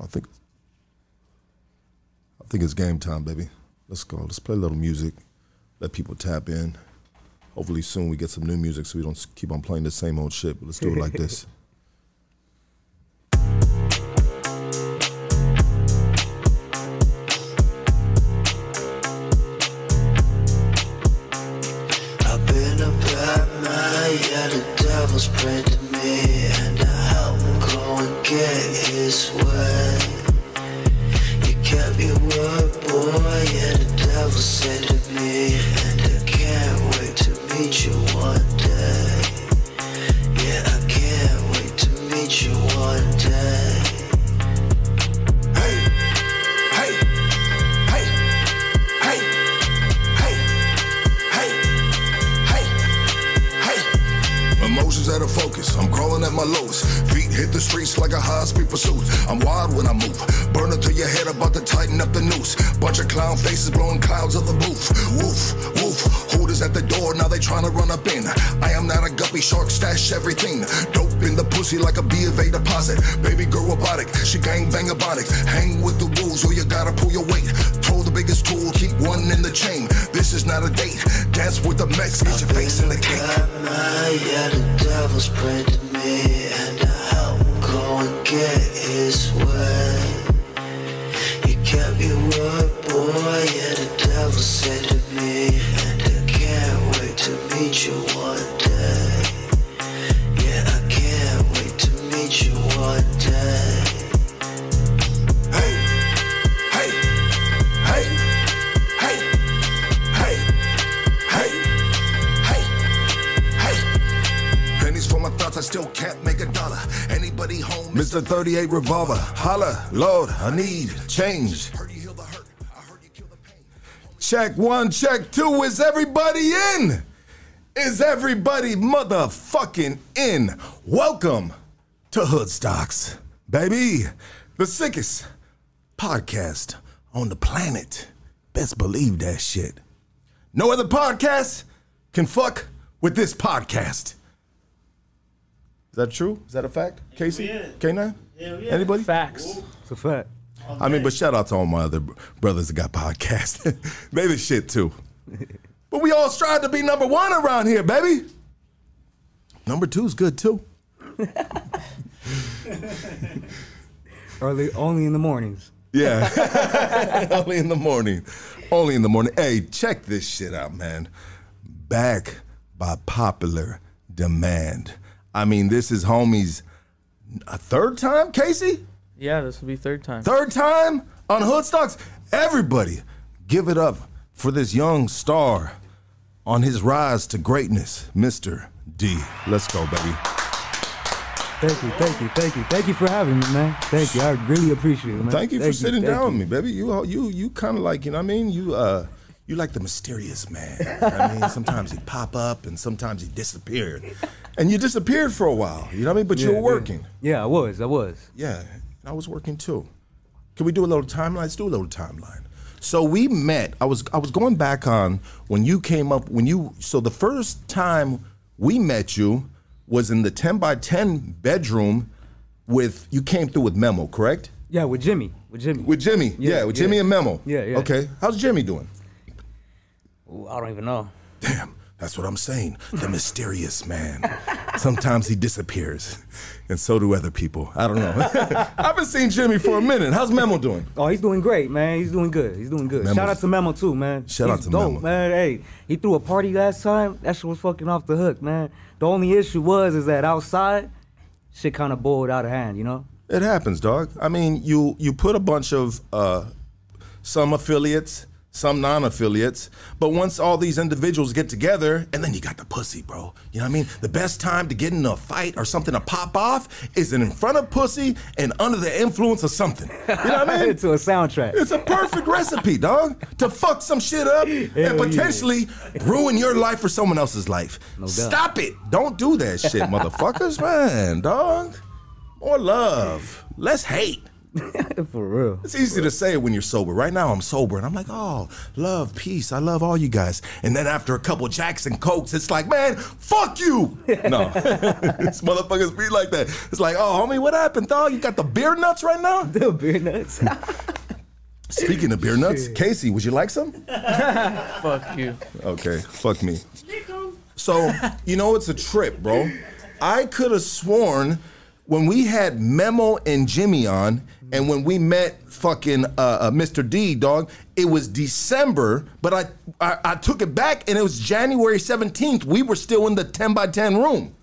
I think I think it's game time, baby. Let's go. Let's play a little music. Let people tap in. Hopefully soon we get some new music so we don't keep on playing the same old shit. But let's do it like this. I've been a bad man, yeah, the devil's prayed get his way. You kept your word, boy, yeah, the devil said to me, and I can't wait to meet you one day. Yeah, I can't wait to meet you one day. Hey, hey, hey, hey, hey, hey, hey, hey. Emotions out of focus. I'm crawling at my lowest. Hit the streets like a high speed pursuit. I'm wild when I move. Burning to your head, about to tighten up the noose. Bunch of clown faces blowing clouds of the roof. Woof, woof. Hooters at the door, now they trying to run up in. I am not a guppy shark, stash everything. Dope in the pussy like a B of A deposit. Baby girl robotic, she gang bang robotic. Hang with the rules or you gotta pull your weight. Throw the biggest tool, keep one in the chain. This is not a date. Dance with the Mex, get your face in the cake. Yeah, the devil's prayed to me, get his way. You kept your word, boy, yeah, the devil said to me, and I can't wait to meet you one day. Yeah, I can't wait to meet you one day. Hey, hey, hey, hey, hey, hey, hey, hey. Pennies for my thoughts, I still can't make a dollar. Anybody home? Mr. 38 Revolver, holla, Lord, I need change. Heard you heal the hurt. I heard you kill the pain. Check one, check two. Is everybody in? Is everybody motherfucking in? Welcome to Hoodstocks, baby. The sickest podcast on the planet. Best believe that shit. No other podcast can fuck with this podcast. Is that true? Is that a fact? Casey? Yeah. K9? Hell yeah. Anybody? Facts. It's a fact. I mean, but shout out to all my other brothers that got podcasts. they the shit too. but we all strive to be number one around here, baby. Number two's good too. Early, only in the mornings. Yeah. Only in the morning. Only in the morning. Hey, check this shit out, man. Back by popular demand. I mean, this is homies a third time, Casey? Yeah, this will be third time. Third time on Hoodstocks. Everybody, give it up for this young star on his rise to greatness, Mr. D. Let's go, baby. Thank you, thank you, thank you, thank you for having me, man. Thank you, I really appreciate it, man. Thank you for sitting down you. with me, baby. You you you kind of like you know what I mean you uh you like the mysterious man. You know what I mean sometimes he pop up and sometimes he disappeared, and you disappeared for a while. You know what I mean? But you were working. Yeah, I was, I was. Yeah, I was working too. Can we do a little timeline? Let's do a little timeline. So we met. I was I was going back on when you came up when you. So the first time we met you was in the ten by ten bedroom with you came through with Memo, correct? Yeah, with Jimmy, with Jimmy. With Jimmy, yeah, Yeah, with yeah. Jimmy and Memo. Yeah, yeah. Okay, how's Jimmy doing? Ooh, I don't even know. Damn, that's what I'm saying. The mysterious man. Sometimes he disappears, and so do other people. I don't know. I haven't seen Jimmy for a minute. How's Memo doing? Oh, he's doing great, man. He's doing good. He's doing good. Memo's- Shout out to Memo too, man. Shout out to dope, Memo. man. Hey, he threw a party last time. That shit was fucking off the hook, man. The only issue was is that outside, shit kind of boiled out of hand, you know. It happens, dog. I mean, you you put a bunch of uh, some affiliates, some non-affiliates, but once all these individuals get together, and then you got the pussy, bro. You know what I mean? The best time to get in a fight or something to pop off is in front of pussy and under the influence of something. You know what I mean? to a soundtrack. It's a perfect recipe, dog, to fuck some shit up and yeah. potentially ruin your life or someone else's life. doubt. Stop it. Don't do that shit, motherfuckers, man, dog. More love. Less hate. For real. It's easy to say it when you're sober. Right now, I'm sober, and I'm like, oh, love, peace. I love all you guys. And then after a couple Jackson Cokes, it's like, man, fuck you. No, it's motherfuckers be like that. It's like, oh, homie, what happened, dog? You got the beer nuts right now? The beer nuts. Speaking of beer nuts, Casey, would you like some? Fuck you. Okay, fuck me. So, you know, it's a trip, bro. I could have sworn when we had Memo and Jimmy on, and when we met fucking uh, uh, Mr. D, dog, it was December, but I, I I took it back and it was January 17th. We were still in the 10 by 10 room.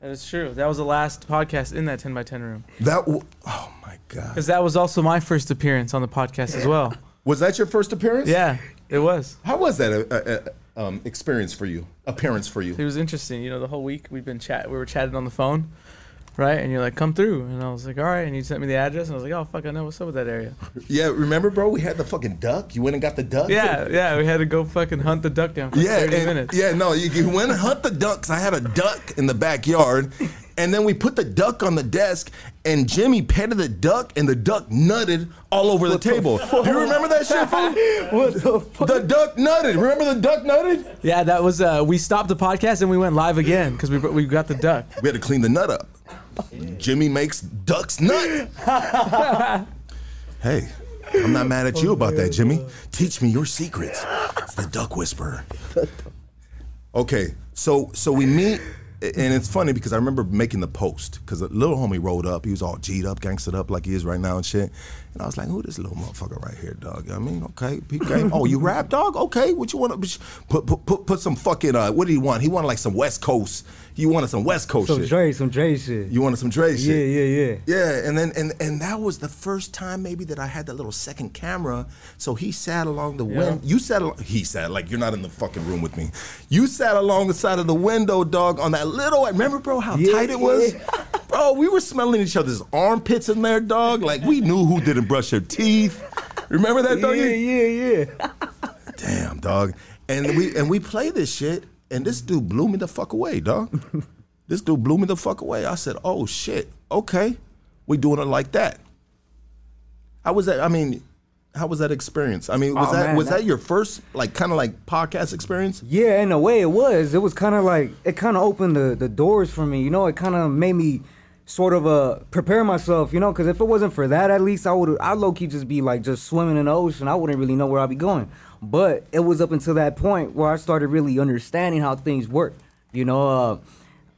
That is true. That was the last podcast in that 10 by 10 room. That, w- oh my God. Because that was also my first appearance on the podcast as well. Was that your first appearance? Yeah, it was. How was that uh, uh, uh, um, experience for you? Appearance for you? It was interesting. You know, the whole week we've been chat. We were chatting on the phone, right? And you're like, "Come through," and I was like, "All right." And you sent me the address, and I was like, "Oh fuck, I know what's up with that area." Yeah, remember, bro? We had the fucking duck. You went and got the duck. Yeah, yeah. We had to go fucking hunt the duck down for Yeah, 30 and- minutes. yeah, no, you, you went and hunt the ducks. I had a duck in the backyard, and then we put the duck on the desk, and Jimmy petted the duck, and the duck nutted all over the table. Do you remember that shit, fool? what the fuck? The duck nutted. Remember the duck nutted? Yeah, that was. Uh, we stopped the podcast and we went live again because we we got the duck. We had to clean the nut up. Jimmy makes ducks nut. hey, I'm not mad at you about that, Jimmy. Teach me your secrets. It's the duck whisperer. Okay, so so we meet, and it's funny because I remember making the post because a little homie rolled up. He was all G'd up, gangstered up like he is right now and shit. And I was like, "Who this little motherfucker right here, dog?" I mean, okay, peep game. Oh, you rap, dog? Okay, what you want to put put put put some fucking uh? What did he want? He wanted like some West Coast. He wanted some West Coast Some shit. Dre, some Dre shit. You wanted some Dre yeah, shit. yeah, yeah. Yeah, Yeah, and then and and that was the first time maybe that I had that little second camera. So he sat along the window. You sat. Al- he sat like you're not in the fucking room with me. You sat along the side of the window, dog, on that little. Remember, bro, how Yeah, tight it was. yeah. Bro, we were smelling each other's armpits in there, dog. Like we knew who didn't brush their teeth. Remember that, dog? Yeah, yeah, yeah. Damn, dog. And we and we play this shit, and this dude blew me the fuck away, dog. this dude blew me the fuck away. I said, "Oh shit, okay, we doing it like that." How was that? I mean, how was that experience? I mean, was Oh, that man, was that, that- your first like kind of like podcast experience? Yeah, in a way it was. It was kind of like it kind of opened the, the doors for me. You know, it kind of made me sort of uh prepare myself. You know, because if it wasn't for that, at least I would I low key just be like just swimming in the ocean. I wouldn't really know where I'd be going. But it was up until that point where I started really understanding how things work. You know, uh,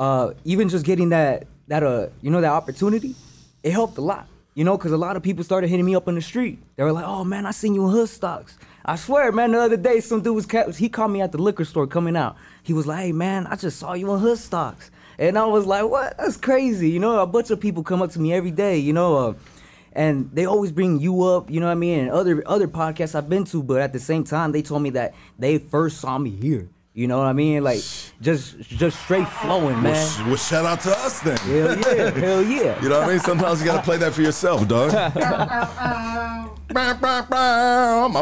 uh, even just getting that that uh you know that opportunity, it helped a lot. You know, because a lot of people started hitting me up on the street. They were like, "Oh man, I seen you in Hood Stocks." I swear, man. The other day, some dude was ca- he called me at the liquor store coming out. He was like, "Hey man, I just saw you in Hood Stocks," and I was like, "What? That's crazy." You know, a bunch of people come up to me every day. You know, uh, and they always bring you up. You know what I mean? And other other podcasts I've been to, but at the same time, they told me that they first saw me here. You know what I mean? Like just just straight flowing, man. Well, sh- well, shout out to us then. Hell yeah, hell yeah. You know what I mean? Sometimes you gotta play that for yourself, dog. My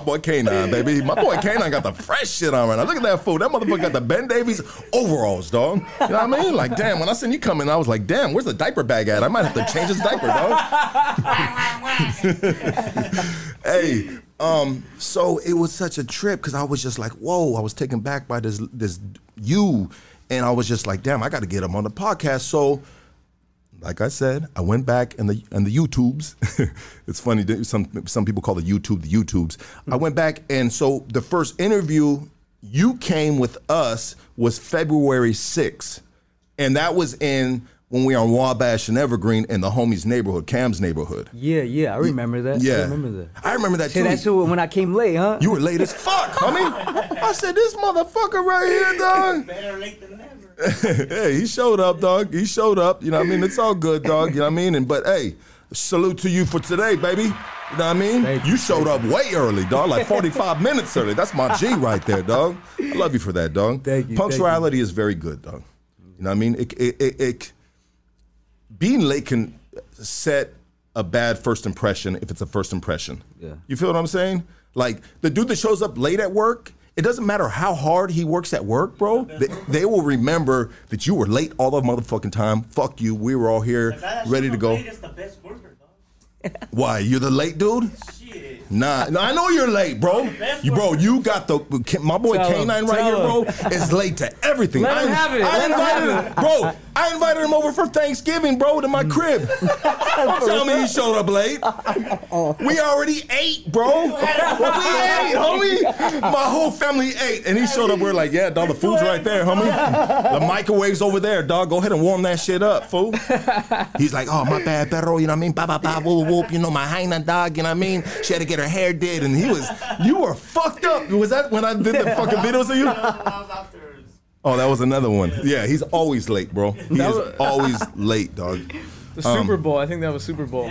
boy K9, baby. My boy K9 got the fresh shit on right now. Look at that fool. That motherfucker got the Ben Davis overalls, dog. You know what I mean? Like, damn, when I seen you coming, I was like, damn, where's the diaper bag at? I might have to change his diaper, dog. hey, um, so it was such a trip because I was just like, whoa, I was taken back by this this you. And I was just like, damn, I gotta get him on the podcast. So like I said, I went back and the and the YouTubes. it's funny. Some some people call the YouTube the YouTubes. I went back and so the first interview you came with us was February 6th. and that was in when we were on Wabash and Evergreen in the homies neighborhood, Cam's neighborhood. Yeah, yeah, I remember that. Yeah, I remember that. I remember that Say too. that shit when I came late, huh? You were late as fuck, homie. I said, this motherfucker right here, dog. Better late than never. hey, he showed up, dog. He showed up. You know what I mean? It's all good, dog. You know what I mean? And but hey, salute to you for today, baby. You know what I mean? Thank you you, showed up way early, dog. Like 45 minutes early. That's my G right there, dog. I love you for that, dog. Thank you, thank Punctuality is very good, dog. You know what I mean? It, it, it, it being late can set a bad first impression if it's a first impression. Yeah. You feel what I'm saying? Like the dude that shows up late at work, it doesn't matter how hard he works at work, bro. They, they will remember that you were late all the motherfucking time. Fuck you. We were all here The guy that ready to go. late is the best worker, dog. Why? You're the late dude? Nah, no, I know you're late, bro. You, bro, you got the my boy Tell him, K9 right here, bro, is late to everything. Let I, him have it, I let him invited have him, bro. I invited him over for Thanksgiving, bro, to my crib. Don't tell me he showed up late. We already ate, bro. We ate, homie. My whole family ate, and he showed up. We're like, yeah, dog, the food's right there, homie. The microwave's over there, dog. Go ahead and warm that shit up, fool. He's like, oh, my bad, perro, you know what I mean? Ba, ba, ba, whoop, whoop, you know, my hyena dog, you know what I mean? She had to get her hair did, and he was, you were fucked up. Was that when I did the fucking videos of you? Oh, that was another one. Yeah, he's always late, bro. He That is was- always late, dog. The Super Bowl. I think that was Super Bowl.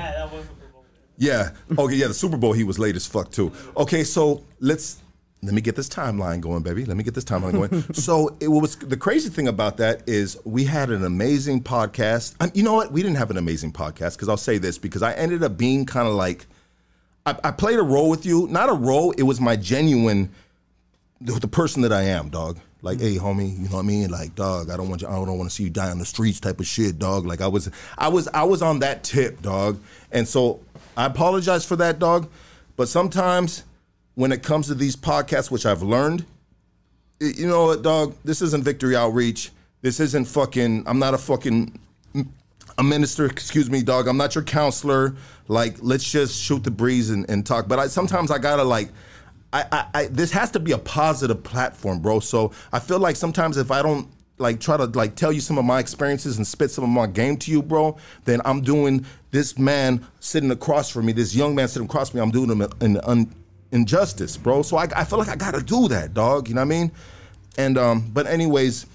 Yeah. Okay. Yeah. The Super Bowl, he was late as fuck too. Okay. So let's let me get this timeline going, baby. Let me get this timeline going. so it was the crazy thing about that is we had an amazing podcast. Um, you know what? We didn't have an amazing podcast because I'll say this because I ended up being kind of like I, I played a role with you. Not a role. It was my genuine the, the person that I am, dog. Like, hey, homie, you know what I mean? Like, dog, I don't want you. I don't want to see you die on the streets, type of shit, dog. Like, I was, I was, I was on that tip, dog. And so, I apologize for that, dog. But sometimes, when it comes to these podcasts, which I've learned, y- you know what, dog? This isn't Victory Outreach. This isn't fucking. I'm not a fucking a minister, excuse me, dog. I'm not your counselor. Like, let's just shoot the breeze and, and talk. But I sometimes I gotta like, I, I, I this has to be a positive platform, bro. So I feel like sometimes if I don't like try to like tell you some of my experiences and spit some of my game to you, bro, then I'm doing this man sitting across from me, this young man sitting across from me, I'm doing him an injustice, bro. So I, I feel like I gotta do that, dog. You know what I mean? And um, but anyways,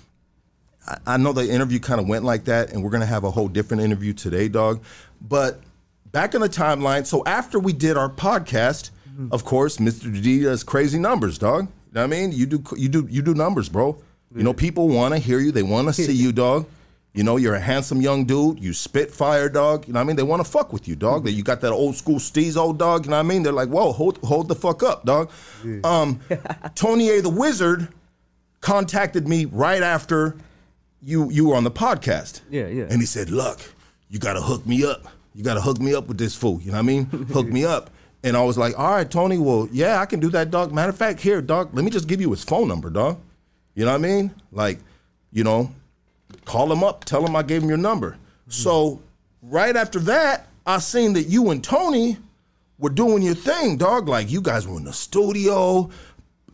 I know the interview kind of went like that, and we're gonna have a whole different interview today, dog. But back in the timeline, so after we did our podcast, of course, Mr. D does crazy numbers, dog. You know what I mean? You do you do you do numbers, bro. You know, people want to hear you, they want to see you, dog. You know, you're a handsome young dude. You spit fire, dog. You know what I mean? They want to fuck with you, dog. That you got that old school steez old dog. You know what I mean? They're like, whoa, hold hold the fuck up, dog. Um, Tony A. the Wizard contacted me right after you you were on the podcast. Yeah, yeah. And he said, "Look, you gotta hook me up. You gotta hook me up with this fool. You know what I mean? hook me up." And I was like, "All right, Tony. Well, yeah, I can do that, dog. Matter of fact, here, dog. Let me just give you his phone number, dog. You know what I mean? Like, you know, call him up, tell him I gave him your number." Mm-hmm. So right after that, I seen that you and Tony were doing your thing, dog. Like you guys were in the studio.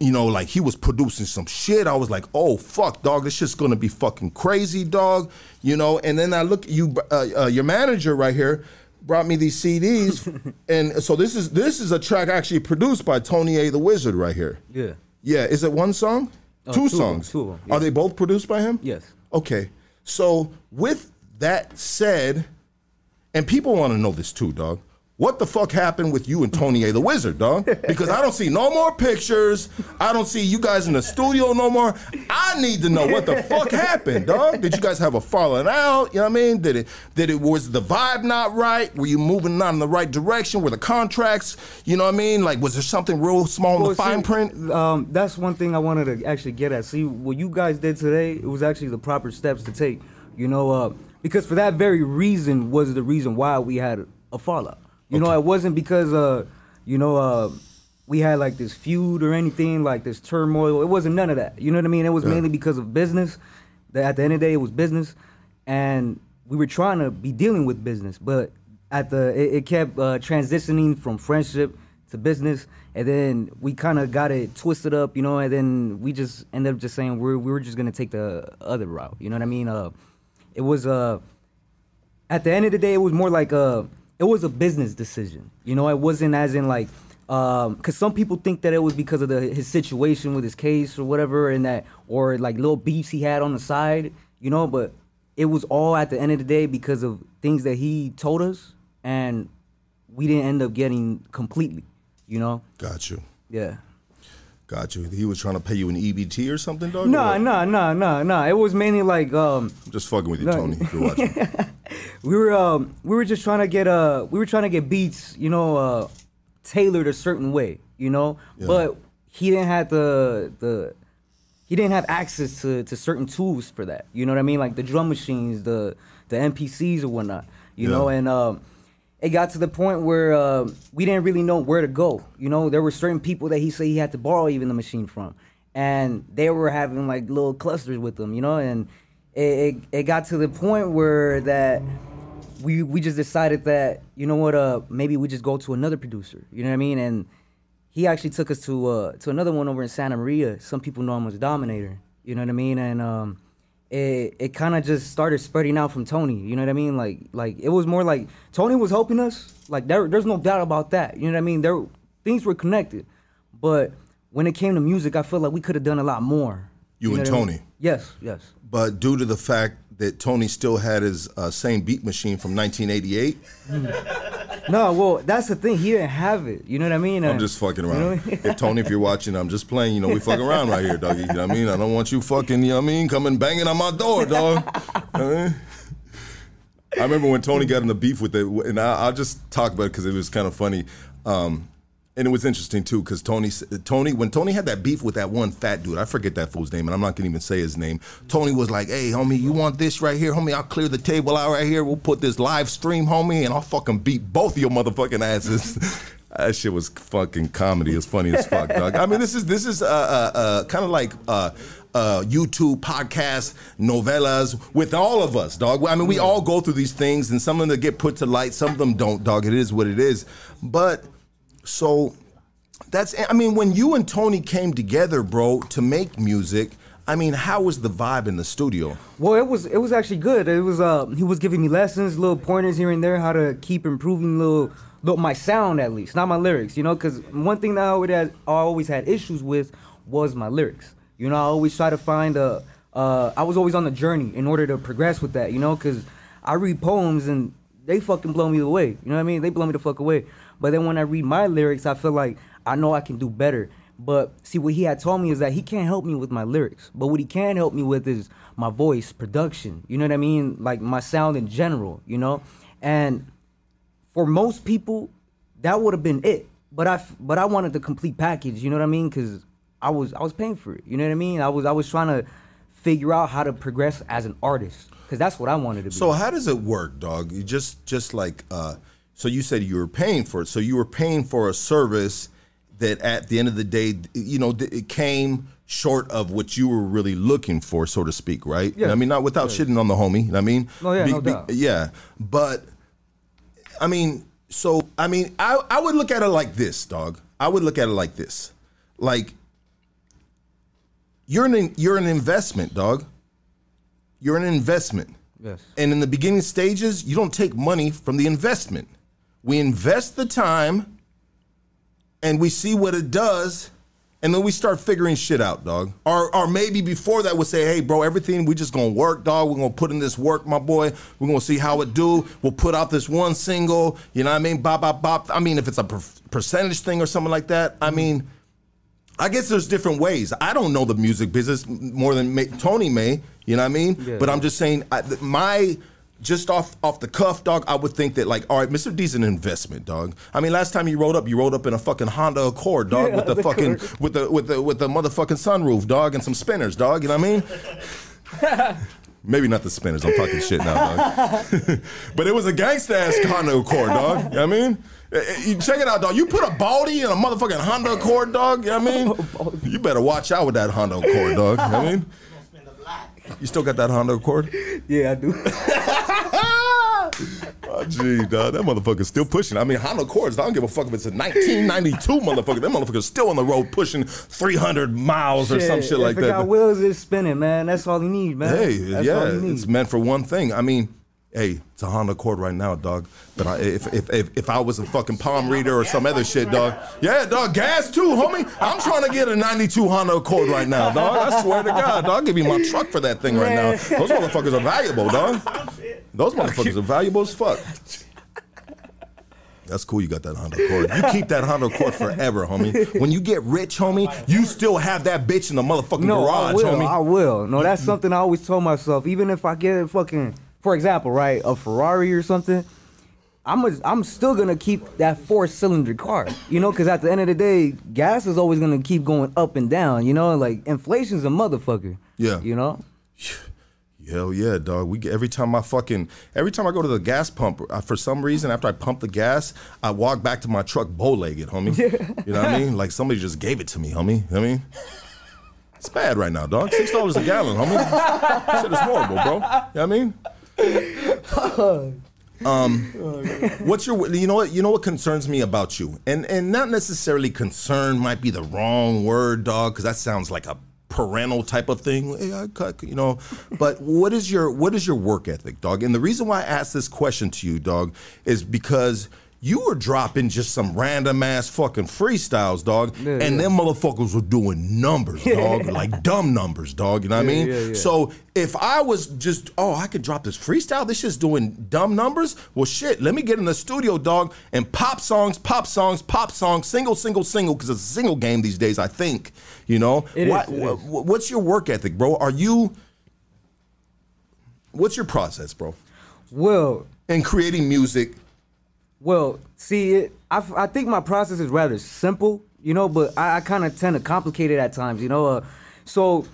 You know, like he was producing some shit. I was like, oh fuck, dog, this shit's gonna be fucking crazy, dog. You know, and then I look, you, uh, uh, your manager right here brought me these CDs, and so this is this is a track actually produced by Tony A. the Wizard right here. Yeah. Yeah, is it one song? Uh, two two songs. two of 'em, Are they both produced by him? Yes. Okay. So with that said, and people want to know this too, dog. What the fuck happened with you and Tony A. the Wizard, dog? Because I don't see no more pictures. I don't see you guys in the studio no more. I need to know what the fuck happened, dog. Did you guys have a falling out? You know what I mean? Did it did it was the vibe not right? Were you moving not in the right direction? Were the contracts, you know what I mean? Like was there something real small in Well, the fine see, print? Um, that's one thing I wanted to actually get at. See, what you guys did today, it was actually the proper steps to take. You know, uh, because for that very reason was the reason why we had a fallout. You know, it wasn't because uh, you know, uh, we had like this feud or anything like this turmoil. It wasn't none of that. You know what I mean? It was mainly because of business. That at the end of the day, it was business, and we were trying to be dealing with business, but at the it, it kept uh, transitioning from friendship to business, and then we kind of got it twisted up, you know, and then we just ended up just saying we're we were just gonna take the other route. You know what I mean? Uh, it was uh at the end of the day, it was more like a it was a business decision. You know, it wasn't as in like um because some people think that it was because of the his situation with his case or whatever, and that or like little beefs he had on the side. You know, but it was all at the end of the day because of things that he told us, and we didn't end up getting completely. You know? Got you. Yeah. Got you. He was trying to pay you an EBT or something, dog? Nah, Or- nah, nah, nah, nah. It was mainly like um I'm just fucking with you, No. Tony. If you're watching. we were um we were just trying to get uh we were trying to get beats you know uh tailored a certain way you know Yeah. but he didn't have the the he didn't have access to to certain tools for that you know what i mean like the drum machines the the MPCs or whatnot you know and um it got to the point where uh, we didn't really know where to go. You know, there were certain people that he said he had to borrow even the machine from, and they were having like little clusters with them. You know, and it it, it got to the point where that we we just decided that you know what uh maybe we just go to another producer. You know what I mean? And he actually took us to uh to another one over in Santa Maria. Some people know him as Dominator. You know what I mean? And um it it kind of just started spreading out from Tony. You know what I mean? Like like it was more like Tony was helping us. Like there there's no doubt about that. You know what I mean? There things were connected, but when it came to music, I feel like we could have done a lot more. You and know what I mean? Tony? Yes, yes. But due to the fact that Tony still had his uh, same beat machine from 1988, No, well, that's the thing. He didn't have it. You know what I mean? I'm And- just fucking you know around. I mean? if Tony, if you're watching, I'm just playing. You know, we fucking around right here, doggy. You know what I mean? I don't want you fucking. You know what I mean? Coming banging on my door, dog. You know I mean? I remember when Tony got in the beef with it, and I, I'll just talk about it because it was kind of funny. Um, and it was interesting too, because Tony, Tony, when Tony had that beef with that one fat dude, I forget that fool's name, and I'm not gonna even say his name. Tony was like, "Hey, homie, you want this right here, homie? I'll clear the table out right here. We'll put this live stream, homie, and I'll fucking beat both of your motherfucking asses." that shit was fucking comedy. It's funny as fuck, dog. I mean, this is this is uh, uh, uh, kind of like. Uh, uh, YouTube podcasts, novellas with all of us, dog. I mean, we all go through these things, and some of them get put to light, some of them don't, dog. It is what it is. But so that's, I mean, when you and Tony came together, bro, to make music, I mean, how was the vibe in the studio? Well, it was it was actually good. It was uh he was giving me lessons, little pointers here and there, how to keep improving little, little my sound at least, not my lyrics. You know, because one thing that I always had, I always had issues with was my lyrics. You know, I always try to find a. Uh, I was always on the journey in order to progress with that. You know, because I read poems and they fucking blow me away. You know what I mean? They blow me the fuck away. But then when I read my lyrics, I feel like I know I can do better. But see, what he had told me is that he can't help me with my lyrics. But what he can help me with is my voice, production. You know what I mean? Like my sound in general. You know, and for most people, that would have been it. But I, but I wanted the complete package. You know what I mean? Because I was, I was paying for it. You know what I mean? I was, I was trying to figure out how to progress as an artist. Because that's what I wanted to be. So how does it work, dog? You just just like uh so you said you were paying for it. So you were paying for a service that at the end of the day, you know, it came short of what you were really looking for, so to speak, right? Yes. I mean, not without shitting on the homie. you know what I mean, No, yeah, no doubt. yeah, but I mean, so I mean, I I would look at it like this, dog. I would look at it like this, like you're an you're an investment, dog. You're an investment. Yes. And in the beginning stages, you don't take money from the investment. We invest the time and we see what it does, and then we start figuring shit out, dog. Or or maybe before that we'll say, hey bro, everything we just gonna work, dog. We're gonna put in this work, my boy. We're gonna see how it do. We'll put out this one single, you know what I mean? Bop, bop, bop. I mean, if it's a per- percentage thing or something like that, I mean, I guess there's different ways. I don't know the music business more than Tony may. You know what I mean? Yeah. But I'm just saying, I, th- my just off off the cuff, dog. I would think that like, all right, Mr. D's an investment, dog. I mean, last time you rode up, you rode up in a fucking Honda Accord, dog, Yeah, with the the fucking with the with the with the motherfucking sunroof, dog, and some spinners, dog. You know what I mean? Maybe not the spinners. I'm talking shit now, dog. but it was a gangsta ass Honda Accord, dog. You know what I mean? Eh, eh, You check it out, dog. You put a baldy in a motherfucking Honda Accord, dog. You know what I mean? You better watch out with that Honda Accord, dog. You know what I mean? You still got that Honda Accord? Yeah, I do. Oh, gee, dog. That motherfucker's still pushing. I mean, Honda Accords, I don't give a fuck if it's a 1992 motherfucker. That motherfucker's still on the road pushing 300 miles or some shit like if it that. got wheels, it's spinning, man. That's all you need, man. Hey, That's yeah, all you need. it's meant for one thing. I mean, hey, it's a Honda Accord right now, dog. But I, if, if if if I was a fucking palm reader or some other shit, dog, yeah, dog, gas too, homie. I'm trying to get a '92 Honda Accord right now, dog. I swear to God, dog, I'll give you my truck for that thing right now. Those motherfuckers are valuable, dog. Those motherfuckers are valuable as fuck. That's cool. You got that Honda Accord. You keep that Honda Accord forever, homie. When you get rich, homie, you still have that bitch in the motherfucking No, garage, I will. homie. I will. No, that's something I always told myself. Even if I get a fucking, for example, right, a Ferrari or something, I'm a, I'm still gonna keep that four cylinder car. You know, because at the end of the day, gas is always gonna keep going up and down. You know, like inflation's a motherfucker. Yeah. You know. Hell yeah, dog. We every time I fucking every time I go to the gas pump, uh, for some reason after I pump the gas, I walk back to my truck bow legged, homie. You know what I mean? Like somebody just gave it to me, homie. You know what I mean, it's bad right now, dog. Six dollars a gallon, homie. Shit is horrible, bro. You know what I mean? Um, what's your you know what you know what concerns me about you? And and not necessarily concern might be the wrong word dog because that sounds like a parental type of thing. Hey, I cut, you know but what is your what is your work ethic dog? And the reason why I asked this question to you dog is because you were dropping just some random ass fucking freestyles, dog, Yeah, and yeah. them motherfuckers were doing numbers, dog, like dumb numbers, dog. You know what I mean? yeah, yeah. So if I was just, oh, I could drop this freestyle, this shit's doing dumb numbers. Well, shit, let me get in the studio, dog, and pop songs, pop songs, pop songs, single, single, single, because it's a single game these days. I think, you know. Is, What- wha- What's your work ethic, bro? Are you? What's your process, bro? Well, In creating music, Well, see, it, I, I think my process is rather simple, you know, but I, I kind of tend to complicate it at times, you know. Uh, so,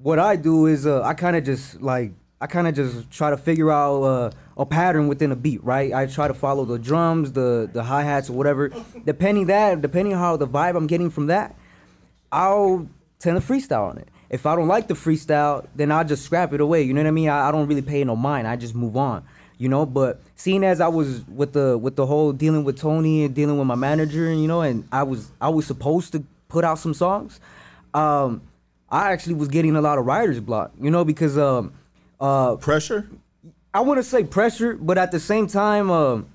what I do is uh, I kind of just like I kind of just try to figure out uh, a pattern within a beat, right? I try to follow the drums, the the hi hats, or whatever. Depending that, depending how the vibe I'm getting from that, I'll tend to freestyle on it. If I don't like the freestyle, then I'll just scrap it away. You know what I mean? I, I don't really pay no mind. I just move on. You know, but seeing as I was with the with the whole dealing with Tony and dealing with my manager, and you know, and I was I was supposed to put out some songs. Um, I actually was getting a lot of writer's block, you know, because um, uh, pressure. I want to say pressure, but at the same time, um,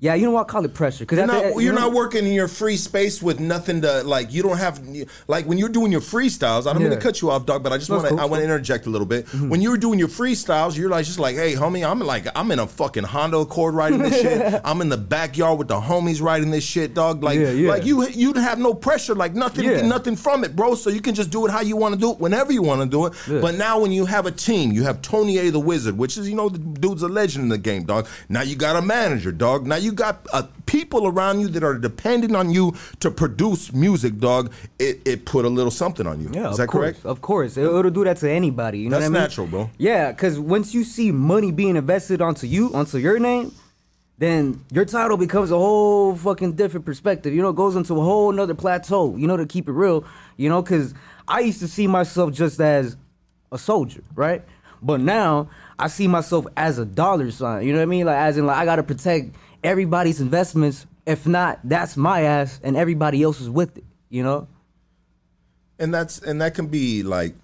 yeah, you know what? Call it pressure because You're not, you're not working in your free space with nothing to like. You don't have like when you're doing your freestyles. I don't mean to cut you off, dog, but I just want to. cool, I want to interject a little bit. Mm-hmm. When you're doing your freestyles, you're like just like, hey, homie, I'm like I'm in a fucking Honda Accord riding this shit. I'm in the backyard with the homies riding this shit, dog. Like Yeah, yeah. like you you'd have no pressure, like nothing Yeah. nothing from it, bro. So you can just do it how you want to do it, whenever you want to do it. Yeah. But now when you have a team, you have Tony A the Wizard, which is you know the dude's a legend in the game, dog. Now you got a manager, dog. Now you got uh, people around you that are dependent on you to produce music, dog. It it put a little something on you. Yeah, is that course, correct? Of course, it, it'll do that to anybody. You know That's what I mean? natural, bro. Yeah, because once you see money being invested onto you, onto your name, then your title becomes a whole fucking different perspective. You know, it goes into a whole nother plateau. You know, to keep it real. You know, because I used to see myself just as a soldier, right? But now I see myself as a dollar sign. You know what I mean? Like as in, like I gotta protect everybody's investments. If not, that's my ass, and everybody else is with it. You know? and that's and that can be like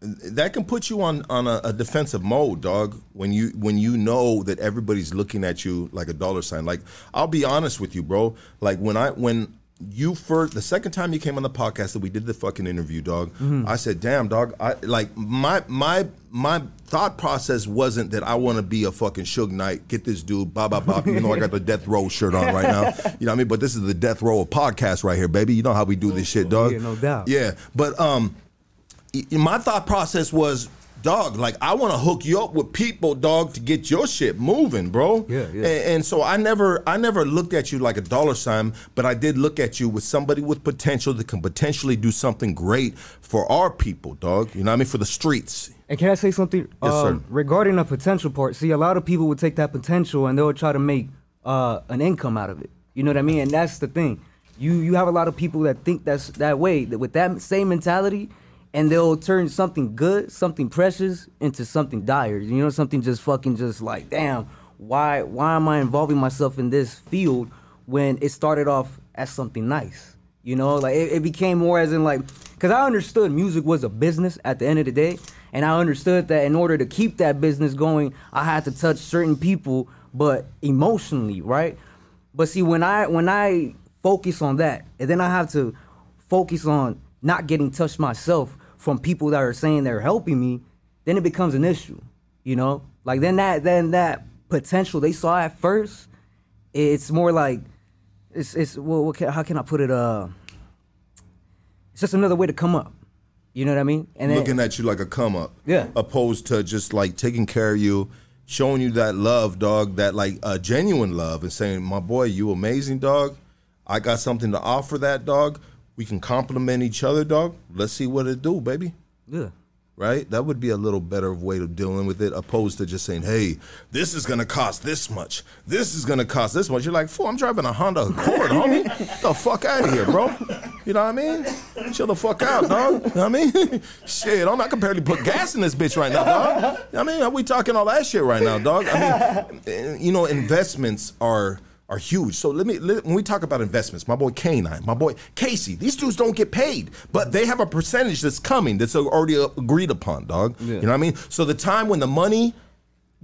that can put you on on a, a defensive mode dog when you when you know that everybody's looking at you like a dollar sign like i'll be honest with you bro like when i when you first the second time you came on the podcast that we did the fucking interview dog i said damn dog i like my my my thought process wasn't that i want to be a fucking Suge Knight get this dude blah blah blah you know i got the death row shirt on right now. You know what i mean? But this is the death row of podcast right here baby. You know how we do this shit dog. Yeah, no doubt. yeah but um my thought process was dog like i want to hook you up with people dog to get your shit moving bro Yeah, yeah. and, and so i never i never looked at you like a dollar sign but i did look at you with somebody with potential that can potentially do something great for our people dog you know what i mean for the streets And can I say something Yes, um, sir. regarding the potential part? See, a lot of people would take that potential and they'll try to make uh, an income out of it. You know what I mean? And that's the thing. You you have a lot of people that think that's that way, that with that same mentality, and they'll turn something good, something precious, into something dire. You know, something just fucking just like, damn, why why am I involving myself in this field when it started off as something nice? You know, like it, it became more as in like, because I understood music was a business at the end of the day, and I understood that in order to keep that business going, I had to touch certain people, but emotionally, right? But see, when I when I focus on that, and then I have to focus on not getting touched myself from people that are saying they're helping me, then it becomes an issue, you know. Like then that then that potential they saw at first, it's more like it's it's well, what can, how can I put it? Uh, it's just another way to come up. You know what I mean? And then- looking at you like a come up Yeah. opposed to just like taking care of you showing you that love dog that like uh, genuine love and saying my boy you amazing dog i got something to offer that dog we can compliment each other dog let's see what it do baby Yeah. right? That would be a little better way of dealing with it, opposed to just saying, "Hey, this is gonna cost this much. This is gonna cost this much." You're like, "Fool, I'm driving a Honda Accord, homie. Get the fuck out of here, bro." You know what I mean? Chill the fuck out, dog. You know what I mean? shit, I'm not comparing to put gas in this bitch right now, dog. You know what I mean, are we talking all that shit right now, dog? I mean, eh, you know, investments are are huge. So let me let, when we talk about investments, my boy K9, my boy Casey, these dudes don't get paid, but they have a percentage that's coming that's already agreed upon, dog. You know what I mean? So the time when the money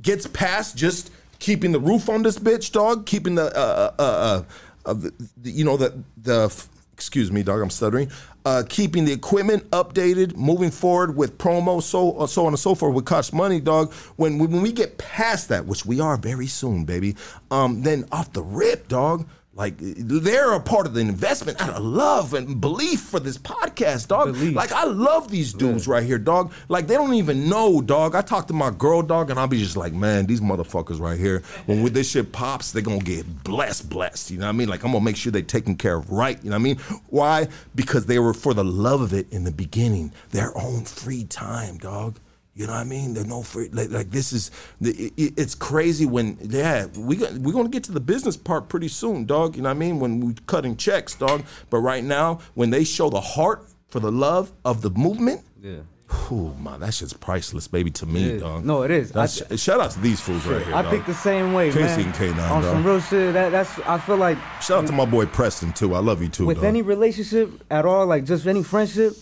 gets past just keeping the roof on this bitch, dog, keeping the uh uh uh, uh the, the- you know the the excuse me, dog, I'm stuttering. Uh, keeping the equipment updated, moving forward with promo, so uh, so on and so forth, would cost money, dog. When we, when we get past that, which we are very soon, baby, um, then off the rip, dog. Like they're a part of the investment out of love and belief for this podcast, dog. Belief. Like I love these dudes right here, dog. Like they don't even know, dog. I talk to my girl, dog, and I'll be just like, man, these motherfuckers right here. When with this shit pops, they're gonna get blessed, blessed. You know what I mean? Like I'm gonna make sure they're taken care of right. You know what I mean? Why? Because they were for the love of it in the beginning, their own free time, dog. You know what I mean? There's no free like, like this is the- it, it- it's crazy when yeah we we're gonna get to the business part pretty soon, dog. You know what I mean? When we cutting checks, dog. But right now, when they show the heart for the love of the movement, Yeah. Ooh, man, that shit's priceless, baby, to me, dog. No, it is. That's, I- uh, shout out to these fools right here. I dog. think the same way, Casey man. and K9, On dog. some real shit. That that's. I feel like Shout out to my boy Preston too. I love you too. with dog. any relationship at all, like just any friendship,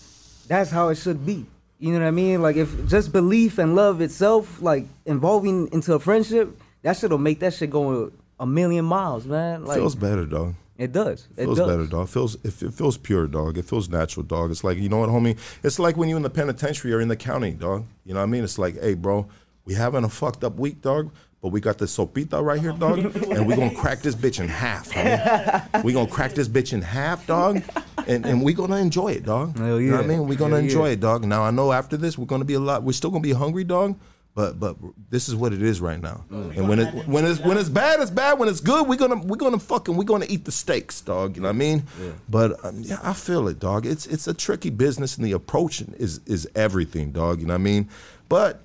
that's how it should be. You know what I mean? Like if just belief and love itself, like involving into a friendship, that shit'll make that shit go a million miles, man. Like feels better, dog. it does. It feels does. better, dog. Feels it, it feels pure, dog. It feels natural, dog. It's like you know what, homie. It's like when you in the penitentiary or in the county, dog. You know what I mean? It's like, hey, bro, we having a fucked up week, dog. But we got the sopita right here, dog, and we're gonna crack this bitch in half, homie. We gonna crack this bitch in half, dog, and, and we gonna enjoy it, dog. Hell You know what I mean? We're gonna Hell enjoy yeah. it, dog. Now I know after this we're gonna be a lot. We're still gonna be hungry, dog. But but this is what it is right now. And when it when it's when it's bad, it's bad. When it's good, we're gonna we're gonna fucking we're gonna eat the steaks, dog. You know what I mean? But um, yeah, I feel it, dog. It's it's a tricky business, and the approach is is everything, dog. You know what I mean? But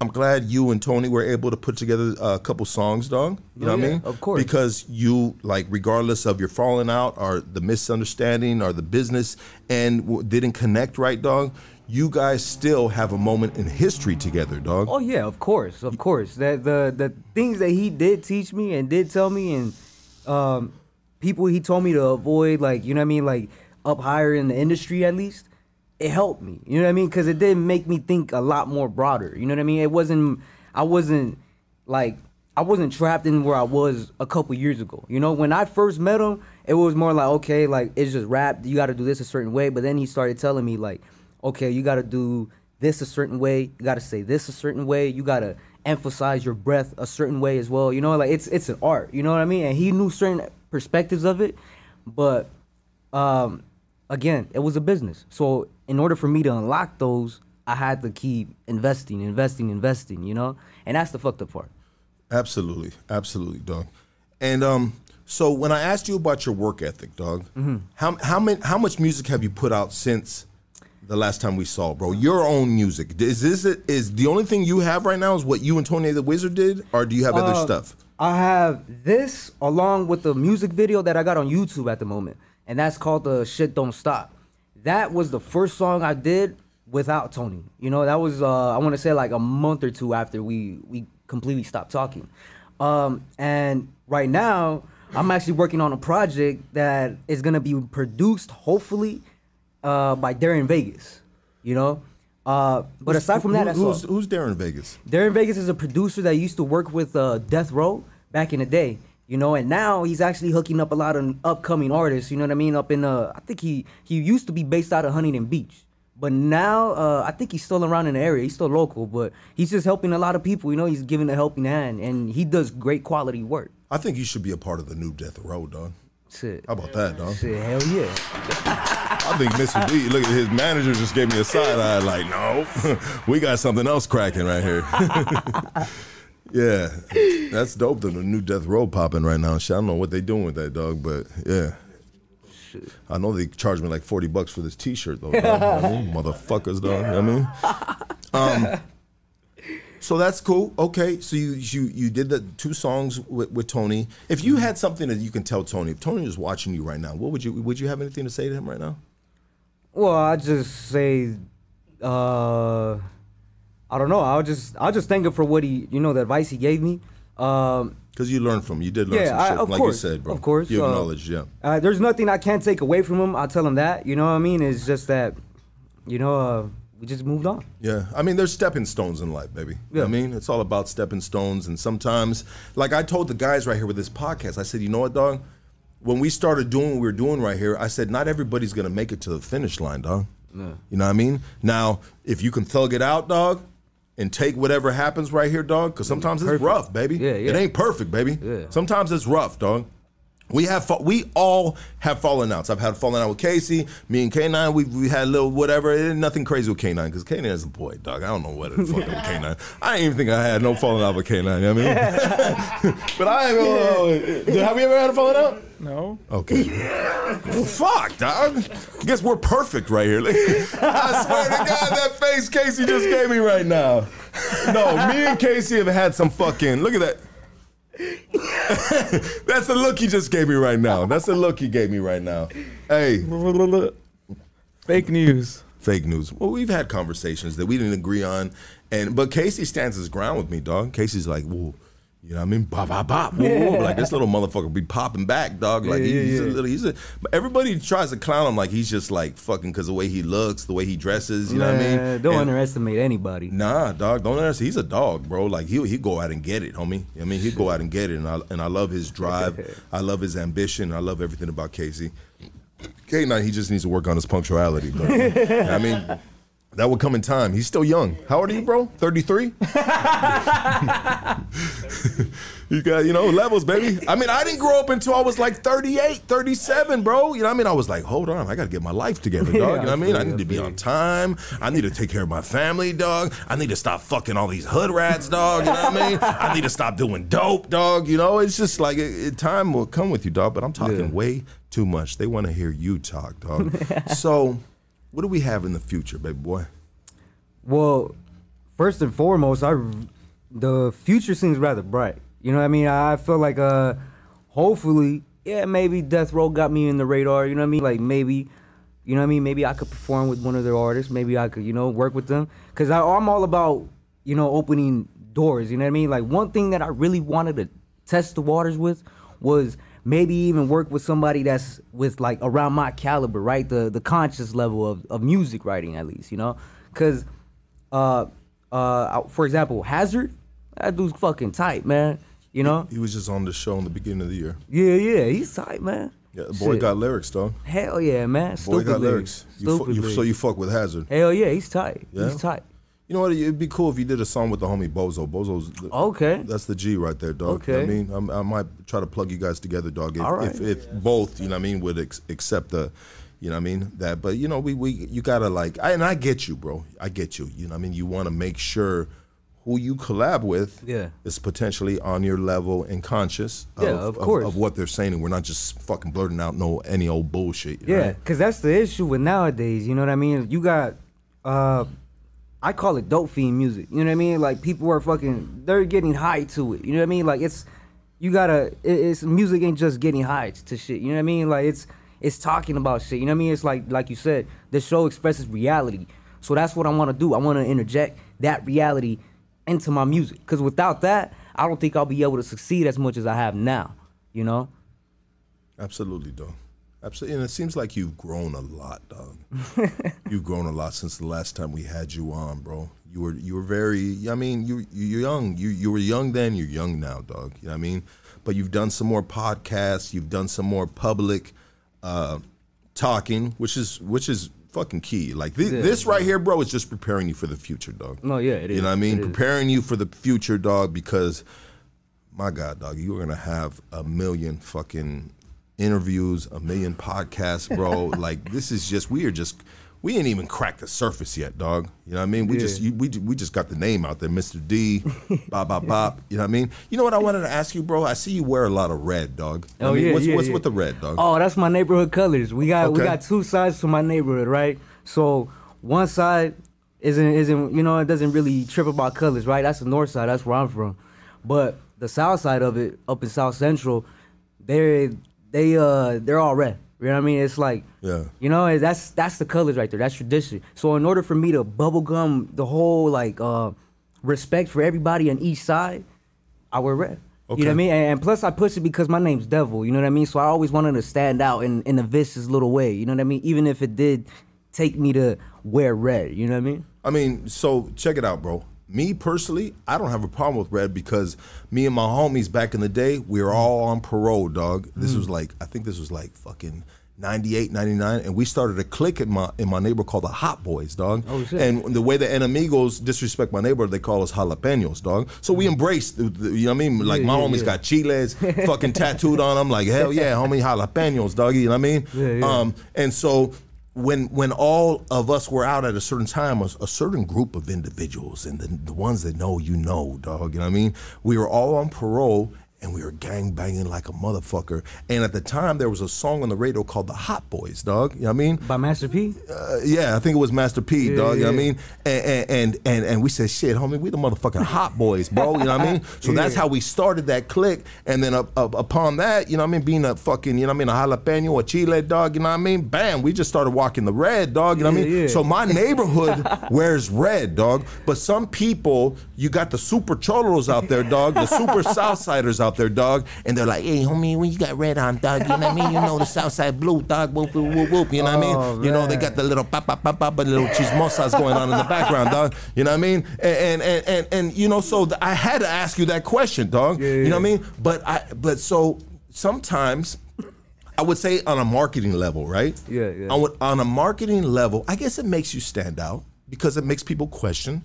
I'm glad you and Tony were able to put together a couple songs, dog. You know Oh, what I mean? of course. Because you, like, regardless of your falling out or the misunderstanding or the business and w- didn't connect right, dog, you guys still have a moment in history together, dog. Oh yeah, of course, of course. That the the things that he did teach me and did tell me, and um, people he told me to avoid, like you know what I mean, like up higher in the industry at least. It helped me, you know what I mean, because it did make me think a lot more broader. You know what I mean? It wasn't, I wasn't like I wasn't trapped in where I was a couple years ago. You know, when I first met him, it was more like okay, like it's just rap. You got to do this a certain way. But then he started telling me like, okay, you got to do this a certain way. You got to say this a certain way. You got to emphasize your breath a certain way as well. You know, like it's it's an art. You know what I mean? And he knew certain perspectives of it, but um, again, it was a business. So in order for me to unlock those, I had to keep investing, investing, investing. You know, and that's the fucked up part. Absolutely, absolutely, dog. And um, so when I asked you about your work ethic, dog, Mm-hmm. how how many how much music have you put out since the last time we saw, bro? Your own music is this it? Is the only thing you have right now is what you and Tony the Wizard did, or do you have other Uh, stuff? I have this along with the music video that I got on YouTube at the moment, and that's called the "Shit Don't Stop." That was the first song I did without Tony. You know, that was uh, I want to say like a month or two after we we completely stopped talking. Um, and right now, I'm actually working on a project that is gonna be produced, hopefully, uh, by Darren Vegas. You know, uh, but aside from that, Who- who's who's in Vegas? Darren Vegas is a producer that used to work with uh, Death Row back in the day, you know, and now he's actually hooking up a lot of upcoming artists. You know what I mean? Up in uh, I think he he used to be based out of Huntington Beach, but now uh, I think he's still around in the area. He's still local, but he's just helping a lot of people. You know, he's giving a helping hand, and he does great quality work. I think you should be a part of the new Death Row, dog. Shit, How about that, dog? shit, hell yeah. I think Mr. D, look at his manager just gave me a side eye like, no, we got something else cracking right here. yeah, that's dope. The new Death Row popping right now. Shit, I don't know what they doing with that dog, but yeah. shit. I know they charged me like forty bucks for this T-shirt though. dog. You know what I mean? Motherfuckers, dog. You know what I mean? Um, so that's cool. Okay, so you you you did the two songs with, with Tony. If you had something that you can tell Tony, if Tony was watching you right now, what would you would you have anything to say to him right now? Well, I just say, uh, I don't know. I'll just I'll just thank him for what he, you know, the advice he gave me. Um, Because you learned from him. You did learn Yeah, some I- shit, of like course, you said, bro. of course, You uh, acknowledged, yeah. uh, there's nothing I can't take away from him. I'll tell him that. You know what I mean? It's just that, you know, uh, we just moved on. Yeah, I mean, there's stepping stones in life, baby. You know what I mean, it's all about stepping stones, and sometimes, like I told the guys right here with this podcast, I said, you know what, dog? When we started doing what we were doing right here, I said, not everybody's gonna make it to the finish line, dog. You know what I mean? Now, if you can thug it out, dog, and take whatever happens right here, dog, because mm-hmm. sometimes it's rough, baby. Yeah, It ain't perfect, baby. Yeah. Sometimes it's rough, dog. We have fa- we all have fallen outs. I've had fallen out with Casey. Me and K9, we we had a little whatever. It ain't nothing crazy with K9 because K9 is a boy, dog. I don't know what the fuck with K9. I didn't even think I had no falling out with K9. You know what I mean, but I ain't gonna. Have we ever had a falling out? No. Okay. well, fuck, dog. I guess we're perfect right here. I swear to God, that face Casey just gave me right now. No, me and Casey have had some fucking. Look at that. That's the look he just gave me right now. That's the look he gave me right now. Hey, Fake news. fake news. Well, we've had conversations that we didn't agree on, and but Casey stands his ground with me, dog. Casey's like, whoa. You know what I mean? Bop, bop, bop. Whoa. Like this little motherfucker be popping back, dog. Like Yeah, he- yeah, he's a little, he's a. But everybody tries to clown him like he's just like fucking because the way he looks, the way he dresses. You know what I mean? Don't And- underestimate anybody. Nah, dog, don't understand. He's a dog, bro. Like he he go out and get it, homie. I mean, he go out and get it, and I and I love his drive. I love his ambition. I love everything about Casey. K nine, he just needs to work on his punctuality. But, I mean, that will come in time. He's still young. How old are you, bro? Thirty three. you got you know levels, baby. I mean, I didn't grow up until I was like 38, 37, bro. You know what I mean? I was like, hold on, I got to get my life together, dog. Yeah, you know what I I mean? I need to be on time. I need to take care of my family, dog. I need to stop fucking all these hood rats, dog. You know what I mean? I need to stop doing dope, dog. You know, it's just like it, it- time will come with you, dog. But I'm talking Yeah. way too much. They want to hear you talk, dog. so, what do we have in the future, baby boy? Well, first and foremost, I the future seems rather bright. You know what I mean? I feel like uh hopefully, yeah, maybe Death Row got me in the radar, you know what I mean? Like maybe you know what I mean? Maybe I could perform with one of their artists. Maybe I could, you know, work with them cuz I'm all about, you know, opening doors, you know what I mean? Like one thing that I really wanted to test the waters with was maybe even work with somebody that's with like around my caliber, right? The the conscious level of, of music writing at least, you know? Cuz uh, uh, for example, Hazard, that dude's fucking tight, man. You know? He was just on the show in the beginning of the year. Yeah, yeah, he's tight, man. Yeah, the boy Shit. got lyrics, dog. Hell yeah, man. Boy got lyrics. lyrics. You fu- Stupid you- so you fuck with Hazard. Hell yeah, he's tight. Yeah? He's tight. You know what? It'd be cool if you did a song with the homie Bozo. Bozo's the, Okay. That's the G right there, dog. What I mean, I'm, I might try to plug you guys together, dog. If, All right. if, if both, you know what I mean, would ex- accept the, you know what I mean, that. But you know, we we you gotta like, I, and I get you, bro. I get you. You know what I mean. You want to make sure who you collab with Yeah. is potentially on your level and conscious Yeah, of, of course. of, what they're saying, and we're not just fucking blurting out no any old bullshit. Yeah, right? because that's the issue with nowadays. You know what I mean? You got, uh, I call it dope fiend music. You know what I mean? Like people are fucking, they're getting high to it. You know what I mean? Like it's, you gotta, it, it's music ain't just getting high to shit. You know what I mean? Like it's, it's talking about shit. You know what I mean? It's like, like you said, the show expresses reality. So that's what I want to do. I want to interject that reality into my music. Because without that, I don't think I'll be able to succeed as much as I have now. You know? Absolutely, dog. Absolutely, and it seems like you've grown a lot, dog. you've grown a lot since the last time we had you on, bro. You were you were very. I mean, you you're young. You you were young then. You're young now, dog. You know what I mean? But you've done some more podcasts. You've done some more public uh, talking, which is which is fucking key. Like Yeah. this right here, bro, is just preparing you for the future, dog. No, yeah, it is. You know what I mean? It is. Preparing you for the future, dog, because my God, dog, you're gonna have a million fucking interviews, a million podcasts, bro. like this is just we are just we ain't even cracked the surface yet, dog. You know what I mean? We Yeah. just you, we we just got the name out there, Mr. D, bop bop bop. You know what I mean? You know what I wanted to ask you, bro? I see you wear a lot of red, dog. I Oh mean, yeah, what's, yeah, what's yeah. with the red, dog? Oh, that's my neighborhood colors. We got we got two sides to my neighborhood, right? So one side isn't isn't you know it doesn't really trip about colors, right? That's the north side. That's where I'm from. But the south side of it, up in South Central, they they uh they're all red. You know what I mean? It's like Yeah. you know that's that's the colors right there. That's tradition. So in order for me to bubblegum the whole like uh respect for everybody on each side, I wear red. You know what I mean? And, and plus, I push it because my name's Devil. You know what I mean? So I always wanted to stand out in, in a vicious little way. You know what I mean? Even if it did take me to wear red. You know what I mean? I mean, so check it out, bro. Me personally, I don't have a problem with red because me and my homies back in the day, we were all on parole, dog. This Mm. was like, I think this was like fucking 98, 99, and we started a clique in my in my neighbor called the Hot Boys, dog. Oh, shit. And the way the enemigos disrespect my neighbor, they call us jalapenos, dog. So we embraced, the, the- you know what I mean? Like Yeah, my yeah, homies yeah. got chiles fucking tattooed on them, like hell yeah, homie, jalapenos, dog. You know what I mean? Yeah, yeah. Um, and so when when all of us were out at a certain time, a, a certain group of individuals, and the, the ones that know you know, dog. You know what I mean? We were all on parole. And we were gang banging like a motherfucker. And at the time, there was a song on the radio called "The Hot Boys," dog. You know what I mean? By Master P? Uh, yeah, I think it was Master P, Yeah, dog. You know what I mean? And, and and and and we said, shit, homie, we the motherfucking hot boys, bro. You know what I mean? So that's how we started that clique. And then up, up, upon that, you know what I mean, being a fucking, you know what I mean, a jalapeno, a chile, dog. You know what I mean? Bam, we just started walking the red, dog. You know what I mean? yeah. So my neighborhood wears red, dog. But some people, you got the super cholos out there, dog. The super Southsiders out there, dog. And they're like, hey, homie, when you got red on, dog, you know what I mean? You know the Southside blue, dog. Whoop, whoop, whoop, whoop. You know what I Oh, mean? You know, they got the little pa pa pa, but little chismosas going on in the background, dog. You know what I mean? And and and and, and you know, so th- I had to ask you that question, dog. Yeah, You know what I mean? But I but so sometimes I would say on a marketing level, right? Yeah, yeah. On, on a marketing level, I guess it makes you stand out because it makes people question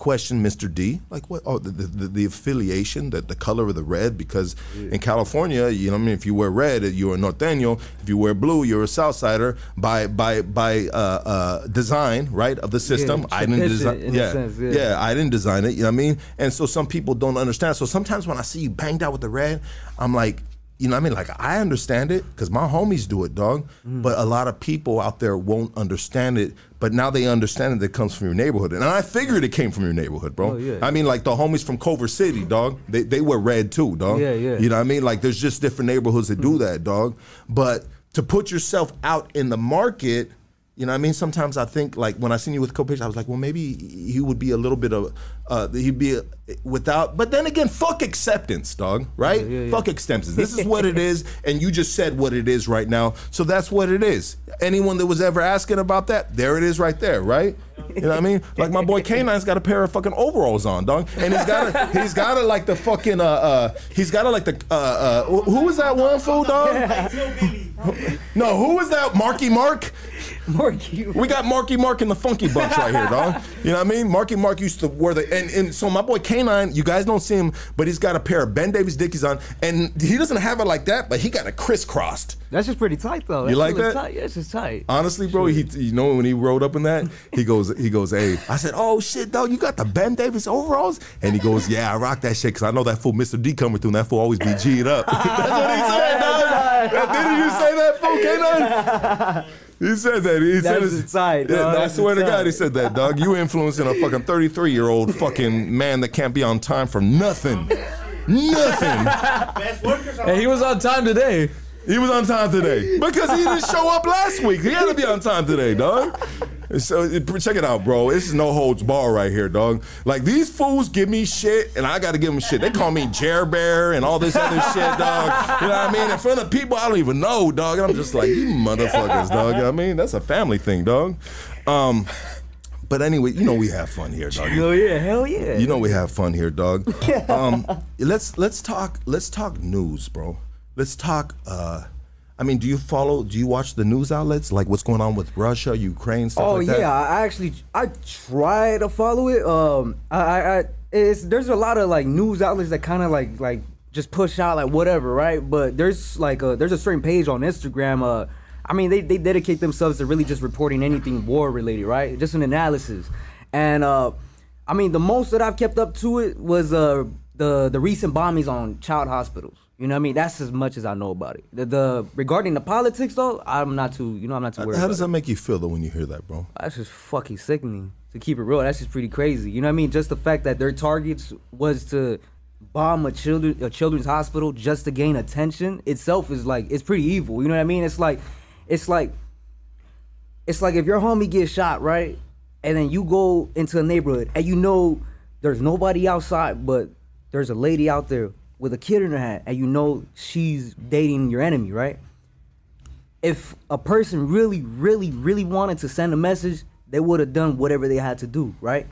question Mr. D, like what? Oh, the the, the, affiliation, the, the color of the red. Because in California, you know, I mean, if you wear red, you're a norteño. If you wear blue, you're a Southsider. By by by uh, uh, design, right, of the system. I didn't design. Yeah, sense, yeah, yeah. I didn't design it. You know what I mean? And so some people don't understand. So sometimes when I see you banged out with the red, I'm like. You know what I mean? Like I understand it because my homies do it, dog. Mm. But a lot of people out there won't understand it. But now they understand that It comes from your neighborhood, and I figured it came from your neighborhood, bro. Oh, yeah. I mean, like the homies from Culver City, dog. They they wear red too, dog. Yeah, yeah. You know what I mean? Like there's just different neighborhoods that do mm-hmm. that, dog. But to put yourself out in the market, you know what I mean? Sometimes I think like when I seen you with Copish, I was like, well, maybe he would be a little bit of, uh, he'd be a, without. But then again, fuck acceptance, dog. Right? yeah, yeah. Fuck acceptance. This is what it is, and you just said what it is right now. So that's what it is. Anyone that was ever asking about that, there it is right there, right? You know what I mean? Like my boy K9's got a pair of fucking overalls on, dog, and he's got a, he's got it like the fucking uh uh he's got it like the uh uh who was that one fool, dog? No, who was that? Marky Mark. Marky. We got Marky Mark and the Funky Bunch right here, dog. You know what I mean? Marky Mark used to wear the and, and so my boy K9, you guys don't see him, but he's got a pair of Ben Davis Dickies on, and he doesn't have it like that, but he got it crisscrossed. That's just pretty tight though. You That's like really that? Tight. Yeah, it's just tight. Honestly, bro, he you know when he rode up in that, he goes he goes, hey, I said, oh shit, dog, you got the Ben Davis overalls, and he goes, yeah, I rock that shit because I know that fool Mr. D coming through, and that fool always be G'd up. That's what he said, dog. Didn't you say that, fool K9? He said that. He said That's it's- tight, Yeah, dog. no, I That's swear to God, he said that, dog. You influencing a fucking 33 year old fucking man that can't be on time for nothing. Nothing. Best workers are Hey, he was on time today. He was on time today because he didn't show up last week. He had to be on time today, dog. So check it out, bro. This is no holds bar right here, dog. Like these fools give me shit, and I got to give them shit. They call me Jer Bear and all this other shit, dog. You know what I mean? In front of people I don't even know, dog. And I'm just like, you motherfuckers, dog. You know what I mean? That's a family thing, dog. Um, but anyway, you know we have fun here, dog. Oh yeah, hell yeah. You know we have fun here, dog. Um, let's let's talk let's talk news, bro. Let's talk. Uh, I mean, do you follow? Do you watch the news outlets like what's going on with Russia, Ukraine, stuff Oh like yeah. I actually I try to follow it. Um, I, I, I it's there's a lot of like news outlets that kind of like like just push out like whatever, right? But there's like a there's a certain page on Instagram. Uh, I mean, they, they dedicate themselves to really just reporting anything war related, right? Just an analysis. And uh, I mean, the most that I've kept up to it was uh, the the recent bombings on child hospitals. You know what I mean? That's as much as I know about it. The, the regarding the politics though, I'm not too. You know, I'm not too worried. How does that it. make you feel though when you hear that, bro? That's just fucking sickening. To keep it real, that's just pretty crazy. You know what I mean? Just the fact that their targets was to bomb a children a children's hospital just to gain attention itself is like it's pretty evil. You know what I mean? It's like it's like it's like if your homie gets shot, right? And then you go into a neighborhood and you know there's nobody outside, but there's a lady out there with a kid in her hand, and you know she's dating your enemy, right? if a person really, really, really wanted to send a message, they would have done whatever they had to do, right?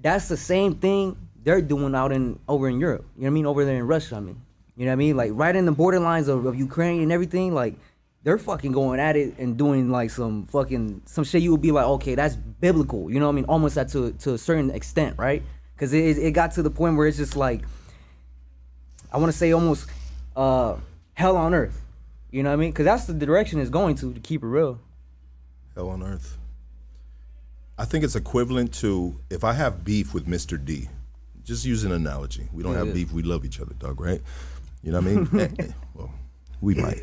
That's the same thing they're doing out in over in Europe. You know what I mean? Over there in Russia, I mean. You know what I mean? Like right in the borderlines of, of Ukraine and everything, like they're fucking going at it and doing like some fucking some shit you would be like, okay, that's biblical. You know what I mean? Almost at to to a certain extent, right? Because it, it got to the point where it's just like I want to say almost uh, hell on earth. You know what I mean? Because that's the direction it's going to, to keep it real. Hell on earth. I think it's equivalent to if I have beef with Mr. D. Just use an analogy. We don't Yeah, have yeah. beef. We love each other, Doug. Right? You know what I mean? Eh, eh, well, we might.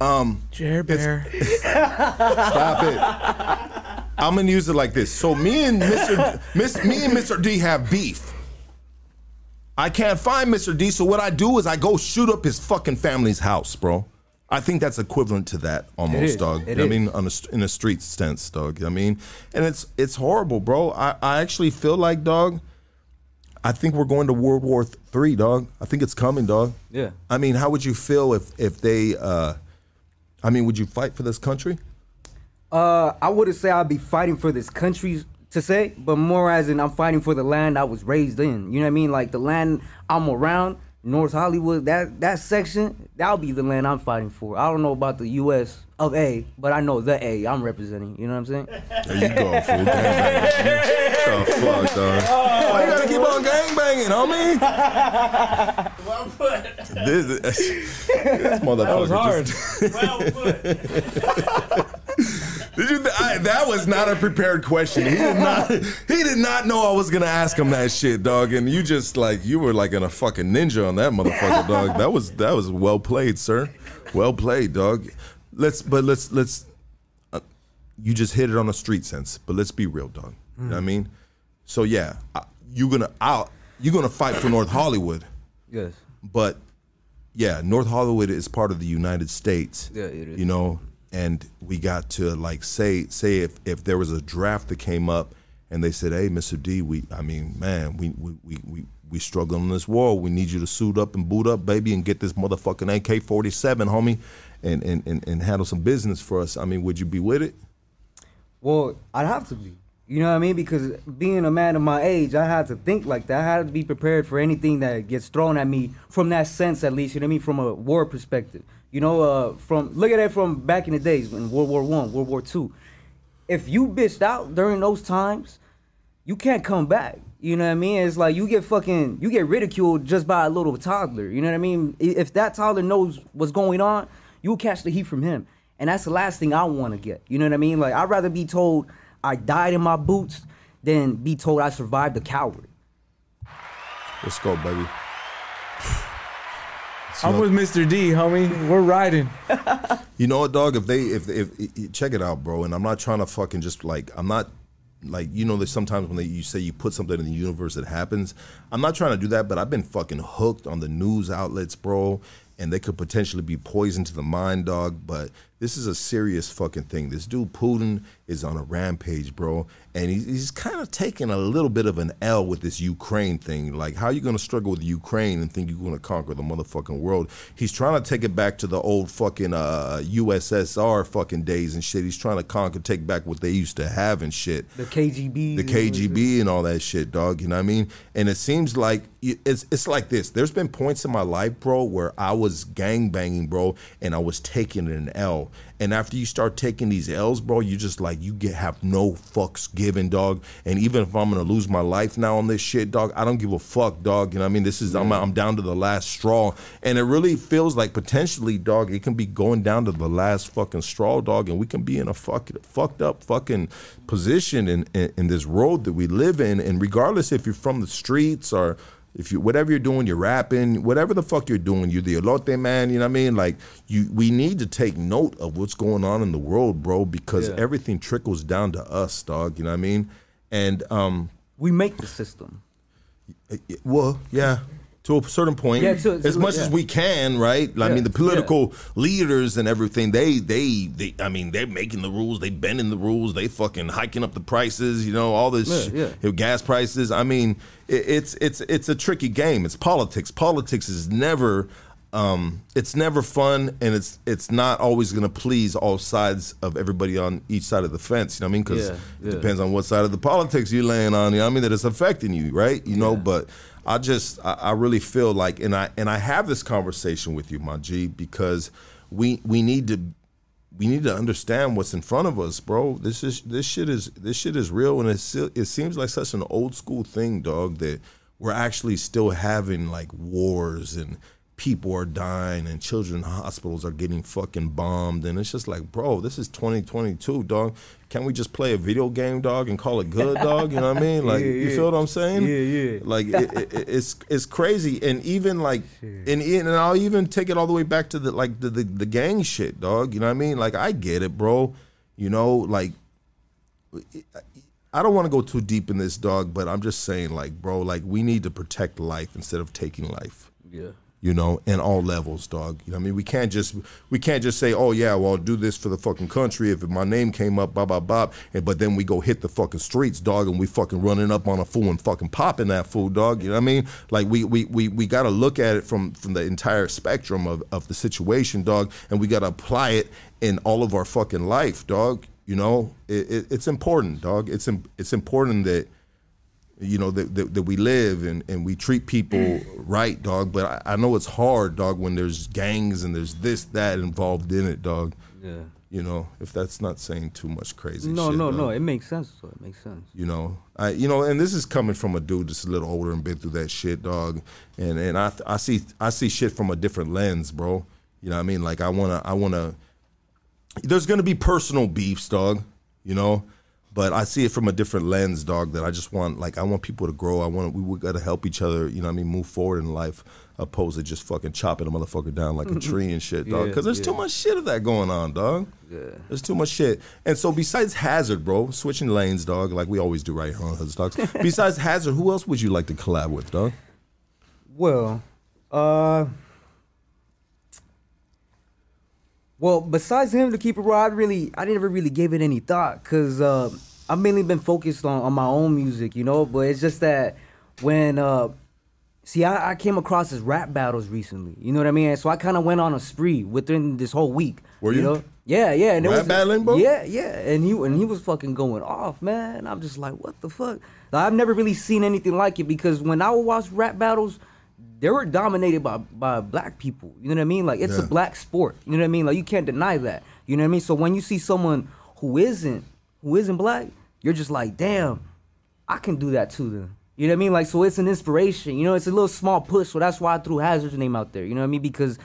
Um, Jer Bear. Stop it. I'm gonna use it like this. So me and Mr. D, Miss, me and Mr. D have beef. I can't find Mr. D, so what I do is I go shoot up his fucking family's house, bro. I think that's equivalent to that almost, dog. I mean, on a, in a street sense, dog. I mean, and it's it's horrible, bro. I, I actually feel like, dog. I think we're going to World War Three, dog. I think it's coming, dog. Yeah. I mean, how would you feel if if they? uh I mean, would you fight for this country? Uh, I wouldn't say I'd be fighting for this country to say, but more as in I'm fighting for the land I was raised in. You know what I mean? Like the land I'm around, North Hollywood, that that section, that'll be the land I'm fighting for. I don't know about the U.S. of A, but I know the A I'm representing. You know what I'm saying? There you go, fool. Gangbanging. The fuck, dog? Why you gotta keep on gangbanging, homie? Well put. This, this, this motherfucker. That was hard. just- well put. did you? Th- I, that was not a prepared question. He did not. He did not know I was gonna ask him that shit, dog. And you just like you were like in a fucking ninja on that motherfucker, dog. That was that was well played, sir. Well played, dog. Let's but let's let's. Uh, you just hit it on a street sense, but let's be real, dog. You know what I mean? So yeah, I, you're gonna out. You're gonna fight for North Hollywood. Yes. but yeah, North Hollywood is part of the United States. Yeah, it is. You know, and we got to like say say if if there was a draft that came up and they said, "Hey, Mr. D, we I mean, man, we we we we, we struggling in this war. We need you to suit up and boot up, baby, and get this motherfucking AK-47, homie, and and and, and handle some business for us." I mean, would you be with it? Well, I'd have to be. You know what I mean? Because being a man of my age, I had to think like that. I had to be prepared for anything that gets thrown at me from that sense, at least. You know what I mean? From a war perspective. You know, uh, from look at it from back in the days in World War One, World War Two. If you bitched out during those times, you can't come back. You know what I mean? It's like you get fucking you get ridiculed just by a little toddler. You know what I mean? If that toddler knows what's going on, you'll catch the heat from him. And that's the last thing I want to get. You know what I mean? Like I'd rather be told I died in my boots than be told I survived a coward. Let's go, baby. I'm with Mr. D, homie. We're riding. You know what, dog? If they, if, if, if check it out, bro. And I'm not trying to fucking just like, I'm not like, you know, there's sometimes when they, you say you put something in the universe that happens. I'm not trying to do that, but I've been fucking hooked on the news outlets, bro. And they could potentially be poison to the mind, dog. But this is a serious fucking thing. This dude Putin is on a rampage, bro, and he's, he's kind of taking a little bit of an L with this Ukraine thing. Like, how you gonna struggle with Ukraine and think you're gonna conquer the motherfucking world? He's trying to take it back to the old fucking uh, USSR fucking days and shit. He's trying to conquer, take back what they used to have and shit The KGB. the KGB and all that shit, dog. You know what I mean? And it seems like it's it's like this. There's been points in my life, bro, where I was was gang banging, bro, and I was taking an L. And after you start taking these L's, bro, you just like you get have no fucks given, dog. And even if I'm gonna lose my life now on this shit, dog, I don't give a fuck, dog. You know what I mean? This is I'm I'm down to the last straw, and it really feels like potentially, dog, it can be going down to the last fucking straw, dog, and we can be in a fuck, fucked up fucking position in, in in this road that we live in. And regardless if you're from the streets or if you whatever you're doing, you're rapping, whatever the fuck you're doing, you're the elote man, you know what I mean? Like you we need to take note of what's going on in the world, bro, because Yeah. everything trickles down to us, dog, you know what I mean? And um We make the system. well, yeah, to a certain point, Yeah, to- as much yeah. as we can, right? I Yeah, mean, the political leaders and everything, they, they, they, I mean, they're making the rules, they bending the rules, they fucking hiking up the prices, you know, all this Yeah, sh- yeah. you know, gas prices. I mean, it, it's, it's, it's a tricky game. It's politics. Politics is never. Um, it's never fun, and it's it's not always going to please all sides of everybody on each side of the fence. You know what I mean? Because Yeah, it depends on what side of the politics you're laying on. You know what I mean? That it's affecting you, right? You know, but I just I, I really feel like and I and I have this conversation with you, G, because we we need to we need to understand what's in front of us, bro. This is this shit is this shit is real and it's, it seems like such an old school thing, dog, that we're actually still having like wars and people are dying and children in hospitals are getting fucking bombed and it's just like, bro, this is 2022, dog. Can we just play a video game, dog, and call it good, dog? You know what I mean? Like, Yeah, you feel what I'm saying? Yeah, yeah. Like it, it, it's it's crazy, and even like, and and I'll even take it all the way back to the like the, the the gang shit, dog. You know what I mean? Like I get it, bro. You know, like I don't want to go too deep in this, dog, but I'm just saying, like, bro, like we need to protect life instead of taking life Yeah. You know, in all levels, dog. You know, I mean, we can't just we can't just say, oh yeah, well, I'll do this for the fucking country. If my name came up, blah blah blah, and but then we go hit the fucking streets, dog, and we fucking running up on a fool and fucking popping that fool, dog. You know what I mean? Like we we we, we got to look at it from from the entire spectrum of of the situation, dog, and we got to apply it in all of our fucking life, dog. You know, it, it, it's important, dog. It's it's important that you know that, that, that we live and, and we treat people mm. right dog but I, I know it's hard dog when there's gangs and there's this that involved in it dog Yeah. you know if that's not saying too much crazy No, shit, no, dog. no. It makes sense. So it makes sense. you know I you know and this is coming from a dude that's a little older and been through that shit dog and and I I see I see shit from a different lens bro you know what I mean like I want to I want to there's going to be personal beefs dog you know but I see it from a different lens dog that I just want like I want people to grow I want we, we got to help each other you know what I mean move forward in life opposed to just fucking chopping a motherfucker down like a tree and shit dog Yeah, because there's too much shit of that going on dog Yeah. there's too much shit. And so besides Hazard, bro, switching lanes, dog, like we always do right here on Hood Stocks. besides Hazard, who else would you like to collab with, dog? Well, uh, well, besides him to keep it raw, I really, I never really gave it any thought because uh, I've mainly been focused on, on my own music, you know. But it's just that when, uh, see, I, I came across his rap battles recently, you know what I mean? So I kind of went on a spree within this whole week. Were you? know? Yeah, yeah. And it Rap was, battling, bro? Yeah, yeah. And he and he was fucking going off, man. I'm just like, what the fuck? Like, I've never really seen anything like it because when I would watch rap battles, they were dominated by by black people. You know what I mean? Like it's a black sport. You know what I mean? Like you can't deny that. You know what I mean? So when you see someone who isn't who isn't black, you're just like, damn, I can do that too. Then you know what I mean? Like so, it's an inspiration. You know, it's a little small push. So that's why I threw Hazard's name out there. You know what I mean? Because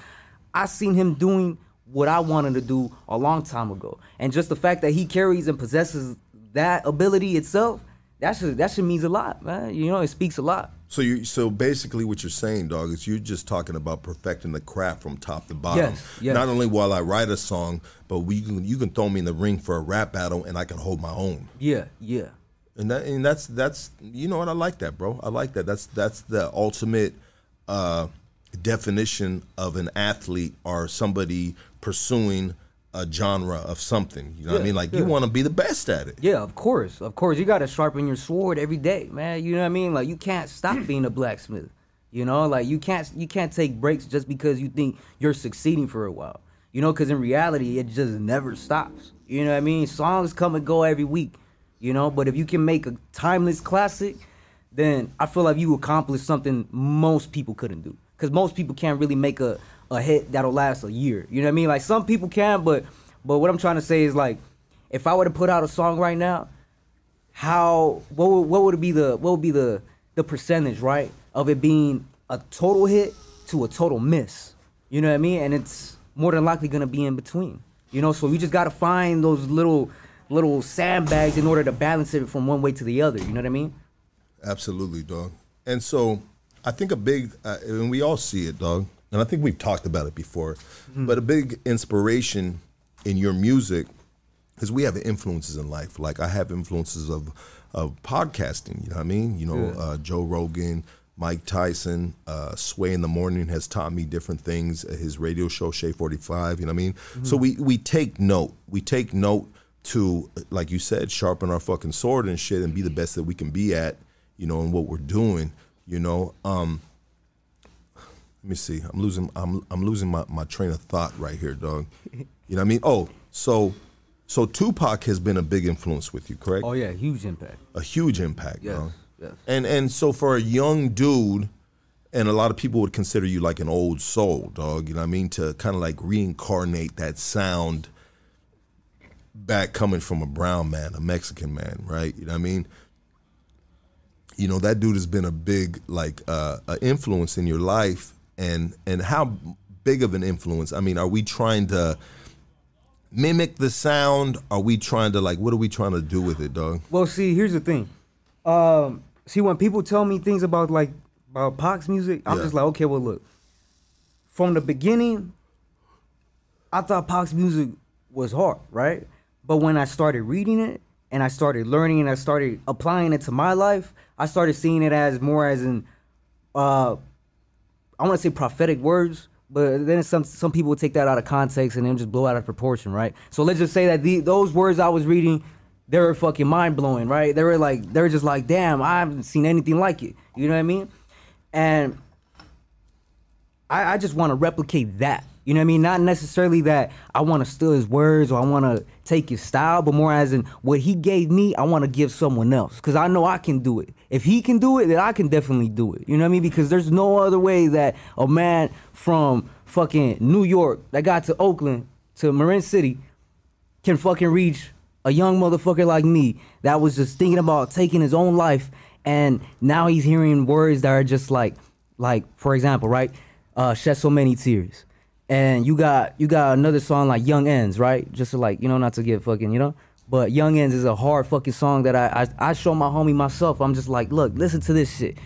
I seen him doing what I wanted to do a long time ago, and just the fact that he carries and possesses that ability itself, that should that should means a lot, man. You know, it speaks a lot. So you so basically what you're saying, dog, is you're just talking about perfecting the craft from top to bottom. Yes, yes. Not only while I write a song, but we can, you can throw me in the ring for a rap battle and I can hold my own. Yeah, yeah. And that and that's that's you know what I like that, bro. I like that. That's that's the ultimate uh, definition of an athlete or somebody pursuing a genre of something. You know what I mean? Like you want to be the best at it. Yeah, of course, of course. You gotta sharpen your sword every day, man. You know what I mean? Like you can't stop being a blacksmith. You know, like you can't you can't take breaks just because you think you're succeeding for a while. You know, because in reality, it just never stops. You know what I mean? Songs come and go every week. You know, but if you can make a timeless classic, then I feel like you accomplished something most people couldn't do. Because most people can't really make a a hit that'll last a year. You know what I mean? Like some people can, but but what I'm trying to say is like, if I were to put out a song right now, how what would, what would be the what would be the the percentage right of it being a total hit to a total miss? You know what I mean? And it's more than likely gonna be in between. You know, so we just gotta find those little little sandbags in order to balance it from one way to the other. You know what I mean? Absolutely, dog. And so I think a big, uh, and we all see it, dog. And I think we've talked about it before, but a big inspiration in your music is we have influences in life. Like I have influences of of podcasting. You know what I mean? You know, Yeah. uh, Joe Rogan, Mike Tyson, uh, Sway in the Morning has taught me different things. uh, His radio show, Shade Forty Five. You know what I mean? So we we take note. We take note to, like you said, sharpen our fucking sword and shit, and be the best that we can be at. You know, in what we're doing. You know. Um, let me see. I'm losing. I'm I'm losing my, my train of thought right here, dog. You know what I mean? Oh, so so Tupac has been a big influence with you, correct? Oh yeah, huge impact. a huge impact, Yes, bro. yes. And and so for a young dude, and a lot of people would consider you like an old soul, dog. You know what I mean? To kind of like reincarnate that sound back coming from a brown man, a Mexican man, right? You know what I mean? You know that dude has been a big like uh, uh, influence in your life, and and how big of an influence? I mean, are we trying to mimic the sound? Are we trying to like what are we trying to do with it, dog? Well, see, here's the thing. Um, see, when people tell me things about like about Pac's music, I'm Yeah. just like, okay, well, look. From the beginning, I thought Pac's music was hard, right? But when I started reading it and I started learning and I started applying it to my life, I started seeing it as more as in, uh, I want to say prophetic words, but then some some people take that out of context and then just blow out of proportion, right? So let's just say that the, those words I was reading, they were fucking mind blowing, right? They were like they were just like, damn, I haven't seen anything like it. You know what I mean? And I, I just want to replicate that. You know what I mean? Not necessarily that I want to steal his words or I want to take his style, but more as in what he gave me, I want to give someone else because I know I can do it. If he can do it, then I can definitely do it. You know what I mean? Because there's no other way that a man from fucking New York that got to Oakland to Marin City can fucking reach a young motherfucker like me that was just thinking about taking his own life and now he's hearing words that are just like like for example right uh shed so many tears and you got you got another song like young ends right just to like you know not to get fucking you know but young ends is a hard fucking song that i i, I show my homie myself i'm just like look listen to this shit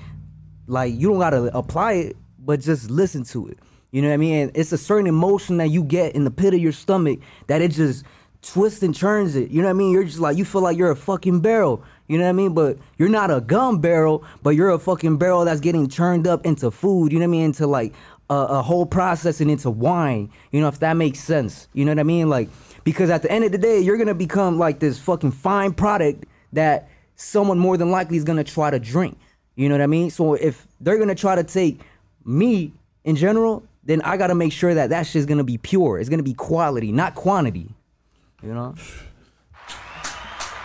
like you don't gotta apply it, but just listen to it. You know what I mean? And it's a certain emotion that you get in the pit of your stomach that it just twists and turns it. You know what I mean? You're just like you feel like you're a fucking barrel. You know what I mean? But you're not a gum barrel, but you're a fucking barrel that's getting churned up into food. You know what I mean? Into like a, a whole processing into wine. You know if that makes sense. You know what I mean? Like because at the end of the day, you're gonna become like this fucking fine product that someone more than likely is gonna try to drink. You know what I mean? So if they're gonna try to take me in general, then I gotta make sure that that shit's gonna be pure. It's gonna be quality, not quantity. You know?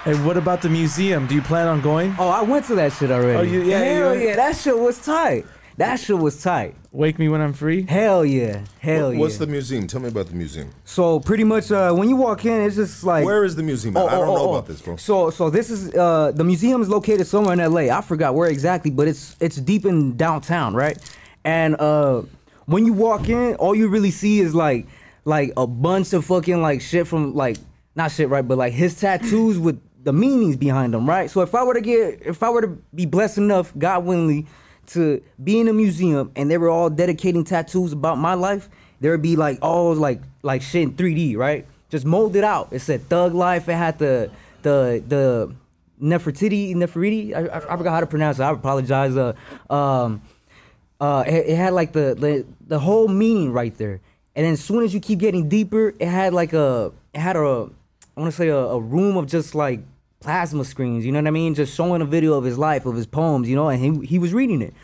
Hey, what about the museum? Do you plan on going? Oh, I went to that shit already. Oh, you- yeah, Hell yeah, that shit was tight. That shit was tight. Wake me when I'm free. Hell yeah. Hell yeah. What's the museum? Tell me about the museum. so pretty much uh, when you walk in, it's just like Where is the museum? at? Oh, I don't oh, know oh, about this, bro. So, so this is uh, the museum is located somewhere in L.A. I forgot where exactly, but it's it's deep in downtown, right? And uh, when you walk in, all you really see is like like a bunch of fucking like shit from like not shit, right? But like his tattoos with the meanings behind them, right? So if I were to get, if I were to be blessed enough, God willingly, to be in a museum and they were all dedicating tattoos about my life, there would be like all like like shit in 3D, right? Just molded out. It said Thug Life. It had the the the Nefertiti Nefertiti. I, I, I forgot how to pronounce it. I apologize. Uh, um, uh, it, it had like the, the the whole meaning right there. And then as soon as you keep getting deeper, it had like a it had a I want to say a, a room of just like plasma screens. You know what I mean? Just showing a video of his life, of his poems. You know, and he he was reading it.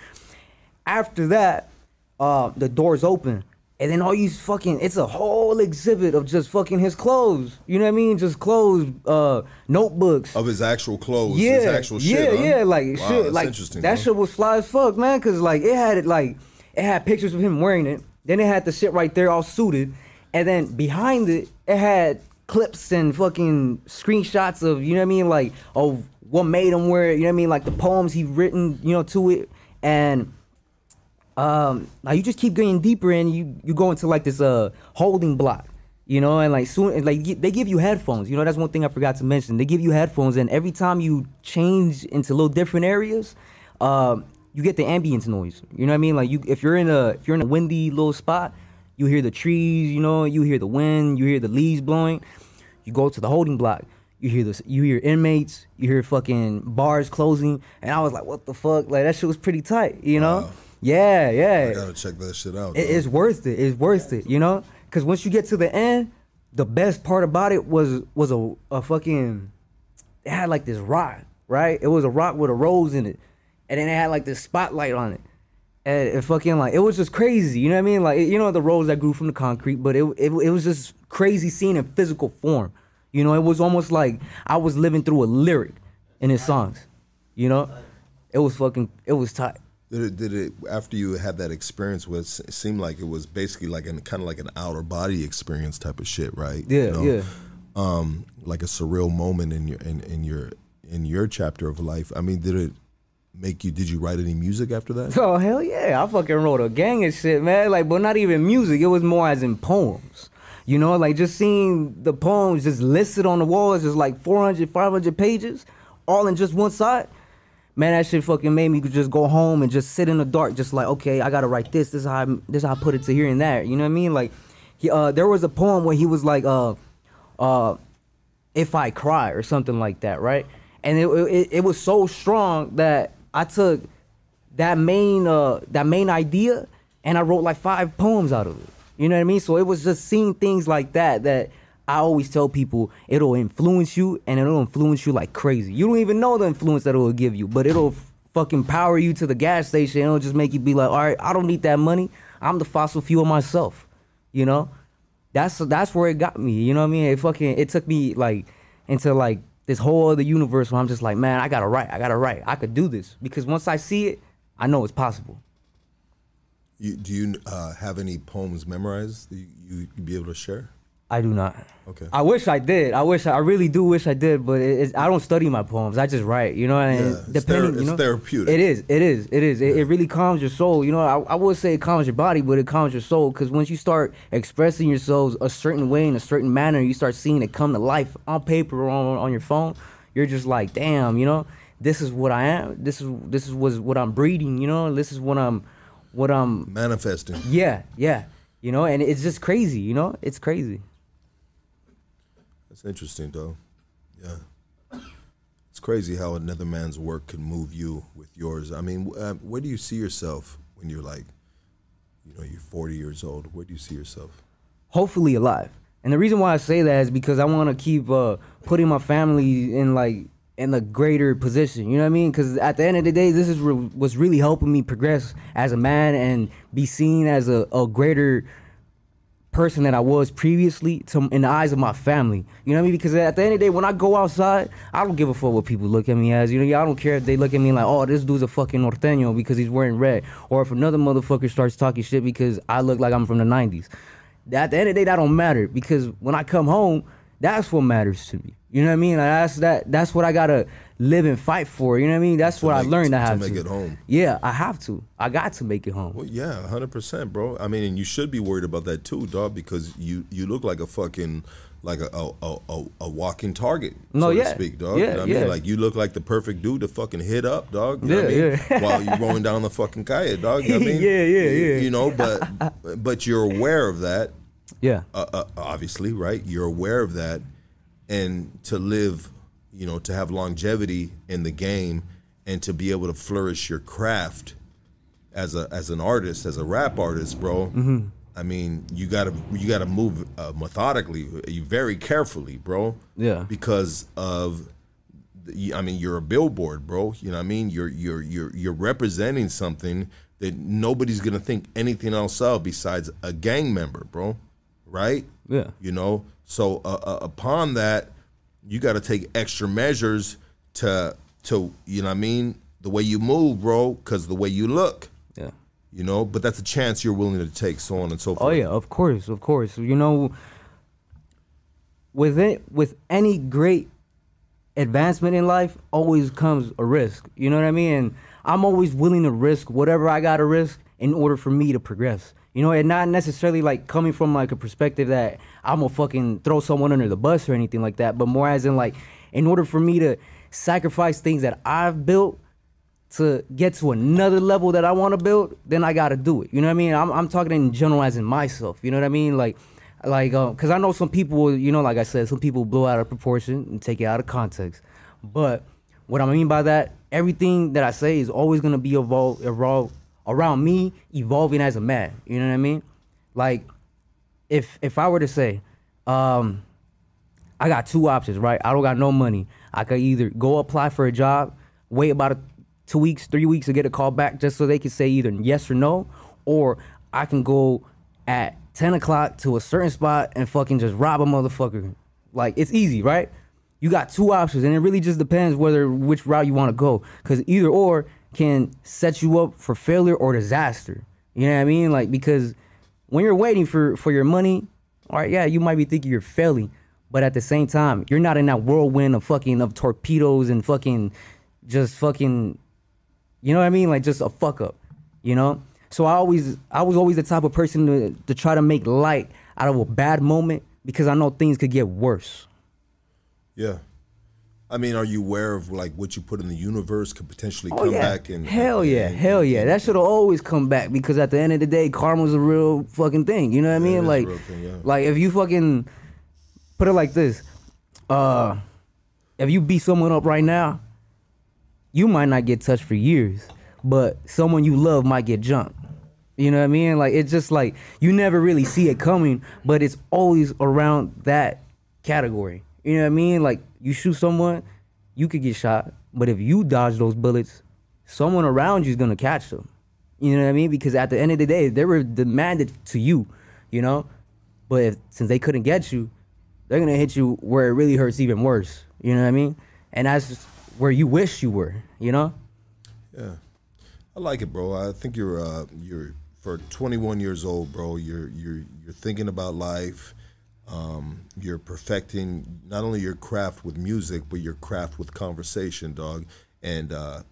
After that, uh, the doors open. And then all you fucking, it's a whole exhibit of just fucking his clothes. You know what I mean? Just clothes, uh, notebooks. Of his actual clothes, Yeah, his actual yeah, huh? yeah, like wow, shit, like that huh? shit was fly as fuck, man. Cause like it had it like it had pictures of him wearing it. Then it had the shit right there, all suited, and then behind it, it had clips and fucking screenshots of you know what I mean, like of what made him wear it. You know what I mean, like the poems he written, you know, to it, and um, now you just keep getting deeper and you you go into like this uh holding block, you know, and like soon like they give you headphones. You know, that's one thing I forgot to mention. They give you headphones, and every time you change into little different areas, um, you get the ambience noise. You know what I mean? Like you if you're in a if you're in a windy little spot, you hear the trees. You know, you hear the wind. You hear the leaves blowing. You go to the holding block. You hear this. You hear inmates. You hear fucking bars closing. And I was like, what the fuck? Like that shit was pretty tight. You know? Wow. Yeah, yeah. I gotta check that shit out. It- it's worth it. It's worth it. You know, because once you get to the end, the best part about it was was a a fucking. It had like this rock, right? It was a rock with a rose in it, and then it had like this spotlight on it, and it fucking like it was just crazy. You know what I mean? Like you know the rose that grew from the concrete, but it it, it was just crazy seeing in physical form. You know, it was almost like I was living through a lyric in his songs. You know, it was fucking it was tight. Did it, did it after you had that experience? Was it seemed like it was basically like an kind of like an outer body experience type of shit, right? Yeah, You know? yeah. Um, like a surreal moment in your in, in your in your chapter of life. I mean, did it make you? Did you write any music after that? Oh hell yeah! I fucking wrote a gang of shit, man. Like, but not even music. It was more as in poems. You know, like just seeing the poems just listed on the walls, just like 400, 500 pages, all in just one side. Man, that shit fucking made me just go home and just sit in the dark, just like, okay, I gotta write this. This is how I, this is how I put it to here and there. You know what I mean? Like, he, uh, there was a poem where he was like, uh, uh, if I cry or something like that, right? And it, it it was so strong that I took that main uh that main idea and I wrote like five poems out of it. You know what I mean? So it was just seeing things like that that I always tell people it'll influence you and it'll influence you like crazy. You don't even know the influence that it will give you, but it'll fucking power you to the gas station. It'll just make you be like, all right, I don't need that money. I'm the fossil fuel myself. You know? that's that's where it got me. You know what I mean? It fucking it took me like into like this whole other universe where I'm just like, man, I gotta write. I gotta write. I could do this because once I see it, I know it's possible. You, do you uh, have any poems memorized that you you you'd be able to share? I do not. Okay. I wish I did. I wish I really do wish I did, but it, it's, I don't study my poems. I just write. You know, and Yeah, it's depending, thera- you it's therapeutic. It is. It is. It is. It, it really calms your soul. You know, I, I would say it calms your body, but it calms your soul because once you start expressing yourselves a certain way in a certain manner, you start seeing it come to life on paper or on, on your phone. You're just like, damn, you know, this is what I am. This is this is was what I'm breeding. You know, this is what I'm, what I'm. Manifesting. Yeah, yeah. You know, and it's just crazy. You know, it's crazy. That's interesting, though. Yeah. It's crazy how another man's work can move you with yours. I mean, uh, where do you see yourself when you're like, you know, you're 40 years old? Where do you see yourself? hopefully alive. And the reason why I say that is because I want to keep uh, putting my family in like in a greater position. You know what I mean? Because at the end of the day, this is re- what's really helping me progress as a man and be seen as a, a greater person that I was previously to in the eyes of my family. You know what I mean? Because at the end of the day, when I go outside, I don't give a fuck what people look at me as. You know, I don't care if they look at me like, oh, this dude's a fucking norteño because he's wearing red, or if another motherfucker starts talking shit because I look like I'm from the '90s. At the end of the day, that don't matter because when I come home, that's what matters to me. You know what I mean? Like, that's that. That's what I gotta live and fight for. You know what I mean? That's what I learned. to- I have to make it home. Yeah, I have to. I got to make it home. Well, yeah, 100%, bro. I mean, and you should be worried about that too, dog, because you you look like a fucking like a a, a, a, a walking target, No, so yeah. to speak, dog. Yeah, you know what I yeah. mean? Like you look like the perfect dude to fucking hit up, dog. You know what I Yeah, mean? yeah. While you're rolling down the fucking kayak, dog. You know what I mean? Yeah, yeah, yeah. You know, but but you're aware of that, Yeah. uh, uh, obviously, right? You're aware of that, and to live, you know, to have longevity in the game, and to be able to flourish your craft as a as an artist, as a rap artist, bro. Mm-hmm. I mean, you gotta you gotta move uh, methodically, you very carefully, bro. Yeah. Because of, I mean, you're a billboard, bro. You know what I mean? You're you're you're you're representing something that nobody's gonna think anything else of besides a gang member, bro. Right? Yeah. You know. So uh, uh, upon that, you got to take extra measures to to you know what I mean the way you move, bro, because the way you look. Yeah. you know. But that's a chance you're willing to take, so on and so oh, forth. Oh yeah, of course, of course. You know, with it, with any great advancement in life, always comes a risk. You know what I mean? And I'm always willing to risk whatever I got to risk in order for me to progress. You know, and not necessarily like coming from like a perspective that I'm gonna fucking throw someone under the bus or anything like that, but more as in like, in order for me to sacrifice things that I've built to get to another level that I want to build, then I got to do it. You know what I mean? I'm, I'm talking in general as in myself. You know what I mean? Like, like, uh, cause I know some people, you know, like I said, some people blow out of proportion and take it out of context. But what I mean by that, everything that I say is always gonna be evolve, evolve around me evolving as a man. You know what I mean? Like, if if I were to say, um, I got two options, right? I don't got no money. I could either go apply for a job, wait about a, two weeks, three weeks to get a call back just so they can say either yes or no, or I can go at 10 o'clock to a certain spot and fucking just rob a motherfucker. Like, it's easy, right? You got two options, and it really just depends whether which route you want to go. Because either or can set you up for failure or disaster. You know what I mean? Like, because when you're waiting for for your money, all right, yeah, you might be thinking you're failing, but at the same time, you're not in that whirlwind of fucking of torpedoes and fucking just fucking, you know what I mean? Like just a fuck up, you know. So I always, I was always the type of person to to try to make light out of a bad moment because I know things could get worse. Yeah. I mean, are you aware of like what you put in the universe could potentially Oh come yeah, back and hell yeah, and- hell yeah. That should have always come back because at the end of the day, karma's a real fucking thing. You know what I mean? Like, thing, yeah. like if you fucking put it like this, uh, if you beat someone up right now, you might not get touched for years, but someone you love might get jumped. You know what I mean? Like it's just like you never really see it coming, but it's always around that category. You know what I mean? Like you shoot someone, you could get shot, but if you dodge those bullets, someone around you is gonna catch them. You know what I mean? Because at the end of the day, they were demanded to you. You know, but if, since they couldn't get you, they're gonna hit you where it really hurts even worse. You know what I mean? And that's where you wish you were. You know? Yeah, I like it, bro. I think you're uh, you're for 21 years old, bro. You're you're you're thinking about life. Um, you're perfecting not only your craft with music, but your craft with conversation, dog, and uh,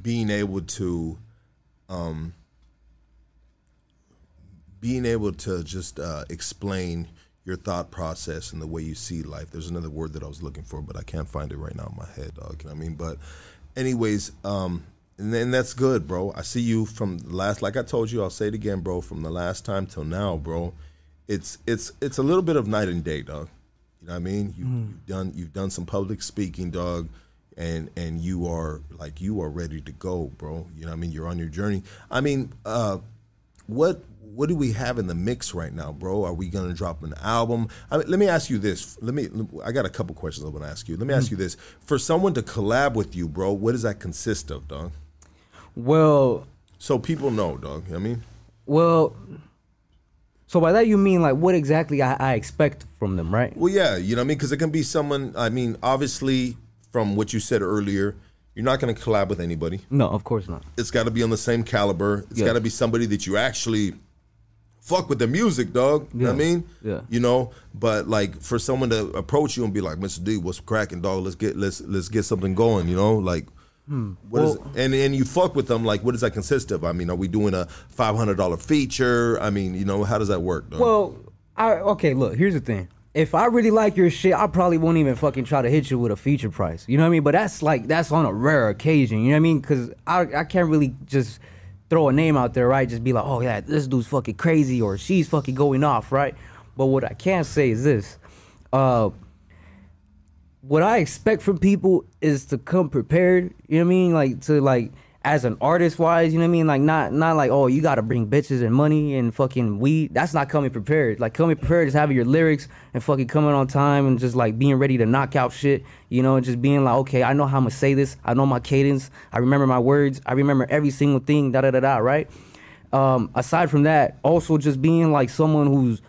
being able to, um, being able to just uh, explain your thought process and the way you see life. There's another word that I was looking for, but I can't find it right now in my head, dog. You know what I mean? But, anyways, um, and then that's good, bro. I see you from the last, like I told you, I'll say it again, bro. From the last time till now, bro, it's it's it's a little bit of night and day, dog. You know what I mean? You, You've done you've done some public speaking, dog, and and you are like you are ready to go, bro. You know what I mean? You're on your journey. I mean, uh, what what do we have in the mix right now, bro? Are we gonna drop an album? I mean, let me ask you this. Let me. I got a couple questions I want to ask you. Let me ask you this: For someone to collab with you, bro, what does that consist of, dog? Well, So people know, dog. You know what I mean, well. So by that you mean like what exactly I, I expect from them, right? well, yeah, you know what I mean, because it can be someone. I mean, obviously, from what you said earlier, you're not gonna collab with anybody. No, of course not. It's got to be on the same caliber. It's Yeah. got to be somebody that you actually fuck with the music, dog. You know what I mean? Yeah. You know, but like for someone to approach you and be like, "Mr. D, what's cracking, dog? Let's get let's let's get something going." You know, like. What is Well- and and you fuck with them like what does that consist of? I mean, are we doing a five hundred dollar feature? I mean, you know, how does that work? Dog? Well, I okay. Look, here's the thing. If I really like your shit, I probably won't even fucking try to hit you with a feature price. You know what I mean? But that's like that's on a rare occasion. You know what I mean? Because I I can't really just throw a name out there, right? Just be like, oh yeah, this dude's fucking crazy or she's fucking going off, right? But what I can say is this. Uh, what I expect from people is to come prepared. You know what I mean? Like to like as an artist wise, you know what I mean? Like not not like oh you got to bring bitches and money and fucking weed. That's not coming prepared. Like coming prepared is having your lyrics and fucking coming on time and just like being ready to knock out shit. You know, and just being like okay, I know how I'm gonna say this. I know my cadence. I remember my words. I remember every single thing. Da da da da. Right. Um, aside from that, also just being like someone who's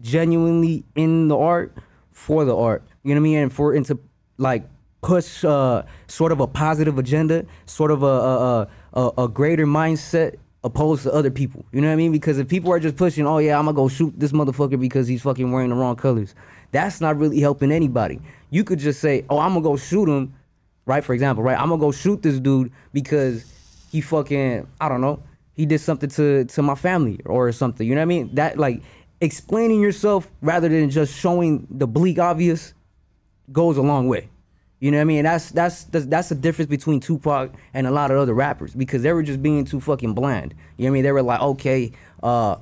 genuinely in the art for the art. You know what I mean? And for into like push uh, sort of a positive agenda, sort of a a, a, a- greater mindset opposed to other people. You know what I mean? Because if people are just pushing, oh yeah, I'm gonna go shoot this motherfucker because he's fucking wearing the wrong colors, that's not really helping anybody. You could just say, oh, I'm gonna go shoot him, right? For example, right? I'm gonna go shoot this dude because he fucking, I don't know, he did something to to my family or something. You know what I mean? That like explaining yourself rather than just showing the bleak obvious goes a long way. You know what I mean? That's that's that's, that's the difference between Tupac and a lot of other rappers because they were just being too fucking bland. You know what I mean? They were like, okay, uh,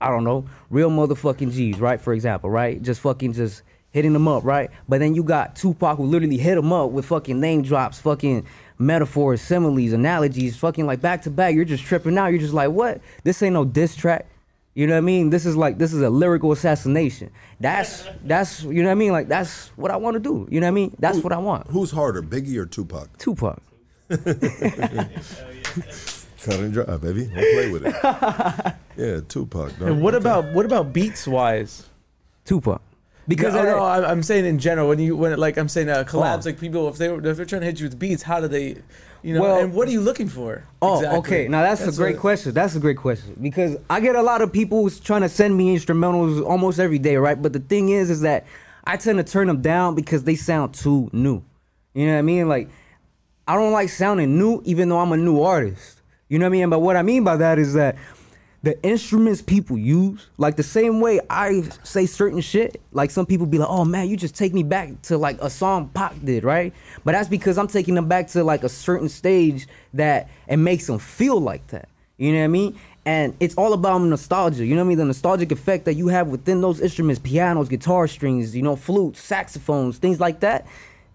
I don't know, real motherfucking G's, right? For example, right? Just fucking just hitting them up, right? But then you got Tupac who literally hit them up with fucking name drops, fucking metaphors, similes, analogies, fucking like back to back. You're just tripping out. You're just like, what? This ain't no diss track. You know what I mean? This is like this is a lyrical assassination. That's that's you know what I mean? Like that's what I want to do. You know what I mean? That's what I want. Who's harder, Biggie or Tupac? Tupac. Cut and dry, baby. Don't play with it. yeah, Tupac. dog. And what about what about beats wise? Tupac. Because Because no, I, no, I'm I'm saying in general when you when it, like I'm saying uh, collabs Oh. like people if they were if they're trying to hit you with beats how do they you know Well- and what are you looking for? Oh, Exactly. okay. Now that's, a great what- question. That's a great question because I get a lot of people trying to send me instrumentals almost every day, right? But the thing is, is that I tend to turn them down because they sound too new. You know what I mean? Like I don't like sounding new, even though I'm a new artist. You know what I mean? But what I mean by that is that the instruments people use, like the same way I say certain shit, like some people be like, oh man, you just take me back to like a song Pac did, right? But that's because I'm taking them back to like a certain stage that it makes them feel like that. You know what I mean? And it's all about nostalgia. You know what I mean? The nostalgic effect that you have within those instruments, pianos, guitar strings, you know, flutes, saxophones, things like that.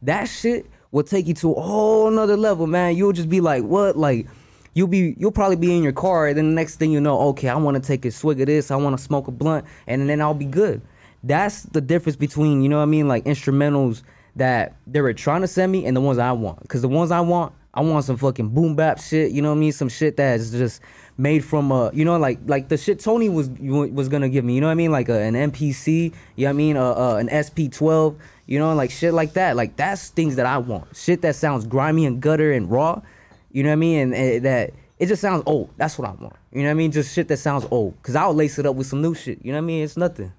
That shit will take you to a whole nother level, man. You'll just be like, what? Like, you'll be you'll probably be in your car and then the next thing you know okay i want to take a swig of this i want to smoke a blunt and then i'll be good. That's the difference between you know what i mean like instrumentals that they were trying to send me and the ones i want. Because the ones i want i want some fucking boom bap shit you know what i mean? Some shit that's just made from a you know like like the shit tony was was gonna give me you know what i mean? Like a, an MPC you know what i mean? Uh, uh, an sp12 you know like shit like that. Like that's things that i want. Shit that sounds grimy and gutter and raw you know what I mean? And, and that it just sounds old. That's what I want. You know what I mean? Just shit that sounds old. Cause I'll lace it up with some new shit. You know what I mean? It's nothing.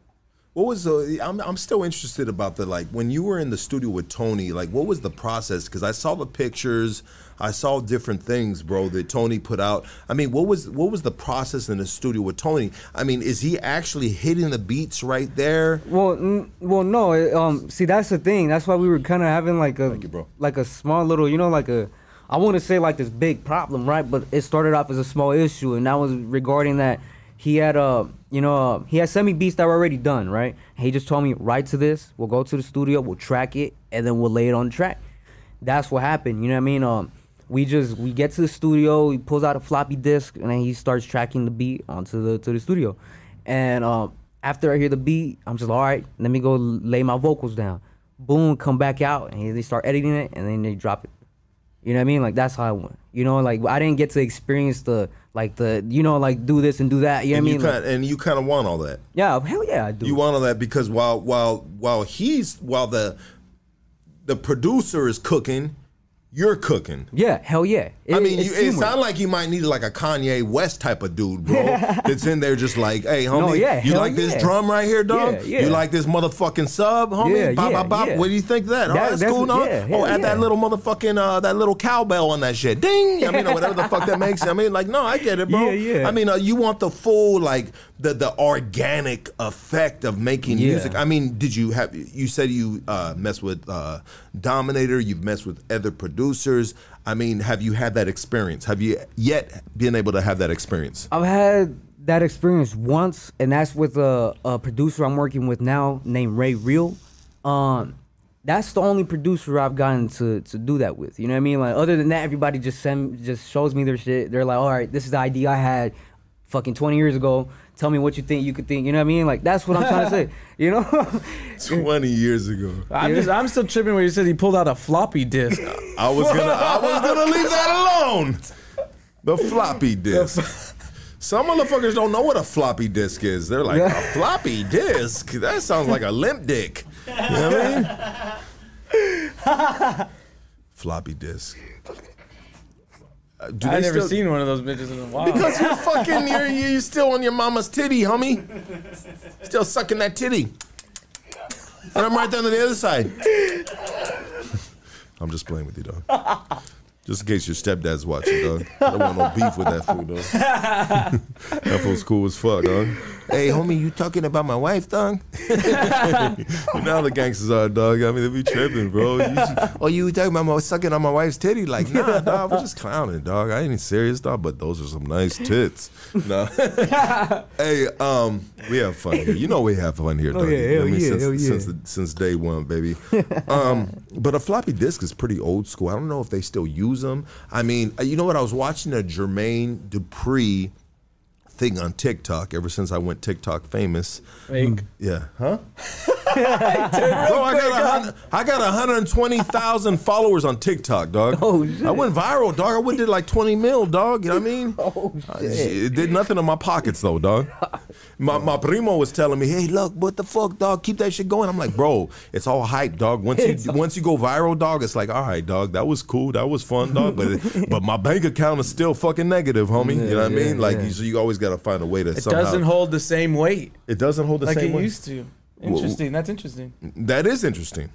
What was the? I'm I'm still interested about the like when you were in the studio with Tony. Like, what was the process? Because I saw the pictures, I saw different things, bro, that Tony put out. I mean, what was what was the process in the studio with Tony? I mean, is he actually hitting the beats right there? Well, n- well, no. Um, see, that's the thing. That's why we were kind of having like a you, like a small little, you know, like a. I want to say like this big problem, right? But it started off as a small issue, and that was regarding that he had uh, you know, uh, he had sent me beats that were already done, right? He just told me write to this. We'll go to the studio, we'll track it, and then we'll lay it on the track. That's what happened. You know what I mean? Um, we just we get to the studio, he pulls out a floppy disk, and then he starts tracking the beat onto the to the studio. And um, after I hear the beat, I'm just all right. Let me go lay my vocals down. Boom, come back out, and they start editing it, and then they drop it. You know what I mean? Like that's how I went. You know, like I didn't get to experience the like the you know like do this and do that. You know and what I mean? Like, and you kind of want all that. yeah, hell yeah, I do. You want all that because while while while he's while the the producer is cooking, you're cooking. yeah, hell yeah. I mean, you, it sounds like you might need like a Kanye West type of dude, bro. that's in there just like, hey, homie, No, yeah, you like this drum right here, dog? Yeah, yeah. You like this motherfucking sub, homie? Yeah, bop, yeah, bop, bop. yeah. What do you think of that? Oh, That- that's, that's- cool, yeah, oh, add that little motherfucking uh, that little cowbell on that shit. Ding. I mean, or whatever the fuck that makes. I mean, like, no, I get it, bro. Yeah, yeah. I mean, uh, you want the full like the the organic effect of making Yeah. music. I mean, did you have? You said you uh, mess with uh, Dominator. You've messed with other producers. I mean, have you had that experience? Have you yet been able to have that experience? I've had that experience once, and that's with a, a producer I'm working with now named Ray Real. Um, that's the only producer I've gotten to to do that with. You know what I mean? Like other than that, everybody just send just shows me their shit. They're like, all right, this is the idea I had fucking 20 years ago. Tell me what you think you could think. You know what I mean? Like that's what I'm trying to say. You know? Twenty years ago, I'm just I'm still tripping where you said he pulled out a floppy disk. I was gonna I was gonna leave that alone. The floppy disk. Some motherfuckers don't know what a floppy disk is. They're like, a floppy disk? That sounds like a limp dick. You know what I mean? floppy disk. Uh, do I they never still- seen one of those bitches in a while. Because you're fucking, you're, you're still on your mama's titty, homie. Still sucking that titty. And I'm right down to the other side. I'm just playing with you, dog. Just in case your stepdad's watching, dog. I don't want no beef with that fool, dog. that fool's cool as fuck, dog. Hey, homie, you talking about my wife, dog? now the gangsters are, dog. I mean, they be tripping, bro. You should- oh, you talking about my, sucking on my wife's titty? Like, nah, dog. We're just clowning, dog. I ain't serious, dog. But those are some nice tits. No. hey, um, we have fun here. You know we have fun here, dog. Oh, yeah, hell yeah, since, hell yeah. since, the- since day one, baby. Um, but a floppy disk is pretty old school. I don't know if they still use them. I mean, uh, you know what? I was watching a Jermaine Dupri thing on TikTok ever since I went TikTok famous. Fake. Yeah. Huh? Bro, I got, a got 120,000 followers on TikTok, dog. Oh, shit. I went viral, dog. I went did like 20 mil, dog. You know what I mean? Oh, shit. It did nothing in my pockets though, dog. My, my primo was telling me, "Hey, look, what the fuck, dog? Keep that shit going." I'm like, "Bro, it's all hype, dog. Once you all- once you go viral, dog, it's like, all right, dog, that was cool, that was fun, dog. But it, but my bank account is still fucking negative, homie. you know what I mean? Like, yeah. you, so you always got to find a way to It somehow. doesn't hold the same weight it doesn't hold the same weight. like same it way. used to. Interesting. That's interesting. That is interesting.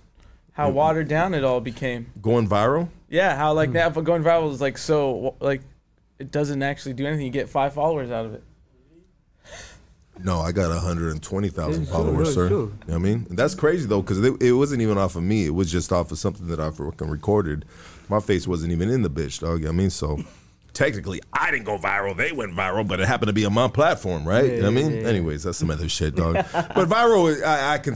How mm-hmm. watered down it all became. Going viral. Yeah, how like hmm. that but going viral is like so like it doesn't actually do anything. You get five followers out of it. No, I got 120,000 followers, true, sir. true. You know what I mean? And that's crazy though, because it, it wasn't even off of me. It was just off of something that I fucking recorded. My face wasn't even in the bitch, dog. You know what I mean? So technically, I didn't go viral. They went viral, but it happened to be on my platform, right? you know what I mean? yeah, yeah. Anyways, that's some other shit, dog. but viral, I, I can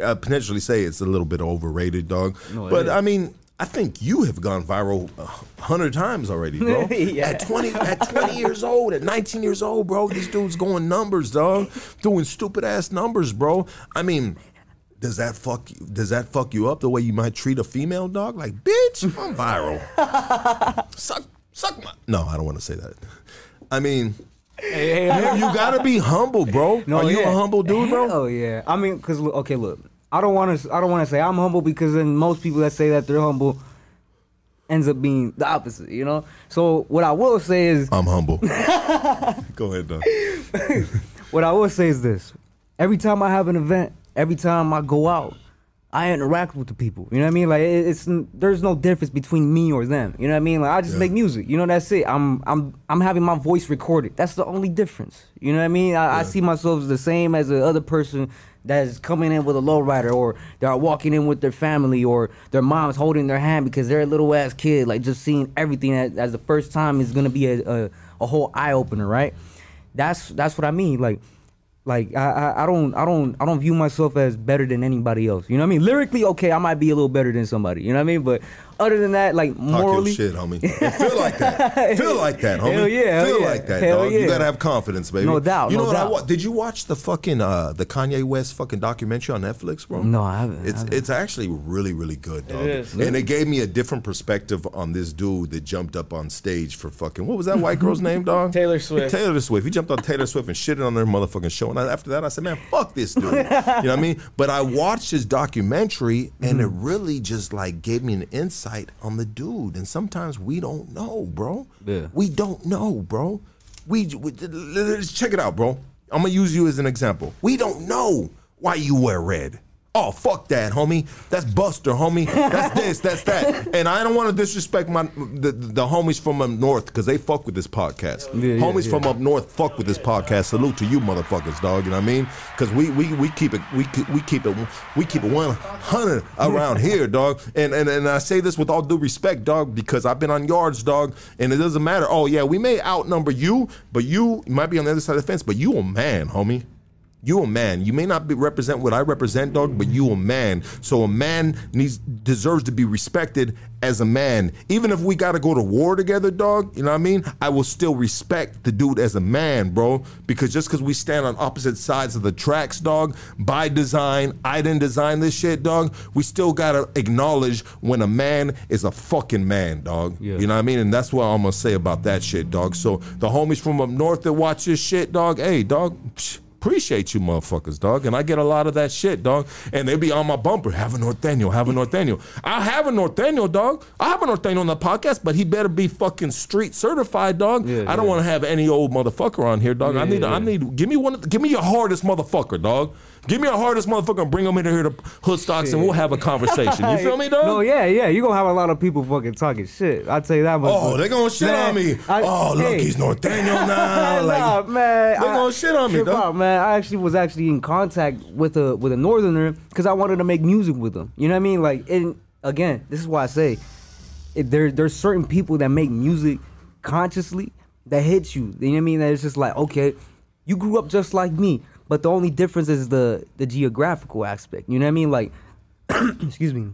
uh, potentially say it's a little bit overrated, dog. No, but is. I mean, I think you have gone viral a hundred times already, bro. Yeah. At twenty, at twenty years old, at nineteen years old, bro, this dude's going numbers, dog, doing stupid ass numbers, bro. I mean, does that fuck you? Does that fuck you up the way you might treat a female dog? Like, bitch, I'm viral. suck, suck my. No, I don't want to say that. I mean, Hey, hey, you, you gotta be humble, bro. Are you yeah. a humble dude, bro? Oh yeah. I mean, cause okay, look. I don't want to. I don't want to say I'm humble because then most people that say that they're humble ends up being the opposite. You know. So what I will say is, I'm humble. Go ahead, dog. what I will say is this: every time I have an event, every time I go out, I interact with the people. You know what I mean? Like it- it's there's no difference between me or them. You know what I mean? Like I just Yeah. make music. You know that's it. I'm I'm I'm having my voice recorded. That's the only difference. You know what I mean? I, I see myself as the same as the other person that's coming in with a lowrider or they're walking in with their family or their mom's holding their hand because they're a little ass kid. Like just seeing everything as, as the first time is gonna be a, a, a whole eye opener, right? That's that's what I mean. Like like I, I I don't I don't I don't view myself as better than anybody else. You know what I mean? Lyrically, okay, I might be a little better than somebody. You know what I mean? But other than that, like morally, Talk morally, your shit, homie. feel like that. Feel like that, homie. Hell yeah, hell Feel yeah. like that, Hell dog. You gotta have confidence, baby. No doubt, You know no what I doubt. wa- Did you watch the fucking uh the Kanye West fucking documentary on Netflix, bro? No, I haven't, I It's haven't. it's actually really really good, dog. is. And it gave me a different perspective on this dude that jumped up on stage for fucking what was that white girl's name, dog? Taylor Swift. Taylor Swift. He jumped on Taylor Swift and shitted on their motherfucking show. And I, after that, I said, man, fuck this dude. you know what I mean? But I watched his documentary and it really just like gave me an insight on the dude. And sometimes we don't know, bro. Yeah. We don't know, bro. We, we let's check it out, bro. I'm gonna use you as an example. We don't know why you wear red. Oh fuck that, homie. That's Buster, homie. That's this, that's that. And I don't want to disrespect my the, the homies from up north because they fuck with this podcast. Yeah, yeah, homies yeah. from up north fuck with this podcast. Salute to you, motherfuckers, dog. You know what I mean? Because we, we we keep it we keep, we keep it we keep it one hundred around here, dog. And, and and I say this with all due respect, dog, because I've been on yards, dog, and it doesn't matter. Oh yeah, we may outnumber you, but you might be on the other side of the fence, but you a man, homie. You a man. You may not be represent what I represent, dog, but you a man. So a man needs deserves to be respected as a man. Even if we gotta go to war together, dog, you know what I mean? I will still respect the dude as a man, bro. Because just because we stand on opposite sides of the tracks, dog, by design, I didn't design this shit, dog. We still gotta acknowledge when a man is a fucking man, dog. Yeah. You know what I mean? And that's what I'm gonna say about that shit, dog. So the homies from up north that watch this shit, dog, hey, dog. psh, appreciate you motherfuckers, dog. And I get a lot of that shit, dog. And they be on my bumper, have a Norteño, have a Norteño. I have a Norteño, dog. I have a Norteño on the podcast, but he better be fucking street certified, dog. Yeah, I don't yeah. want to have any old motherfucker on here, dog. I Yeah, need, I need, give me one, give me your hardest motherfucker, dog. Give me your hardest motherfucker and bring them in here to Hood Stocks and we'll have a conversation. You feel me, dog? No, yeah, yeah. You're gonna have a lot of people fucking talking shit. I'll tell you that much. Oh, but- they gonna shit Man, on me. I- oh, look, hey. he's Norteño now. like, nah, man. they I- gonna shit on me, dog. out, man. I actually was actually in contact with a with a northerner because I wanted to make music with them. You know what I mean? Like, and again, this is why I say it, there there's certain people that make music consciously that hits you. You know what I mean? That it's just like, okay, you grew up just like me, but the only difference is the the geographical aspect. You know what I mean? Like, excuse me,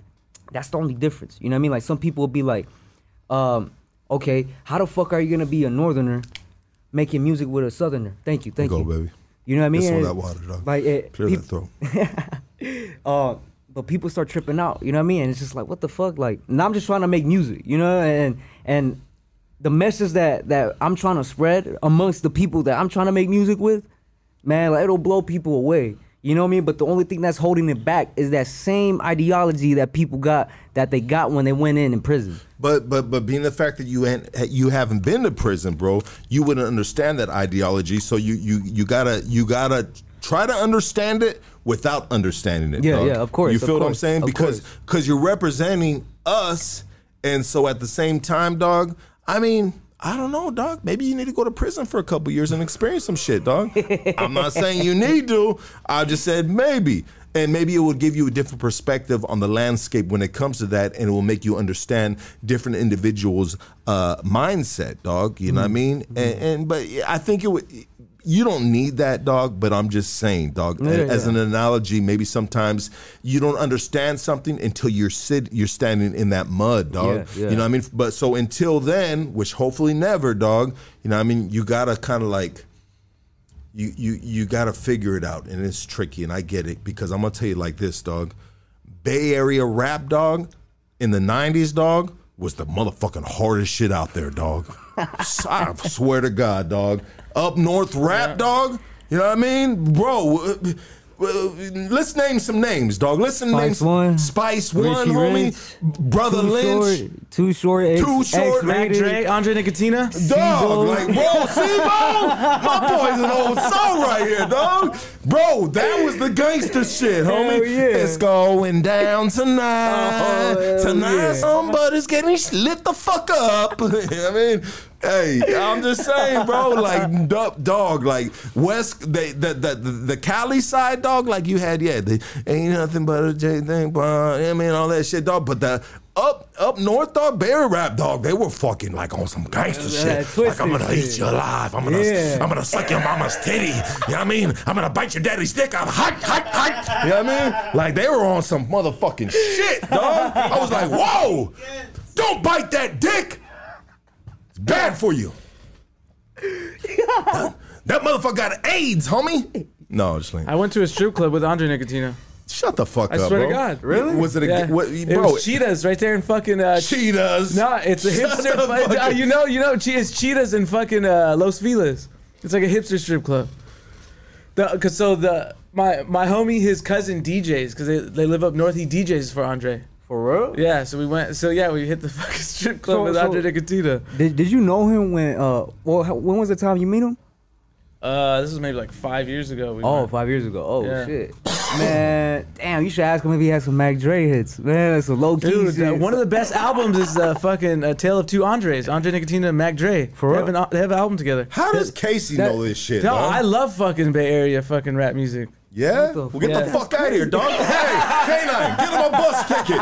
that's the only difference. You know what I mean? Like some people will be like, um, okay, how the fuck are you gonna be a northerner making music with a southerner? Thank you, thank Go, you, baby. You know what I mean? Of And, that water, dog. Like it, Clear peop- that throat. uh, but people start tripping out. You know what I mean? And it's just like, what the fuck? Like, and I'm just trying to make music, you know, and and the message that that I'm trying to spread amongst the people that I'm trying to make music with, man, like it'll blow people away. You know what I mean? But the only thing that's holding it back is that same ideology that people got that they got when they went in in prison. But but but being the fact that you ain't, you haven't been to prison, bro, you wouldn't understand that ideology. So you you you gotta you gotta try to understand it without understanding it. Yeah, dog. yeah, of course, You feel what I'm saying? Because because you're representing us, and so at the same time, dog. I mean. I don't know, dog. Maybe you need to go to prison for a couple years and experience some shit, dog. I'm not saying you need to. I just said maybe. And maybe it will give you a different perspective on the landscape when it comes to that, and it will make you understand different individuals' uh, mindset, dog. You know what I mean? And, and but I think it would. You don't need that, dog. But I'm just saying, dog. Yeah, as yeah. an analogy, maybe sometimes you don't understand something until you're sit, you're standing in that mud, dog. Yeah. You know what I mean? But so until then, which hopefully never, dog. You know what I mean? You gotta kind of like you you you got to figure it out and it's tricky and I get it because I'm to tell you like this dog Bay Area rap dog in the 90s dog was the motherfucking hardest shit out there dog I swear to god dog up north rap dog you know what I mean bro uh, uh, let's name some names dog let's name Spice some- One, Spice One Richie homie Rich, brother Too Lynch short, too short, X, Too Short, Mac. Dre, Andre Nickatina. Dog, like, bro, Sibo, my boy's an old soul right here, dog. Bro, that was the gangster shit, homie. Yeah. It's going down tonight. Oh, tonight, yeah. somebody's getting lit the fuck up. I mean, hey, I'm just saying, bro. Like, do- dog, like West, they, the, the the the Cali side, dog. Like you had, yeah, the ain't nothing but a J thing, but I mean all that shit, dog. But the up up north, dog, Barry rap, dog. They were fucking like on some gangster Yeah, shit. Like I'm gonna eat shit. you alive. I'm gonna Yeah. I'm gonna suck your mama's titty. You know what I mean? I'm gonna bite your daddy's dick. I'm hot, hot, hot. You know what I mean? Like they were on some motherfucking shit, dog. I was like, whoa, don't bite that dick. It's bad for you. that, that motherfucker got AIDS, homie. No, just like I went to a strip club with Andre Nickatina. shut the fuck I up, swear bro. to God. Really? Was it a Yeah. what, it bro? was Cheetahs right there in fucking. Uh, cheetahs. no, it's a Shut hipster. the uh, you know, you know, che- it's Cheetahs in fucking uh, Los Feliz. It's like a hipster strip club. The, cause so the my my homie, his cousin DJs, cause they, they live up north. He DJs for Andre. For real? Yeah, so we went. So yeah, we hit the fucking strip club So- with so- Andre Nickatina. Did, did you know him when? Uh, well, how, when was the time you meet him? Uh, this was maybe like five years ago. We Oh, went. five years ago. Oh Yeah. shit, man! Damn, you should ask him if he has some Mac Dre hits. Man, that's some low key Dude, uh, one of the best albums is uh, fucking uh, Tale of Two Andres, Andre Nickatina and Mac Dre. For they real? have, an, they have an album together. How does Casey that- know this shit? No. I love fucking Bay Area fucking rap music. Yeah? Well, get the fuck? out of here, dog. hey, K9, get him a bus ticket.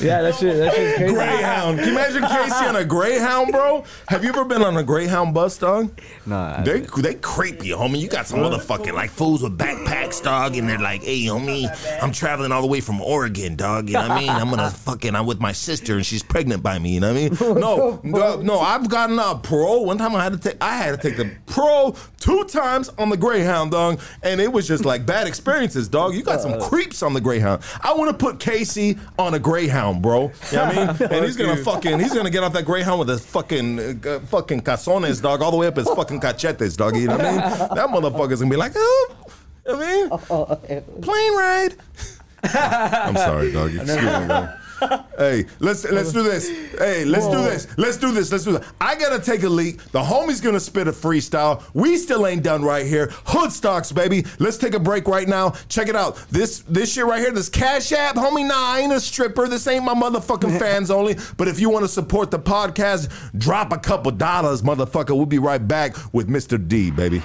Yeah, that shit, that shit's crazy. Greyhound. Can you imagine Casey on a Greyhound, bro? Have you ever been on a Greyhound bus, dog? Nah, They they creepy, homie. You got some motherfucking like fools with backpacks, dog, and they're like, "Hey, homie, I'm traveling all the way from Oregon, dog. You know what I mean? I'm gonna fucking I'm with my sister, and she's pregnant by me. You know what I mean? No, no, no. I've gotten a parole. One time I had to take I had to take the parole two times on the Greyhound, dog. And it was just like bad experiences, dog. You got some creeps on the Greyhound. I want to put Casey on a Greyhound, bro. You know what I mean? And he's gonna fucking, he's gonna get off that Greyhound with his fucking, uh, fucking cazones, dog, all the way up his fucking cachetes, dog. You know what I mean? That motherfucker's gonna be like, oh, you know what I mean, plane ride. I'm sorry, dog. Excuse me. Hey, let's let's do this. Hey, let's do this. Let's do this. Let's do this. I gotta take a leak. The homie's gonna spit a freestyle. We still ain't done right here. Hood stocks, baby. Let's take a break right now. Check it out. This this shit right here. This Cash App, homie. Nah, I ain't a stripper. This ain't my motherfucking fans only. But if you want to support the podcast, drop a couple dollars, motherfucker. We'll be right back with Mr. D, baby.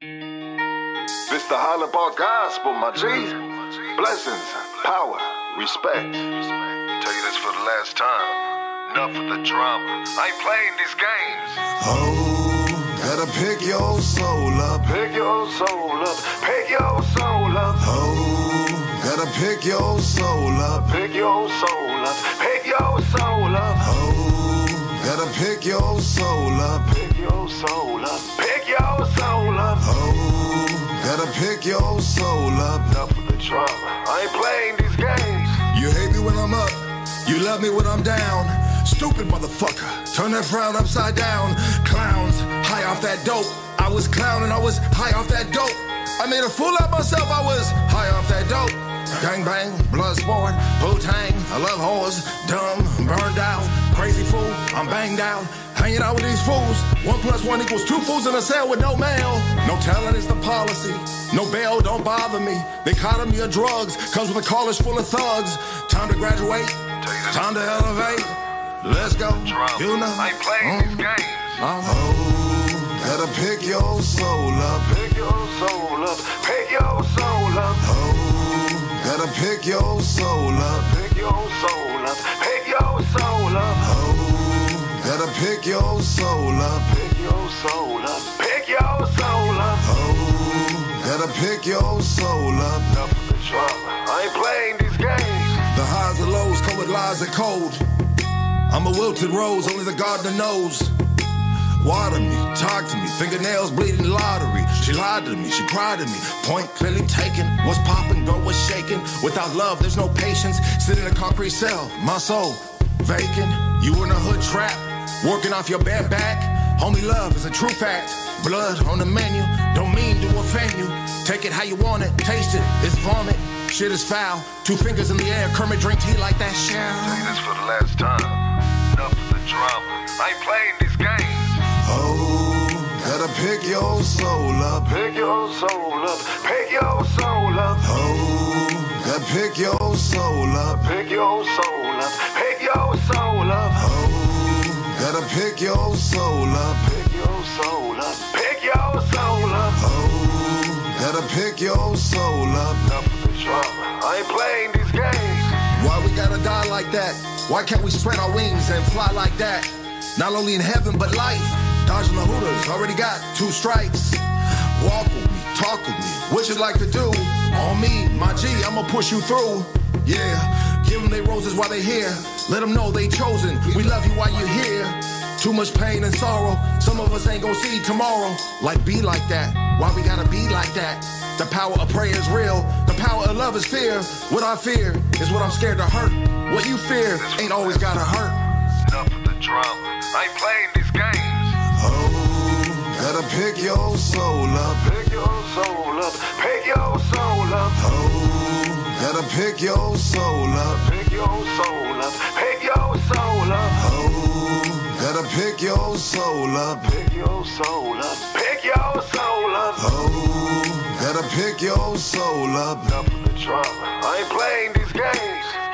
This the Park Gospel, my G. Blessings, power, respect. Tell you this for the last time. Enough of the drama. I ain't playing these games. Oh, gotta pick your soul up. Pick your soul up. Pick your soul up. Oh, gotta pick your soul up. Pick your soul up. Pick your soul up. Oh, gotta pick your soul up. Pick your soul up. Pick your soul up. Oh, gotta pick your soul up. Enough of the drama. I ain't playing these games. You hate me when I'm up, you love me when I'm down. Stupid motherfucker, turn that frown upside down. Clowns, high off that dope. I was clowning, I was high off that dope. I made a fool of myself, I was high off that dope. Gang bang, blood sport, Wu Tang, I love whores, dumb, burned out, crazy fool, I'm banged out. Hanging out with these fools. One plus one equals two fools in a cell with no mail. No talent is the policy. No bail, don't bother me. They The economy of drugs comes with a college full of thugs. Time to graduate. Time to elevate. Let's go. You know. I playing Mm. these games. Oh, gotta pick your soul up. Pick your soul up. Pick your soul up. Oh, gotta pick your soul up. Pick your soul up. Pick your soul up. Oh, gotta pick your soul up. Pick your soul up. Pick your soul up. Oh, gotta pick your soul up. Enough of the drama. I ain't playing these games. The highs and lows come with lies and cold. I'm a wilted rose, only the gardener knows. Water me, talk to me, fingernails bleeding lottery. She lied to me, she cried to me. Point clearly taken. What's popping, girl, what's shaking? Without love, there's no patience. Sit in a concrete cell, my soul vacant. You in a hood trap, working off your bare back. Homie, love is a true fact. Blood on the menu, don't mean to offend you. Take it how you want it, taste it, it's vomit. Shit is foul. Two fingers in the air. Kermit drink tea like that shell. Say this for the last time. Enough of the drama. I ain't playing these games. Oh, gotta pick your soul up. Pick your soul up. Pick your soul up. Oh, gotta pick your soul up. Pick your soul up. Pick your soul up. Oh, gotta pick your soul up. Pick your soul up. Pick your soul up. Oh, gotta pick your soul up. Enough of the drama. I ain't playing these games. Why we gotta die like that? Why can't we spread our wings and fly like that? Not only in heaven, but life. Dodging the hooters, already got two strikes. Walk with me, talk with me, what you like to do? On me, my G, I'ma push you through. Yeah, give them their roses while they're here. Let them know they chosen. We love you while you're here. Too much pain and sorrow. Some of us ain't gonna see tomorrow. Like be like that. Why we gotta be like that? The power of prayer is real. The power of love is fear. What I fear is what I'm scared to hurt. What you fear ain't always gotta hurt. Enough of the drama. I ain't playing gotta pick your soul up. Pick your soul up. Pick your soul up. Oh, gotta pick your soul up. Pick your soul up. Pick your soul up. Oh, gotta pick your soul up. Pick your soul up. Pick your soul up. Oh, gotta pick your soul up. Enough of the drama. I ain't playing these games.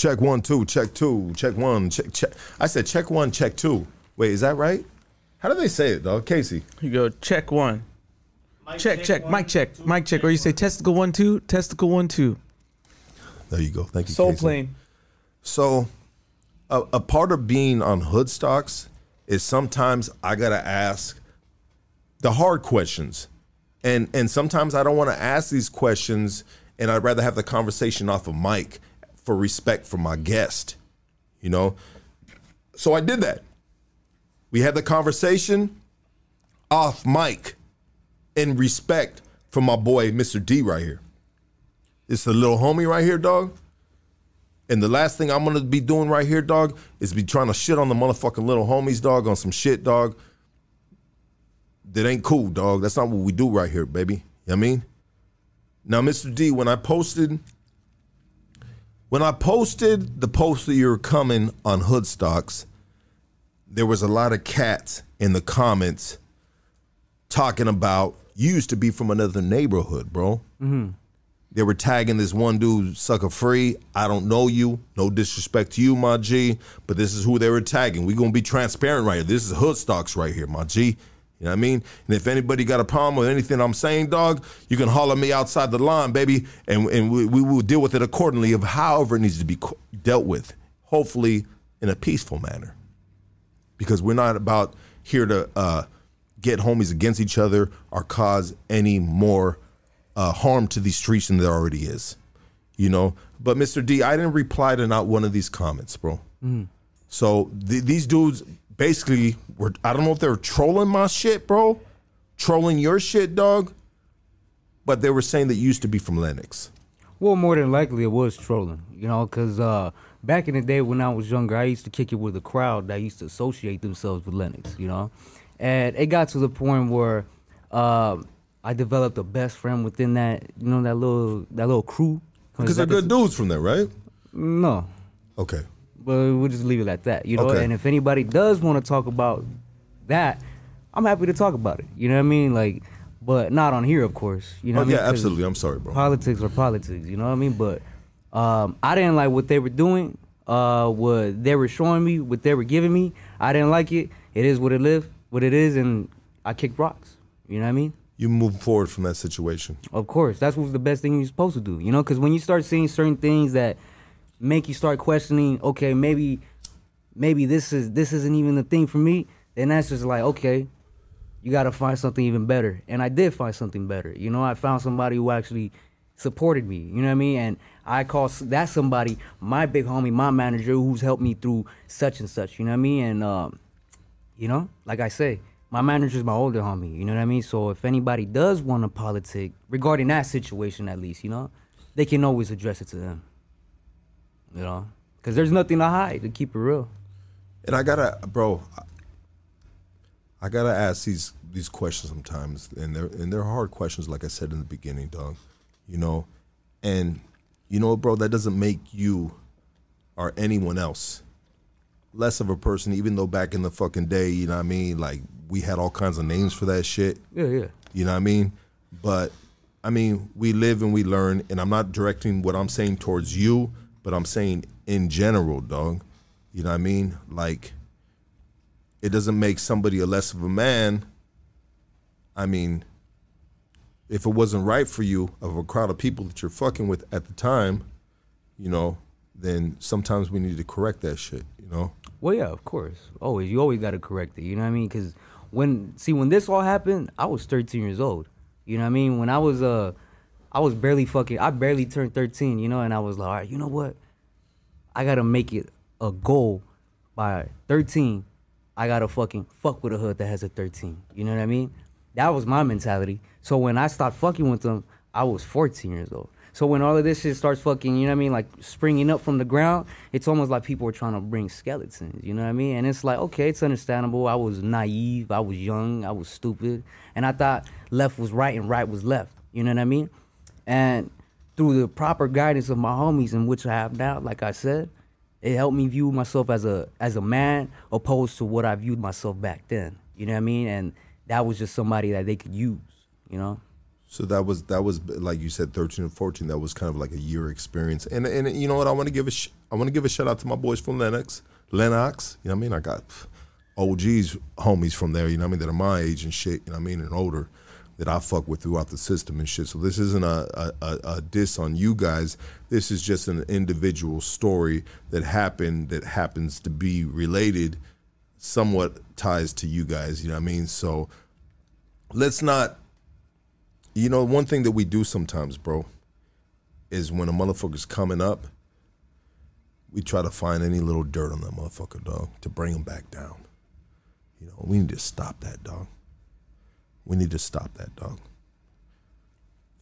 Check one, two, check two, check one, check, check. I said check one, check two. Wait, is that right? How do they say it, dog? Casey. You go check one. check, check, mic check, mic check. Or you say testicle one, two, testicle one, two. There you go. Thank you, Soul Casey. plane. So, a, a part of being on hood stocks is sometimes I gotta ask the hard questions, and and sometimes I don't want to ask these questions, and I'd rather have the conversation off of mic for respect for my guest, you know. So I did that. We had the conversation off mic in respect for my boy Mr. D right here. It's the little homie right here, dog. And the last thing I'm gonna be doing right here, dog, is be trying to shit on the motherfucking little homies, dog, on some shit, dog. That ain't cool, dog. That's not what we do right here, baby. You know what I mean? Now, Mr. D, when I posted when I posted the post that you were coming on Hoodstocks, there was a lot of cats in the comments talking about you used to be from another neighborhood, bro. Mm-hmm. They were tagging this one dude, sucker free. I don't know you. No disrespect to you, my G. But this is who they were tagging. we gonna be transparent right here. This is Hoodstocks right here, my G. You know what I mean? And if anybody got a problem with anything I'm saying, dog, you can holler me outside the line, baby, and, and we, we will deal with it accordingly of however it needs to be dealt with. Hopefully in a peaceful manner. Because we're not about here to uh, get homies against each other or cause any more uh, harm to these streets than there already is. You know, but Mr. D, I didn't reply to not one of these comments, bro. So th- these dudes basically were. I don't know if they were trolling my shit, bro, trolling your shit, dog. But they were saying that you used to be from Lennox. Well, more than likely, it was trolling, you know, because uh, back in the day when I was younger, I used to kick it with a crowd that used to associate themselves with Lennox, you know, and it got to the point where um I developed a best friend within that, you know, that little that little crew. Because they're good dudes from there, right? No, Okay. But we'll just leave it at that, you know. Okay. And if anybody does want to talk about that, I'm happy to talk about it. You know what I mean? Like, but not on here, of course. You know? Oh, what I mean? absolutely. I'm sorry, bro. Politics are politics. You know what I mean? But um, I didn't like what they were doing. Uh, what they were showing me, what they were giving me. I didn't like it. It is what it live, what it is, and I kicked rocks. You know what I mean? You move forward from that situation. Of course, that's what's the best thing you're supposed to do. You know, because when you start seeing certain things that make you start questioning, okay, maybe, maybe this is this isn't even the thing for me. Then that's just like, okay, you got to find something even better. And I did find something better. You know, I found somebody who actually supported me. You know what I mean? And I call that somebody my big homie, my manager, who's helped me through such and such. You know what I mean? And um, you know, like I say, my manager's my older homie. You know what I mean? So if anybody does want to politic regarding that situation, at least, you know, they can always address it to them. You know, because there's nothing to hide. To keep it real. And I gotta, bro. I- gotta ask these these questions sometimes, and they're and they're hard questions, like I said in the beginning, dog. You know, and you know, bro, that doesn't make you or anyone else less of a person, even though back in the fucking day, you know what I mean, like we had all kinds of names for that shit. Yeah, yeah. You know what I mean? But I mean, we live and we learn, and I'm not directing what I'm saying towards you, but I'm saying in general, dog. You know what I mean? Like, it doesn't make somebody a less of a man. I mean, if it wasn't right for you, of a crowd of people that you're fucking with at the time, you know, then sometimes we need to correct that shit, you know? Well, yeah, of course. Always, you always got to correct it. You know what I mean? Because when see when this all happened, I was 13 years old. You know what I mean? When I was uh, I was barely fucking. I barely turned 13. You know, and I was like, all right, you know what? I gotta make it a goal by 13. I gotta fucking fuck with a hood that has a 13. You know what I mean? That was my mentality. So when I stopped fucking with them, I was 14 years old. So when all of this shit starts fucking, you know what I mean, like springing up from the ground, it's almost like people are trying to bring skeletons, you know what I mean? And it's like, okay, it's understandable. I was naive, I was young, I was stupid, and I thought left was right and right was left, you know what I mean? And through the proper guidance of my homies, in which I have now, like I said, it helped me view myself as a as a man opposed to what I viewed myself back then. You know what I mean? And that was just somebody that they could use, you know? So that was that was like you said, thirteen and fourteen. That was kind of like a year experience. And and you know what? I want to give a sh- I want to give a shout out to my boys from Lennox, Lennox. You know what I mean? I got OGs, homies from there. You know what I mean? That are my age and shit. You know what I mean? And older that I fuck with throughout the system and shit. So this isn't a a, a, diss on you guys. This is just an individual story that happened that happens to be related, somewhat ties to you guys. You know what I mean? So let's not you know, one thing that we do sometimes, bro, is when a motherfucker's coming up, we try to find any little dirt on that motherfucker, dog, to bring him back down. You know, we need to stop that, dog. We need to stop that, dog.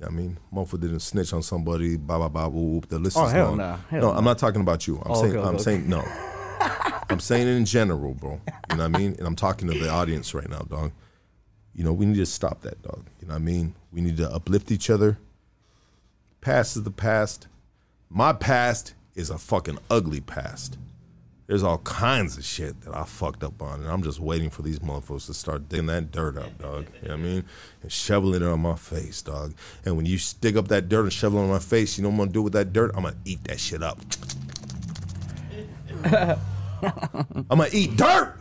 You know what I mean, motherfucker didn't snitch on somebody, blah blah blah, whoop, whoop. The list Oh, is hell long. nah, hell no, nah. I'm not talking about you. I'm Oh, saying, okay, I'm okay. saying no. I'm saying it in general, bro. You know what I mean? And I'm talking to the audience right now, dog. You know, we need to stop that, dog. You know what I mean? We need to uplift each other. Past is the past. My past is a fucking ugly past. There's all kinds of shit that I fucked up on, and I'm just waiting for these motherfuckers to start digging that dirt up, dog. You know what I mean? And shoveling it on my face, dog. And when you dig up that dirt and shovel it on my face, you know what I'm gonna do with that dirt? I'm gonna eat that shit up. I'm gonna eat dirt.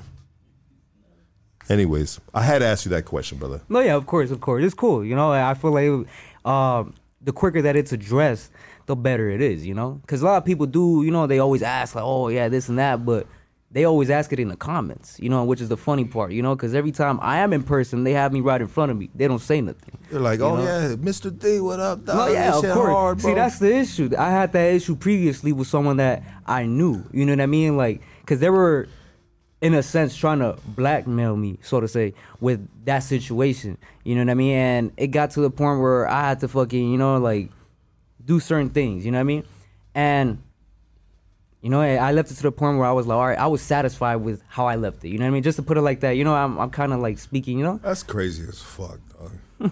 Anyways, I had to ask you that question, brother. No, yeah, of course, of course. It's cool. You know, I feel like um, the quicker that it's addressed, the better it is, you know? Because a lot of people do, you know, they always ask, like, oh, yeah, this and that, but they always ask it in the comments, you know, which is the funny part, you know, because every time I am in person, they have me right in front of me. They don't say nothing. They're like, oh know? yeah, Mr. D, what up, dog? No, oh, yeah, of course. hard, See, that's the issue. I had that issue previously with someone that I knew. You know what I mean? Like, cause they were, in a sense, trying to blackmail me, so to say, with that situation. You know what I mean? And it got to the point where I had to fucking, you know, like, do certain things. You know what I mean? And you know, I left it to the point where I was like, all right, I was satisfied with how I left it. You know what I mean? Just to put it like that. You know, I'm, I'm kind of like speaking. You know, That's crazy as fuck, dog.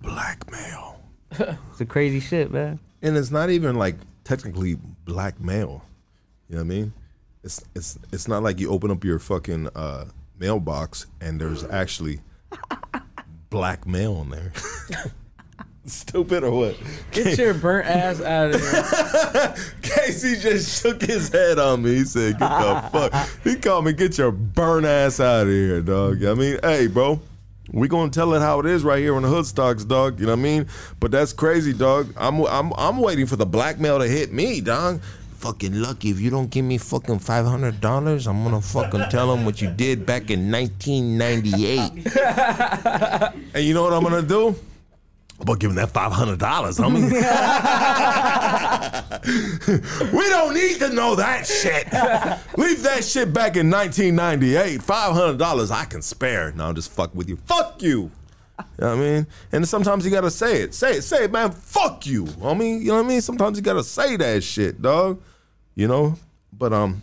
Blackmail. it's a crazy shit, man. And it's not even like technically blackmail. You know what I mean? It's it's it's not like you open up your fucking uh, mailbox and there's actually black mail in there. Stupid or what? Get your burnt ass out of here. Casey just shook his head on me. He said, "Get the fuck." He called me, "Get your burnt ass out of here, dog." I mean, hey, bro, we gonna tell it how it is right here on the Hood Stocks, dog. You know what I mean? But that's crazy, dog. I'm I'm I'm waiting for the blackmail to hit me, dog. Fucking lucky if you don't give me fucking five hundred dollars, I'm gonna fucking tell them what you did back in 1998. and you know what I'm gonna do? Give him that five hundred dollars, homie. we don't need to know that shit. Leave that shit back in 1998. Five hundred dollars I can spare. No, I'm just fuck with you. Fuck you. You know what I mean? And sometimes you gotta say it. Say it. Say it, man. Fuck you, I mean, You know what I mean? Sometimes you gotta say that shit, dog. You know? But um,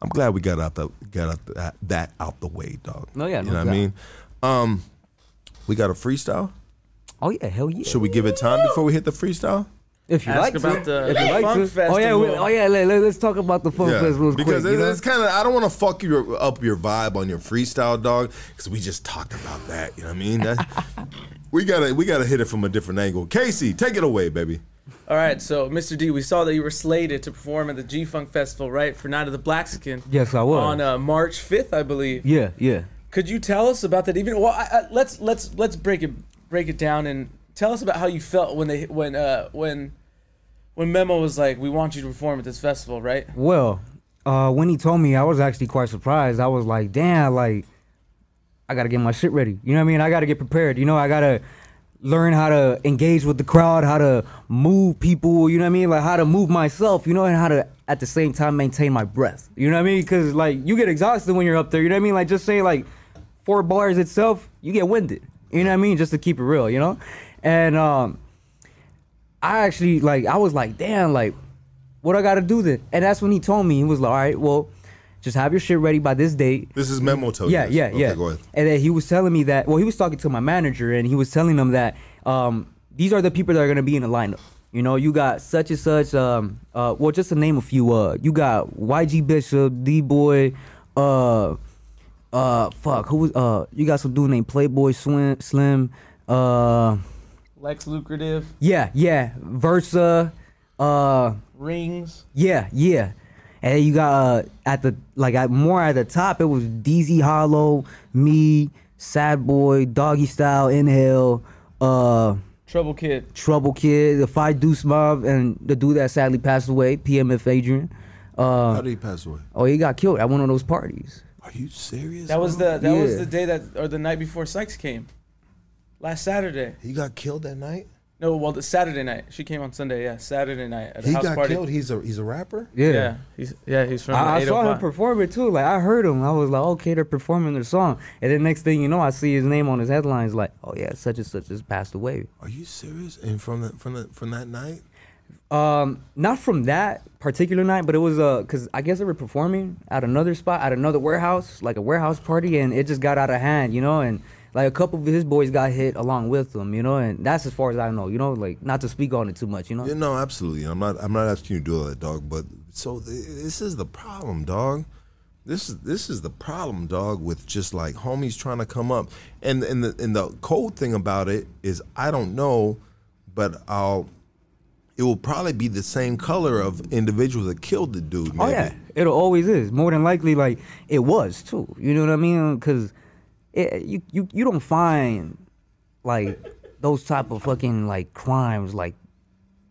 I'm glad we got out the got out that, that out the way, dog. No, yeah, you no know what I mean? Um, we got a freestyle. Oh yeah, hell yeah. Should we give it time before we hit the freestyle? If you Ask like about to, the if you like Funk to. Oh yeah, we, oh yeah. Let, let, us talk about the funk festival because quick. it- you know? it's kind of I don't want to fuck your up your vibe on your freestyle, dog. Because we just talked about that. You know what I mean? That, we gotta we gotta hit it from a different angle. Casey, take it away, baby. All right, so Mr. D, we saw that you were slated to perform at the G Funk Festival, right, for Night of the Blackskin yes, I was. on uh, March 5th, I believe. yeah, yeah. Could you tell us about that? Even well, I, I, let's let's let's break it break it down and tell us about how you felt when they when uh when when Memo was like, "We want you to perform at this festival," right? Well, uh, when he told me, I was actually quite surprised. I was like, damn, like, I gotta get my shit ready. You know what I mean? I gotta get prepared. You know, I gotta learn how to engage with the crowd, how to move people. You know what I mean? Like how to move myself. You know, and how to at the same time maintain my breath. You know what I mean? Because like you get exhausted when you're up there. You know what I mean? Like just say like four bars itself, you get winded. You know what I mean? Just to keep it real. You know, and um. I actually like I was like, damn, like, what I gotta do then? And that's when he told me, he was like, all right, well, just have your shit ready by this date. This is Memo told Yeah, yeah, Okay, yeah. Go ahead. And then he was telling me that, well, he was talking to my manager and he was telling them that um, these are the people that are gonna be in the lineup. You know, you got such and such, um, uh, well, just to name a few, uh, you got YG Bishop, D Boy, uh, uh, fuck, who was, uh, you got some dude named Playboy Slim, Slim, uh, Lex Lucrative yeah, yeah, Versa, uh, rings. yeah, yeah. And then you got uh, at the like at more at the top, it was DZ Hollow, me, Sad Boy, Doggy Style, Inhale, uh, Trouble Kid. Trouble Kid, the Five Deuce Mob, and the dude that sadly passed away, PMF Adrian. uh, How did he pass away? oh, he got killed at one of those parties. Are you serious? That was bro? the that was the day that or the night before Sykes came. Last Saturday. He got killed that night. No, well, the Saturday night. She came on Sunday. Yeah, Saturday night at a He house got party. killed. He's a he's a rapper. Yeah. Yeah, he's yeah he's from. I, I oh saw him 805. perform it too. Like I heard him. I was like, okay, they're performing their song. And then next thing you know, I see his name on his headlines. Like, oh yeah, such and such has passed away. Are you serious? And from the from the from that night, Um, not from that particular night, but it was uh, cause I guess they were performing at another spot, at another warehouse, like a warehouse party, and it just got out of hand, you know, and like a couple of his boys got hit along with them, you know, and that's as far as I know, you know, like not to speak on it too much, you know. Yeah, no, absolutely. I'm not. I'm not asking you to do all that, dog. But so th- this is the problem, dog. This is this is the problem, dog. With just like homies trying to come up, and and the and the cold thing about it is I don't know, but I'll. It will probably be the same color of individuals that killed the dude. Oh, maybe. Oh yeah, it always is. More than likely, like it was too. You know what I mean? Because you you you don't find like those type of fucking like crimes like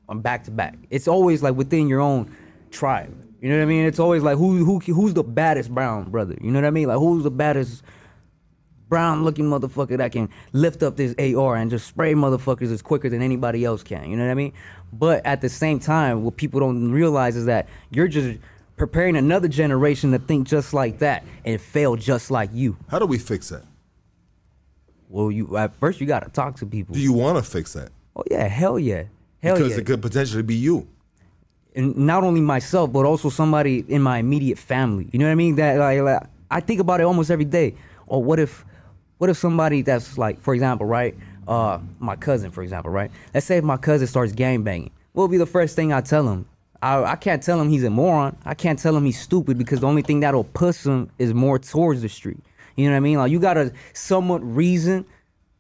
on back to back. It's always like within your own tribe. You know what I mean? It's always like who who who's the baddest brown brother? You know what I mean? Like who's the baddest brown looking motherfucker that can lift up this AR and just spray motherfuckers as quicker than anybody else can. You know what I mean? But at the same time, what people don't realize is that you're just preparing another generation to think just like that and fail just like you. How do we fix that? Well, you at first you gotta talk to people. Do you want to fix that? oh yeah, hell yeah, hell Because yeah. Because it could potentially be you. and not only myself, but also somebody in my immediate family. You know what I mean? That like, like I think about it almost every day. Or what if, what if somebody that's like, for example, right? Uh, my cousin, for example, right? Let's say if my cousin starts gang banging, what would be the first thing I tell him? I, I can't tell him he's a moron. I can't tell him he's stupid because the only thing that'll push him is more towards the street. You know what I mean? Like you gotta somewhat reason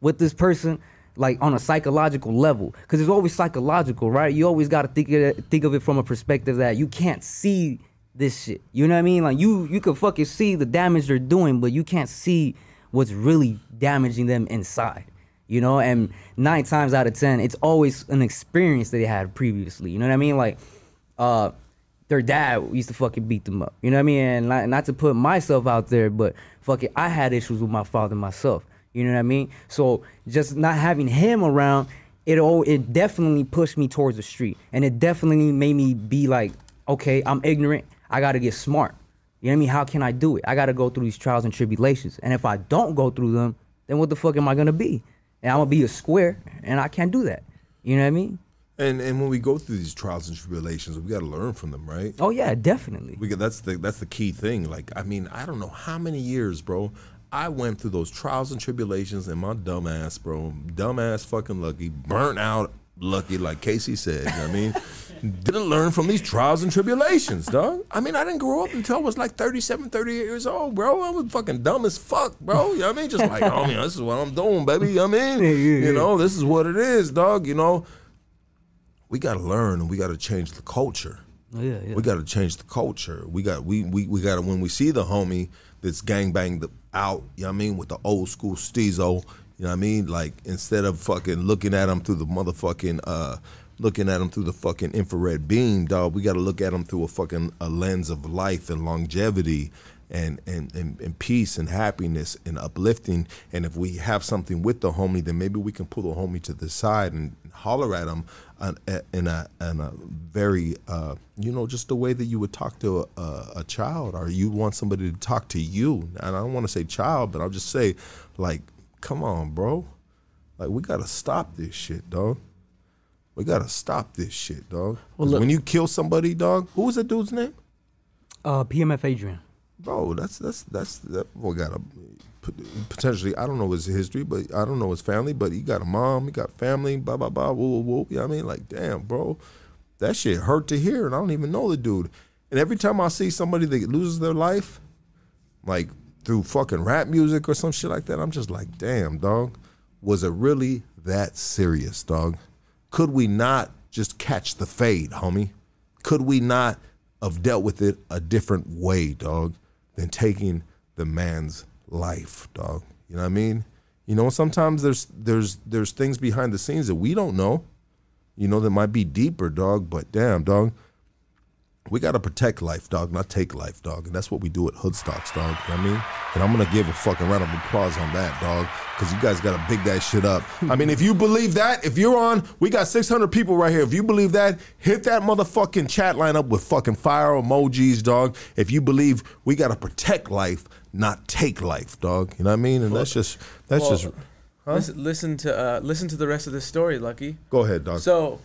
with this person like on a psychological level because it's always psychological right you always got to think of it, think of it from a perspective that you can't see this shit you know what i mean like you you can fucking see the damage they're doing but you can't see what's really damaging them inside you know and nine times out of ten it's always an experience they had previously you know what i mean like uh their dad used to fucking beat them up. You know what I mean? And not, not to put myself out there, but fucking I had issues with my father myself. You know what I mean? So just not having him around, it all it definitely pushed me towards the street. And it definitely made me be like, okay, I'm ignorant. I gotta get smart. You know what I mean? How can I do it? I gotta go through these trials and tribulations. And if I don't go through them, then what the fuck am I gonna be? And I'm gonna be a square, and I can't do that. You know what I mean? And and when we go through these trials and tribulations, we got to learn from them, right? Oh yeah, definitely. We get, that's the that's the key thing. Like I mean, I don't know how many years, bro. I went through those trials and tribulations, and my dumb ass, bro, dumb ass, fucking lucky, burnt out, lucky, like Casey said. You know what I mean? Didn't learn from these trials and tribulations, dog. I mean, I didn't grow up until I was like 37, 38 years old, bro. I was fucking dumb as fuck, bro. You know what I mean? Just like, oh, man, this is what I'm doing, baby. You know what I mean? You know, this is what it is, dog. You know, we got to learn and we got to change the culture. Oh, yeah, yeah. We got to change the culture. We got we we, we got to when we see the homie that's gang banged out, you know what I mean, with the old school steezo, you know what I mean? Like instead of fucking looking at him through the motherfucking uh looking at them through the fucking infrared beam, dog, we got to look at them through a fucking a lens of life and longevity and, and, and, and peace and happiness and uplifting. And if we have something with the homie, then maybe we can pull the homie to the side and holler at him on- in a in a very uh, you know just the way that you would talk to a, a, child or you want somebody to talk to you. And I don't want to say child, but I'll just say like, come on, bro, like we gotta stop this shit, dog. We gotta stop this shit, dog. 'Cause look- when you kill somebody, dog, who was that dude's name? Uh, PMF Adrian. bro, that's that's that's that boy got a potentially. I don't know his history, but I don't know his family. But he got a mom, he got family, blah blah blah, woo woo woo. You know what I mean? Like, damn, bro, that shit hurt to hear, and I don't even know the dude. And every time I see somebody that loses their life, like through fucking rap music or some shit like that, I'm just like, damn, dog, was it really that serious, dog? Could we not just catch the fade, homie? Could we not have dealt with it a different way, dog, than taking the man's life, dog? You know what I mean? You know, sometimes there's there's there's things behind the scenes that we don't know. You know, that might be deeper, dog. But damn, dog, we gotta protect life, dog, not take life, dog. And that's what we do at Hoodstocks, dog. You know what I mean? And I'm gonna give a fucking round of applause on that, dog. Cause you guys gotta big that shit up. I mean, if you believe that, if you're on, we got 600 people right here. If you believe that, hit that motherfucking chat line up with fucking fire emojis, dog. If you believe we gotta protect life, not take life, dog. You know what I mean? And that's just that's Well, just Listen, listen to uh, listen to the rest of the story, Lucky. go ahead, dog. So,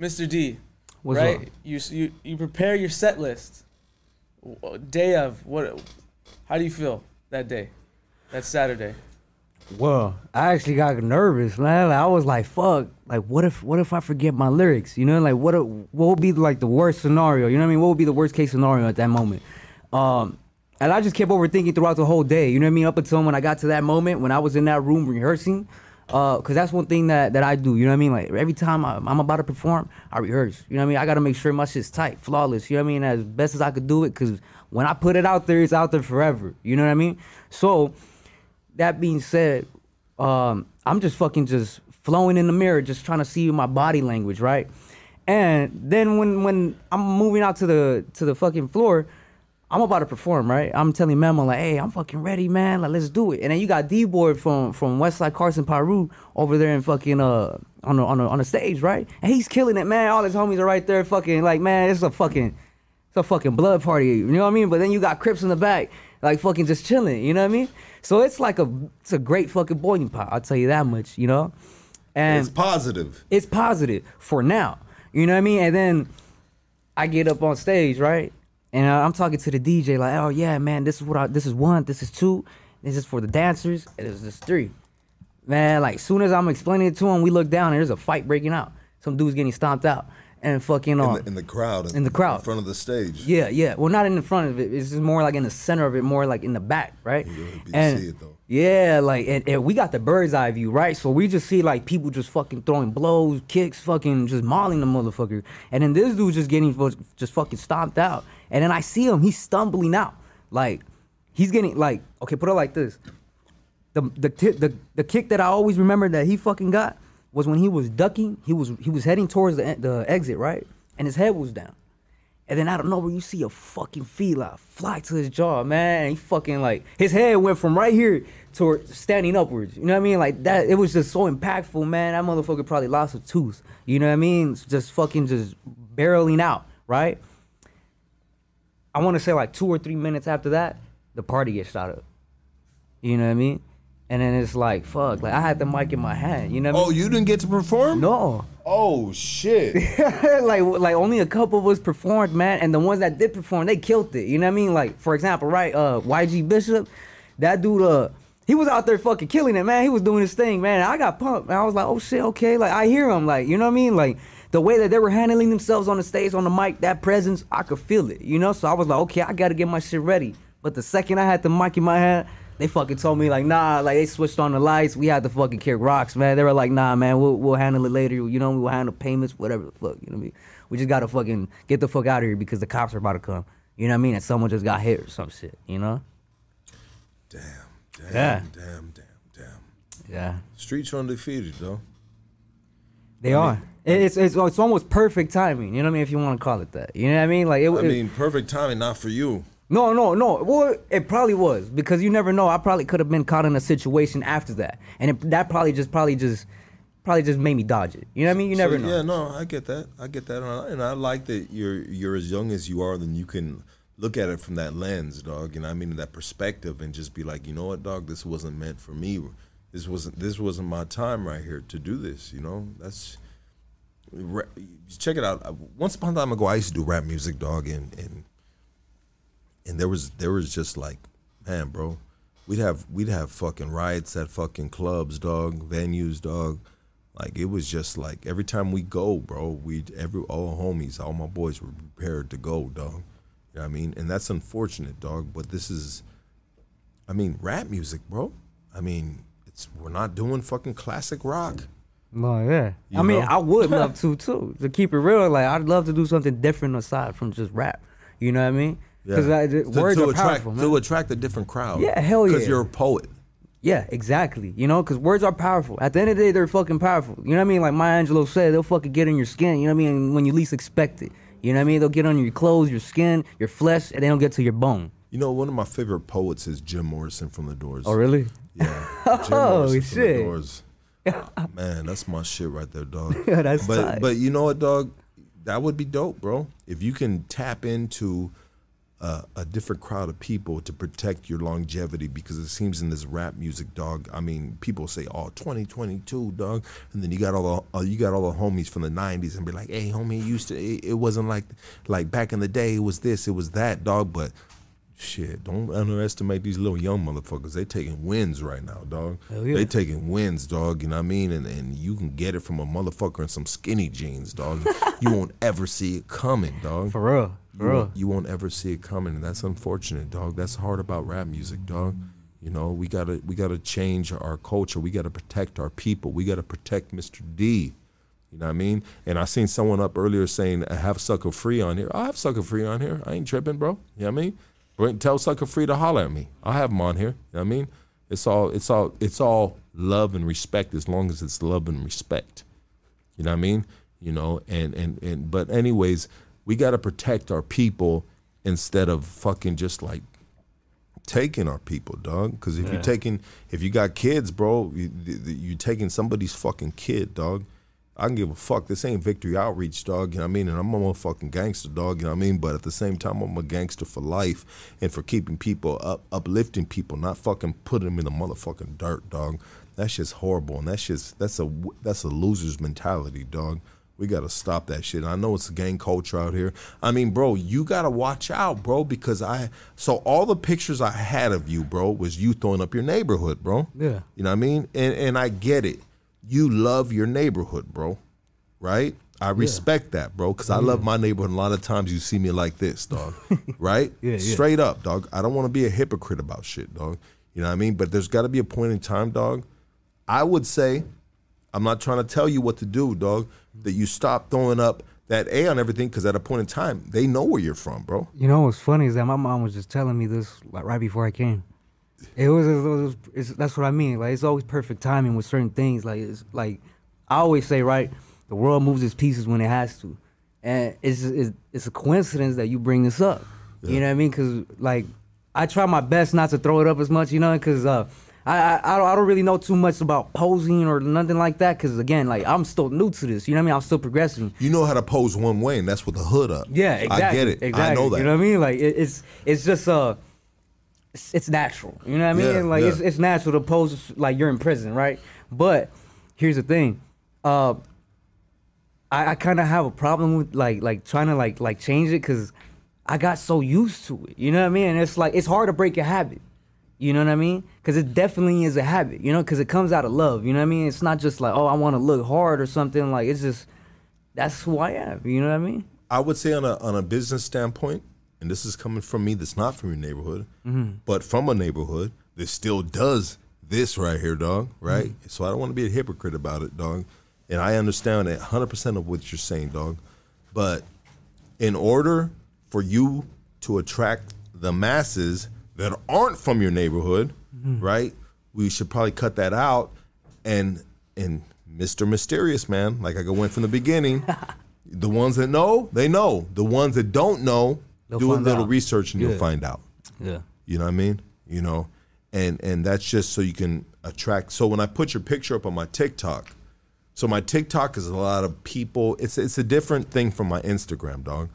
Mr. D, What's right? You you you prepare your set list. Day of what? How do you feel that day? That Saturday. Well, I actually got nervous, man. Like, I was like, "Fuck! Like, what if, what if I forget my lyrics? You know, like, what, what would be like the worst scenario? You know what I mean? What would be the worst case scenario at that moment?" Um, and I just kept overthinking throughout the whole day. You know what I mean? Up until when I got to that moment when I was in that room rehearsing, uh, cause that's one thing that that I do. You know what I mean? Like every time I, I'm about to perform, I rehearse. You know what I mean? I gotta make sure my shit's tight, flawless. You know what I mean? As best as I could do it, cause when I put it out there, it's out there forever. You know what I mean? So that being said, um, I'm just fucking just flowing in the mirror, just trying to see my body language, right? And then when when I'm moving out to the to the fucking floor, I'm about to perform, right? I'm telling Memo like, "Hey, I'm fucking ready, man. Like, let's do it." And then you got D Boy from from Westside Carson Piru over there in fucking uh on the on the on the stage, right? And he's killing it, man. All his homies are right there, fucking like, man, it's a fucking it's a fucking blood party. You know what I mean? But then you got Crips in the back, like fucking just chilling. You know what I mean? So it's like a it's a great fucking boiling pot. I'll tell you that much. You know, and It's positive. it's positive for now. You know what I mean? And then I get up on stage, right? And I'm talking to the DJ like, "Oh yeah, man, this is what I this is one, this is two, this is for the dancers, and this is three. Man, like soon as I'm explaining it to him, we look down and there's a fight breaking out. Some dude's getting stomped out, and fucking In uh, the, in the crowd. in the crowd. In front of the stage. yeah, yeah. Well, not in the front of it. It's just more like in the center of it, more like in the back, right? You and see it, though. yeah, like and, and we got the bird's eye view, right? So we just see like people just fucking throwing blows, kicks, fucking just mauling the motherfucker. And then this dude's just getting just fucking stomped out. And then I see him, he's stumbling out. Like he's getting like okay, put it like this. The the the the kick that I always remember that he fucking got was when he was ducking. He was he was heading towards the the exit, right? And his head was down. And then out of nowhere, you see a fucking fila fly to his jaw, man. He fucking like his head went from right here to standing upwards. You know what I mean? Like that. It was just so impactful, man. That motherfucker probably lost a tooth. You know what I mean? Just fucking just barreling out, right? I want to say like two or three minutes after that, the party gets shot up. You know what I mean? And then it's like, fuck, like I had the mic in my hand. You know what I Oh, mean? you didn't get to perform? No. Oh shit. like like only a couple of us performed, man, and the ones that did perform, they killed it. You know what I mean? Like for example, right? Uh, YG Bishop, that dude, uh, he was out there fucking killing it, man. He was doing his thing, man. I got pumped, and I was like, oh shit, okay. Like I hear him, like you know what I mean? Like the way that they were handling themselves on the stage, on the mic, that presence, I could feel it, you know. So I was like, okay, I got to get my shit ready. But the second I had the mic in my hand. They fucking told me like nah, like they switched on the lights. We had to fucking kick rocks, man. They were like nah, man, we'll we'll handle it later. You know, we'll handle payments, whatever the fuck. You know what I mean? We just gotta fucking get the fuck out of here because the cops are about to come. You know what I mean? And someone just got hit or some shit. You know? Damn. Damn. Yeah. Damn. Damn. Damn. Yeah, Streets are undefeated, though. they are. It- It's, it's it's almost perfect timing. You know what I mean? If you want to call it that. You know what I mean? Like it. I mean, perfect timing, not for you. No, no, no. Well, it probably was because you never know. I probably could have been caught in a situation after that, and it, that probably just, probably just, probably just made me dodge it. You know what I mean? You So, never know. Yeah, no, I get that. I get that, and I, and I like that you're you're as young as you are, then you can look at it from that lens, dog. And I mean that perspective, and just be like, you know what, dog, this wasn't meant for me. This wasn't this wasn't my time right here to do this. You know, that's check it out. Once upon a time ago, I used to do rap music, dog, and and and there was there was just like, man, bro, we'd have we'd have fucking riots at fucking clubs, dog, venues, dog. Like it was just like every time we go, bro, we every all homies, all my boys were prepared to go, dog. You know what I mean? And that's unfortunate, dog. But this is, I mean, rap music, bro. I mean, it's we're not doing fucking classic rock. No, yeah. You I mean, know? I would love to too. To keep it real, like I'd love to do something different aside from just rap. You know what I mean? Because To- words to are attract powerful, man. to attract a different crowd. Yeah, hell yeah. Because you're a poet. Yeah, exactly. You know, because words are powerful. At the end of the day, they're fucking powerful. You know what I mean? Like Maya Angelou said, they'll fucking get in your skin. You know what I mean? When you least expect it. You know what I mean? They'll get on your clothes, your skin, your flesh, and they don't get to your bone. You know, one of my favorite poets is Jim Morrison from The Doors. Oh, really? Yeah. Jim Oh, Morrison from The shit. Doors. Man, that's my shit right there, dog. Yeah, that's but tight. but you know what, dog? That would be dope, bro. If you can tap into uh, a different crowd of people to protect your longevity, because it seems in this rap music, dog. I mean, people say, "Oh, 2022, dog," and then you got all the uh, you got all the homies from the '90s and be like, "Hey, homie, it used to it, it wasn't like like back in the day. It was this, it was that, dog." But Shit, don't underestimate these little young motherfuckers. They taking wins right now, dog. Yeah. They taking wins, dog. You know what I mean? And and you can get it from a motherfucker in some skinny jeans, dog. you won't ever see it coming, dog. For real. You won't, you won't ever see it coming, and that's unfortunate, dog. That's hard about rap music, dog. You know, we gotta we gotta change our culture. We gotta protect our people. We gotta protect Mr. D. You know what I mean? And I seen someone up earlier saying I have sucker free on here. I have sucker free on here. I ain't tripping, bro. You know what I mean? Bring, tell sucker free to holler at me. I have him on here. You know what I mean? It's all it's all it's all love and respect as long as it's love and respect. You know what I mean? you know. And and and but anyways, we got to protect our people instead of fucking just like taking our people, dog. Because if you're taking, if you got kids, bro, you, you taking somebody's fucking kid, dog. I can give a fuck. This ain't victory outreach, dog. You know what I mean? And I'm a motherfucking gangster, dog. You know what I mean? But at the same time, I'm a gangster for life and for keeping people up, uplifting people, not fucking putting them in the motherfucking dirt, dog. That shit's horrible, and that shit's that's a that's a loser's mentality, dog. We gotta stop that shit. I know it's a gang culture out here. I mean, bro, you gotta watch out, bro, because I so all the pictures I had of you, bro, was you throwing up your neighborhood, bro. Yeah. You know what I mean? And and I get it. You love your neighborhood, bro. Right? I respect that, bro, because I love my neighborhood. And a lot of times you see me like this, dog. right? Yeah, yeah. Straight up, dog. I don't want to be a hypocrite about shit, dog. You know what I mean? But there's got to be a point in time, dog. I would say, I'm not trying to tell you what to do, dog, that you stop throwing up that A on everything because at a point in time, they know where you're from, bro. You know what's funny is that my mom was just telling me this like right before I came. It was, it was it's, that's what I mean. Like it's always perfect timing with certain things. Like it's like I always say, right? The world moves its pieces when it has to, and it's it's, it's a coincidence that you bring this up. You know what I mean? Because like I try my best not to throw it up as much, you know, because uh, I, I I don't, really know too much about posing or nothing like that. Because again, like I'm still new to this. You know what I mean? I'm still progressing. You know how to pose one way, and that's with the hood up. Yeah, exactly. I get it. Exactly. I know that. You know what I mean? Like it, it's it's just uh it's, it's natural. You know what I mean? Yeah, like yeah. it's it's natural to pose like you're in prison, right? But here's the thing. Uh I, I kind of have a problem with like like trying to like like change it because I got so used to it. You know what I mean? And it's like it's hard to break a habit. You know what I mean? Because it definitely is a habit. You know, because it comes out of love. You know what I mean? It's not just like oh I want to look hard or something. Like it's just that's who I am. You know what I mean? I would say on a on a business standpoint, and this is coming from me that's not from your neighborhood, mm-hmm. but from a neighborhood that still does this right here, dog. Right. Mm-hmm. So I don't want to be a hypocrite about it, dog. And I understand that 100 percent of what you're saying, dog. But in order for you to attract the masses that aren't from your neighborhood, mm-hmm. right? We should probably cut that out and and Mr. Mysterious man, like I go went from the beginning. the ones that know, they know. The ones that don't know, They'll do a little out. research and you'll find out. Yeah. You know what I mean? You know, and and that's just so you can attract. So when I put your picture up on my TikTok, so my TikTok is a lot of people. It's it's a different thing from my Instagram, dog.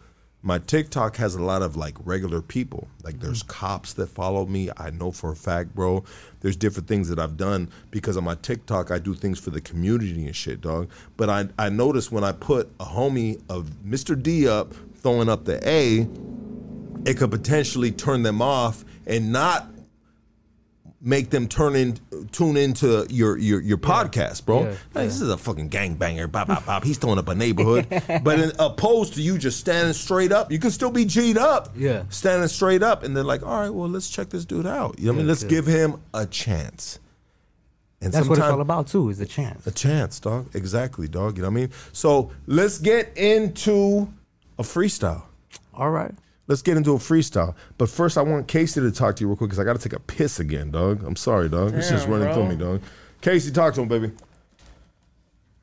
My TikTok has a lot of like regular people. Like there's mm. cops that follow me. I know for a fact, bro. There's different things that I've done because on my TikTok I do things for the community and shit, dog. But I I noticed when I put a homie of Mr. D up throwing up the A, it could potentially turn them off and not make them turn in tune into your your your podcast, bro. Yeah, Like, this is a fucking gangbanger. Bop bop bop. He's throwing up a neighborhood. but in, opposed to you just standing straight up, you can still be G'd up. Yeah. Standing straight up, and they're like, all right, well, let's check this dude out. You know what I mean? Let's yeah. give him a chance. And That's what it's all about too, is a chance. a chance, dog. Exactly, dog. You know what I mean? So let's get into a freestyle. All right. Let's get into a freestyle. But first, I want Casey to talk to you real quick because I got to take a piss again, dog. I'm sorry, dog. It's just Damn, running bro. through me, dog. Casey, talk to him, baby.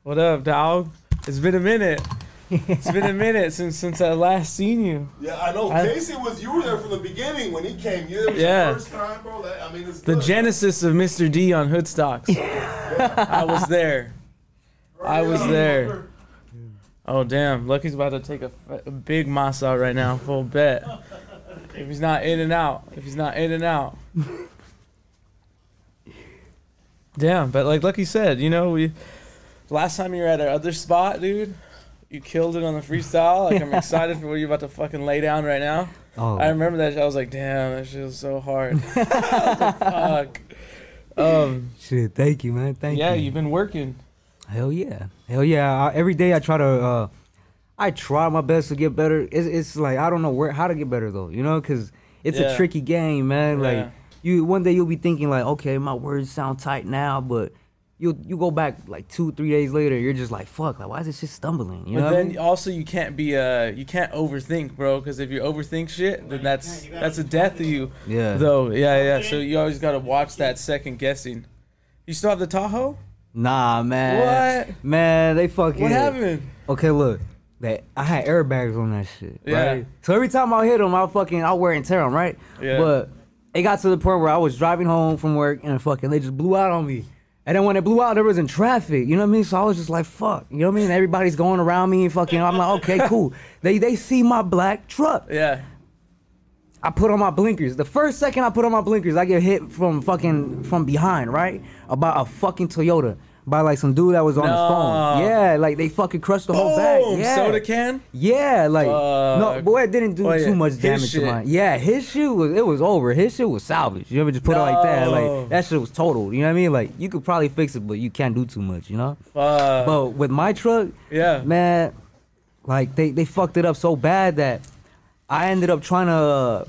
What up, dog? It's been a minute. It's been a minute since since I last seen you. Yeah, I know. I- Casey was you were there from the beginning when he came. You it was Yeah. your first time, bro. That- I mean, it's The good. genesis of Mr. D on Hood Stocks. I was there. I was there. Oh damn! Lucky's about to take a, a big mass out right now. Full bet. If he's not in and out. If he's not in and out. Damn, but like Lucky said, you know, we last time you were at our other spot, dude, you killed it on the freestyle. Like I'm excited for what you're about to fucking lay down right now. Oh, I remember that. I was like, damn, that shit was so hard. Was like, fuck. Um, shit. Thank you, man. Thank yeah, you. Yeah, you've been working. Hell yeah. Hell yeah. I, every day I try to. uh I try my best to get better. It's, it's like I don't know where how to get better though. You know, because it's Yeah. a tricky game, man. Yeah. Like you, one day you'll be thinking like, okay, my words sound tight now, but you you go back like two, three days later, you're just like, fuck, like why is this shit stumbling? You know But what I then mean? also you can't be uh you can't overthink, bro. Because if you overthink shit, then that's that's a death of you. Yeah. Though, yeah, yeah. So you always gotta watch that second guessing. You still have the Tahoe? Nah, man. What? Man, they fucking. What happened? Okay, look. That I had airbags on that shit. Yeah. Right? So every time I hit them, I fucking I wear and tear them, right? Yeah. But it got to the point where I was driving home from work and fucking they just blew out on me. And then when it blew out, there was in traffic. You know what I mean? So I was just like, fuck. You know what I mean? Everybody's going around me and fucking. I'm like, okay, cool. They they see my black truck. Yeah. I put on my blinkers. The first second I put on my blinkers, I get hit from fucking from behind, right? About a fucking Toyota. By like some dude that was on his No. phone. Yeah, like they fucking crushed the whole bag. Boom! Yeah. Soda can. Yeah, like no, boy, it didn't do Oh, yeah. too much damage to mine. Yeah, his shit was it was over. His shit was salvaged. You ever just put it like that? Like that shit was total. You know what I mean? Like you could probably fix it, but you can't do too much. You know? But with my truck, yeah. man, like they they fucked it up so bad that I ended up trying to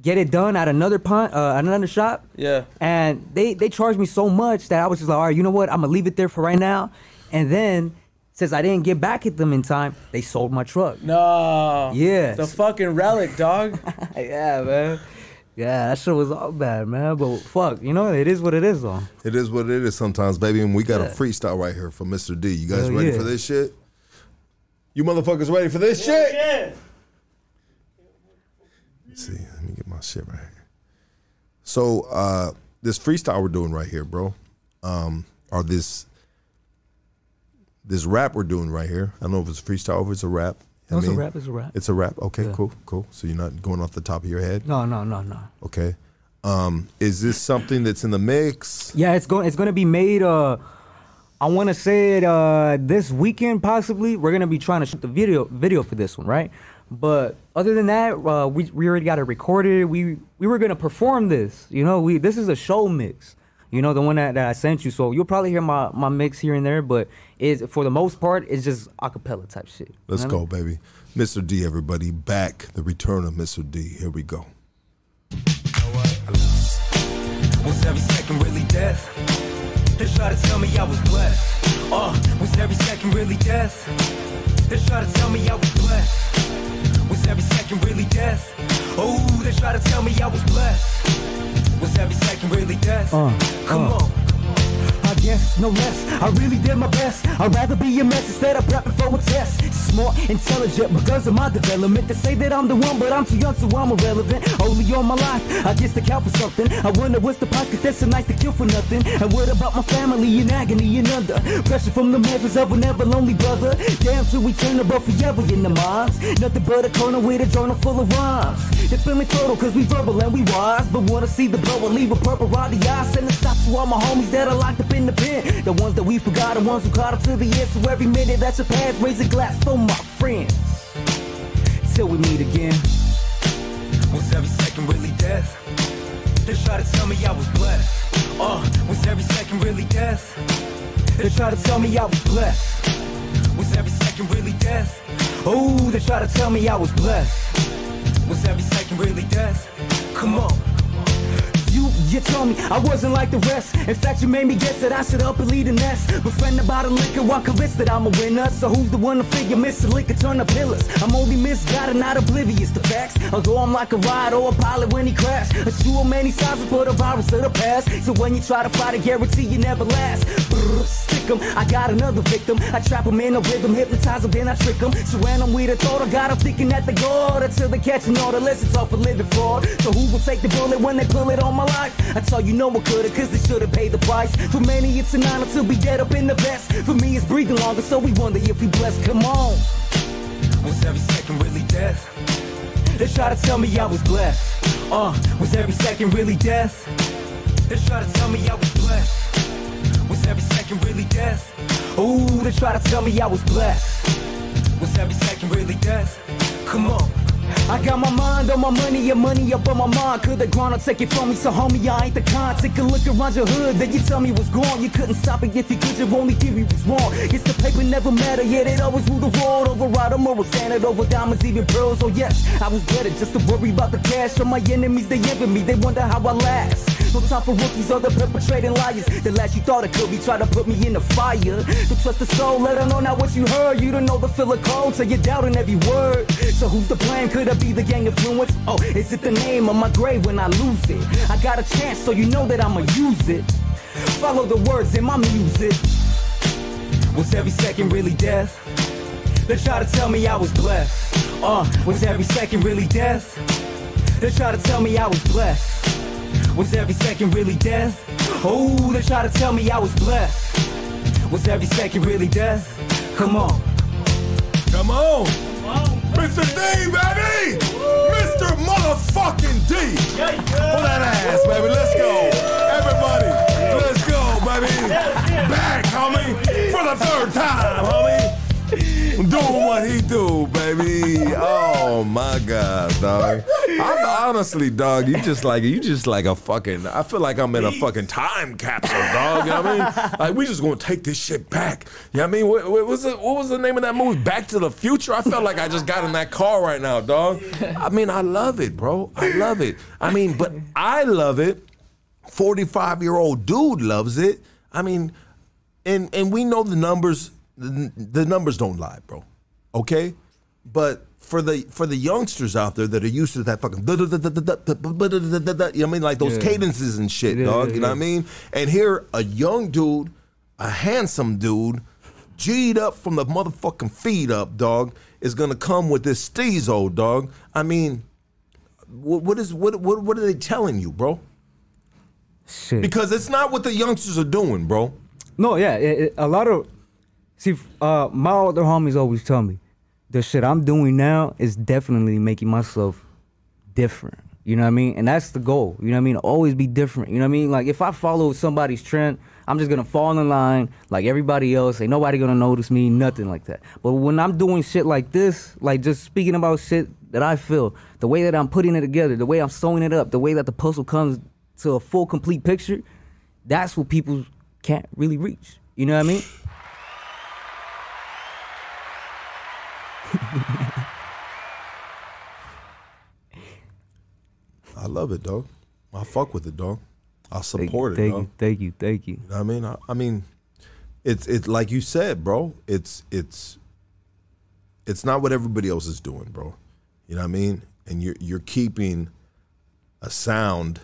get it done at another punt, uh, at another shop. Yeah. And they they charged me so much that I was just like, all right, you know what? I'm gonna leave it there for right now. And then since I didn't get back at them in time, they sold my truck. No. Yeah. The fucking relic, dog. yeah, man. Yeah, that shit was all bad, man. But fuck, you know, it is what it is, though. It is what it is sometimes, baby. And we got a Yeah. freestyle right here from Mr. D. You guys Hell ready yeah. for this shit? You motherfuckers ready for this shit? yeah. Let's see, let me get my shit right here. So, uh, this freestyle we're doing right here, bro, um, or this this rap we're doing right here. I don't know if it's a freestyle or if it's a rap. I No, it's a rap, it's a rap. It's a rap. Okay, Yeah. cool, cool. So you're not going off the top of your head. No, no, no, no. Okay. Um, is this something that's in the mix? Yeah, it's going. It's going to be made. Uh, I want to say it uh, this weekend, possibly. We're gonna be trying to shoot the video video for this one, right? But other than that, uh, we we already got it recorded. We we were gonna perform this. You know, we this is a show mix. You know, the one that, that I sent you. So you'll probably hear my, my mix here and there, but is for the most part, it's just acapella type shit. Let's know what go, baby. Mr. D, everybody, back the return of Mr. D. Here we go. Was every second really death? They try to tell me I was blessed. Uh, was every second really death? They try to tell me I was blessed. Was every second really death? Oh, they try to tell me I was blessed. Was every second really death? Uh, Come uh. on. Guess no less. I really did my best. I'd rather be a mess instead of prepping for a test. Smart, intelligent, because of my development. They say that I'm the one, but I'm too young, so I'm irrelevant. Only on my life, I guess to count for something. I wonder what's the price, cause that's so nice to kill for nothing. And what about my family in agony and under pressure from the measures of a never lonely brother? Damn, we turn above forever in the minds. Nothing but a corner with a journal full of rhymes. They're feeling fertile, cause we verbal and we wise. But wanna see the blow and leave a purple around the eyes. Send a stop to all my homies that are locked up in the pen. The ones that we forgot, the ones who caught up to the end. So every minute that you pass, raise a glass for my friends. Till we meet again. Was every second really death? They try to tell me I was blessed. Uh, was every second really death? They try to tell me I was blessed. Was every second really death? Oh, they try to tell me I was blessed. Was every second really death? Come on. You, you told me I wasn't like the rest. In fact, you made me guess that I should up and lead a nest. Befriend about a liquor while convinced that I'm a winner. So who's the one to figure the liquor turn the pillars? I'm only misguided, not oblivious to facts. Although I'm like a ride or a pilot when he crashed. A shoe of many sizes for the virus of the past. So when you try to fight, I guarantee you never last. Brr, stick 'em, I got another victim. I trap 'em in a rhythm, hypnotize 'em, then I trick 'em. Surround 'em with a thought, I got 'em thinking that the God until they catching all the lessons off for living fraud. So who will take the bullet when they pull it on my life? I tell you no one coulda, cause they should've paid the price. For many, it's an honor to be dead up in the best. For me, it's breathing longer, so we wonder if we blessed. Come on. Was every second really death? They try to tell me I was blessed. Uh, was every second really death? They try to tell me I was blessed. Was every second really death? Ooh, they try to tell me I was blessed. Was every second really death? Come on. I got my mind on my money, your money up on my mind. Could the grind take it from me? So homie, I ain't the kind. Take a look around your hood, then you tell me what's gone. You couldn't stop it if you could, your only theory was wrong. It's the paper never matter, yet it always rule the road. Override a moral standard over diamonds, even pearls. Oh yes, I was better just to worry about the cash. On my enemies, they envy me, they wonder how I last. No time for rookies or the perpetrating liars. The last you thought it could be try to put me in the fire. Don't trust the soul, let her know not what you heard. You don't know the feel of cold, so you're doubting every word. So who's the blame? Could it be the gang influence? Oh, is it the name on my grave when I lose it? I got a chance, so you know that I'ma use it. Follow the words in my music. Was every second really death? They try to tell me I was blessed. Uh, was every second really death? They try to tell me I was blessed. Was every second really death? Oh, they try to tell me I was blessed. Was every second really death? Come on. Come on. Mr. D, baby! Mr. Motherfucking D! Pull that ass, baby. Let's go. Everybody, let's go, baby. Back, homie. For the third time, homie. Doing what he do, baby. Oh my god, dog. I'm honestly, dog, you just like you just like a fucking I feel like I'm in a fucking time capsule, dog. You know what I mean? Like we just gonna take this shit back. You know what I mean? What, what was it what was the name of that movie? Back to the Future? I felt like I just got in that car right now, dog. I mean, I love it, bro. I love it. I mean, but I love it. 45 year old dude loves it. I mean, and and we know the numbers the, the numbers don't lie, bro. Okay? But for the for the youngsters out there that are used to that fucking you know what I mean like those Yeah. cadences and shit, Yeah, dog, yeah, you know what I mean? And here a young dude, a handsome dude, G'd up from the motherfucking feet up, dog, is gonna come with this steezo, dog. I mean, what, what is what, what what are they telling you, bro? Shit. Because it's not what the youngsters are doing, bro. No, yeah, it, it- a lot of see, uh, my older homies always tell me the shit I'm doing now is definitely making myself different. You know what I mean? And that's the goal. You know what I mean? Always be different. You know what I mean? Like if I follow somebody's trend, I'm just gonna fall in line like everybody else. Ain't nobody gonna notice me, nothing like that. But when I'm doing shit like this, like just speaking about shit that I feel, the way that I'm putting it together, the way I'm sewing it up, the way that the puzzle comes to a full complete picture, that's what people can't really reach. You know what I mean? I love it, dog. I fuck with it, dog. I Thank support you, it, thank dog. you, thank you, thank you. You know what I mean? I, I mean, it's it's like you said, bro. It's it's it's not what everybody else is doing, bro. You know what I mean? And you're you're keeping a sound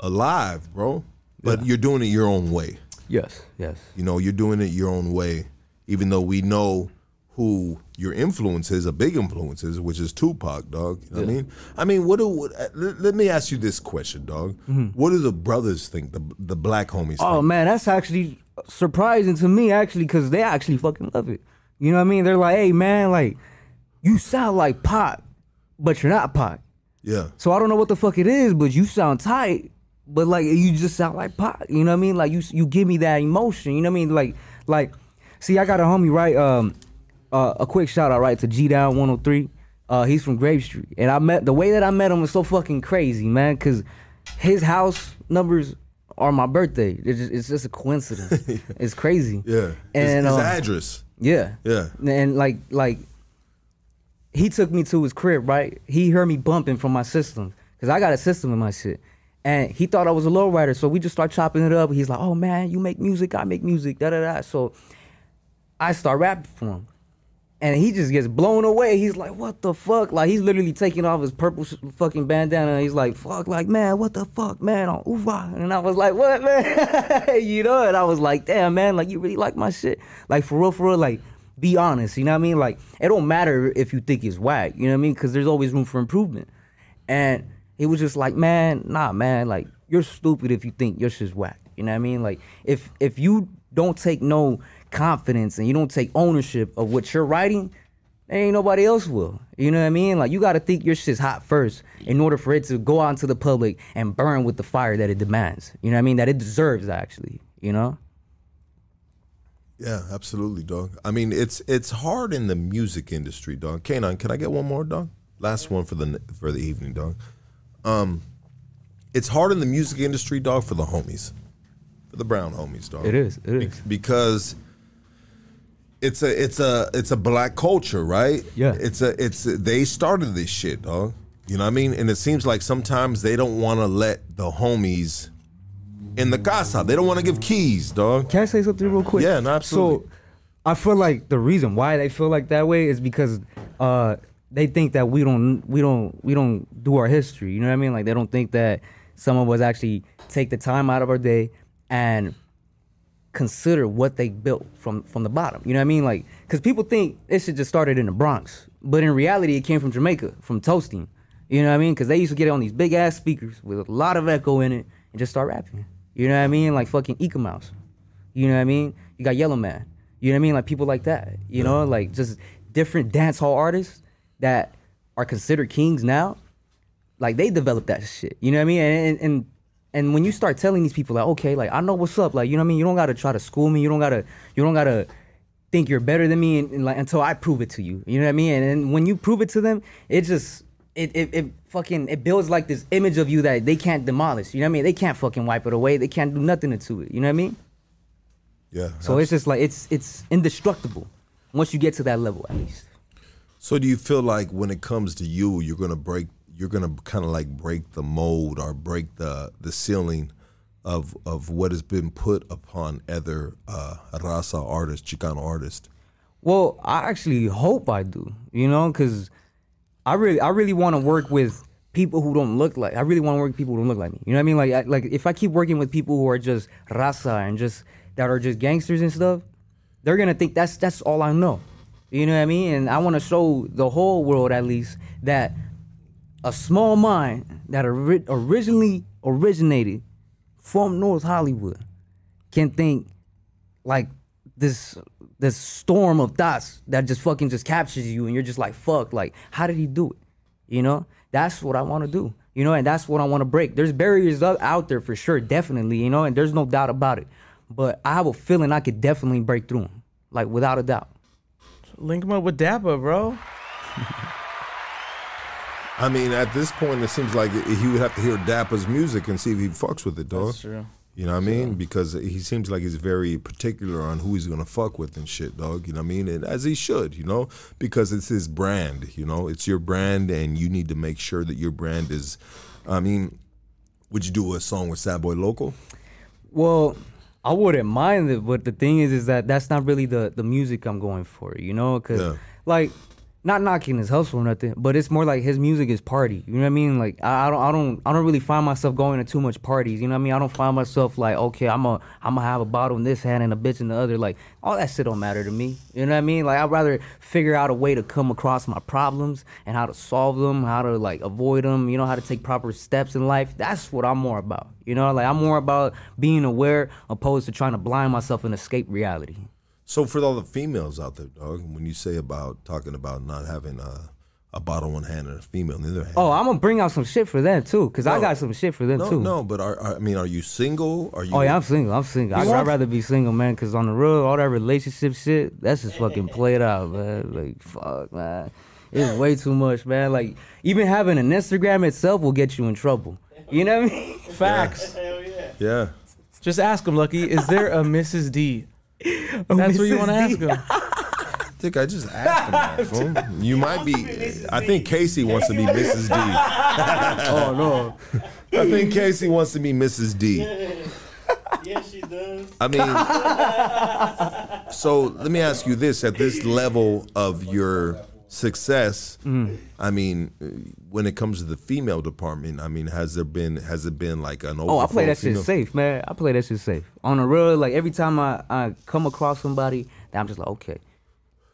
alive, bro. But you're doing it your own way. Yes, yes. You know, you're doing it your own way, even though we know who your influence is, a big influence is, which is Tupac, dog. You know what I mean? I mean, what do what, uh, let, let me ask you this question, dog. What do the brothers think? The the black homies. Oh think? man, that's actually surprising to me actually, cause they actually fucking love it. You know what I mean? They're like, hey man, like you sound like Pac, but you're not Pac. Yeah. So I don't know what the fuck it is, but you sound tight. But like you just sound like Pac. You know what I mean? Like you you give me that emotion. You know what I mean? Like like, see, I got a homie right. Um, uh, a quick shout out right to G Down 103. Uh, he's from Grave Street, and I met the way that I met him was so fucking crazy, man. Cause his house numbers are my birthday. It's just, it's just a coincidence. It's crazy. Yeah. And his, his um, address. yeah. Yeah. And like like he took me to his crib, right? He heard me bumping from my system. Cause I got a system in my shit. And he thought I was a lowrider. So we just start chopping it up. He's like, oh man, you make music, I make music, da da da. So I start rapping for him. And he just gets blown away. He's like, what the fuck? Like, he's literally taking off his purple sh- fucking bandana. And he's like, fuck, like, man, what the fuck, man? Oh, On Uva. And I was like, what, man? you know? And I was like, damn, man, like, you really like my shit? Like, for real, for real, like, be honest. You know what I mean? Like, it don't matter if you think it's whack. You know what I mean? Because there's always room for improvement. And he was just like, man, nah, man, like, you're stupid if you think your shit's whack. You know what I mean? Like, if if you don't take no confidence and you don't take ownership of what you're writing, ain't nobody else will. You know what I mean? Like you gotta think your shit's hot first in order for it to go out into the public and burn with the fire that it demands. You know what I mean? That it deserves actually. You know? Yeah, absolutely, dog. I mean, it's it's hard in the music industry, dog. Kanon, can I get one more, dog? Last one for the for the evening, dog. Um, it's hard in the music industry, dog, for the homies, for the brown homies, dog. It is, it is. because it's a it's a it's a black culture, right? Yeah. It's a it's a, they started this shit, dog. You know what I mean? And it seems like sometimes they don't want to let the homies in the casa. They don't want to give keys, dog. Can I say something real quick? Yeah, no, absolutely. So I feel like the reason why they feel like that way is because uh they think that we don't we don't we don't do our history. You know what I mean? Like they don't think that some of us actually take the time out of our day and consider what they built from from the bottom. You know what I mean? Like, because people think it should just started in the Bronx, but in reality, it came from Jamaica, from toasting. You know what I mean? Because they used to get it on these big ass speakers with a lot of echo in it and just start rapping. You know what I mean? Like fucking Eek-A-Mouse. You know what I mean? You got Yellow Man. You know what I mean? Like people like that. You know, like just different dance hall artists that are considered kings now. Like they developed that shit. You know what I mean? And and and, and when you start telling these people like, okay, like I know what's up. Like you know what I mean? You don't gotta try to school me. You don't gotta. You don't gotta think you're better than me and, and, like until I prove it to you. You know what I mean? And, then when you prove it to them, it just it, it it fucking it builds like this image of you that they can't demolish. You know what I mean? They can't fucking wipe it away. They can't do nothing to it. You know what I mean? Yeah. So it's just like it's it's indestructible once you get to that level at least. So do you feel like when it comes to you, you're gonna break, you're gonna kind of like break the mold or break the the ceiling of of what has been put upon other uh, raza artists, Chicano artists? Well, I actually hope I do. You know, because I really I really want to work with people who don't look like. I really want to work with people who don't look like me. You know what I mean? Like I, like if I keep working with people who are just raza and just that are just gangsters and stuff, they're gonna think that's that's all I know. You know what I mean? And I want to show the whole world at least that a small mind that ori- originally originated from North Hollywood can think like this this storm of thoughts that just fucking just captures you and you're just like fuck like how did he do it? You know? That's what i want to do you know and that's what i want to break. There's barriers out out there for sure definitely you know and there's no doubt about it. But i have a feeling i could definitely break through them like without a doubt. Link him up with Dapper, bro. I mean, at this point, it seems like he would have to hear Dapper's music and see if he fucks with it, dog. That's true. You know what I mean? Because he seems like he's very particular on who he's gonna fuck with and shit, dog. You know what I mean? And as he should, you know, because it's his brand. You know, it's your brand, and you need to make sure that your brand is. I mean, would you do a song with Sad Boy Loko? Well, I wouldn't mind it, but the thing is, is that that's not really the the music I'm going for, you know? Cause Yeah. like, not knocking his hustle or nothing, but it's more like his music is party. You know what I mean? Like, I, I don't, I don't, I don't really find myself going to too much parties. You know what I mean? I don't find myself like, okay, I'm a, I'm gonna have a bottle in this hand and a bitch in the other. Like, all that shit don't matter to me. You know what I mean? Like, I'd rather figure out a way to come across my problems and how to solve them, how to like avoid them. You know, how to take proper steps in life. That's what I'm more about. You know, like I'm more about being aware opposed to trying to blind myself and escape reality. So for all the females out there, dog, when you say about talking about not having a, a bottle in one hand and a female in the other hand. Oh, I'm gonna bring out some shit for them too, cause I got some shit for them no, too. no, but are, are- I mean, are you single? Are you? Oh yeah, I'm single. I'm single. I'd, I'd rather be single, man. Cause on the road, all that relationship shit, that's just fucking played out, man. Like fuck, man. It's way too much, man. Like even having an Instagram itself will get you in trouble. You know what I mean? Facts. Yeah. Yeah. Just ask him, Lucky. Is there a Mrs. D? That's what you want to ask D. him. I think I just asked him that. fool. You might be. I think Casey wants to be Mrs. D. Oh no. I think Casey wants to be Mrs. D. Yeah, she does. I mean, so let me ask you this: at this level of your success, Mm. I mean, when it comes to the female department, I mean, has there been has it been like an Oh, I play that shit female- safe, man. I play that shit safe. On the real. like every time I, I come across somebody, that I'm just like, okay,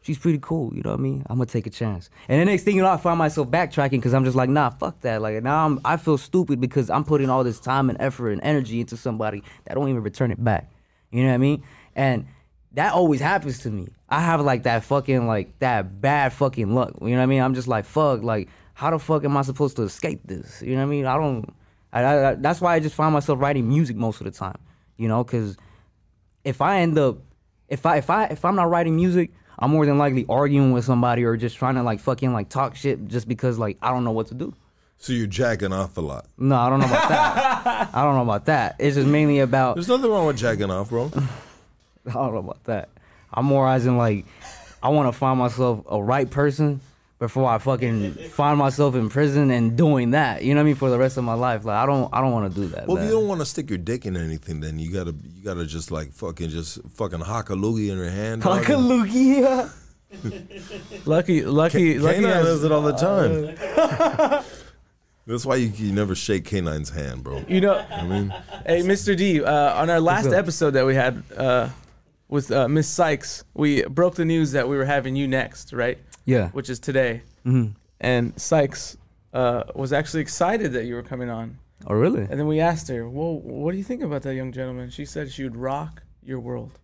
she's pretty cool. You know what I mean? I'm gonna take a chance. And the next thing you know, I find myself backtracking because I'm just like, nah, fuck that. Like now I'm, I feel stupid because I'm putting all this time and effort and energy into somebody that don't even return it back. You know what I mean? And that always happens to me. I have like that fucking like that bad fucking luck. You know what I mean? I'm just like, fuck, like how the fuck am I supposed to escape this? You know what I mean? I don't. I, I, I- that's why I just find myself writing music most of the time. You know, because if I end up, if I if I if I'm not writing music, I'm more than likely arguing with somebody or just trying to like fucking like talk shit just because like I don't know what to do. So you're jacking off a lot. No, I don't know about that. I don't know about that. It's just mainly about There's nothing wrong with jacking off, bro. I don't know about that. I'm more as in like I want to find myself a right person before I fucking find myself in prison and doing that. You know what I mean for the rest of my life. Like I don't I don't want to do that. Well, if man. you don't want to stick your dick in anything, then you gotta you gotta just like fucking just fucking hock a loogie in your hand. dog. Hakalugia. Lucky, Lucky, K- Lucky K9 does it all the time. That's why you, you never shake K9's hand, bro. You know, I mean, hey, Mr. D, uh, on our last episode that we had uh, with uh, Miss Sykes, we broke the news that we were having you next, right? Yeah. Which is today. Mhm. And Sykes uh, was actually excited that you were coming on. Oh, really? And then we asked her, well, what do you think about that young gentleman? She said she would rock your world.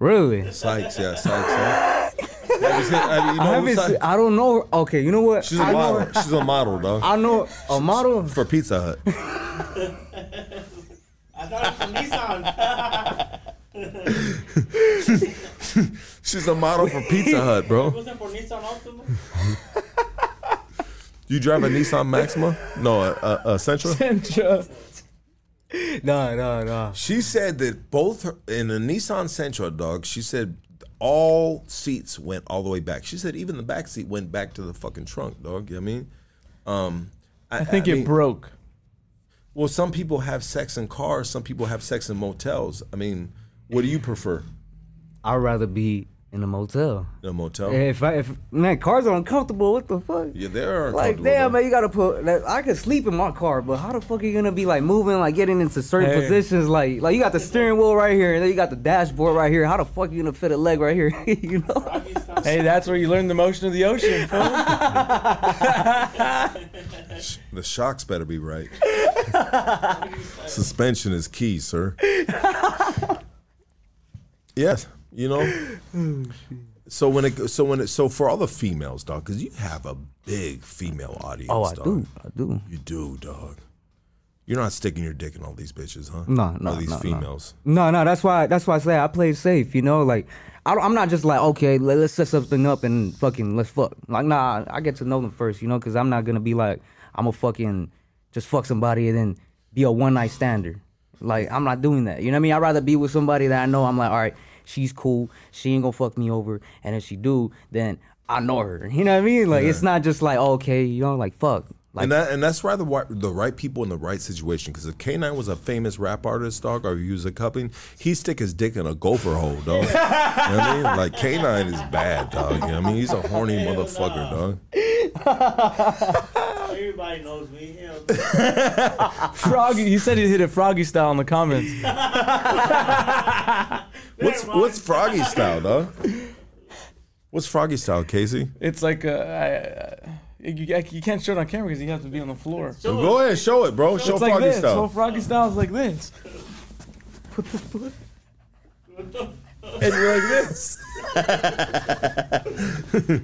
Really? Sykes, yeah, Sykes. Yeah. Have you seen- have you- you know I who haven't. Sykes- I don't know. Okay, you know what? She's a I model. her- She's a model, dog. I know a model. For Pizza Hut. I thought it was from Nissan. She's a model for Pizza Hut, It bro. wasn't for Nissan Altima. You drive a Nissan Maxima? No, a, a, a Sentra. Sentra. No, no, no. She said that both her, in a Nissan Sentra, dog. She said all seats went all the way back. She said even the back seat went back to the fucking trunk, dog. You know what I mean? Um, I think it mean, broke. Well, some people have sex in cars. Some people have sex in motels. I mean, what do you prefer? I'd rather be in a motel. In a motel? If I, if man, cars are uncomfortable. What the fuck? Yeah, they are. Uncomfortable. Like, damn, dog. man, you gotta put. Like, I could sleep in my car, but how the fuck are you gonna be like moving, like getting into certain Hey. positions? Like, like you got the steering wheel right here, and then you got the dashboard right here. How the fuck are you gonna fit a leg right here? you know? Hey, that's where you learn the motion of the ocean, fool. The shocks better be right. Suspension is key, sir. yes, you know. So when it so when it so for all the females, dog, because you have a big female audience. Oh, I dog. do, I do. You do, dog. You're not sticking your dick in all these bitches, huh? No, no, All these no, no. females. No, no, that's why. That's why I say I play safe. You know, like I don't, I'm not just like okay, let, us set something up and fucking let's fuck. Like nah, I get to know them first. You know, because I'm not gonna be like I'm a fucking just fuck somebody and then be a one night stander. Like I'm not doing that. You know what I mean? I'd rather be with somebody that I know. I'm like, all right, she's cool. She ain't gonna fuck me over. And if she do, then I know her. You know what I mean? Like it's not just like oh, okay, you know, like fuck. Like and that and that's why the the right people in the right situation. Because if K9 was a famous rap artist, dog, or he was a coupling, he'd stick his dick in a gopher hole, dog. you know what I mean? Like K9 is bad, dog. You know what I mean? He's a horny motherfucker, dog. Everybody knows me. Froggy, he said he hit it froggy style in the comments. What's what's Froggy style, dog? What's Froggy style, Casey? It's like uh, I, I, you, I- you can't show it on camera because you have to be on the floor. Go ahead, show it, bro. Show it's like Froggy this. So style. froggy style is like this. What the fuck? And you're like this.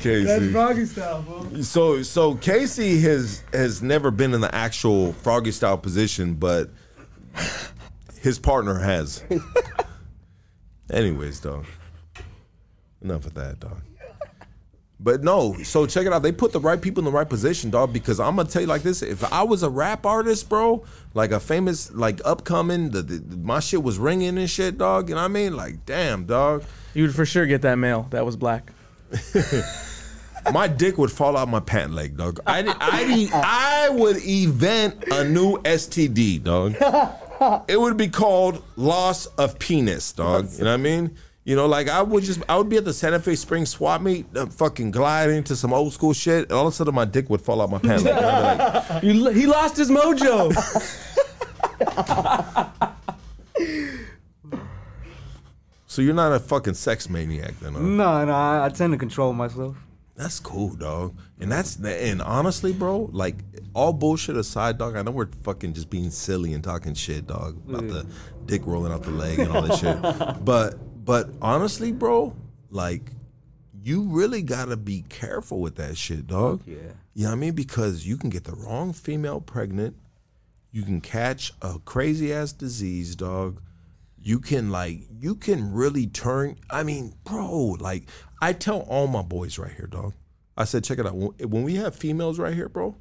Casey. That's froggy style, bro. So so Casey has has never been in the actual froggy style position, but his partner has. Anyways, dog. Enough of that, dog. But no, so check it out. They put the right people in the right position, dog. Because I'm gonna tell you like this: if I was a rap artist, bro, like a famous, like upcoming, the, the my shit was ringing and shit, dog. You know what I mean? Like, damn, dog. You would for sure get that mail that was black. my dick would fall out my pant leg, dog. I I I would event a new STD, dog. It would be called loss of penis, dog. You know what I mean? You know, like I would just I would be at the Santa Fe Spring swap meet, uh, fucking gliding to some old school shit, and all of a sudden my dick would fall out my pants. leg. and I'd be like, You, he lost his mojo. so you're not a fucking sex maniac, then? Huh? no, no, I, I tend to control myself. That's cool, dog. And that's and honestly, bro, like all bullshit aside, dog. I know we're fucking just being silly and talking shit, dog, about the dick rolling out the leg and all that shit. But but honestly, bro, like you really gotta be careful with that shit, dog. yeah. You know what I mean? Because you can get the wrong female pregnant. You can catch a crazy ass disease, dog. You can like you can really turn. I mean, bro, like I tell all my boys right here, dog. I said, check it out. When we have females right here, bro.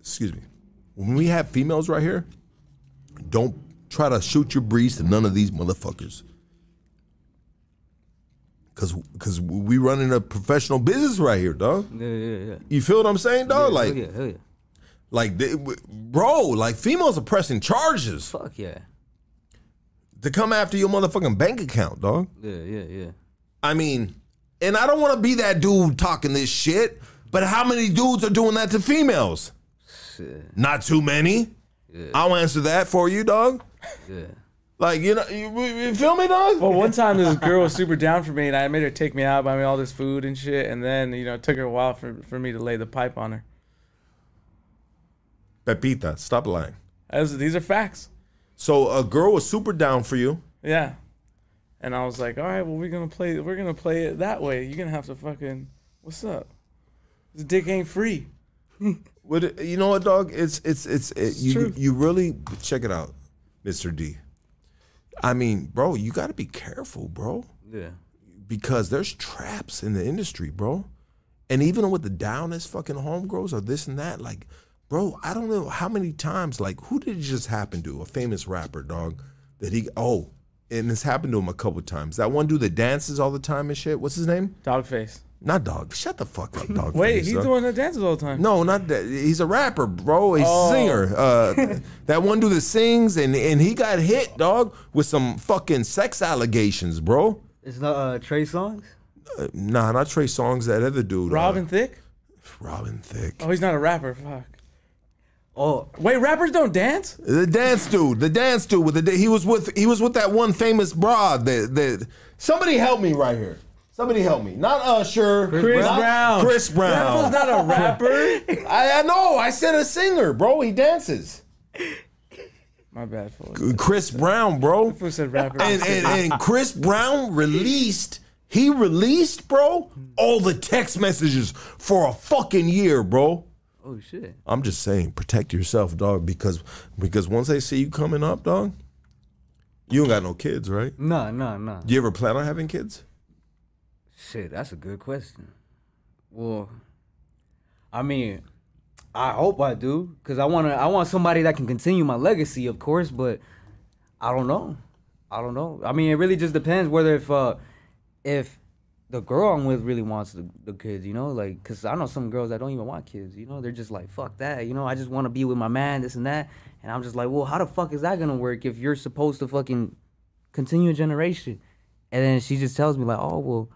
Excuse me. When we have females right here, don't try to shoot your breeze to none of these motherfuckers. Cause, cause we running a professional business right here, dog. Yeah, yeah, yeah. You feel what I'm saying, dog? yeah, like, hell yeah, hell yeah. like, they, bro, like females are pressing charges Fuck yeah. to come after your motherfucking bank account, dog. Yeah, yeah, yeah. I mean, and I don't want to be that dude talking this shit, But how many dudes are doing that to females? Shit. Not too many. I'll answer that for you, dog. Yeah. Like you know, you, you feel me, dog? Well, one time this girl was super down for me, and I made her take me out, buy me all this food and shit, and then you know it took her a while for for me to lay the pipe on her. Pepita, stop lying. As, these are facts. So a girl was super down for you. Yeah. And I was like, all right, well we're gonna play we're gonna play it that way. You're gonna have to fucking what's up? This dick ain't free. What you know what, dog? It's it's it's, it, you true. you really check it out, Mister D. I mean, bro, you got to be careful, bro, Yeah. because there's traps in the industry, bro. And even with the downest fucking homegirls or this and that, like, bro, I don't know how many times, like, who did it just happen to? A famous rapper, dog, that he oh, and this happened to him a couple times. That one dude that dances all the time and shit. What's his name? Dogface. Not dog. Shut the fuck up, dog. Wait, face, he's dog. the one that dances all the time. No, not that. He's a rapper, bro. He's Oh. a singer. Uh, that one dude that sings, and and he got hit, dog, with some fucking sex allegations, bro. It's not uh, Trey Songz. Uh, nah, not Trey Songz. That other dude, uh, Robin Thicke? Robin Thicke. Oh, he's not a rapper. Fuck. Oh, Wait, rappers don't dance? The dance dude, the dance dude with the he was with he was with that one famous broad that that somebody help me right here. Somebody help me. Not Usher. Chris not Brown. Chris Brown. That was not a rapper. I, I know. I said a singer, bro. He dances. My bad, fool. Chris Brown, bro. Who said rapper? and, and, and Chris Brown released, he released, bro, all the text messages for a fucking year, bro. Oh shit. I'm just saying, protect yourself, dog, because because once they see you coming up, dog, you don't got no kids, right? Nah, nah, nah. Do you ever plan on having kids? Shit, that's a good question. Well, I mean, I hope I do, cause I wanna, I want somebody that can continue my legacy, of course. But I don't know. I don't know. I mean, it really just depends whether if, uh, if the girl I'm with really wants the, the kids, you know, like, cause I know some girls that don't even want kids, you know, they're just like, fuck that, you know, I just want to be with my man, this and that, and I'm just like, well, how the fuck is that gonna work if you're supposed to fucking continue a generation? And then she just tells me like, oh well,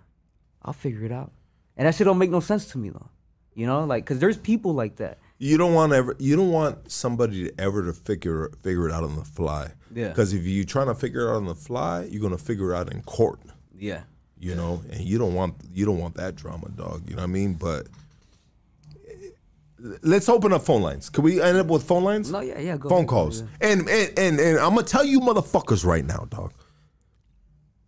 I'll figure it out. And that shit don't make no sense to me though. You know, like, cause there's people like that. You don't want ever. You don't want somebody to ever to figure figure it out on the fly. Yeah. Because if you're trying to figure it out on the fly, you're gonna figure it out in court. Yeah. You know, and you don't want you don't want that drama, dog. You know what I mean? But let's open up phone lines. Can we end up with phone lines? No, yeah, yeah. Go phone ahead, go calls. ahead. And, and and and I'm gonna tell you, motherfuckers, right now, dog.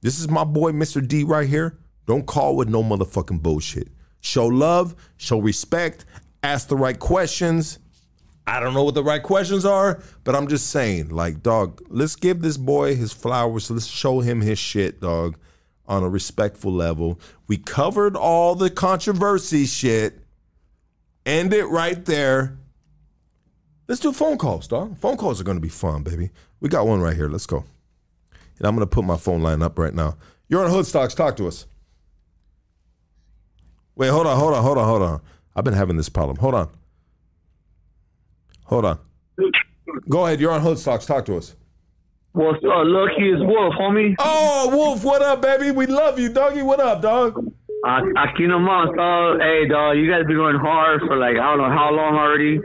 This is my boy, Mr. D, right here. Don't call with no motherfucking bullshit. Show love, show respect, ask the right questions. I don't know what the right questions are, but I'm just saying, like, dog, let's give this boy his flowers. Let's show him his shit, dog, on a respectful level. We covered all the controversy shit. End it right there. Let's do phone calls, dog. Phone calls are gonna be fun, baby. We got one right here. Let's go. And I'm gonna put my phone line up right now. You're on Hoodstocks. Talk to us. Wait, hold on, hold on, hold on, hold on. I've been having this problem. Hold on. Hold on. Go ahead. You're on Hoodstocks. Talk to us. What's up? Lucky is Wolf, homie. Oh, Wolf, what up, baby? We love you, doggy. What up, dog? Uh, aquí nomás, dog. Hey, dog, you guys been going hard for like, I don't know how long already.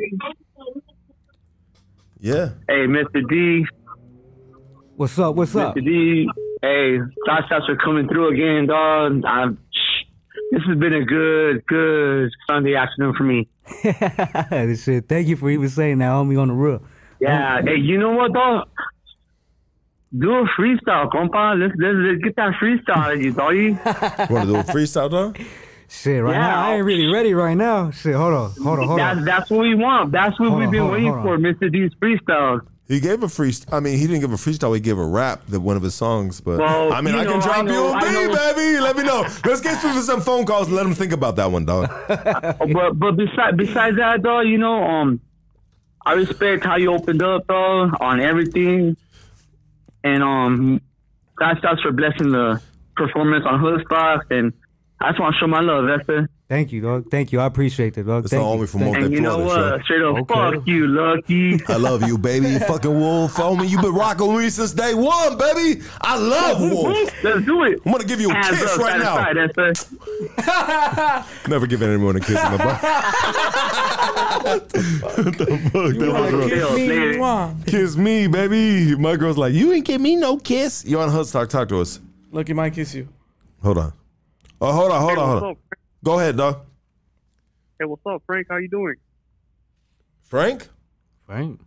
Yeah. Hey, Mr. D. What's up? What's up? Mr. D. Hey, thoughts shots are coming through again, dog. I'm, this has been a good, good Sunday afternoon for me. shit. Thank you for even saying that, homie, on the real. Yeah. Hey, you know what, dog? Do a freestyle, compa. Let's, let's, let's get that freestyle you, doggy. You want to do a freestyle, dog? Shit, right Yeah. now I ain't really ready right now. Shit, hold on, hold on, hold That's, on. that's what we want. That's what Hold we've on, been hold on, waiting for, on. Mr. D's freestyle. He gave a freestyle. I mean, he didn't give a freestyle. He gave a rap that one of his songs. But Well, I mean, you I can know, drop I know, you a I beat, baby. Let me know. Let's get through some phone calls and let him think about that one, dog. but but besides besides that though, you know, um, I respect how you opened up though on everything, and um, God starts for blessing the performance on Hoodstocks, and I just want to show my love, Esther. Thank you, dog. Thank you. I appreciate it, dog. It's Thank the you. homie from Thank Monte And you know Florida, what? Straight up, Okay. fuck you, Lucky. I love you, baby. You fucking wolf, homie. you've been rocking with me since day one, baby. I love wolf. Let's do it. I'm gonna give you a Hands kiss up, right side to now. side, that's it. Never give anyone a kiss in the butt. what the fuck? That was wrong. Kiss me, nigga. Kiss me, baby. My girl's like, you ain't give me no kiss. You on Hoodstock? Talk to us. Lucky might kiss you. Hold on. Oh, hold on, hold on, hold on. Up? Go ahead, dog. Hey, what's up, Frank? How you doing? Frank? Frank?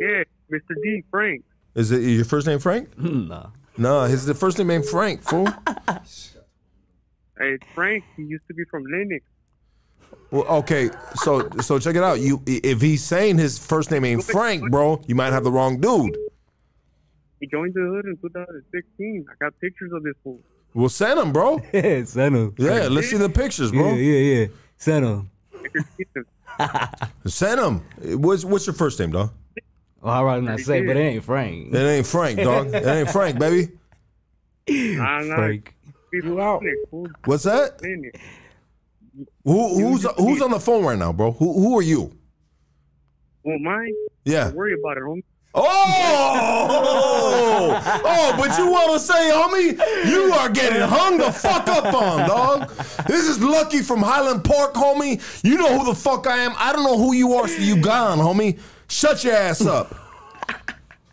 Yeah, Mr. D, Frank. Is it your first name Frank? Nah. No, his the first name ain't Frank, fool. Hey, Frank. He used to be from Linux. Well, okay, so so check it out. You if he's saying his first name ain't Frank, bro, you might have the wrong dude. He joined the hood in 2016. I got pictures of this fool. Well, send him, bro. Yeah, send him. Yeah, let's see the pictures, bro. yeah, yeah. Yeah. Send him. Send him. What's what's your first name, dog? Well, I'd rather not say, but it ain't Frank. It ain't Frank, dog. It ain't Frank, baby. Nah, nah. Frank. Be out. What's that? Who who's who's on the phone right now, bro? Who who are you? Well, mine. Yeah. Don't worry about it, homie. Oh, oh, but you want to say, homie, you are getting hung the fuck up on, dog. This is Lucky from Highland Park, homie. You know who the fuck I am. I don't know who you are, so you gone, homie. Shut your ass up.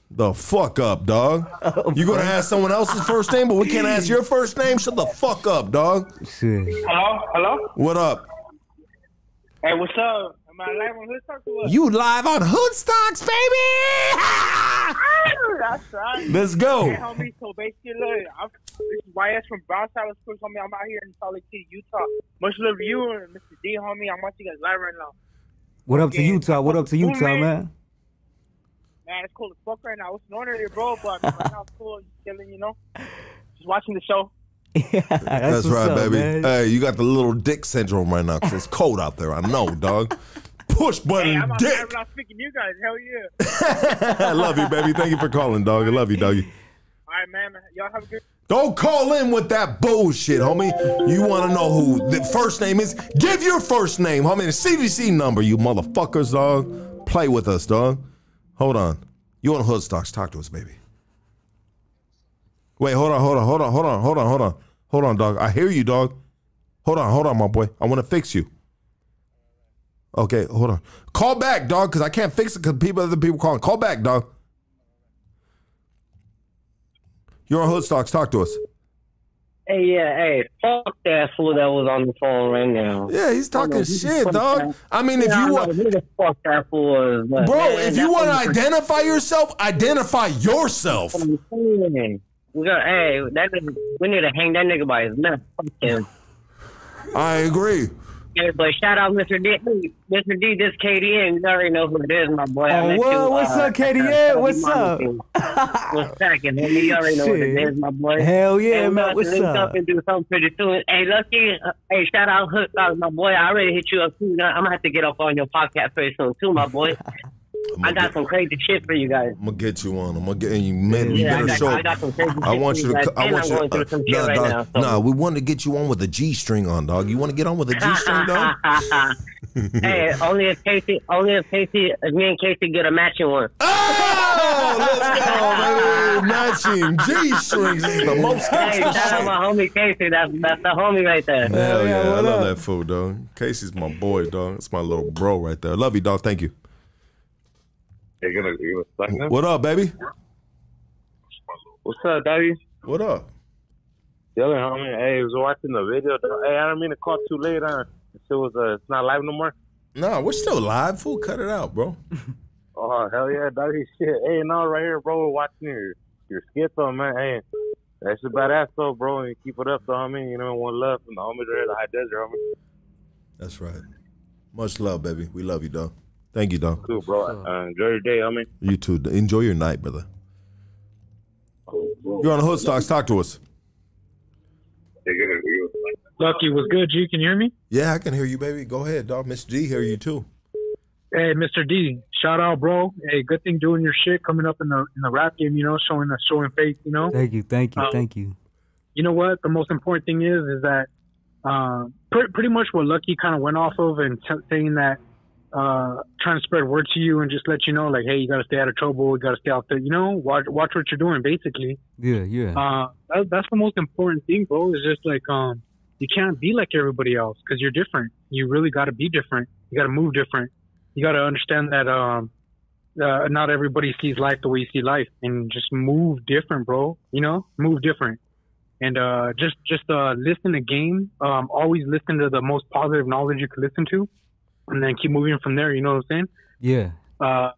The fuck up, dog. You gonna ask someone else's first name, but we can't ask your first name? Shut the fuck up, dog. Shit. Hello? Hello? What up? Hey, what's up? Am I live on Hood Talk or what? You live on Hood Stocks, baby. That's right. Let's go. Hey, homie, so basically, look, I'm, this is YS from Brownside, of course, homie. I'm out here in Salt Lake City, Utah. Much love to you and Mr. D, homie. I'm watching you guys live right now. What up to Utah? What up to Cool, Utah, man? Man, it's cool as fuck right now. It's an honor here, bro, but right now it's cool. Just chilling, you know? Just watching the show. That's, That's, right, up, baby. man. Hey, you got the little dick syndrome right now because it's cold out there. I know, dog. Push button Hey, I'm dick. there not speaking to you guys. Hell yeah. I love you, baby. Thank you for calling, dog. I love you, doggy. All right, man. Y'all have a good Don't call in with that bullshit, homie. You want to know who the first name is? Give your first name, homie. The CDC number, you motherfuckers, dog. Play with us, dog. Hold on. You on Hood Stocks? Talk to us, baby. Wait, hold on, hold on, hold on, hold on, hold on, hold on, hold on, dog. I hear you, dog. Hold on, hold on, my boy. I want to fix you. Okay, hold on. Call back, dog, because I can't fix it because people, other people calling. Call back, dog. You're on Hood Stocks. Talk to us. Hey, yeah, hey, fuck that fool that was on the phone right now. Yeah, he's talking know, shit, dog. I mean, if Yeah, you know want, who the fuck that fool was, bro, man, if you want to identify yourself, identify yourself. We got, hey, that nigga, we need to hang that nigga by his neck. Fuck him. I agree. Hey, but shout out Mr. D. Mr. D, this KDN. You already know who it is, my boy. Oh, what? you, What's uh, up, KDN? at What's up? What's cracking, homie? You already know what it is, my boy. Hell yeah, man. What's up? up and do something pretty soon. Hey, Lucky. Uh, hey, shout out Hook Dog, my boy. I already hit you up too. I'm gonna have to get up on your podcast very soon too, my boy. I got some crazy shit for you guys. I'm gonna get you on. I'm gonna get you. Man, you Yeah, I better got- show. I got some crazy I want for you you to. guys, I want you going to. through some nah, right dog, now, so- nah, we want to get you on with a G string on, dog. You want to get on with a G string, dog? hey, only if Casey, only if Casey, if me and Casey get a matching one. Oh, let's go, baby. Matching G strings is the most Hey, shout out shit. my homie Casey. That's that's the homie right there. Hell yeah, I love up? that fool, dog. Casey's my boy, dog. It's my little bro right there. Love you, dog. Thank you. You gonna, you gonna suck now? What up, baby? What's up, daddy? What up? Yo, homie. Hey, I was watching the video. though. Hey, I don't mean to call too late on. It was uh, it's not live no more. Nah, we're still live. Fool, cut it out, bro. Oh hell yeah, daddy shit. Hey, no, right here, bro. We're watching your your skit though, man. Hey, that's a badass though, bro. And keep it up, though, homie. You know, one love from the homies right here, the high desert, homie. That's right. Much love, baby. We love you, dog. Thank you, dog. Cool, bro. Uh, enjoy your day, homie. You too. Enjoy your night, brother. You're on the Hood Stocks. Talk to us. Lucky was good. G, can you hear me? Yeah, I can hear you, baby. Go ahead, dog. Miss G, hear you too. Hey, Mr. D, shout out, bro. Hey, good thing doing your shit coming up in the in the rap game. You know, showing the showing faith. You know, Thank you, thank you, Um, thank you. you know what? The most important thing is is that uh, pre- pretty much what Lucky kind of went off of and t- saying that uh, trying to spread word to you and just let you know, like, hey, you got to stay out of trouble. You got to stay out there. You know, watch watch what you're doing. Basically, Yeah, yeah. uh, that, that's the most important thing, bro. Is just like um, you can't be like everybody else because you're different. You really got to be different. You got to move different. You got to understand that um, uh, not everybody sees life the way you see life, and just move different, bro. You know, move different, and uh, just just uh, listen to game. Um, always listen to the most positive knowledge you can listen to, and then keep moving from there. You know what I'm saying? Yeah. Uh,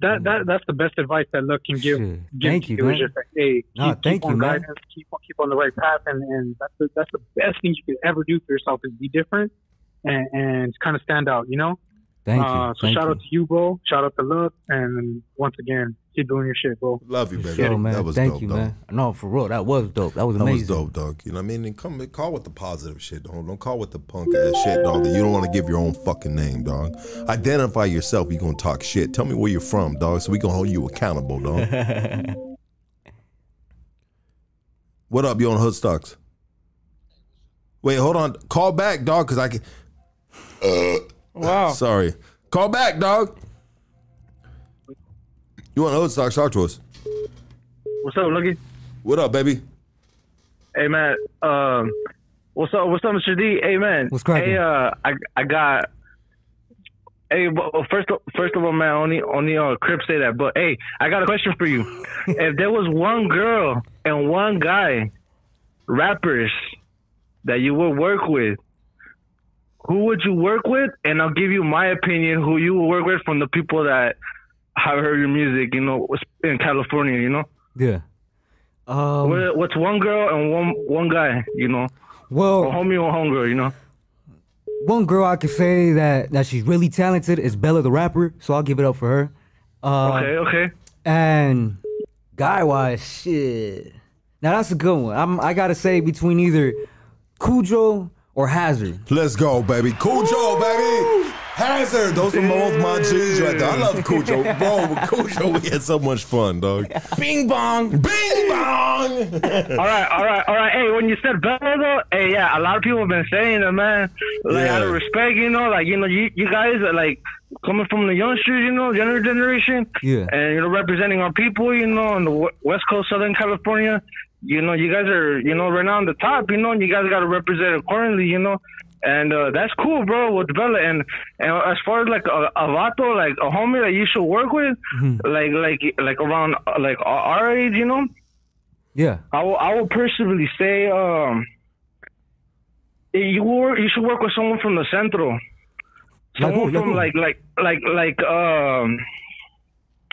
that that that's the best advice that luck can give. give Thank you, man. just like, hey, keep, No, keep thank on you, man. guidance, keep on keep on the right path, and and that's the, that's the best thing you can ever do for yourself is be different and and kind of stand out. You know. Thank you, Uh, so thank shout you. out to you, bro. Shout out to Luck, and once again, keep doing your shit, bro. Love you, baby. Yo, man, that was thank dope, you, dog. man. No, for real, that was dope. That was That amazing. was dope, dog. You know what I mean? And come call with the positive shit, dog. Don't call with the punk ass shit, dog. That you don't want to give your own fucking name, dog. Identify yourself. You gonna talk shit. Tell me where you're from, dog. So we gonna hold you accountable, dog. what up? You on Hood Stocks? Wait, hold on. Call back, dog, because I can. Uh, wow. Sorry. Call back, dog. You want Hood Stocks? Talk to us. What's up, Lucky? What up, baby? Hey man, um, what's up? What's up, Mr. D? Hey man, What's cracking? Hey, uh, I I got. Hey, well, first of, first of all, man, only only uh, Crip say that, but hey, I got a question for you. if there was one girl and one guy, rappers, that you would work with, who would you work with? And I'll give you my opinion who you would work with from the people that have heard your music, you know, in California, you know. Yeah. Um, What- What's one girl and one one guy, you know? Well, or homie or homegirl, you know? One girl I can say that that she's really talented is Bella the rapper, so I'll give it up for her. Uh, Okay, okay. And guy wise, shit. Now that's a good one. I'm I gotta say between either Cujo or Hazard. Let's go, baby. Cujo, baby. Hazard. Those are both my G's right there. I love Cujo. Bro, with Cujo, we had so much fun, dog. Bing bong. Bing bong. all right, all right, all right. Hey, when you said Bella, though, hey, yeah, a lot of people have been saying it, man. Like, Yeah. out of respect, you know, like, you know, you, you guys are like coming from the youngsters, you know, younger generation. Yeah. And, you know, representing our people, you know, in the West Coast, Southern California. You know, you guys are, you know, right now on the top, you know, and you guys got to represent accordingly, you know. And uh, that's cool, bro, with Bella. And, and as far as like a, a vato, like a homie that you should work with, like, like, like around, uh, like our- age, you know, Yeah. I will, I will personally say, um, you work, you should work with someone from the centro. Like Someone who? Like from like, like, like, like, um,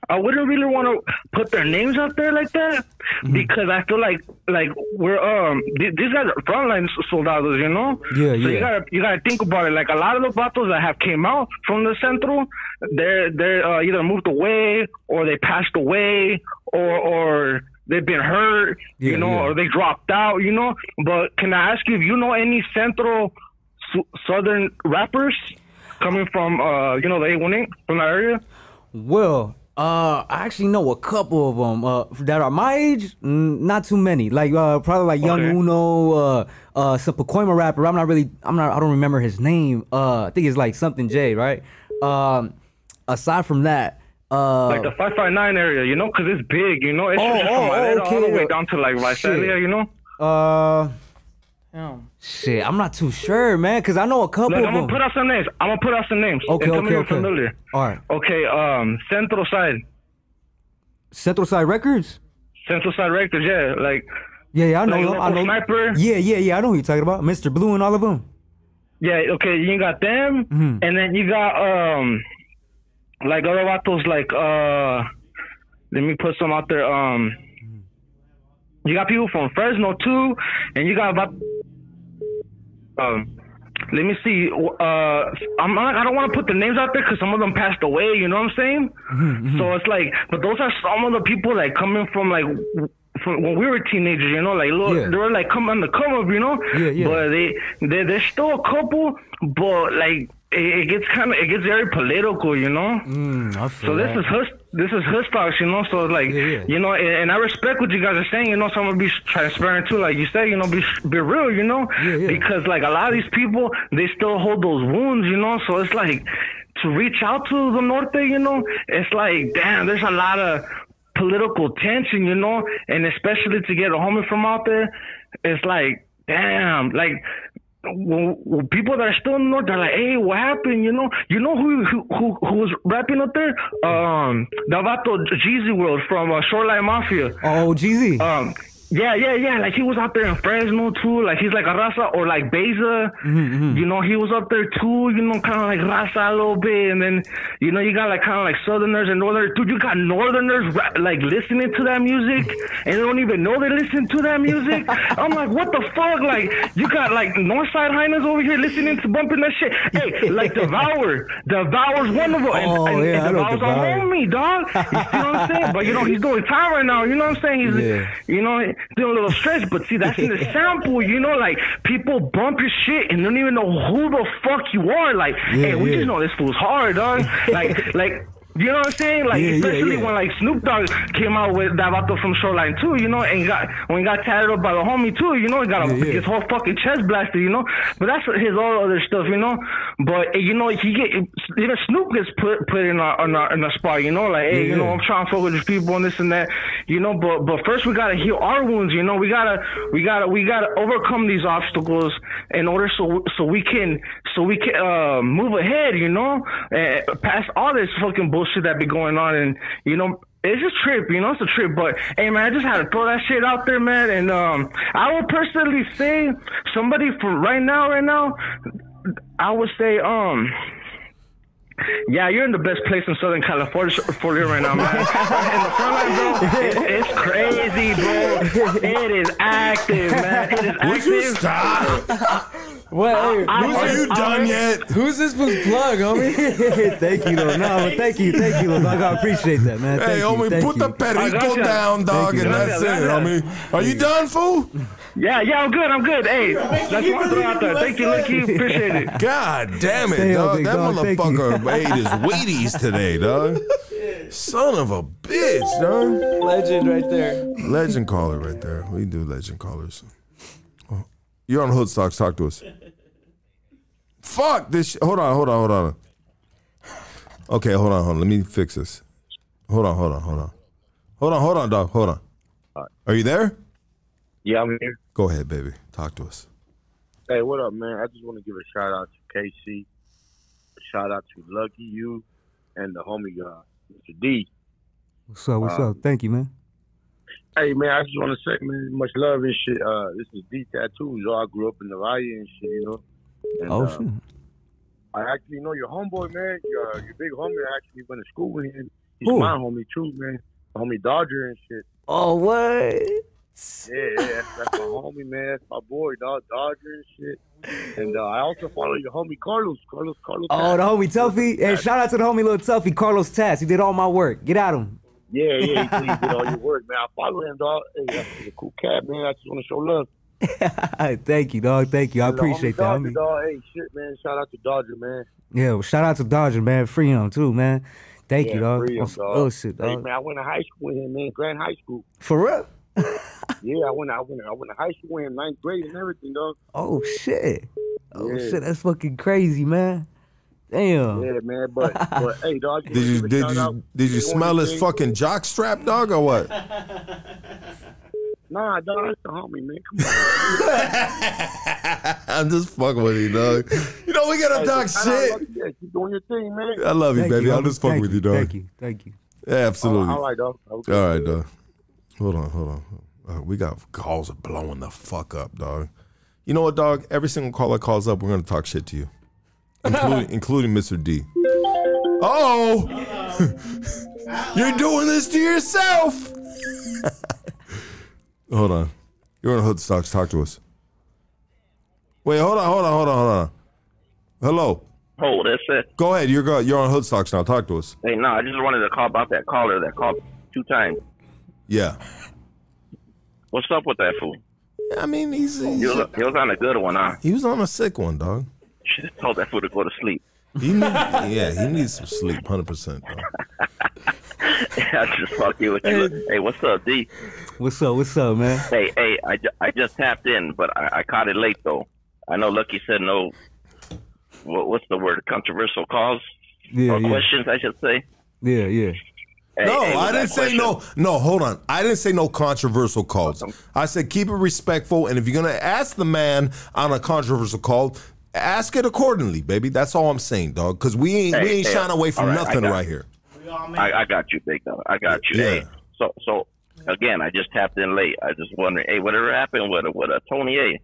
I wouldn't really want to put their names out there like that Mm-hmm. because I feel like, like we're, um, th- these guys are frontline soldados, you know? Yeah, So you gotta, you gotta think about it. Like a lot of the battles that have came out from the centro, they're, they're uh, either moved away or they passed away or, or they've been hurt, Yeah, you know, yeah. or they dropped out, you know. But can I ask you if you know any central su- southern rappers coming from, uh, you know, the 818 from the area? Well, uh, I actually know a couple of them uh, that are my age. Not too many. Like uh, probably like Young Okay. Uno, uh, uh, some Pacoima rapper. I'm not really. I'm not. I don't remember his name. Uh, I think it's like something J, right? Um, aside from that, uh, Like the 559 area, you know, because it's big, you know. It's Oh, just from oh, Madera all the way down to like Visalia, you know. uh, Damn. shit. I'm not too sure, man, because I know a couple Look, of I'm gonna put out some names. I'm gonna put out some names. Okay, and tell okay, me you're okay. familiar. All right, Okay, um, Central Side, Central Side Records. Central Side Records, yeah, like Yeah, yeah, I know. Like. I know. Sniper. Yeah, yeah, yeah. I know who you're talking about, Mr. Blue and all of them. yeah, okay, you got them, Mhm. and then you got um, like other vatos, like uh, let me put some out there. Um, you got people from Fresno too, and you got about um. Let me see. Uh, I'm not, I don't want to put the names out there because some of them passed away. You know what I'm saying? Mm-hmm, So it's like, but those are some of the people like coming from like from when we were teenagers. You know, like little, Yeah. they were like come on the come up. You know? Yeah, yeah. But they, they there's still a couple, but like it, it gets kind of it gets very political, you know. Mm, So this is this is hus talks, you know. So like, you know, and, and I respect what you guys are saying, you know. So I'm gonna be transparent too, like you say, you know, be be real, you know, because like a lot of these people, they still hold those wounds, you know. So it's like to reach out to the norte, you know, it's like damn, there's a lot of political tension, you know, and especially to get a homie from out there, it's like damn, like people that are still in the north, they're like, "Hey, what happened?" You know, you know who who who, who was rapping up there? Um, Davato Jeezy World from uh, Shoreline Mafia. Oh, Jeezy. Um, yeah, yeah, yeah. Like he was out there in Fresno too. Like he's like a Raza or like Beza. Mm-hmm, You know, he was up there too. You know, kind of like Raza a little bit, and then you know you got like kind of like Southerners and Northerners. Dude, you got Northerners like listening to that music, and they don't even know they listen to that music. I'm like, what the fuck? Like you got like Northside Highness over here listening to bumping that shit. Hey, like Devour, Devour's one of them. And, Oh, and, yeah, and Devour's a homie, dog. You see what I'm saying? But you know he's doing time right now. You know what I'm saying? He's Yeah. you know, doing a little stretch, but see, that's in the sample, you know, like people bump your shit and don't even know who the fuck you are. Like, hey, we yeah. just know this fool's hard, dog. Like, like. You know what I'm saying? Like, Yeah, yeah, especially yeah. when like Snoop Dogg came out with that vato from Shoreline too, you know, and got when he got tatted up by the homie too, you know, he got a, Yeah, yeah. his whole fucking chest blasted, you know. But that's his all other stuff, you know. But eh, you know, he get even Snoop gets put put in a in a, in a spot, you know, like hey, Yeah, you know. I'm trying to fuck with these people and this and that, you know. But but first we gotta heal our wounds, you know. We gotta we gotta we gotta overcome these obstacles in order so so we can so we can uh, move ahead, you know, uh, past all this fucking bullshit that be going on, and you know. It's a trip, you know, it's a trip, but hey man, I just had to throw that shit out there, man. And um I would personally say somebody for right now, right now, I would say um yeah, you're in the best place in Southern California for you right now, man. in the front line, bro, it, it's crazy, bro. It is active, man. It is active. Would you stop? What? Hey, I- I- Are you I- done yet? Who's this fool's plug, homie? thank you, though. No, but thank you, thank you, dog. I appreciate that, man. Thank Hey, you, homie, thank put you. the perico gotcha. down, dog, you. and that's it, Gotcha, gotcha. homie. Are you done, fool? Yeah, yeah, I'm good. I'm good. Hey, that's what I throw out there. Thank you, Lucky. Appreciate it. God damn it, Damn, dog. big That dog, motherfucker ate his Wheaties today, dog. Son of a bitch, dog. Legend right there. Legend caller right there. We do legend callers. You're on Hoodstocks. Talk to us. Fuck this. Sh- hold on, hold on, hold on. Okay, hold on, hold on. Let me fix this. Hold on, hold on, hold on. Hold on, hold on, dog. Hold on. Are you there? Yeah, I'm here. Go ahead, baby. Talk to us. Hey, what up, man? I just want to give a shout out to KC. A shout out to Lucky You and the homie guy, Mr. D. What's up? What's Uh, up? Thank you, man. Hey, man, I just want to say, man, much love and shit. Uh, this is D Tattoos. Y'all grew up in the valley and shit, you know. And, Oh uh. I actually know your homeboy, man. Your, your big homie. I actually went to school with him. He's Who? my homie too, man. Homie Dodger and shit. Oh what? Yeah, yeah, that's, that's my homie, man. That's my boy, dog, Dodger and shit. And uh, I also follow your homie Carlos. Carlos, Carlos. Oh, the homie Tuffy. Hey, shout out to the homie little Tuffy, Carlos Tass. He did all my work. Get at him. Yeah, yeah, he did all your work, man. I follow him, dog. Hey, that's a cool cat, man. I just want to show love. Thank you, dog. Thank you. I appreciate that. Dodger, dog. Hey, shit, man. Shout out to Dodger, man. Yeah, well, shout out to Dodger, man. Free him too, man. Thank yeah, you, dog. free him, dog. Oh shit, Hey, man, I went to high school with him, man. Grand High School. For real? Yeah, I went, I went, I went to high school with him, ninth grade and everything, dog. Oh shit. Oh Yeah. shit, that's fucking crazy, man. Damn. Yeah, man. But, but hey, dog. Did you did you did you smell his fucking jock strap, dog, or what? Nah, dog. That's the homie, man. Come on. I'm just fucking with you, dog. You know we gotta Hey, talk shout out, shit. Lucky, Yeah, keep doing your thing, man. I love you, Thank baby. you, I'm just fucking Thank with you, dog. Thank you. Thank you. Yeah, absolutely. all right, dog. Okay. All right, dog. Hold on, hold on. Uh, we got calls are blowing the fuck up, dog. You know what, dog? Every single caller calls up, we're gonna talk shit to you, including including Mr. D. Oh, you're doing this to yourself. hold on, you're on Hood Stocks. Talk to us. Wait, hold on, hold on, hold on, hold on. Hello. Oh, that's it. Go ahead. You're go- you're on Hood Stocks now. Talk to us. Hey, no, I just wanted to call about that caller that called two times. Yeah. What's up with that fool? I mean, he's, He was, he was on a good one, huh? he was on a sick one, dog. Should have told that fool to go to sleep. He need, yeah, he needs some sleep, hundred percent. I just fuck you with you. Hey, what's up, D? What's up? What's up, man? Hey, hey, I, ju- I just tapped in, but I, I caught it late though. I know Lucky said no. What, what's the word? Controversial calls Yeah, or yeah. questions, I should say. Yeah, yeah. Hey, no, hey, I didn't that say no. No, hold on. I didn't say no controversial calls. I said keep it respectful, and if you're gonna ask the man on a controversial call, ask it accordingly, baby. That's all I'm saying, dog. Because we ain't we ain't hey, shying away from all right, I nothing got right you. here. I, I got you, big dog. I got you. Yeah. Hey, so so again, I just tapped in late. I just wondering, hey, whatever happened with with uh, Tony A?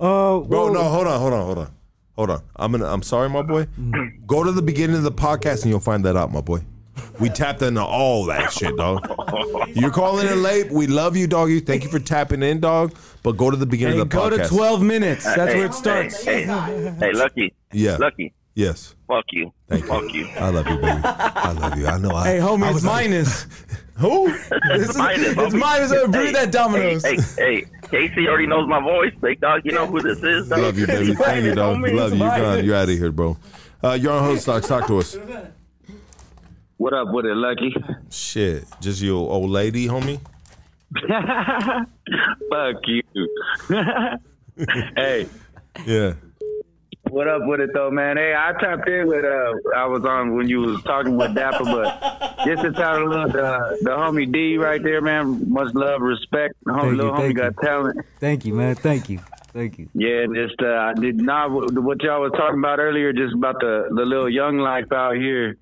Uh, Bro, no, hold on, hold on, hold on, hold on. I'm gonna. I'm sorry, my boy. Go to the beginning of the podcast and you'll find that out, my boy. We tapped into all that shit, dog. You're calling it late. We love you, doggy. Thank you for tapping in, dog. But go to the beginning Hey, of the go podcast. Go to 12 minutes. Uh, That's hey, where it starts. Hey, hey, hey, Lucky. Yeah. Lucky. Yes. Fuck you. Thank Fuck you. I love you, baby. I love you. I know. I, Hey, homie, I it's was like- minus. Who? It's minus. it's minus. Uh, breathe that Domino's. Hey, hey, Casey already knows my voice, big dog. You know who this is. dog? Love you, baby. Thank you, dog. Love you. You're. You're out of here, bro. Uh, you're on Hood Stocks. Talk to us. What up with it, Lucky? Shit. Just your old lady, homie? Fuck you. hey, Yeah. what up with it though, man? Hey, I tapped in with uh, I was on when you was talking with Dapper, but just to tell a little the, the homie D right there, man. Much love, respect. Homie, Thank you, little homie thank got talent. Thank you, man. Thank you. Thank you. Yeah, just uh, I did not what y'all was talking about earlier, just about the the little young life out here.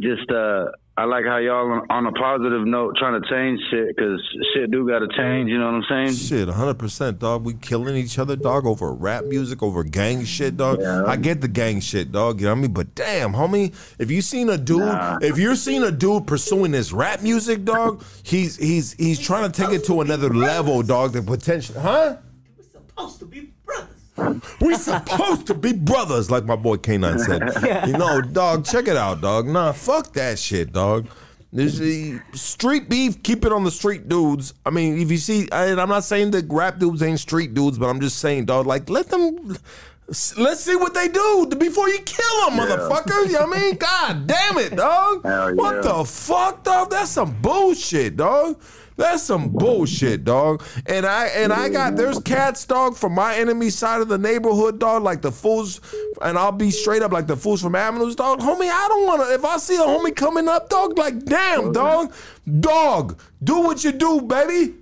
Just uh, I like how y'all on, on a positive note trying to change shit because shit do got to change. You know what I'm saying? Shit, 100%, dog. We killing each other, dog, over rap music, over gang shit, dog. I get the gang shit, dog. You know what I mean? But damn, homie, if you seen a dude, if you're seeing a dude pursuing this rap music, dog, he's he's he's trying to take it to another level, dog. The potential, huh? Supposed to be We supposed to be brothers, like my boy K9 said. You know, dog, check it out, dog. Nah, fuck that shit, dog. This the street beef, keep it on the street dudes. I mean, if you see, and I'm not saying that rap dudes ain't street dudes, but I'm just saying, dog, like let them. Let's see what they do before you kill them, motherfucker. You know what I mean? God damn it, dog. What the fuck, dog? That's some bullshit, dog. That's some bullshit, dog. And I and I got there's cats, dog, from my enemy side of the neighborhood, dog, like the fools, and I'll be straight up like the fools from Avenues, dog. Homie, I don't wanna if I see a homie coming up, dog, like damn, dog, dog, do what you do, baby.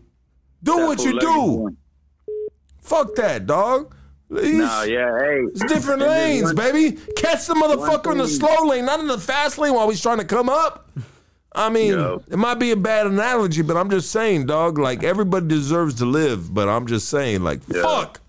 Do what you do. Fuck that, dog. No, yeah, hey. It's different lanes, baby. Catch the motherfucker in the slow lane, not in the fast lane while he's trying to come up. I mean, it might be a bad analogy, but I'm just saying, dog. Like everybody deserves to live, but I'm just saying, like, fuck.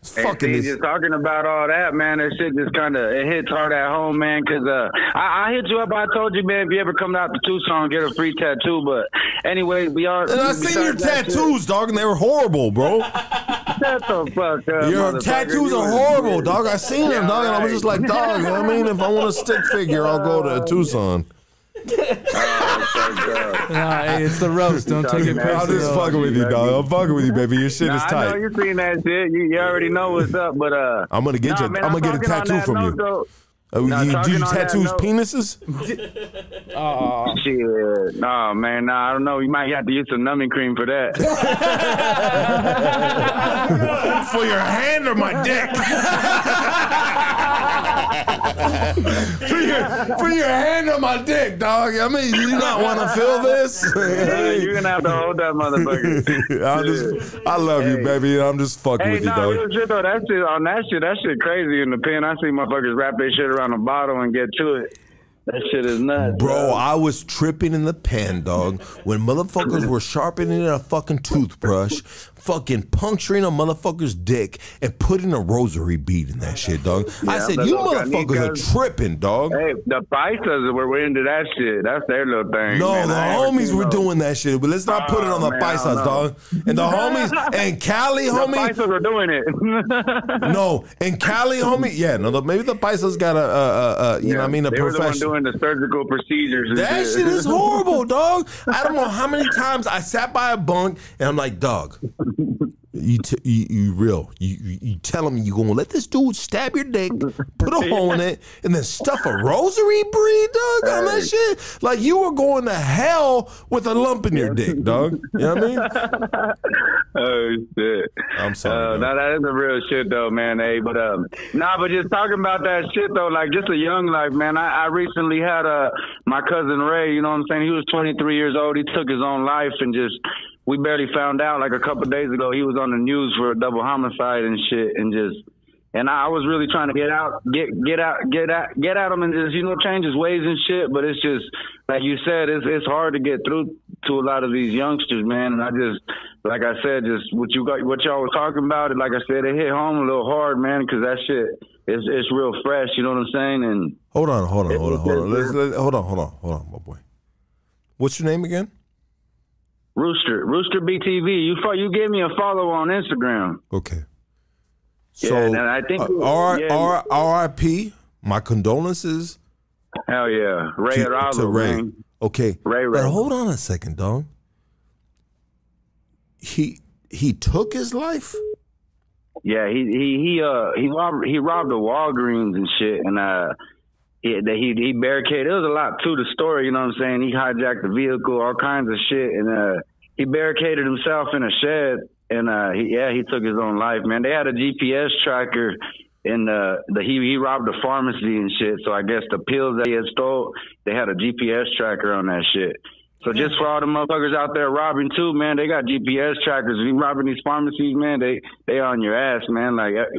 It's And fucking see, just talking about all that, man, that shit just kind of it hits hard at home, man. Cause uh, I, I hit you up. I told you, man, if you ever come out to Tucson, get a free tattoo. But anyway, we are. And I seen your tattoos, dog, and they were horrible, bro. Shut the fuck up. Your tattoos are horrible, dog. I seen them, dog, and I was just like, dog. You know what I mean? If I want a stick figure, I'll go to Tucson. Nah, hey, it's the roast. Don't take it personal. I'm just fucking with you, dog. I'm fucking with you, baby. Your shit Nah, is I know tight. you seen that shit. You, you already know what's up, but uh, I'm gonna get nah, you. man, I'm gonna get a tattoo from note, you. though- Oh, nah, you do you on that tattoos note- penises? Oh shit! Nah, man, nah, I don't know. You might have to use some numbing cream for that. For your hand or my dick? for your for your hand on my dick, dog. I mean, you not want to feel this? You're gonna have to hold that motherfucker. I just, I love you, baby. I'm just fucking Hey, with you, dog. real shit though. That shit on that shit. That shit crazy in the pen. I see motherfuckers wrap their shit around a bottle and get to it. That shit is nuts, Bro, I was tripping in the pen, dog, when motherfuckers were sharpening a fucking toothbrush, fucking puncturing a motherfucker's dick, and putting a rosary bead in that shit, dog. I said, you motherfuckers are tripping, dog. Hey, the paisas were into that shit. That's their little thing. No, man. the homies were no- doing that shit, but let's not put it Oh, on the man, paisas, dog. And the homies and Cali, homie. The paisas were doing it. no, and Cali, homie. Yeah, no, the, maybe the paisas got a, you know, what I mean, a they were the one profession. doing the surgical procedures. That shit is horrible, dog. I don't know how many times I sat by a bunk and I'm like, dog, You, t- you you real. You, you you tell him you gonna let this dude stab your dick, put a hole in it, and then stuff a rosary breed, dog, on that shit. Like you were going to hell with a lump in your dick, dog. You know what I mean? oh shit! I'm sorry. Uh, no, that is a real shit though, man. Hey, but um, nah, but just talking about that shit though, like just a young life, man. I, I recently had uh my cousin Ray. You know what I'm saying? He was 23 years old. He took his own life and just we barely found out like a couple days ago. He was on the news for a double homicide and shit, and just and I was really trying to get out, get get out, get out, get at him, and just you know change his ways and shit. But it's just like you said, it's it's hard to get through to a lot of these youngsters, man. And I just like I said, just what you got, what y'all were talking about. It like I said, it hit home a little hard, man, because that shit is it's real fresh. You know what I'm saying? And Hold on, hold on, hold on, hold on. Hold on, hold on, hold on, my boy. What's your name again? Rooster, Rooster BTV. You fo- you gave me a follow on Instagram. Okay. Yeah, So, and I think uh, R yeah. R R.I.P. My condolences Hell yeah, Ray to, Aralo, to Ray. man. Okay, Ray, Ray. but hold on a second, dog. He he took his life. Yeah, he he he uh he robbed he robbed a Walgreens and shit, and uh he he he barricaded. There was a lot to the story, you know what I'm saying? He hijacked the vehicle, all kinds of shit, and uh he barricaded himself in a shed, and uh he, yeah, he took his own life, man. They had a GPS tracker. and the the he he robbed a pharmacy and shit. So I guess the pills that he had stole, they had a GPS tracker on that shit. So just for all the motherfuckers out there robbing too, man, they got GPS trackers. If you robbing these pharmacies, man, they they on your ass, man. Like uh,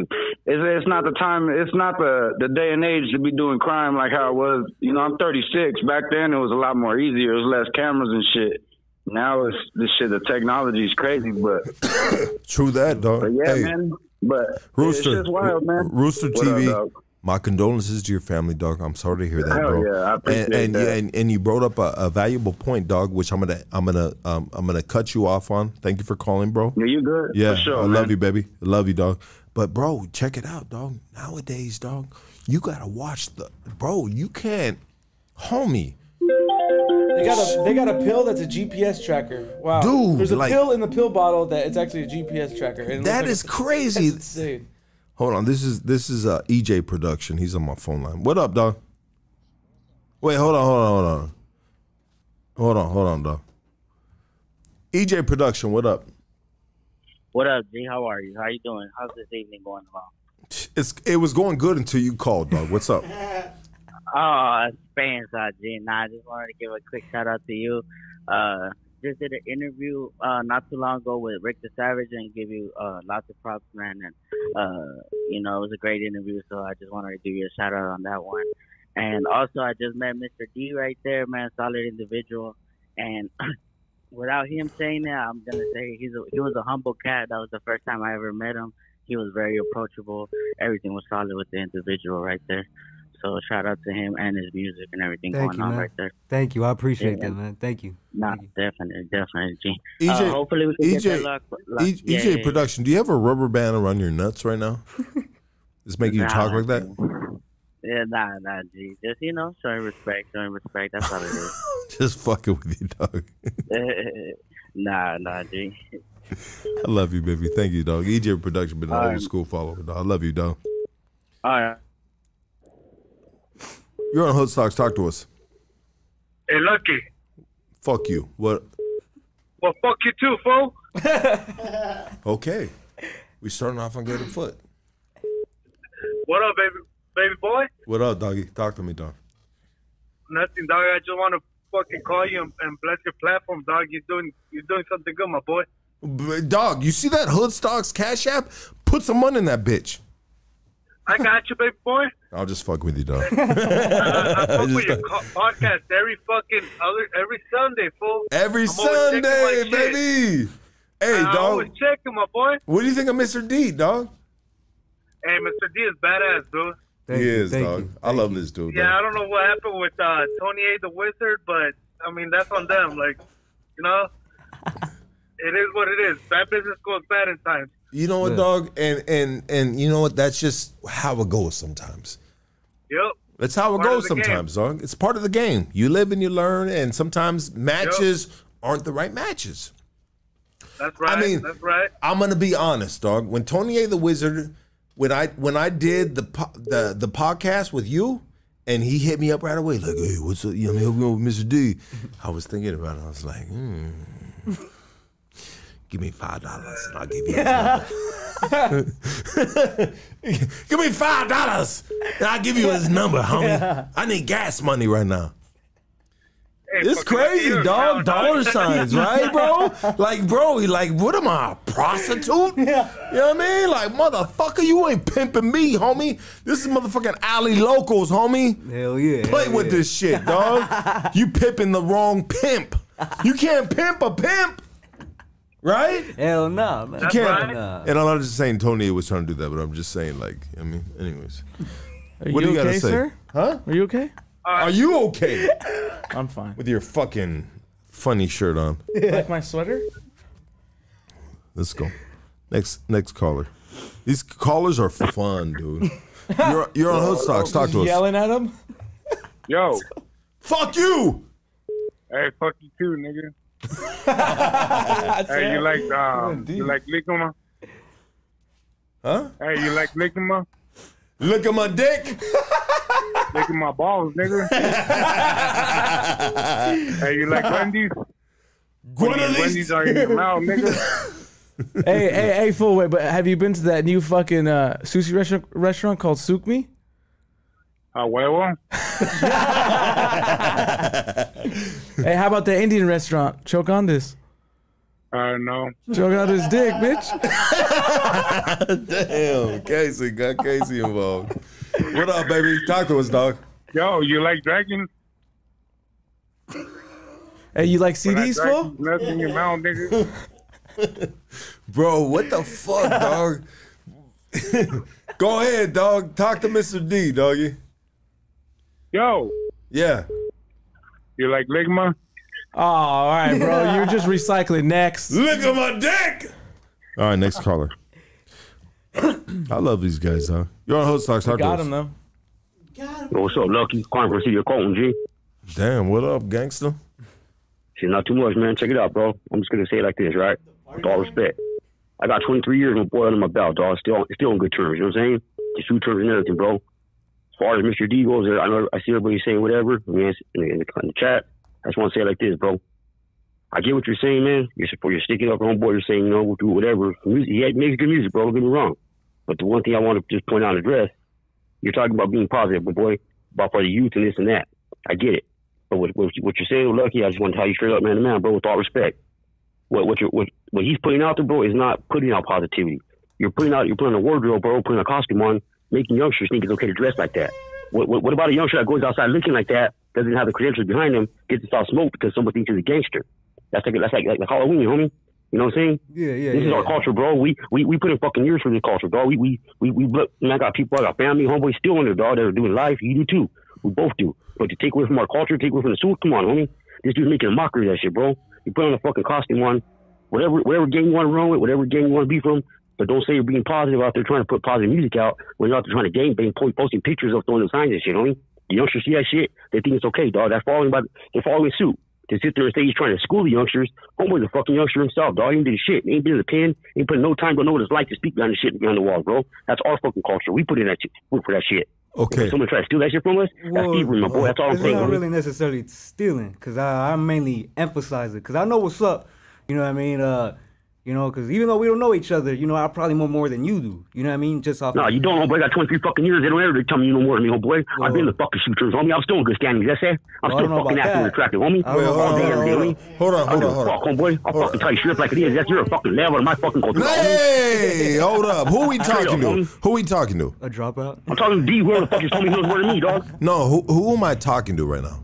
it's it's not the time, it's not the the day and age to be doing crime like how it was. You know, I'm 36. Back then, it was a lot more easier. It was less cameras and shit. Now it's this shit. The technology is crazy, but True that, dog. but yeah, hey, man. But Rooster, it's just wild, man. Rooster up, TV. dog? My condolences to your family, dog. I'm sorry to hear that, Hell bro. yeah, I appreciate and and, that. and and you brought up a, a valuable point, dog, which I'm gonna I'm gonna um, I'm gonna cut you off on. Thank you for calling, bro. Yeah, you good? Yeah, For sure, I man. love you, baby. I love you, dog. But bro, check it out, dog. Nowadays, dog, you gotta watch the bro. You can't, homie. They got a they got a pill that's a GPS tracker. Wow, Dude, there's a like- pill in the pill bottle that it's actually a GPS tracker. and it That looks is like- crazy. That's insane. Hold on, this is this is uh, EJ production. He's on my phone line. What up, dog? Wait, hold on, hold on, hold on, hold on, hold on, dog. EJ production. What up? What up, G? How are you? How you doing? How's this evening going along? It's it was going good until you called, dog. What's up? Oh, it's fans, uh, G. Nah, I just wanted to give a quick shout out to you. Uh, just did an interview uh, not too long ago with Rick the Savage and give you uh, lots of props, man. And uh, you know, it was a great interview, so I just wanted to give you a shout out on that one. And also, I just met Mr. D right there, man. Solid individual. And without him saying that, I'm gonna say he's a, he was a humble cat. That was the first time I ever met him. He was very approachable. Everything was solid with the individual right there. So shout out to him and his music and everything Thank going you, on man. right there. Thank you. I appreciate Yeah. that, man. Thank you. Nah, definitely, definitely. G. EJ, Uh, hopefully we can get that EJ, luck. E- luck. EJ yeah, yeah, yeah. production. Do you have a rubber band around your nuts right now? It's making you talk like that. Yeah, nah, nah, G. Just you know, showing respect, showing respect. That's all it is. Just fucking with you, dog. nah, nah, G. I love you, baby. Thank you, dog. EJ production been an old right. school follower, dog. I love you, dog. All right. You're on Hood Stocks. Talk to us. Hey, Lucky. Fuck you. What? Well, fuck you too, fool. Okay. We starting off on good foot. What up, baby, baby boy? What up, doggy? Talk to me, dog. Nothing, dog. I just want to fucking call you and, and bless your platform, dog. You're doing, you're doing something good, my boy. Dog, you see that Hood Stocks Cash App? Put some money in that bitch. I got you, baby boy. I'll just fuck with you, dog. I, I fuck with your co- podcast every fucking other every Sunday, fool. Every I'm always checking Sunday, shit. baby. Hey, I dog. always checking, my boy. What do you think of Mr. D, dog? Hey, Mr. D is badass, dude. he is, dog. I love this dude. Yeah, dog. I don't know what happened with uh, Tony A. the Wizard, but I mean that's on them. Like, you know, it is what it is. Bad business goes bad in times. You know what, Yeah. dog? And and and you know what? That's just how it goes sometimes. Yep. That's how it Part goes the game. sometimes, dog. It's part of the game. You live and you learn, and sometimes matches aren't the right matches. That's right. I mean, that's right. I'm gonna be honest, dog. When Tony A the Wizard, when I when I did the po- the the podcast with you, and he hit me up right away, like, "Hey, what's up? You know, help me with Mr. D." I was thinking about it. I was like, hmm. Give me five dollars and I'll give you. his number." give me five dollars and I'll give you his number, homie. I need gas money right now. It's crazy, dog. Dollar signs, right, bro? Like, bro, he like, what am I, a prostitute? Yeah. You know what I mean? Like, motherfucker, you ain't pimping me, homie. This is motherfucking alley locals, homie. Hell yeah. Play hell with yeah. this shit, dog. you pimping the wrong pimp. You can't pimp a pimp, right? Hell nah, man. You can't. Nah. And I'm not just saying Tony was trying to do that, but I'm just saying, like, I mean, anyways. Are what you do you gotta okay, say? sir? Huh? Are you okay? Uh, are you okay? I'm fine. With your fucking funny shirt on. Like my sweater? Let's go. Next next caller. These callers are fun, dude. You're, you're on Hood Stocks. Talk to us. Yelling at him? Yo. Fuck you. Hey, fuck you too, nigga. hey, you like um, you like Lickuma? Huh? Hey, you like Lickuma? Look at my dick. Licking my balls, nigga. hey, you like Wendy's? Wendy's. Wendy's are in your mouth, nigga. hey, hey, hey, full wait, but have you been to that new fucking uh, sushi restaurant, restaurant called Souk Me? A huevo? Hey, how about the Indian restaurant? Choke on this. Uh, no. Choke on this dick, bitch. Damn, Casey got Casey involved. What up, baby? Talk to us, dog. Yo, you like dragons? Hey, you like When CDs, fool? Nuts in your mouth, nigga. Bro, what the fuck, dog? Go ahead, dog. Talk to Mr. D, doggy. Yo. Yeah. You like Ligma? Oh, all right, bro. You're just recycling. Next. Look at my dick. All right, next caller. I love these guys, huh? You're on Hood Stocks. Talk Got to him us. though. What's up, Lucky? Carnival City of Colton, G. Damn, what up, gangster? Shit, not too much, man. Check it out, bro. I'm just gonna say it like this, right? With all respect. I got 23 years of boy under my belt, dog. Still, still on good terms. You know what I'm saying? Just two terms and everything, bro. Far as Mr. D goes, I know I see everybody saying whatever. I mean, in the, in the, chat, I just want to say like this, bro. I get what you're saying, man. You're you're sticking up homeboy. You're saying, you know, we'll do whatever. He makes good music, bro. Don't get me wrong. But the one thing I want to just point out and address, you're talking about being positive, but boy, about for the youth and this and that. I get it. But what, what, what you're saying, Lucky, I just want to tell you straight up, man to man, bro, with all respect. What what, what what he's putting out there, bro, is not putting out positivity. You're putting out, you're putting a wardrobe, bro, putting a costume on, making youngsters think it's okay to dress like that. What, what, what about a youngster that goes outside looking like that, doesn't have the credentials behind him, gets to start smoke because someone thinks he's a gangster? That's like that's like, like, like Halloween, homie. You know what I'm saying? Yeah, yeah, This is yeah. our culture, bro. We we we put in fucking years for this culture, dog. We we we we look. And I got people, I got family, homeboys still in there, dog. That are doing life. You do too. We both do. But to take away from our culture, take away from the suit, come on, homie. This dude's making a mockery of that shit, bro. You put on a fucking costume on, whatever whatever gang you want to run with, whatever gang you want to be from. But don't say you're being positive out there trying to put positive music out when you're out there trying to gang bang, posting pictures of throwing the signs and shit, homie. The youngsters see that shit, they think it's okay, dog. That's following by they're following suit. To sit there and say he's trying to school the youngsters, homeboy's a fucking youngster himself, dog. He ain't did shit. He ain't been in the pen. He ain't put no time to know what it's like to speak behind the shit behind the wall, bro. That's our fucking culture. We put in that shit, work for that shit. Okay. If someone try to steal that shit from us, that's thievery, my boy. That's all I'm saying. it's saying. not homie. really necessarily stealing, because I, I mainly emphasize it, because I know what's up. You know what I mean? Uh, you know, because even though we don't know each other, you know, I probably know more than you do. You know what I mean? Just off. No, you don't, homeboy. I got 23 fucking years. They don't ever tell me you know more than me, homeboy. I've been the fucking shooters, homie. I'm still in good standing. That's it. I'm Well, still fucking about active and attractive, homie. I don't know All day, that. Hold on, hold on, I hold don't on, hold give a on. Fuck, homeboy. I'll fucking tell you straight up like it is. That's your fucking level of my fucking culture. Hey, hold up. Who we Straight talking up, to? homie. Who we talking to? A dropout. I'm talking to D. Whoever the fuck just told me he was more than me, dog. No, who who am I talking to right now?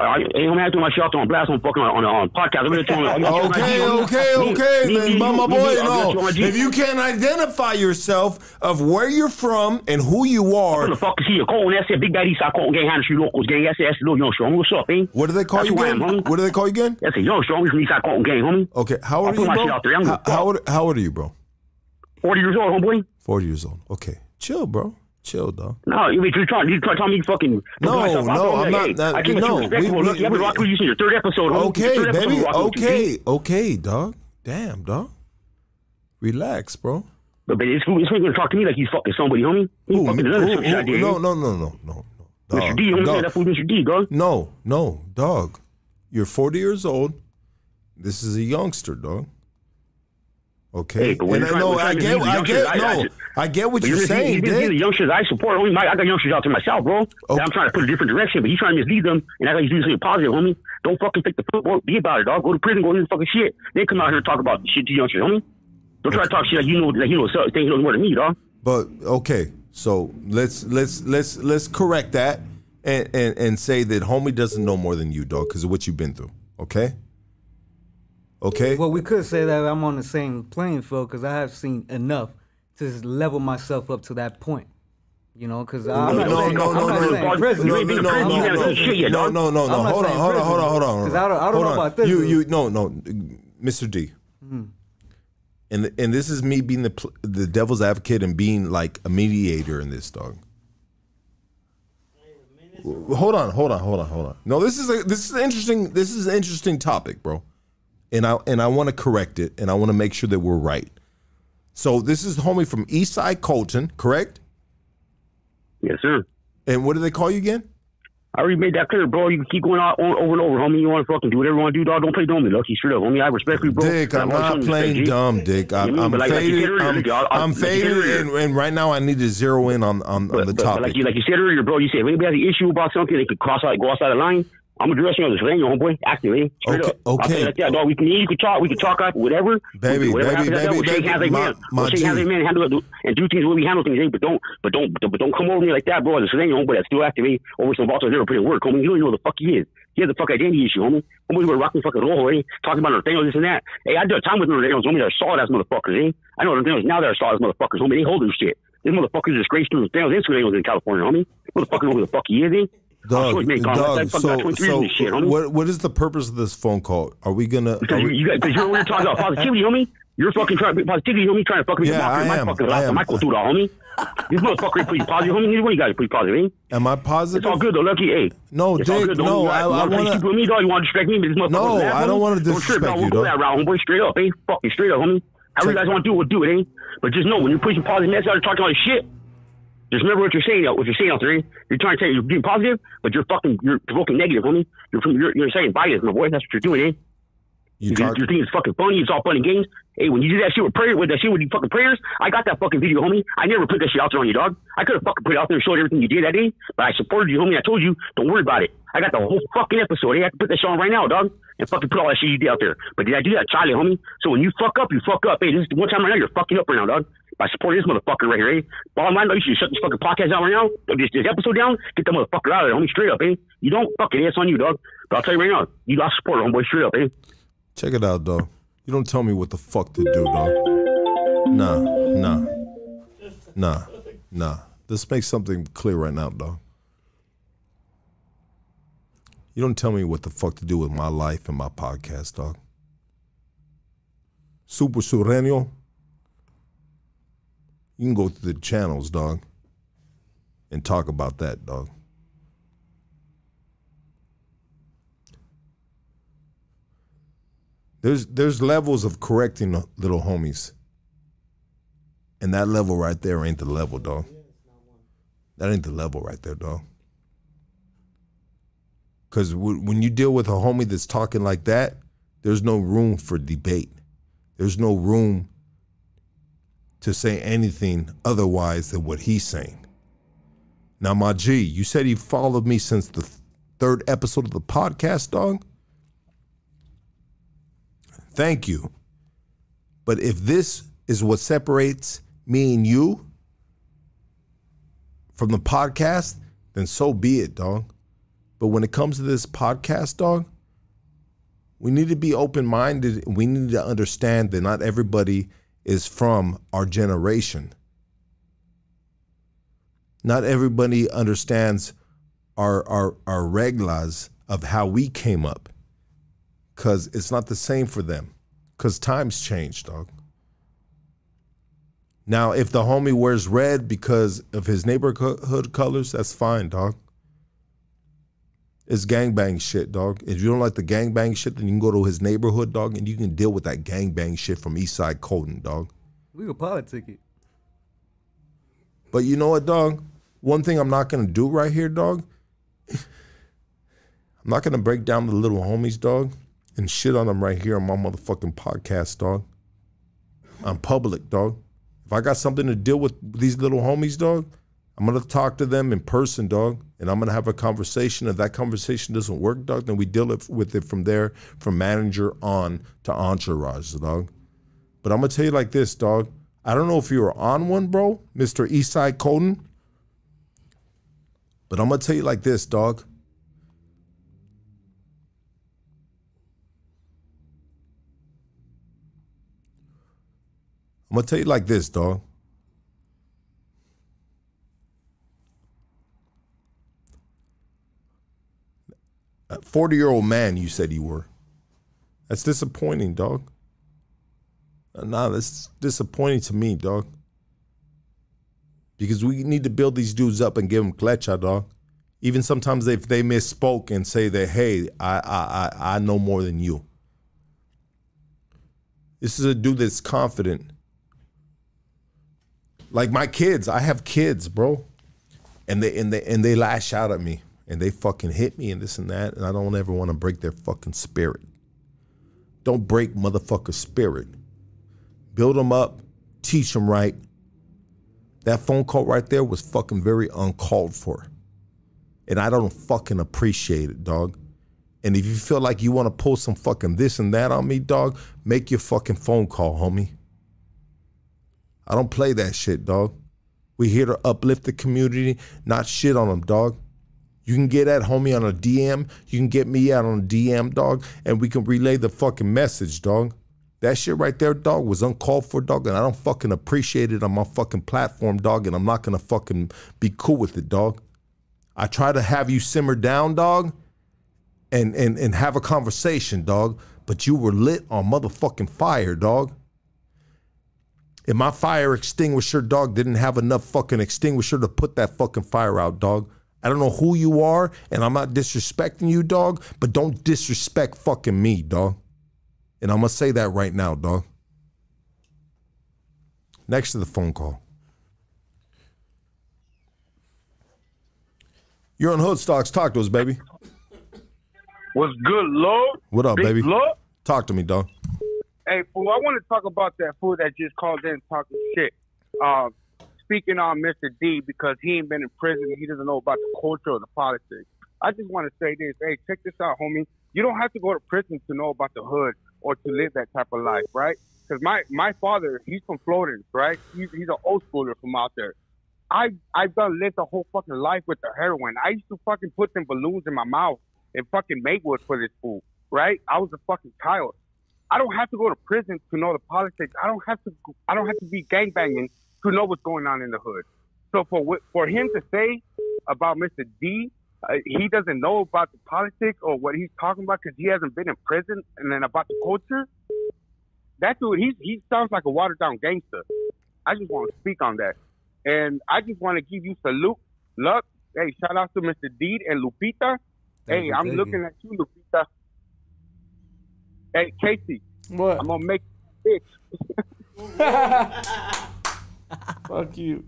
I ain't gonna have to my shit on blast on fucking on, on, on podcast. I'm gonna tell you. Okay, okay, okay, then, but my boy, no. If you can't identify yourself of where you're from and who you are, What the fuck is he? A Colton? That's. Big Daddy Colton Gang, Hannah Street Locals Gang. That's it. That's the little youngster. Homie, what's up, eh? what do they call you again? What do they call you again? That's youngster. Homie from Eastside Colton Gang, homie. Okay, how old are you, bro? shit out there. I'm How, old, how old are you, bro? 40 years old, homeboy. Forty years old. Okay, chill, bro. Chill, dog. No, you you're trying, you're trying to tell me fucking. No, myself no, I'm I'm like, not- hey, that- I no, you respectable. we- Look, we- you have been we- with you since your third episode. Okay, third baby. you, Okay, okay, dog. Damn, dog. Relax, bro. But, but this fool, this gonna talk to me like he's fucking somebody, homie. Who, fucking who, another who, some shit no, no, no, no, no, no. Mr. D, homie, dog. that fool Mr. D, dog. No, no, dog. You're 40 years old. This is a youngster, dog. Okay. Hey, but when and I know, I to get, I get, I- I no, just- I get what you're you're saying, been Dick. the youngsters I support, homie. I got youngsters out there myself, bro. That oh. I'm trying to put a different direction, but he's trying to mislead them and I got he's doing something positive, homie. Don't fucking take the football. Be about it, dog. Go to prison, go do the fucking shit. They come out here and talk about shit to youngsters, homie. Don't try to talk shit like you know, like you know, he knows more than me, dog. But okay, so let's let's let's let's correct that and and and say that homie doesn't know more than you, dog, because of what you've been through. Okay. Okay. Well, we could say that I'm on the same playing field because I have seen enough to just level myself up to that point. You know, because I'm No, not no, saying, no, I'm no, not no, saying no, prison. no, no, no, no, no, no, no, no, no. Hold on, hold on, hold on, hold on, hold on. Because I don't, I don't Hold know on. about this. You, you, no, no, Mr. D. Hmm. And and this is me being the the devil's advocate and being like a mediator in this dog. Hold on, hold on, hold on, hold on. No, this is a this is an interesting this is an interesting topic, bro. And I and I want to correct it and I want to make sure that we're right. So this is homie from Eastside Colton, correct? Yes, sir. And what do they call you again? I already made that clear, bro. You can keep going on, over and over, homie. You want to fucking do whatever you want to do, dog. Don't play dumb, lucky. Straight up, homie. I respect you, bro. Dick, I'm not you playing dumb, Dick. I'm but like- like faded. earlier, I'm, I'll- I'll- I'm like faded, and, and right now I need to zero in on on, on the But, but topic. like you like you said earlier, bro, you said if anybody has an issue about something, they could cross out, go outside the line. I'm addressing you on the slang, homeboy. Actively, straight Okay, up. Okay. like that, dog. We can, you can talk, we can talk up, whatever. Baby, whatever baby, happens that, baby, we'll shake baby, hands like my- man. my We'll shake hands like man, handle it, and do things the way we handle things. eh? But don't, but don't, but don't come over me like that, bro. The slang, homeboy, that's still activate over some Baltimore never put in work, homie. You don't even know the fuck he is. He has a fuck identity issue, homie. Homeboy, we're rocking fucking roll, eh? Talking about Norteños, this and that. Hey, I did a time with Norteños, homie. They're solid ass motherfuckers, eh? I know Norteños now. They're solid ass motherfuckers, homie. They holding shit. These motherfuckers disgrace to Norteños and Norteños in California, homie. Motherfucker know who the fuck he is, eh? Dog, sure he made comments. dog. That So, got 23 so years shit, what what is the purpose of this phone call? Are we gonna? Because you, we, you, cause you're, we're talking about positivity, homie. You're fucking trying to be positivity, homie. Trying to fucking make Yeah, a mockery of I my am. fucking I am. My cultura, homie. This motherfucker ain't pretty positive, homie. Neither one you guys pretty positive, eh? am I positive? It's all good though, Lucky. Hey, No, it's Dick. good, though, No. I, I want me, dog. You want to distract me, but this motherfucker. No, mad, I don't wanna Don't trip, disrespect dog. you, We'll go dog. that route, homeboy. Straight up, eh? Fucking straight up, homie. However you guys want to do, it, we'll do it, eh? But just know when you're pushing positive message out talking all this shit. Just remember what you're saying. What you're saying out there. eh? You're trying to say you're being positive, but you're fucking you're provoking negative, homie. You're you're, you're saying bias, my boy. That's what you're doing, eh? You You, talk- you think it's fucking funny? It's all fun and games. Hey, when you do that shit with prayer, with that shit with your fucking prayers, I got that fucking video, homie. I never put that shit out there on you, dog. I could have fucking put it out there and showed everything you did that day, but I supported you, homie. I told you, don't worry about it. I got the whole fucking episode. Hey, I can put that shit on right now, dog, and fucking put all that shit you did out there. But did I do that, Charlie, homie? So when you fuck up, you fuck up. Hey, this is one time right now, you're fucking up right now, dog. By support this motherfucker right here, eh? Bottom line, you should shut this fucking podcast out right now. This, this episode down. Get that motherfucker out of there, homie. Straight up, eh? You don't fucking ass on you, dog. But I'll tell you right now, you lost support, homeboy. Straight up, eh? Check it out, dog. You don't tell me what the fuck to do, dog. Nah, nah, nah, nah. Let's make something clear right now, dog. You don't tell me what the fuck to do with my life and my podcast, dog. Super Sureño. You can go through the channels, dog, and talk about that, dog. There's there's levels of correcting little homies. And that level right there ain't the level, dog. That ain't the level right there, dog. Cause when you deal with a homie that's talking like that, there's no room for debate. There's no room to say anything otherwise than what he's saying. Now, my G, you said he followed me since the third episode of the podcast, dog. Thank you. But if this is what separates me and you from the podcast, then so be it, dog. But when it comes to this podcast, dog, we need to be open minded. We need to understand that not everybody is from our generation. Not everybody understands our our our reglas of how we came up. Cause it's not the same for them. Cause times change, dog. Now, if the homie wears red because of his neighborhood colors, that's fine, dog. It's gangbang shit, dog. If you don't like the gangbang shit, then you can go to his neighborhood, dog, and you can deal with that gangbang shit from Eastside Colton, dog. We could politic it. But you know what, dog? One thing I'm not gonna do right here, dog. I'm not gonna break down the little homies, dog, and shit on them right here on my motherfucking podcast, dog. I'm public, dog. If I got something to deal with these little homies, dog, I'm gonna talk to them in person, dog, and I'm gonna have a conversation. If that conversation doesn't work, dog, then we deal it with it from there, from manager on to entourage, dog. But I'm gonna tell you like this, dog. I don't know if you were on one, bro, Mr. Eastside Colton. But I'm gonna tell you like this, dog. I'm gonna tell you like this, dog. A 40 year old man, you said you were. That's disappointing, dog. Uh, Nah, that's disappointing to me, dog. Because we need to build these dudes up and give them klecha, dog. Even sometimes if they misspoke and say that, hey, I, I, I, I know more than you. This is a dude that's confident. Like my kids, I have kids, bro. And they and they and they lash out at me and they fucking hit me and this and that. And I don't ever want to break their fucking spirit. Don't break motherfucker spirit. Build them up, teach them right. That phone call right there was fucking very uncalled for. And I don't fucking appreciate it, dog. And if you feel like you want to pull some fucking this and that on me, dog, make your fucking phone call, homie. I don't play that shit, dog. We here to uplift the community, not shit on them, dog. You can get at homie on a DM. You can get me out on a DM, dog, and we can relay the fucking message, dog. That shit right there, dog, was uncalled for, dog, and I don't fucking appreciate it on my fucking platform, dog, and I'm not gonna fucking be cool with it, dog. I try to have you simmer down, dog, and and and have a conversation, dog, but you were lit on motherfucking fire, dog. And my fire extinguisher, dog, didn't have enough fucking extinguisher to put that fucking fire out, dog. I don't know who you are, and I'm not disrespecting you, dog, but don't disrespect fucking me, dog. And I'm gonna say that right now, dog. Next to the phone call. You're on Hood Stocks. Talk to us, baby. What's good, Lord? What up, Big baby? Lord? Talk to me, dog. Hey, fool, I want to talk about that fool that just called in talking shit. Uh, speaking on Mr. D because he ain't been in prison. He doesn't know about the culture or the politics. I just want to say this. Hey, check this out, homie. You don't have to go to prison to know about the hood or to live that type of life, right? Because my, my father, he's from Florida, right? He's, he's an old schooler from out there. I I've done lived a whole fucking life with the heroin. I used to fucking put them balloons in my mouth and fucking make wood for this fool, right? I was a fucking child. I don't have to go to prison to know the politics. I don't have to. I don't have to be gangbanging to know what's going on in the hood. So for for him to say about Mr. D, uh, he doesn't know about the politics or what he's talking about because he hasn't been in prison, and then about the culture. That dude, he he sounds like a watered down gangster. I just want to speak on that, and I just want to give you salute, luck. Hey, shout out to Mr. Deed and Lupita. Thank hey, you, I'm thank looking at you, Lupita. Hey, Casey. What? I'm gonna make you bitch. Fuck you.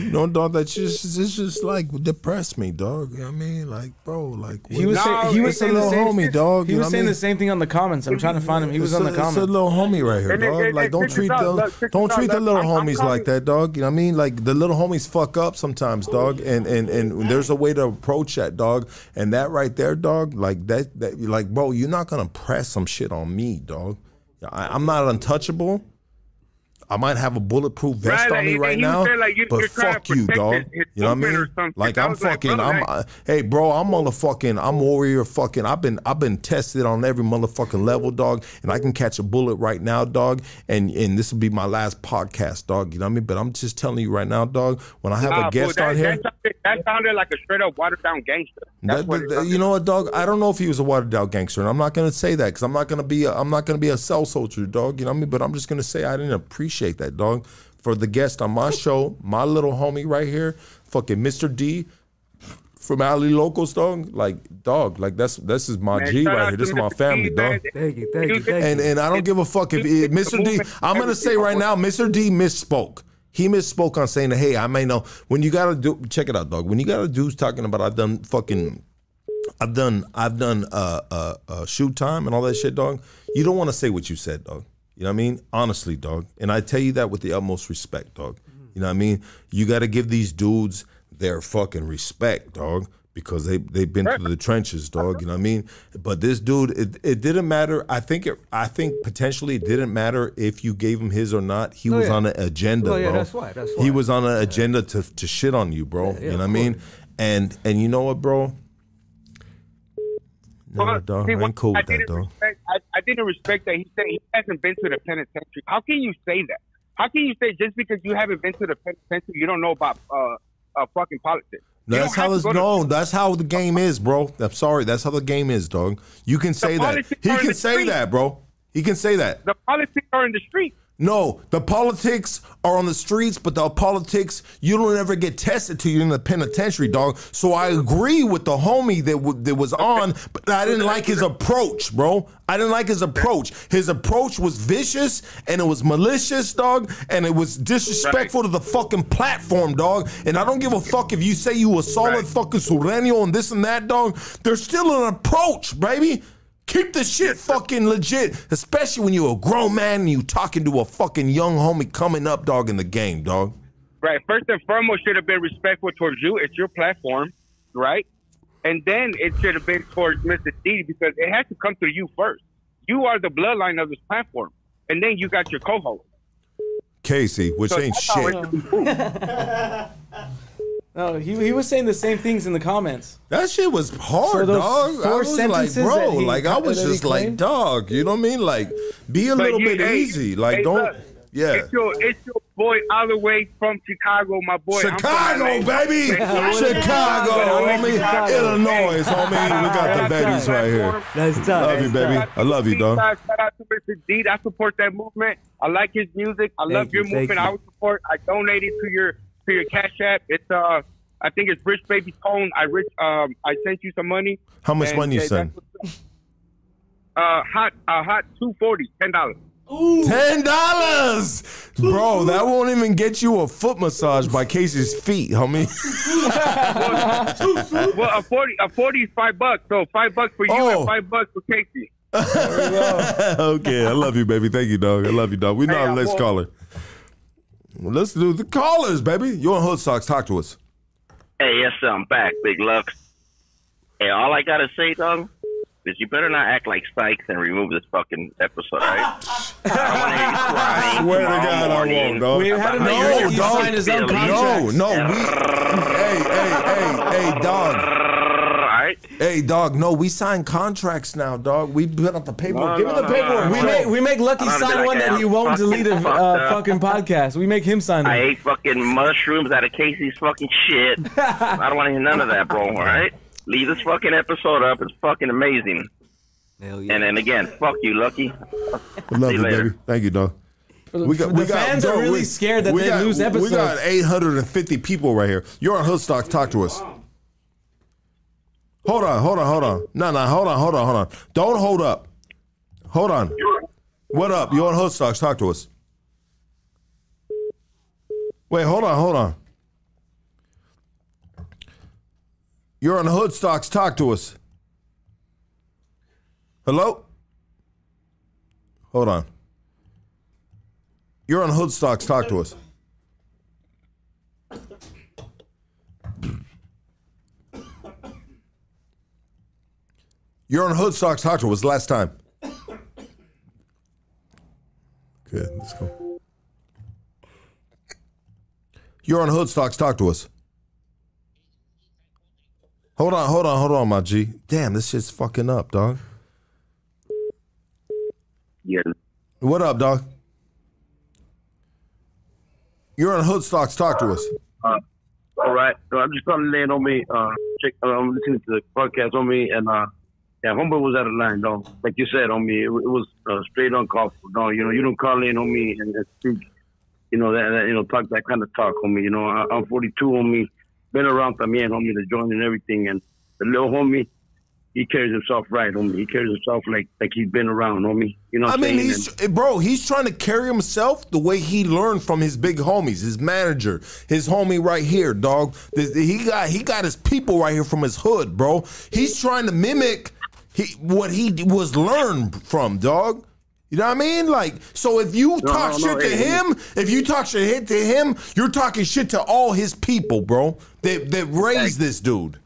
You know, dog, that just it's just like depressed me, dog. You know what I mean? Like, bro, like He was, say, he was a saying the little same. homie, dog. He you know was saying mean? the same thing on the comments. I'm trying to find him. He was It's on a- the comments. It's a little homie right here, dog. like, don't treat the don't treat the little I'm- I'm homies like that, dog. You know what I mean? Like the little homies fuck up sometimes, dog. And and and there's a way to approach that, dog. And that right there, dog. Like that, that like, bro, you're not gonna press some shit on me, dog. I, I'm not untouchable. I might have a bulletproof vest Right, on me right now, like, you- but fuck you, dog. you know what I mean? Like I'm was like, fucking. I'm. uh, hey, bro, I'm motherfucking. I'm warrior. Fucking. I've been. I've been tested on every motherfucking level, dog. And I can catch a bullet right now, dog. And and this will be my last podcast, dog. You know what I mean? But I'm just telling you right now, dog. When I have Nah, a guest fool, that, on here, That sounded, that sounded like a straight up watered down gangster. That- what that- it that- sounded you know what, dog? I don't know if he was a watered down gangster, and I'm not gonna say that because I'm not gonna be. A, I'm not gonna be a cell soldier, dog. You know what I mean? But I'm just gonna say I didn't appreciate that, dog. For the guest on my show, my little homie right here, fucking Mr. D, from Ali Locals, dog. Like, dog, like that's this is my Man, G right here. This is my family, D, dog. Thank you, thank you, thank you. And and I don't give a fuck if it, Mr. D. I'm gonna say right now, Mr. D misspoke. He misspoke on saying, "Hey, I may know." When you gotta do, check it out, dog. When you got a dude's talking about, I've done fucking, I've done, I've done uh, uh, uh, shoot time and all that shit, dog. You don't want to say what you said, dog. You know what I mean? Honestly, dog. And I tell you that with the utmost respect, dog. You know what I mean? You got to give these dudes their fucking respect, dog, because they they've been through the trenches, dog. You know what I mean? But this dude, it, it didn't matter. I think it. I think potentially it didn't matter if you gave him his or not. He Oh, was yeah. on an agenda, Oh, yeah, bro. that's why, that's why. He was on an agenda to to shit on you, bro. Yeah, you know what I mean? And and you know what, bro? No, dog, see, I ain't cool I with that, didn't dog. respect- I, I didn't respect that he said he hasn't been to the penitentiary. How can you say that? How can you say just because you haven't been to the penitentiary, you don't know about uh, uh fucking politics? You That's how it's known. That's how the game is, bro. I'm sorry. That's how the game is, dog. You can say that. He can say street. that, bro. He can say that. The politics are in the street. No, the politics are on the streets, but the politics you don't ever get tested till you're in the penitentiary, dog. So I agree with the homie that w- that was on, but I didn't like his approach, bro. I didn't like his approach. His approach was vicious and it was malicious, dog, and it was disrespectful to the fucking platform, dog. And I don't give a fuck if you say you a solid fucking sureño and this and that, dog. There's still an approach, baby. Keep the shit fucking legit, especially when you're a grown man and you talking to a fucking young homie coming up, dog, in the game, dog. Right. First and foremost, should have been respectful towards you. It's your platform, right? And then it should have been towards Mr. D because it has to come through you first. You are the bloodline of this platform, and then you got your co-host. Casey, which So ain't that's how it shit. should. No, he, he was saying the same things in the comments. That shit was hard, So those dog. I was like, bro, he- like I was just like, dog. You know what I mean? Like, be a But little you- bit hey, easy. Like, hey, don't. look, yeah. It's your, it's your boy all the way from Chicago, my boy. I'm Chicago, baby. Chicago, homie. Illinois, homie. We got the babies right here. That's tough. Love you, baby. I love you, dog. Shout out to Mr. D. I support that movement. I like his music. I love your movement. I would support. I donated to your to your Cash App. It's uh, I think it's Rich Baby Tone. I rich um, I sent you some money. How much And, money you uh, send? that's what's up. Uh, hot, uh, hot two forty, ten dollars. Ten dollars, bro. That won't even get you a foot massage by Casey's feet, homie. well, a forty, a forty is five bucks. So five bucks for you Oh. and five bucks for Casey. okay, I love you, baby. Thank you, dog. I love you, dog. We know Hey, our next I'm- caller. Well, let's do the callers, baby. You're on Hood Stocks. Talk to us. Hey, yes, sir, I'm back, Big Lux. Hey, all I gotta say, dog, is you better not act like Sykes and remove this fucking episode, all right? I don't want to hear you crying Swear to tomorrow God, I won't, dog. We had him about no, how you're he dog. signed his own Billy. contract. No, no, we. hey, hey, hey, hey, dog. All right? Hey, dog. No, we sign contracts now, dog. We put out the paperwork. No, Give no, me the no, paperwork. no, We no. make we make Lucky I'm gonna be sign like, one that he won't fucking delete a uh, fucking podcast. We make him sign I it. ate fucking mushrooms out of Casey's fucking shit. I don't want to hear none of that, bro. All right? Leave this fucking episode up. It's fucking amazing. Hell yeah. And then again, fuck you, Lucky. I love See you, you later. baby. Thank you, dog. the fans are really scared that we they got, lose We got 850 people right here. You're on Hoodstock. Talk to us. Hold on, hold on, hold on. No, no, hold on, hold on, hold on. Don't hold up. Hold on. What up? You're on Hoodstocks. Talk to us. Wait, hold on, hold on. You're on Hoodstocks. Talk to us. Hello? Hold on. You're on Hoodstocks. Talk to us. You're on Hoodstocks. Talk to us. Last time. Good. Let's go. You're on Hoodstocks. Talk to us. Hold on, hold on, hold on, my G. Damn, this shit's fucking up, dog. Yeah. What up, dog? You're on Hoodstocks. Talk to us. Uh, all right. So I'm just calling in on me. Uh, check. Uh, I'm listening to the podcast on me, and uh, yeah, homeboy was out of line, though. Like you said on me, it, it was uh, straight uncalled for. No, you know, you don't call in on me and, and speak. You know that, that you know talk that kind of talk on me. You know, I, I'm 42 on me. been around también, homie, the joint and everything. And the little homie, he carries himself right, homie. He carries himself like like he's been around, homie. You know what I mean, he's bro. He's trying to carry himself the way he learned from his big homies, his manager, his homie right here, dog. He got he got his people right here from his hood, bro. He's trying to mimic he what he was learned from, dog. You know what I mean? Like, so if you No, talk no, no, shit to him, if you talk shit to him, you're talking shit to all his people, bro. That that raised this dude.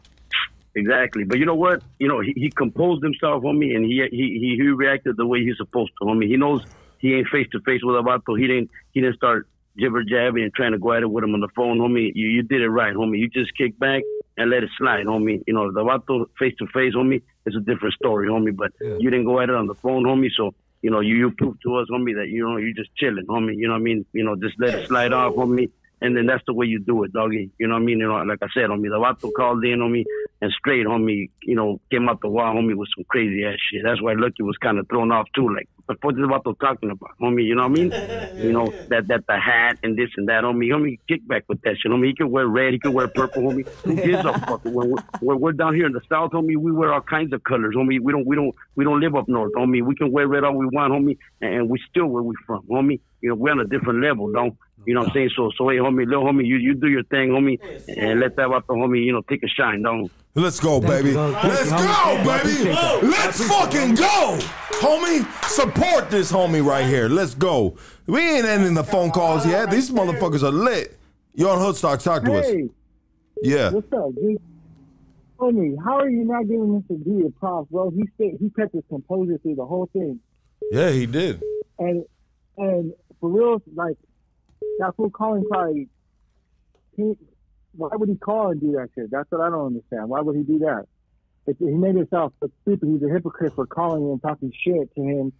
Exactly. But you know what? You know, he, he composed himself, on me, and he, he he reacted the way he's supposed to, homie. He knows he ain't face to face with Avato. He didn't he didn't start jibber jabbing and trying to go at it with him on the phone, homie. You you did it right, homie. You just kick back and let it slide, homie. You know, the Avato face to face, homie, is a different story, homie. But you didn't go at it on the phone, homie. So you know, you you proved to us, homie, that you know you're just chilling, homie. You know what I mean? You know, just let it slide off, homie. And then that's the way you do it, doggy. You know what I mean? You know, like I said, homie, the Vato called in on me and straight, homie, you know, came out the wall, homie, with some crazy ass shit. That's why Lucky was kind of thrown off too. Like, what the fuck is Vato talking about, homie? You know what I mean? You know, that that the hat and this and that, homie. Homie, kick back with that shit, homie. He can wear red, he can wear purple, homie. Who gives a fuck? When we're, when we're down here in the south, homie, we wear all kinds of colors, homie. We don't, we don't, we don't live up north, homie. We can wear red all we want, homie, and, and we still where we from, homie. You know, we're on a different level, don't? You know what I'm saying? So, so hey, homie, little homie, you, you do your thing, homie, and let that Vato, homie, you know, take a shine, don't? Let's go, baby. Let's go, baby. Let's fucking go, homie. Support this homie right here. Let's go. We ain't ending the phone calls yet. These motherfuckers are lit. You're on Hoodstock. Talk to us. Hey, Yeah. what's up, G? Homie, how are you not giving Mr. D a props, bro? He stayed, he kept his composure through the whole thing, Yeah, he did. and and for real, like that fool calling probably. He, why would he call and do that shit? That's what I don't understand. Why would he do that? If he made himself look stupid. He's a hypocrite for calling and talking shit to him,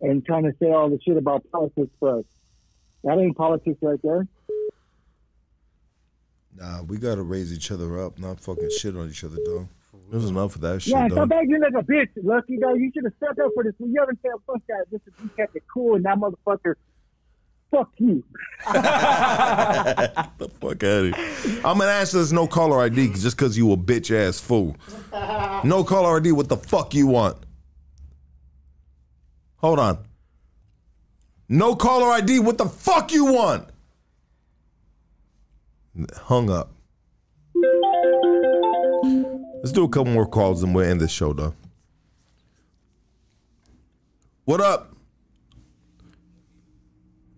and trying to say all the shit about politics. But that ain't politics right there. Nah, we gotta raise each other up, not fucking shit on each other, dog. There's enough of that shit, Yeah, stop acting like a bitch, Lucky though. You should have stepped up for this. You haven't said fuck that. This is you kept it cool, and that motherfucker. Fuck you. the fuck out of here. I'm gonna answer this no caller ID just because you a bitch ass fool. No caller ID. What the fuck you want? Hold on. No caller ID. What the fuck you want? Hung up. Let's do a couple more calls and we'll end this show, though. What up?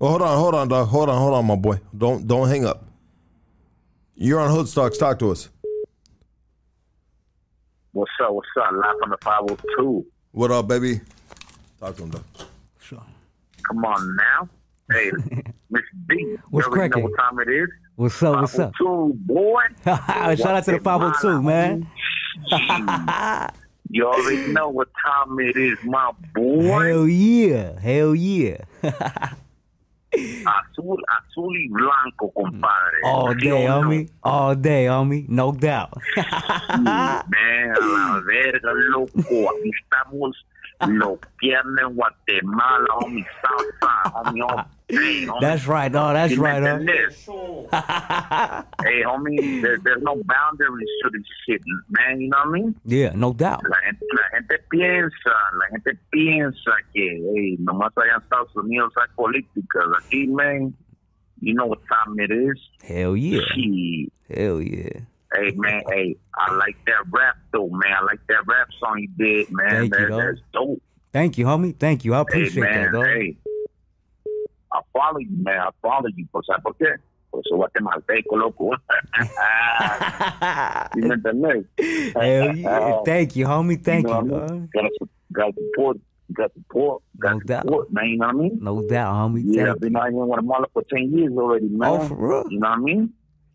Oh, hold on, hold on, dog. Hold on, hold on, my boy. Don't don't hang up. You're on Hoodstocks. Talk to us. What's up? What's up? Live from the 502. What up, baby? Talk to him, dog. Sure. Come on now. Hey, Miss D. What's you already cracking? know what time it is? What's up? What's up? 502, boy. Shout out to the 502, man. You already know what time it is, my boy. Hell yeah. Hell yeah. Azul, azul y blanco, compadre. All ¿Sí day, no? homie. All day, homie. No doubt. Man, a la verga, loco. Aquí estamos los viernes Guatemala, homie. Southside, homie. homie. Hey, homie. That's right, dog. That's right, entendés? hey, homie, there, there's no boundaries to this shit, man. You know what I mean? Yeah, no doubt. La gente, la gente piensa, la gente piensa que, hey, nomás allá en Estados Unidos hay políticas. Aquí, man, you know what time it is? Hell yeah. Shit. Hell yeah. Hey man, hey, I like that rap though, man. I like that rap song you did, man. Thank you, dog. that's dope. Thank you, homie. Thank you. I Hey appreciate man, that, dog. hey. I follow you, man. I follow you. ¿Por sabes por qué? Por eso guatemalteco, loco. ¿Sí me entendés? Hell yeah. Thank you, homie. Thank know you. mean? dog. Gotta, gotta support. Gotta support. Gotta support, man. You know what I mean? No doubt, homie. Yeah, I've been out here in Guatemala for 10 years already, oh, man. Oh, for real? You know what I mean?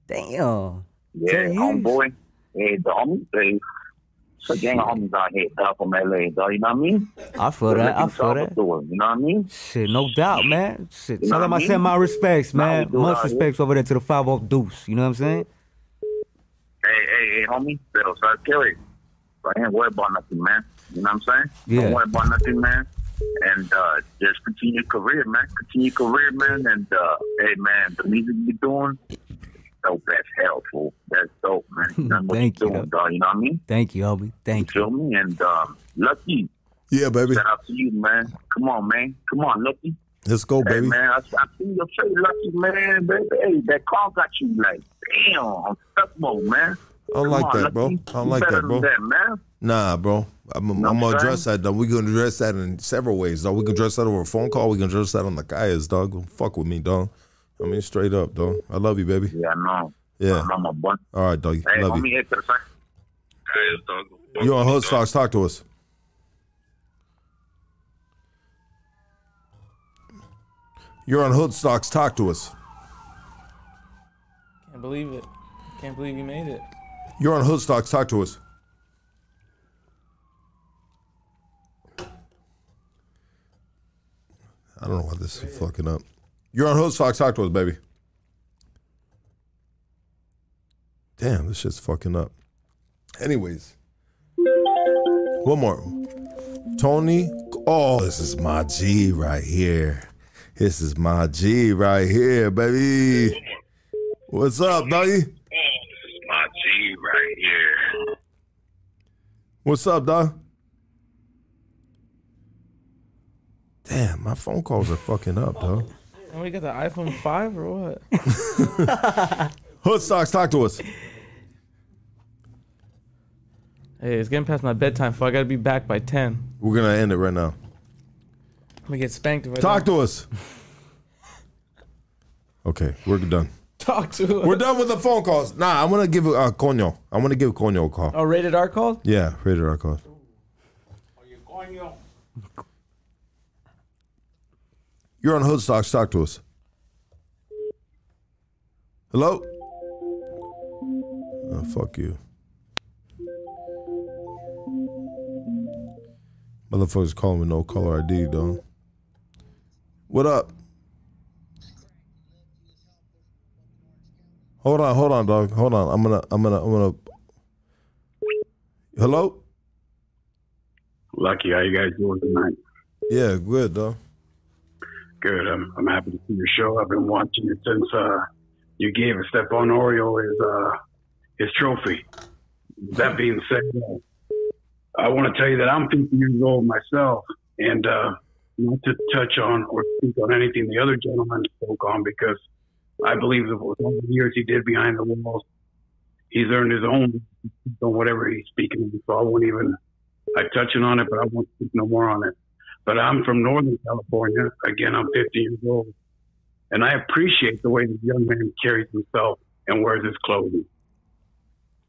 Damn. Yeah, 10 homeboy. Hey, the homies. It's a gang of homies out here, dog, from LA, dog. You know what I mean? I feel that. I feel that. Salvador, You know what I mean? Shit, no doubt, man. Shit, You tell them I I send my respects, man. Much out here. respects over there to the 5 Deuce. You know what I'm saying? Hey, hey, hey, homie. Pero, ¿sabes qué, güey? I ain't worried about nothing, man. You know what I'm saying? Yeah. Don't worry about nothing, man. And uh, just continue your career, man. Continue your career, man. And, uh, hey, man, the music you're doing, dope as hell, fool. That's dope, man. That's what Thank you you. doing, dog. You know what I mean? Thank you, Obi. Thank you. Feel me? And um, Lucky. Yeah, baby. Shout out to you, man. Come on, man. Come on, Lucky. Let's go, Hey, baby. man, I, I see your face, Lucky, man. Baby, hey, that car got you like, damn, on stuck mode, man. I don't Come like on, that, bro. Lucky. I don't You like that, bro. than that, man. Nah, bro. I'm, I'm gonna saying? address that, though. We're gonna address that in several ways, dog. We can address that over a phone call. We can address that on the Kayas, dog. Don't fuck with me, dog. I mean, straight up, dog. I love you, baby. Yeah, I know. Yeah. I'm a bun. All right, dog. Hey, love homie, you. hit to the side. Guys, dog. You on Hood Stocks? Talk to us. You're on Hood Stocks. Talk to us. Can't believe it. Can't believe you made it. You're on Hood Stocks. Talk to us. I don't know why this is fucking up. You're on Hood Stocks. Talk to us, baby. Damn, this shit's fucking up. Anyways, one more. Tony. Oh, this is my G right here. This is my G right here, baby. What's up, doggy? This is my G right here. What's up, dog? Damn, my phone calls are fucking up, dog. And we got the iPhone 5 or what? Hood Stocks, talk to us. Hey, it's getting past my bedtime, so I gotta be back by 10. We're gonna end it right now. I'm gonna get spanked if I Talk don't. to us. Okay, we're done. Talk to us. We're done with the phone calls. Nah, I'm gonna give uh, Coño. I'm gonna give Coño a call. Oh, rated R call? Yeah, rated our call. You're on Hood Stocks. Talk to us. Hello? Oh, fuck you. Motherfuckers calling with no caller ID, though. What up? Hold on, hold on, dog. Hold on. I'm gonna, I'm gonna, I'm gonna. Hello? Lucky, how you guys doing tonight? Yeah, good, dog. Good. I'm, I'm happy to see your show. I've been watching it since uh, you gave Stephon Oriole his uh, his trophy. That being said, uh, I want to tell you that I'm 50 years old myself, and uh, not to touch on or speak on anything the other gentleman spoke on because I believe that with all the years he did behind the walls, he's earned his own on whatever he's speaking. So I won't even I touching on it, but I won't speak no more on it. But I'm from Northern California. Again, I'm 50 years old, and I appreciate the way this young man carries himself and wears his clothing.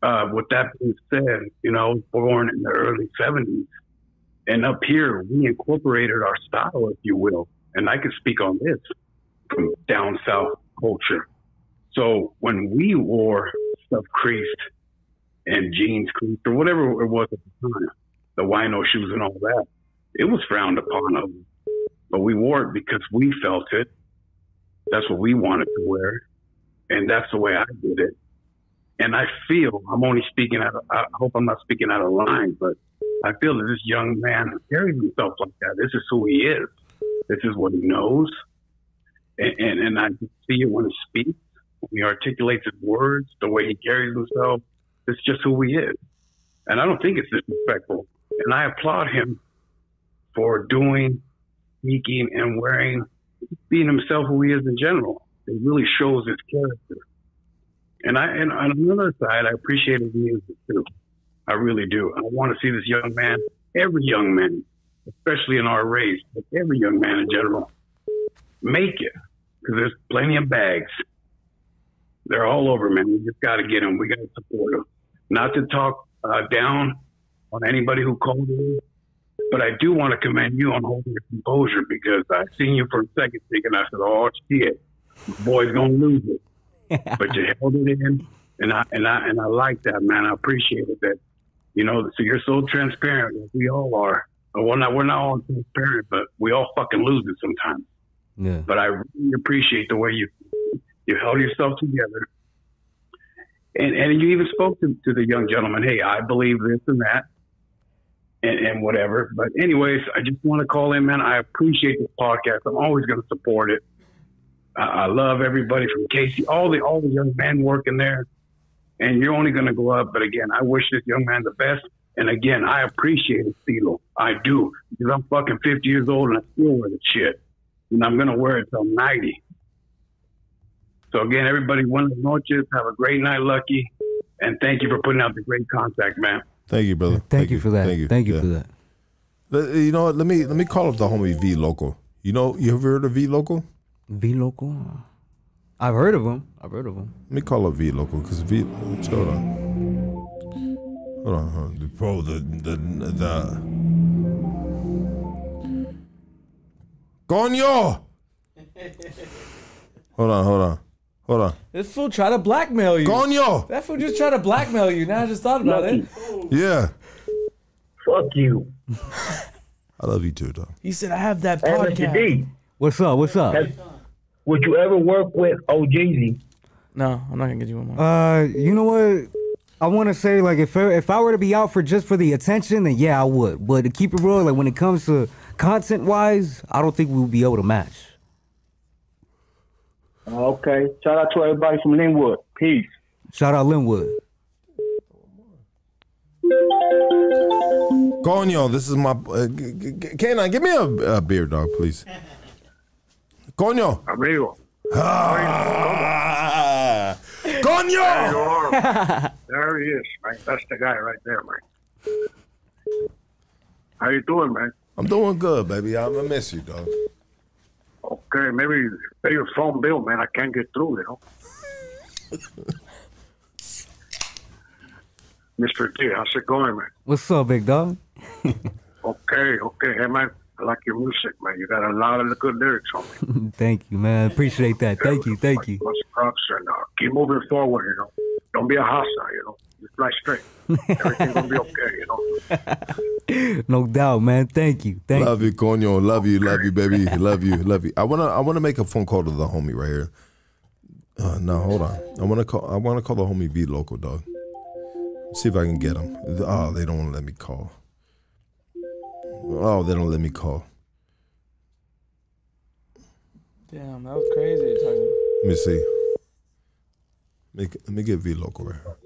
Uh, with that being said, you know, I was born in the early 70s, and up here we incorporated our style, if you will. And I can speak on this from down south culture. So when we wore stuff creased and jeans creased or whatever it was at the time, the wino shoes and all that, it was frowned upon us. But we wore it because we felt it. That's what we wanted to wear. And that's the way I did it. And I feel, I'm only speaking out of, I hope I'm not speaking out of line, but I feel that this young man carries himself like that. This is who he is. This is what he knows. And, and, and I see it when he speaks, when he articulates his words, the way he carries himself. It's just who he is. And I don't think it's disrespectful. And I applaud him for doing, speaking, and wearing, being himself who he is in general. It really shows his character. And I, and on another side, I appreciate his music too. I really do. I want to see this young man, every young man, especially in our race, but every young man in general, make it because there's plenty of bags. They're all over, man. We just got to get them. We got to support them. Not to talk uh, down on anybody who called in, but I do want to commend you on holding your composure because I seen you for a second thinking, I said, oh, shit, the boy's going to lose it. but you held it in, and I and I and I like that, man. I appreciate it. That you know, so you're so transparent. Like we all are. Well, not we're not all transparent, but we all fucking lose it sometimes. Yeah. But I really appreciate the way you you held yourself together, and and you even spoke to, to the young gentleman. Hey, I believe this and that, and, and whatever. But anyways, I just want to call in, man. I appreciate this podcast. I'm always going to support it. I, I love everybody from Casey, all the all the young men working there, and you're only going to go up. But again, I wish this young man the best. And again, I appreciate it, Stilo. I do because I'm fucking 50 years old and I still wear the shit, and I'm gonna wear it till 90. So again, everybody, buenas noches. Have a great night, Lucky, and thank you for putting out the great contact, man. Thank you, brother. Thank, you for that. Thank you. Thank you Yeah. for that. Let- eh, You know what? Let me let me call up the homie V Local. You know, you ever heard of V Local? V Local. I've heard of him. I've heard of him. Let me call up V Local because V. Hold on. Hold on, hold on. Bro, the the the. Coño! Hold on, hold on, hold on. This fool tried to blackmail you. Coño! That fool just tried to blackmail you. Now I just thought about it. Yeah, Fuck you. I love you too, though. He said, I have that Hey, Mr. podcast. D, What's up? What's up? would you ever work with OJZ? No, I'm not going to get you one more. Uh, you know what? I want to say like if I, if I were to be out for just for the attention, then yeah, I would. But to keep it real, like when it comes to content wise, I don't think we would be able to match. Okay. Shout out to everybody from Lynwood. Peace. Shout out Lynwood. Coño, this is my. Uh, g- g- g- Canine, give me a, a beer, dog, please. Coño. Amigo. Ah, Coño! There there he is, man. That's the guy right there, man. How you doing, man? I'm doing good, baby. I'm gonna miss you, dog. Okay, maybe pay your phone bill, man. I can't get through, you know. Mr. D, how's it going, man? What's up, big dog? Okay, okay. Hey, man, I like your music, man. You got a lot of good lyrics on me. Thank you, man. Appreciate that. Thank you. Thank you. Much props, and uh, keep moving forward, you know. Don't be a hostile, you know. Just fly straight. Everything's going to be okay, you know. No doubt, man. Thank you. Thank love you, Coño. Love you, love you, baby. Love you, love you. I wanna, I wanna make a phone call to the homie right here. Uh, no, hold on. I wanna call, I wanna call the homie V local dog. See if I can get him. Oh, they don't want to let me call. Oh, they don't let me call. Damn, that was crazy. Talking. Let me see. Let me, let me get V local right here.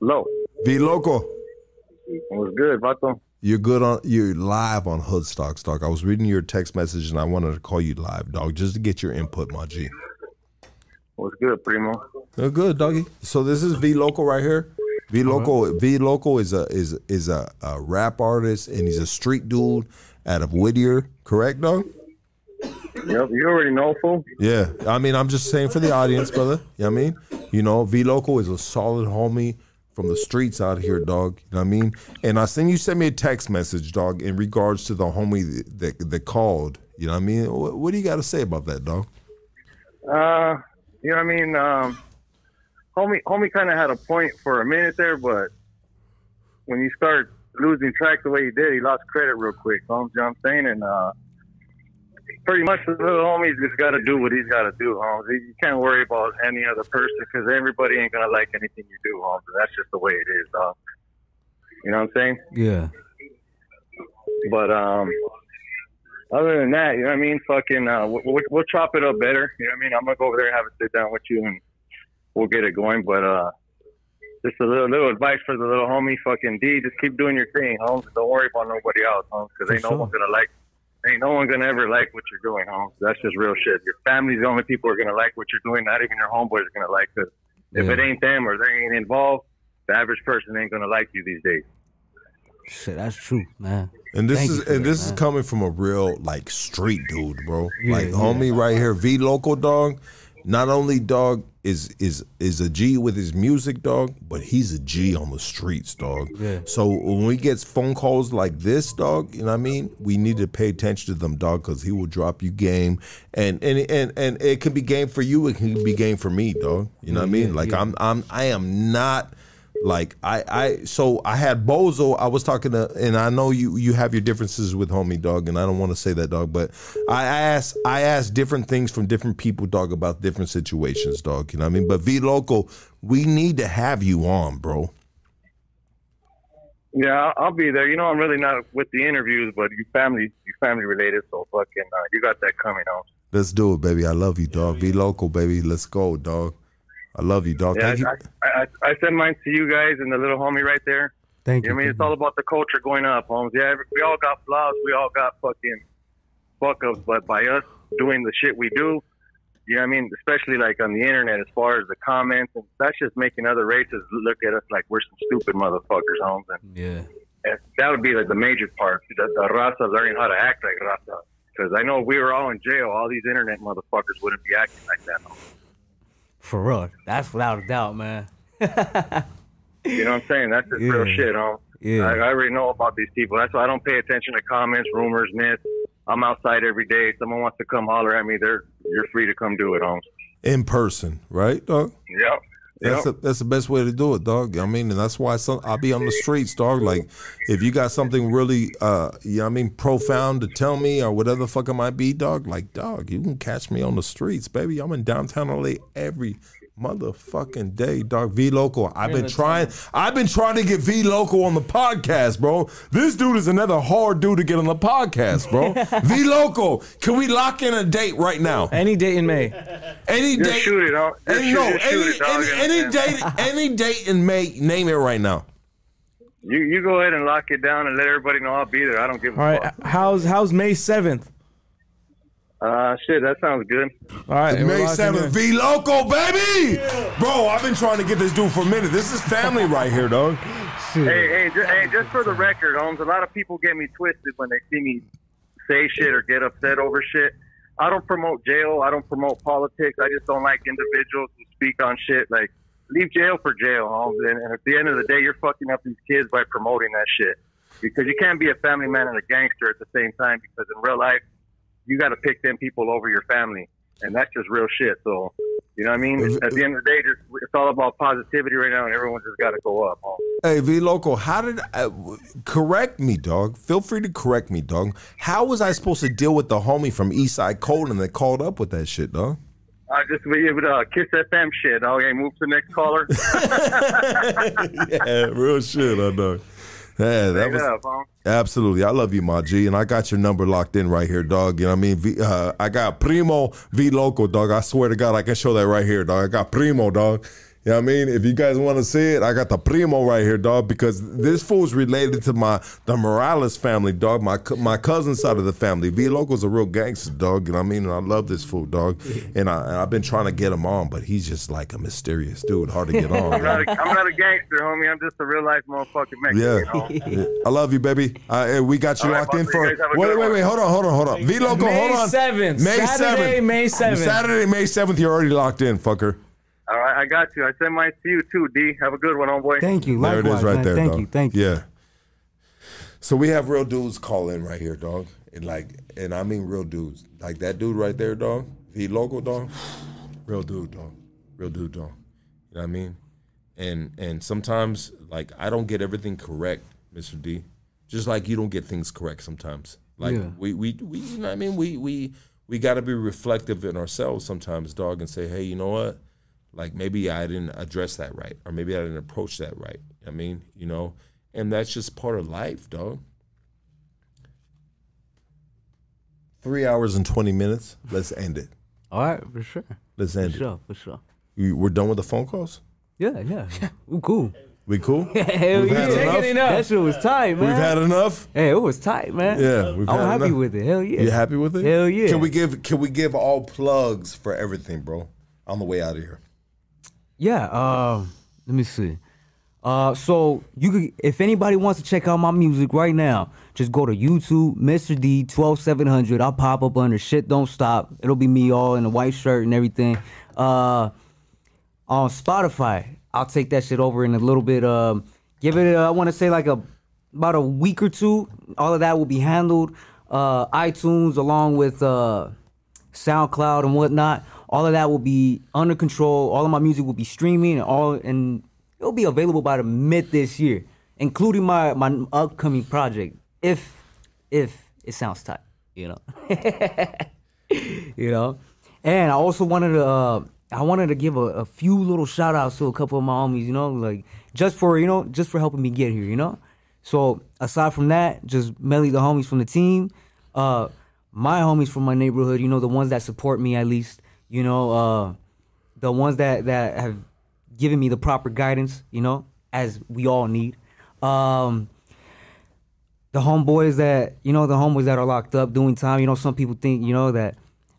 Low. V local. What's good, Vato? You're good on. You're live on Hood Stocks, dog. I was reading your text message and I wanted to call you live, dog, just to get your input, my G. What's good, Primo? They're good, doggy. So this is V Local right here. V Local. V Local is a is is a, a rap artist and he's a street dude out of Whittier. Correct, dog? Yep, you already know, fool. Yeah. I mean, I'm just saying for the audience, brother. You know what I mean? You know, V Local is a solid homie from the streets out here, dog. You know what I mean? And I seen you send me a text message, dog, in regards to the homie that that, that called. You know what I mean? What, what do you got to say about that, dog? Uh, you know what I mean? Um, homie, homie kind of had a point for a minute there, but when you start losing track the way he did, he lost credit real quick. You know what I'm saying? And uh, pretty much the little homie's just got to do what he's got to do, Holmes. You can't worry about any other person because everybody ain't gonna like anything you do, Holmes. That's just the way it is, dog. You know what I'm saying? Yeah. But um, other than that, you know what I mean? Fucking, uh, we'll, we'll, chop it up better. You know what I mean? I'm gonna go over there and have a sit down with you, and we'll get it going. But uh, just a little little advice for the little homie, fucking D. Just keep doing your thing, Holmes. Don't worry about nobody else, Holmes, because ain't For no sure. one gonna like. Ain't no one gonna ever like what you're doing, Holmes. That's just real shit. Your family's the only people who are gonna like what you're doing. Not even your homeboys are gonna like it. If Yeah. it ain't them or they ain't involved, the average person ain't gonna like you these days. Shit, that's true, man. And this Thank is and this man. is coming from a real like street dude, bro. Yeah, like yeah. homie right here, V local dog. Not only dog is is is a G with his music, dog, but he's a G on the streets, dog. Yeah. So when we get phone calls like this, dog, you know what I mean? We need to pay attention to them, dog, because he will drop you game, and and and and it can be game for you. It can be game for me, dog. You know what I mean? yeah, Like yeah. I'm I'm I am not like I I so I had Bozo. I was talking to, and I know you you have your differences with homie dog, and I don't want to say that dog, but I asked I asked different things from different people, dog, about different situations, dog. You know what I mean? But V local, we need to have you on, bro. Yeah, I'll, be there. You know, I'm really not with the interviews, but you family, you family related, so fucking, uh, you got that coming on. Let's do it, baby. I love you, dog. V Local, baby. Let's go, dog. I love you, dog. Yeah, Thank you. I, I, I send mine to you guys and the little homie right there. Thank you. know I mean, it's all about the culture going up, homes. Yeah, we all got flaws. We all got fucking fuck ups, but by us doing the shit we do, you know what I mean? Especially like on the internet, as far as the comments, and that's just making other races look at us like we're some stupid motherfuckers, homes. And Yeah. and that would be like the major part. The, the Raza learning how to act like Raza. Because I know if we were all in jail, all these internet motherfuckers wouldn't be acting like that. For real. That's without a doubt, man. You know what I'm saying? That's just real shit, huh? Yeah. I, I already know about these people. That's why I don't pay attention to comments, rumors, myths. I'm outside every day. Someone wants to come holler at me, they're you're free to come do it, Holmes. In person, right, dog? Yep. That's Yep. the, that's the best way to do it, dog. I mean, and that's why some, I'll be on the streets, dog. Like, if you got something really, uh, you know I mean, profound to tell me or whatever the fuck it might be, dog, like, dog, you can catch me on the streets, baby. I'm in downtown LA every motherfucking day, dog. V Local. I've been trying, I've been trying to get V Local on the podcast, bro. This dude is another hard dude to get on the podcast, bro. V Local. Can we lock in a date right now? Any date in May. Any Just date. shoot it, huh? Just Any, shoot- no, just shoot any, it, dog, any, and- any and- date, any date in May. Name it right now. You you go ahead and lock it down and let everybody know I'll be there. I don't give a All fuck. right. How's how's May seventh? Uh, shit, that sounds good. All right. we're May locking seventh, in. V Local, baby. Bro, I've been trying to get this dude for a minute. This is family right here, dog. Hey, hey, just, hey, just for the record, Holmes, a lot of people get me twisted when they see me say shit or get upset over shit. I don't promote jail. I don't promote politics. I just don't like individuals who speak on shit. Like, leave jail for jail, Holmes. And, and at the end of the day, you're fucking up these kids by promoting that shit. Because you can't be a family man and a gangster at the same time. Because in real life, you got to pick them people over your family, and that's just real shit. So, you know what I mean? At the end of the day, just it's all about positivity right now, and everyone just got to go up. Hey, V Local, how did I, w- correct me, dog? Feel free to correct me, dog. How was I supposed to deal with the homie from Eastside Colton that called up with that shit, dog? I just be able to uh, kiss FM shit. Okay, move to the next caller. yeah, real shit, I know. Yeah, that Straight was up, huh? absolutely. I love you, my G, and I got your number locked in right here, dog. You know what I mean? V, uh, I got Primo V Local, dog. I swear to God, I can show that right here, dog. I got Primo, dog. You know what I mean? If you guys want to see it, I got the Primo right here, dog, because this fool's related to my the Morales family, dog. My my cousin side of the family. V Local's a real gangster, dog. You know what I mean? And I love this fool, dog. And, I, and I've been trying to get him on, but he's just like a mysterious dude, hard to get on. I'm not, a, I'm not a gangster, homie. I'm just a real life motherfucking Mexican. Yeah. You know? I love you, baby. Uh, and we got you All right, locked in for. you guys Wait, wait, wait. Hold on, hold on, hold on. V Local, hold on. 7th. May Saturday, 7th. May 7th. Saturday, May 7th. You're already locked in, fucker. All right, I got you. I send mine to you too, D. Have a good one, homeboy. Thank you. There it is Likewise, right man. there, Thank dog. you. Thank you. Yeah. So we have real dudes call in right here, dog. And like, and I mean real dudes. Like that dude right there, dog. V Local, dog. Real dude, dog. Real dude, dog. You know what I mean? And and sometimes like I don't get everything correct, Mr. D. Just like you don't get things correct sometimes. Like Yeah. we we we you know what I mean? We we we got to be reflective in ourselves sometimes, dog, and say, "Hey, you know what? Like maybe I didn't address that right or maybe I didn't approach that right." I mean, you know, and that's just part of life, dog. 3 hours and 20 minutes. Let's end it. All right, for sure. Let's For end it. sure, for sure. You- We're done with the phone calls? Yeah, yeah. Ooh, cool. We cool? Hell We've yeah. had enough? That shit was tight, man. We've had enough? Hey, it was tight, man. Yeah, we've I'm had happy enough. with it. Hell yeah. You happy with it? Hell yeah. Can we give can we give all plugs for everything, bro? On the way out of here. Yeah. Um. Let me see. Uh. So you could, if anybody wants to check out my music right now, just go to YouTube, Mr. D twelve seven hundred. I'll pop up under shit don't stop. It'll be me all in a white shirt and everything. Uh. On Spotify, I'll take that shit over in a little bit. Um. Give it. uh, I want to say like a about a week or two. All of that will be handled. Uh. iTunes along with uh. SoundCloud and whatnot. All of that will be under control. All of my music will be streaming and all and it'll be available by the mid this year, including my my upcoming project. If if it sounds tight, you know. you know. And I also wanted to uh I wanted to give a, a few little shout outs to a couple of my homies, you know, like just for, you know, just for helping me get here, you know? So aside from that, just mainly the homies from the team, uh, my homies from my neighborhood, you know, the ones that support me at least, you know, uh, the ones that that have given me the proper guidance, you know, as we all need. Um, the homeboys that you know, the homeboys that are locked up doing time. You know, some people think you know that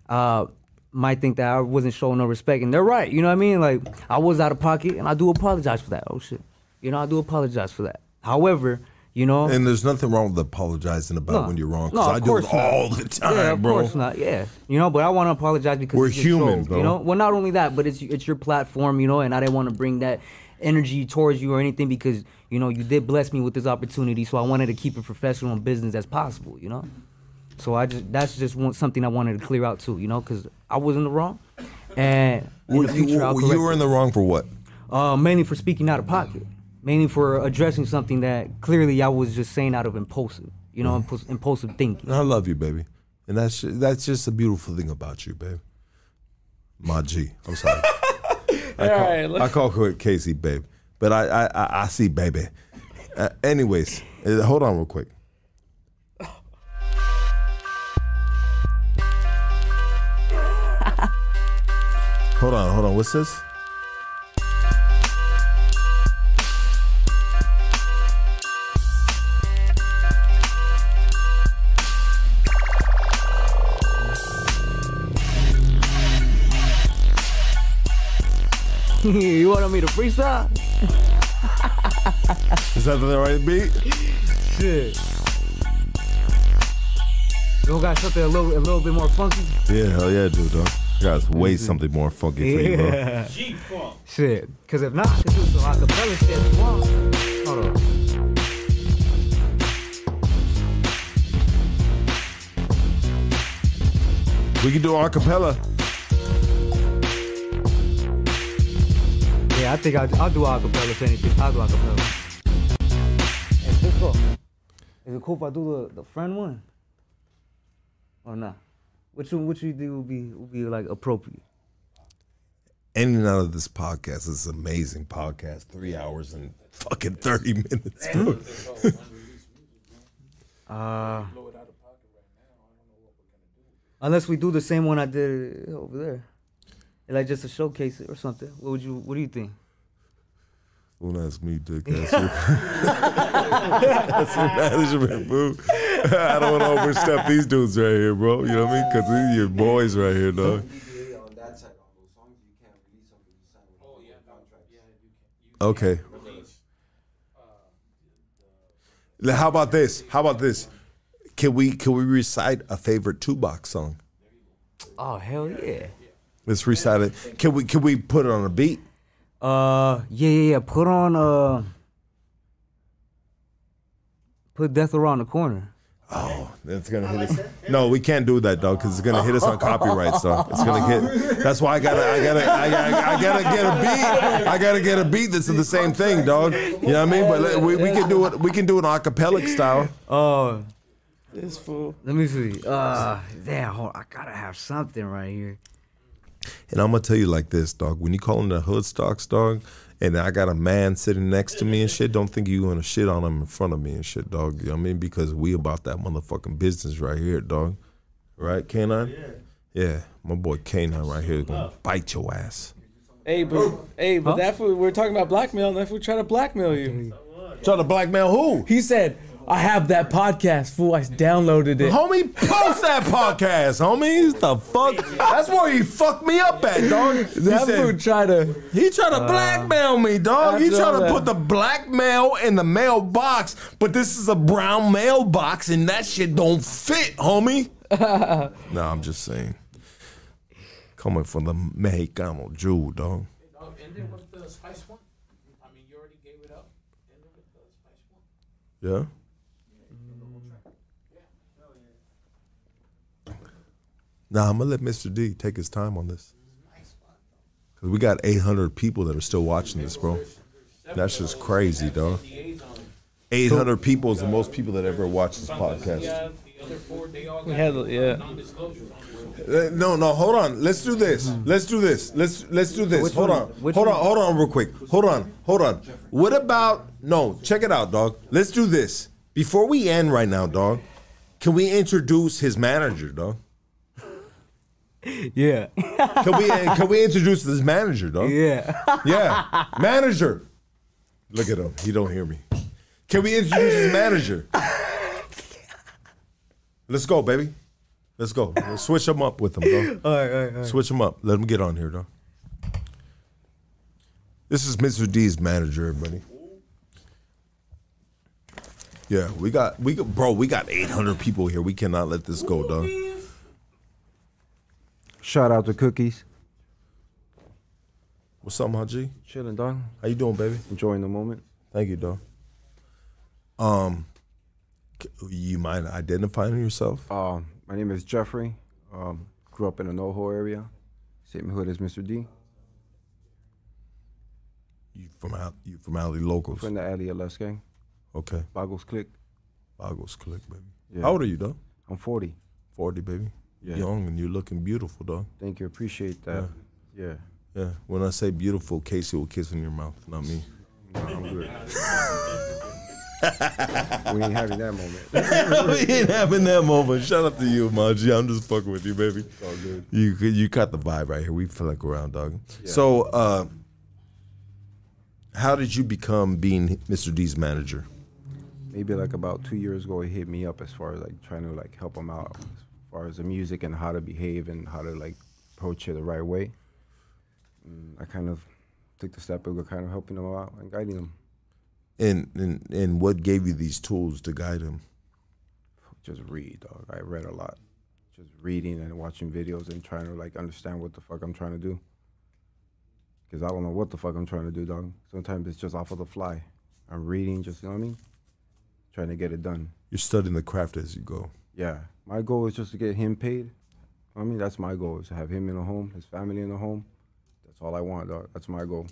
uh, might think that I wasn't showing no respect, and they're right. You know what I mean? Like I was out of pocket, and I do apologize for that. Oh shit, you know, I do apologize for that. However, you know, And there's nothing wrong with apologizing about No. when you're wrong. No, Because of I do course it not. all the time, yeah, of bro. course not. Yeah, you know, but I want to apologize because We're human, show, bro. You know, well, not only that, but it's it's your platform, you know, and I didn't want to bring that energy towards you or anything because you know you did bless me with this opportunity, so I wanted to keep it professional and business as possible, you know. So I just that's just one, something I wanted to clear out too, you know, because I was in the wrong, and in Well, the you, future I'll you were in the wrong for what? Uh, mainly for speaking out of pocket, mainly for addressing something that clearly I was just saying out of impulsive, you know, impuls- impulsive thinking. I love you, baby, and that's that's just a beautiful thing about you, babe. My G, I'm sorry. I call, right, I call her Casey, babe, but I I I, I see baby. Uh, anyways, uh, hold on real quick. Hold on, hold on. What's this? You wanted me to freestyle? Is that the right beat? Shit. You don't got something a little, a little bit more funky? Yeah, hell yeah, dude, dog. I got way something more funky for you, bro. Yeah. Shit. Cause if not, I could do some acapella shit. Hold on. We can do acapella. Yeah, I think I'll, I'll do acapella if anything. I'll do acapella. Hey, Cisco, is it cool if I do the, the friend one? Or not? Which one, which you think would be would be like appropriate? In and out of this podcast is an amazing podcast. Three hours and fucking 30 minutes. bro. Uh, unless we do the same one I did over there, like just to showcase it or something. What would you? What do you think? Don't ask me, dick. That's your, that's your management, boo. I don't want to overstep these dudes right here, bro. You know what I mean? Because these are your boys right here, dog. Okay. How about this? How about this? Can we can we recite a favorite Tupac song? Oh hell yeah! Let's recite it. Can we can we put it on a beat? Uh, yeah, yeah, yeah. Put on uh, put Death Around the Corner. Oh, it's gonna hit us. No, we can't do that, dog, because it's gonna hit us on copyright So It's gonna hit. That's why I gotta, I gotta, I gotta, I gotta get a beat. I gotta get a beat that's the same thing, dog. You know what I mean? But we, we can do it. We can do it acapella style. Oh, This fool. let me see. Uh, damn, hold I gotta have something right here. And I'm gonna tell you like this, dog. When you call them the hood stocks, dog, and I got a man sitting next to me and shit, don't think you gonna shit on him in front of me and shit, dog. You know what I mean? Because we about that motherfucking business right here, dog. Right, Canine? Yeah. Yeah, my boy Canine right here gonna bite your ass. Hey, but oh. hey, but that fool. We're talking about blackmail, and that fool try to blackmail you. Try to blackmail who? He said, "I have that podcast, fool. I downloaded it." Homie, post that podcast, homies. The fuck? That's where he fucked me up at, dog. He That said- fool try to. He tried to Uh, blackmail me, dog. He I saw tried to that. put the blackmail in the mailbox, but this is a brown mailbox, and that shit don't fit, homie. no, I'm just saying. Coming from the Mexicano Jew, dog. Ended with the spice one. I mean, you already gave it up. Ended with the spice one. Yeah. Nah, I'm gonna let Mr. D take his time on this. Cause we got 800 people that are still watching this, bro. That's just crazy, dog. 800 people is the most people that ever watched this podcast. The other four, they all We had- yeah. non-disclosures on this. No, no, hold on. Let's do this. Let's do this. Let's let's do this. Hold on. Hold on. Hold on, real quick. Hold on. Hold on. What about no? Check it out, dog. Let's do this before we end right now, dog. Can we introduce his manager, dog? Yeah. Can we uh, can we introduce this manager, though? Yeah. Yeah, manager. Look at him. He don't hear me. Can we introduce his manager? Let's go, baby. Let's go. Let's switch him up with him, dog. All right, all right, all right. Switch him up. Let him get on here, though. This is Mr. D's manager, everybody. Yeah, we got we got, bro. We got 800 people here. We cannot let this go, dog. Shout out to Cookies. What's up, my G? Chilling, dog. How you doing, baby? Enjoying the moment. Thank you, dog. Um, you mind identifying yourself? Um, my name is Jeffrey. Um, grew up in the NoHo area. Same hood as Mr. D. You from out? You from Alley Locals? From the Alley LS gang. Okay. Boggles Click. Boggles Click, baby. Yeah. How old are you, dog? I'm 40. 40, baby. Yeah. Young and you're looking beautiful, dog. Thank you. Appreciate that. Yeah. Yeah. When I say beautiful, Casey will kiss in your mouth, not me. No, I'm good. we ain't having that moment. we ain't having that moment. Shout out to you, Maji. I'm just fucking with you, baby. all good. You you got the vibe right here. We feel like around, dog. So, uh, how did you become being Mr. D's manager? Maybe like about two years ago, he hit me up as far as like trying to like help him out far as the music and how to behave and how to like approach it the right way. And I kind of took the step of kind of helping them out and guiding them. And and and what gave you these tools to guide them? Just read, dog. I read a lot. Just reading and watching videos and trying to like understand what the fuck I'm trying to do. Cause I don't know what the fuck I'm trying to do, dog. Sometimes it's just off of the fly. I'm reading, just you know what I mean, trying to get it done. You're studying the craft as you go. Yeah, my goal is just to get him paid. I mean, that's my goal is to have him in a home, his family in a home. That's all I want, dog. That's my goal.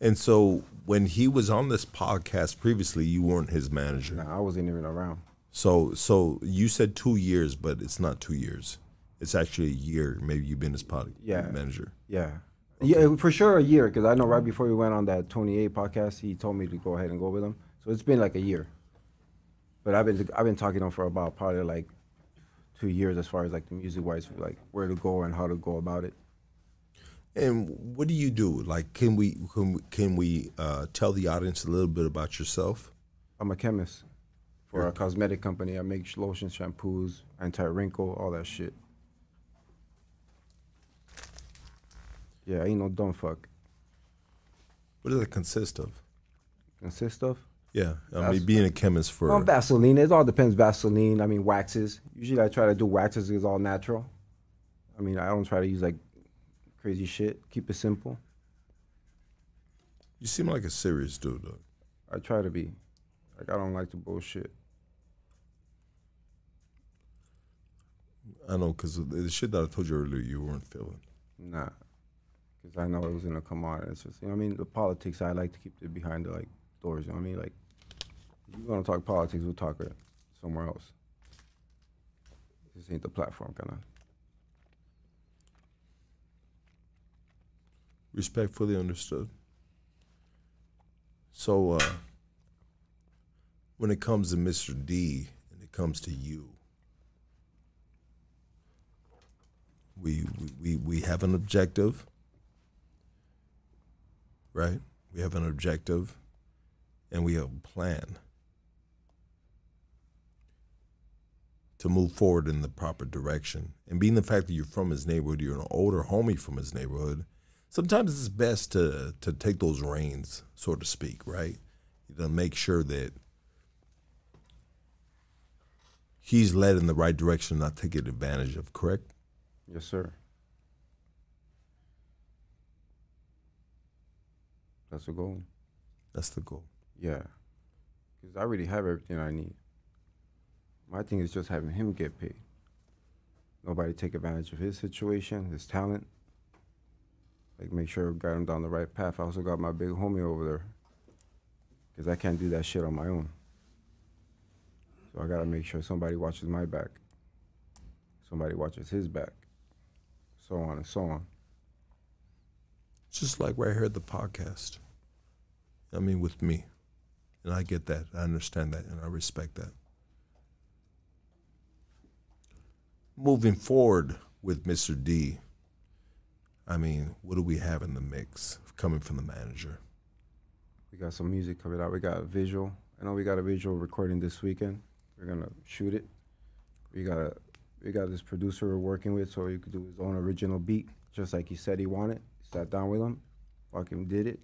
And so when he was on this podcast previously, you weren't his manager. Nah, I wasn't even around. So so you said two years, but it's not two years. It's actually a year. Maybe you've been his pod Yeah. manager. Yeah. Yeah, for sure a year, because I know right before we went on that 28 podcast, he told me to go ahead and go with him. So it's been like a year. But I've been I've been talking to him for about probably like two years as far as like the music wise, like where to go and how to go about it. And what do you do? Like, can we can we, can we uh, tell the audience a little bit about yourself? I'm a chemist for a cosmetic company. I make lotions, shampoos, anti wrinkle, all that shit. Yeah, ain't no dumb fuck. What does it consist of? Consist of? Yeah, I That's- mean, being a chemist for Well, Vaseline. It all depends. Vaseline. I mean, waxes. Usually, I try to do waxes. It's all natural. I mean, I don't try to use like crazy shit. Keep it simple. you seem like a serious dude, though. I try to be. Like, I don't like to bullshit. I know because the shit that I told you earlier, you weren't feeling. Nah, because I know it was gonna come on. It's just you know I mean. The politics. I like to keep it behind the like doors. You know what I mean? Like, if you want to talk politics, we'll talk somewhere else. This ain't the platform, kind of. Respectfully understood. So, uh, when it comes to Mr. D and it comes to you, we, we, we have an objective, right? We have an objective and we have a plan to move forward in the proper direction. And being the fact that you're from his neighborhood, you're an older homie from his neighborhood, sometimes it's best to to take those reins, so to speak, right? You to make sure that he's led in the right direction, not taken advantage of. Correct? Yes, sir. That's the goal. That's the goal. Yeah. Because I already have everything I need. My thing is just having him get paid. Nobody take advantage of his situation, his talent. Like, make sure we got him down the right path. I also got my big homie over there. Because I can't do that shit on my own. So I gotta make sure somebody watches my back. Somebody watches his back. So on and so on. Just like right here at the podcast. I mean, with me. And I get that. I understand that. And I respect that. Moving forward with Mr. D, I mean, what do we have in the mix coming from the manager? We got some music coming out. We got a visual. I know we got a visual recording this weekend. We're gonna shoot it. We got a we got this producer we're working with, so he could do his own original beat, just like he said he wanted. Sat down with him, fucking did it.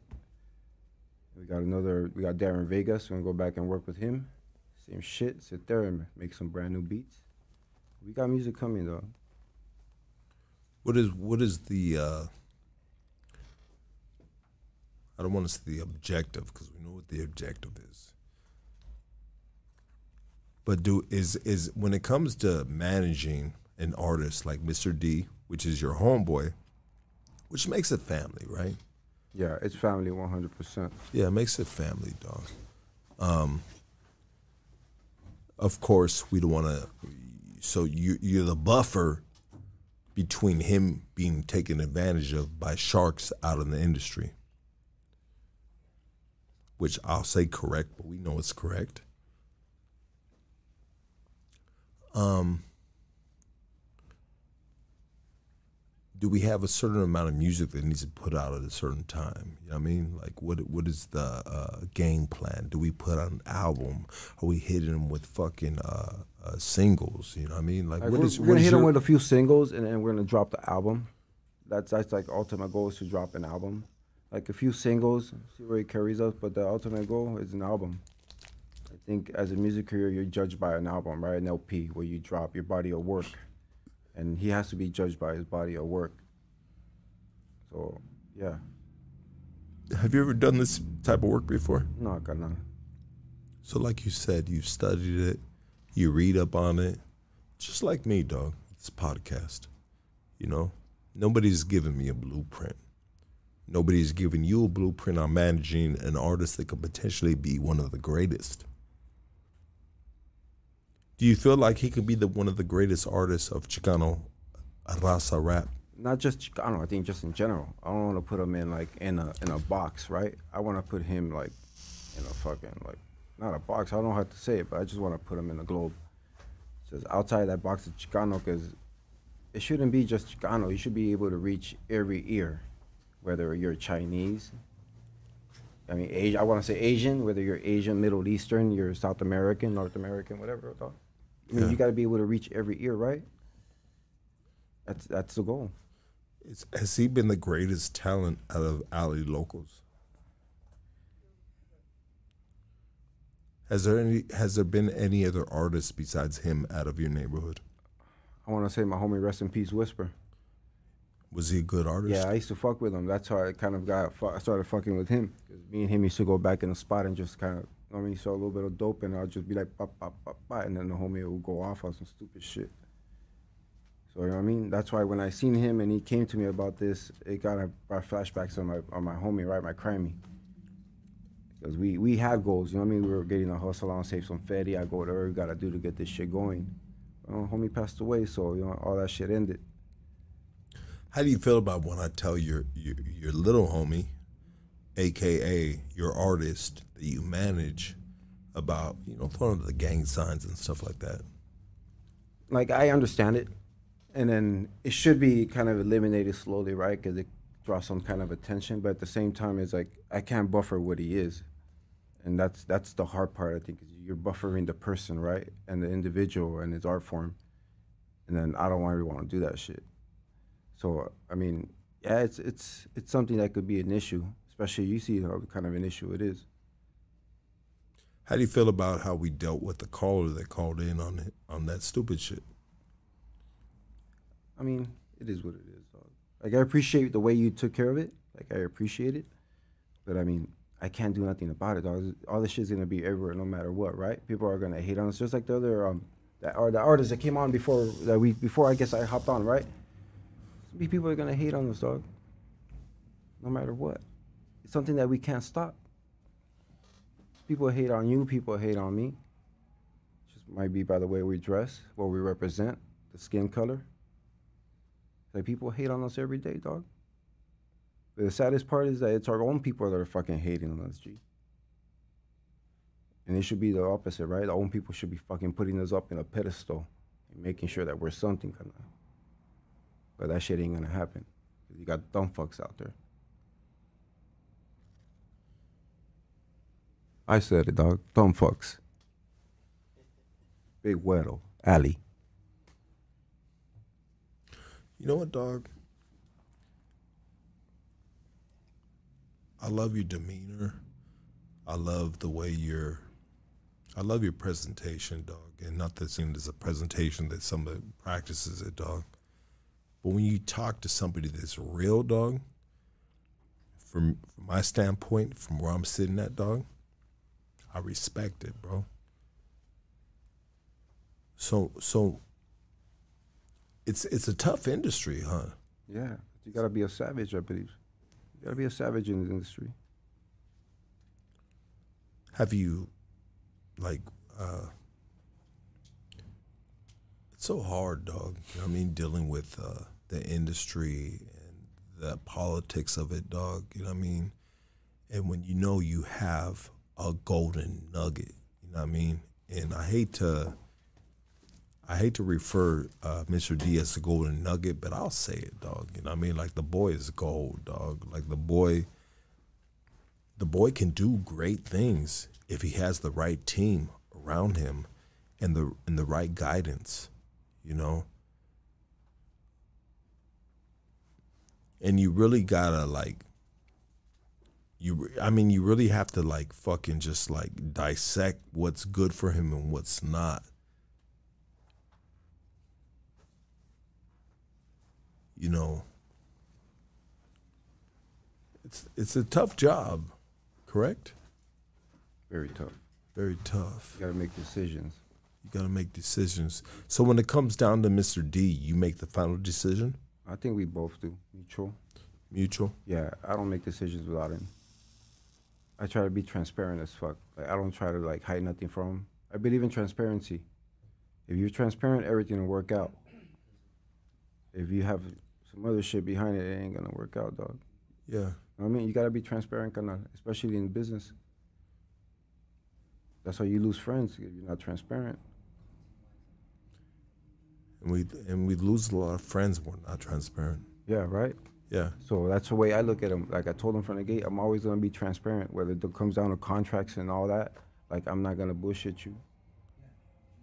We got another. We got Darren Vegas. We're gonna go back and work with him. Same shit. Sit there and make some brand new beats. We got music coming though. What is what is the uh I don't want to say the objective because we know what the objective is. But do is is when it comes to managing an artist like Mr. D, which is your homeboy, which makes it family, right? Yeah, it's family 100%. Yeah, it makes it family, dog. Um, of course, we don't want to. So you you're the buffer between him being taken advantage of by sharks out in the industry, which I'll say correct, but we know it's correct. Um, do we have a certain amount of music that needs to put out at a certain time? You know what I mean? Like, what what is the uh, game plan? Do we put out an album? Are we hitting them with fucking uh, uh, singles? You know what I mean? Like, Like, what we're, is we're what gonna hit your- with a few singles, and then we're gonna drop the album. That's that's like ultimate goal is to drop an album, like a few singles, see where it carries us. But the ultimate goal is an album. I think as a music career, you're judged by an album, right? An LP where you drop your body of work, and he has to be judged by his body of work. So yeah, Have you ever done this type of work before? no, I got none. So, like you said, you've studied it, you read up on it, just like me, dog. This podcast, you know, nobody's giving me a blueprint. Nobody's giving you a blueprint on managing an artist that could potentially be one of the greatest. Do you feel like he could be the one of the greatest artists of Chicano raza rap? not just Chicano. I think just in general. I don't want to put him in like in a in a box, right? I want to put him like in a fucking like not a box. I don't how to say it, but I just want to put him in a globe. Just outside that box of Chicano, because it shouldn't be just Chicano. You should be able to reach every ear, whether you're Chinese. I mean, Asia, I want to say Asian, whether you're Asian, Middle Eastern, you're South American, North American, whatever. I mean, Yeah. you got to be able to reach every ear, right? That's that's the goal. It's, has he been the greatest talent out of alley locals? Has there any has there been any other artists besides him out of your neighborhood? I want to say my homie, rest in peace, Whisper. Was he a good artist? Yeah, I used to fuck with him. That's how I kind of got. I started fucking with him. me and him used to go back in the spot and just kind of. I mean, saw a little bit of dope, and I'll just be like, pop, pop, pop, pop, and then the homie would go off on some stupid shit. So you know what I mean? That's why when I seen him and he came to me about this, it kind of brought flashbacks on my on my homie, right, my crimey. Because we we had goals, you know what I mean? We were getting a hustle on, save some fatty. I go whatever we gotta do to get this shit going. Well, homie passed away, so you know all that shit ended. How do you feel about when I tell your your, your little homie, aka your artist that you manage, about you know throwing the gang signs and stuff like that? like I understand it, and then it should be kind of eliminated slowly, right? Because it draws some kind of attention. But at the same time, it's like I can't buffer what he is, and that's that's the hard part. I think is you're buffering the person, right, and the individual and his art form, and then I don't really want to do that shit. So I mean, yeah, it's it's it's something that could be an issue, especially you see how kind of an issue it is. How do you feel about how we dealt with the caller that called in on it, on that stupid shit? I mean, it is what it is. Dog. Like I appreciate the way you took care of it. Like I appreciate it, but I mean, I can't do nothing about it. Dog. All this shit's gonna be everywhere, no matter what, right? People are gonna hate on us, just like the other um, that or the artists that came on before that we before I guess I hopped on, right? Some people are gonna hate on us, dog. No matter what, something that we can't stop. People hate on you. People hate on me. Just might be by the way we dress, what we represent, the skin color. Like people hate on us every day, dog. But the saddest part is that it's our own people that are fucking hating on us, G. And it should be the opposite, right? Our own people should be fucking putting us up in a pedestal and making sure that we're something kind of. But that shit ain't gonna happen. you got dumb fucks out there. I said it, dog. Dumb fucks. Big Weddle. Ali. You know what, dog? I love your demeanor. I love the way you're. I love your presentation, dog. And not that seen as a presentation that somebody practices it, dog. But when you talk to somebody that's real, dog, from, from my standpoint, from where I'm sitting at, dog, I respect it, bro. So so it's it's a tough industry, huh? Yeah. You gotta be a savage, I believe. You gotta be a savage in the industry. Have you like uh it's so hard, dog. You know what I mean? Dealing with uh the industry and the politics of it, dog. You know what I mean? And when you know you have a golden nugget, you know what I mean? And I hate to I hate to refer uh, Mr. D as the golden nugget, but I'll say it, dog. You know what I mean? Like the boy is gold, dog. Like the boy the boy can do great things if he has the right team around him and the and the right guidance, you know. And you really gotta like you I mean you really have to like fucking just like dissect what's good for him and what's not. You know, it's it's a tough job, correct? Very tough. Very tough. You gotta make decisions. You gotta make decisions. So when it comes down to Mr. D, you make the final decision. I think we both do. Mutual. Mutual. Yeah, I don't make decisions without him. I try to be transparent as fuck. Like I don't try to like hide nothing from him. I believe in transparency. If you're transparent, everything will work out. If you have some other shit behind it, it ain't gonna work out, dog. Yeah. You know I mean, you gotta be transparent, kinda, especially in business. That's how you lose friends if you're not transparent. And we and we lose a lot of friends when we're not transparent. Yeah, right. Yeah. So that's the way I look at them. Like I told him from the gate, I'm always gonna be transparent, whether it comes down to contracts and all that. Like I'm not gonna bullshit you,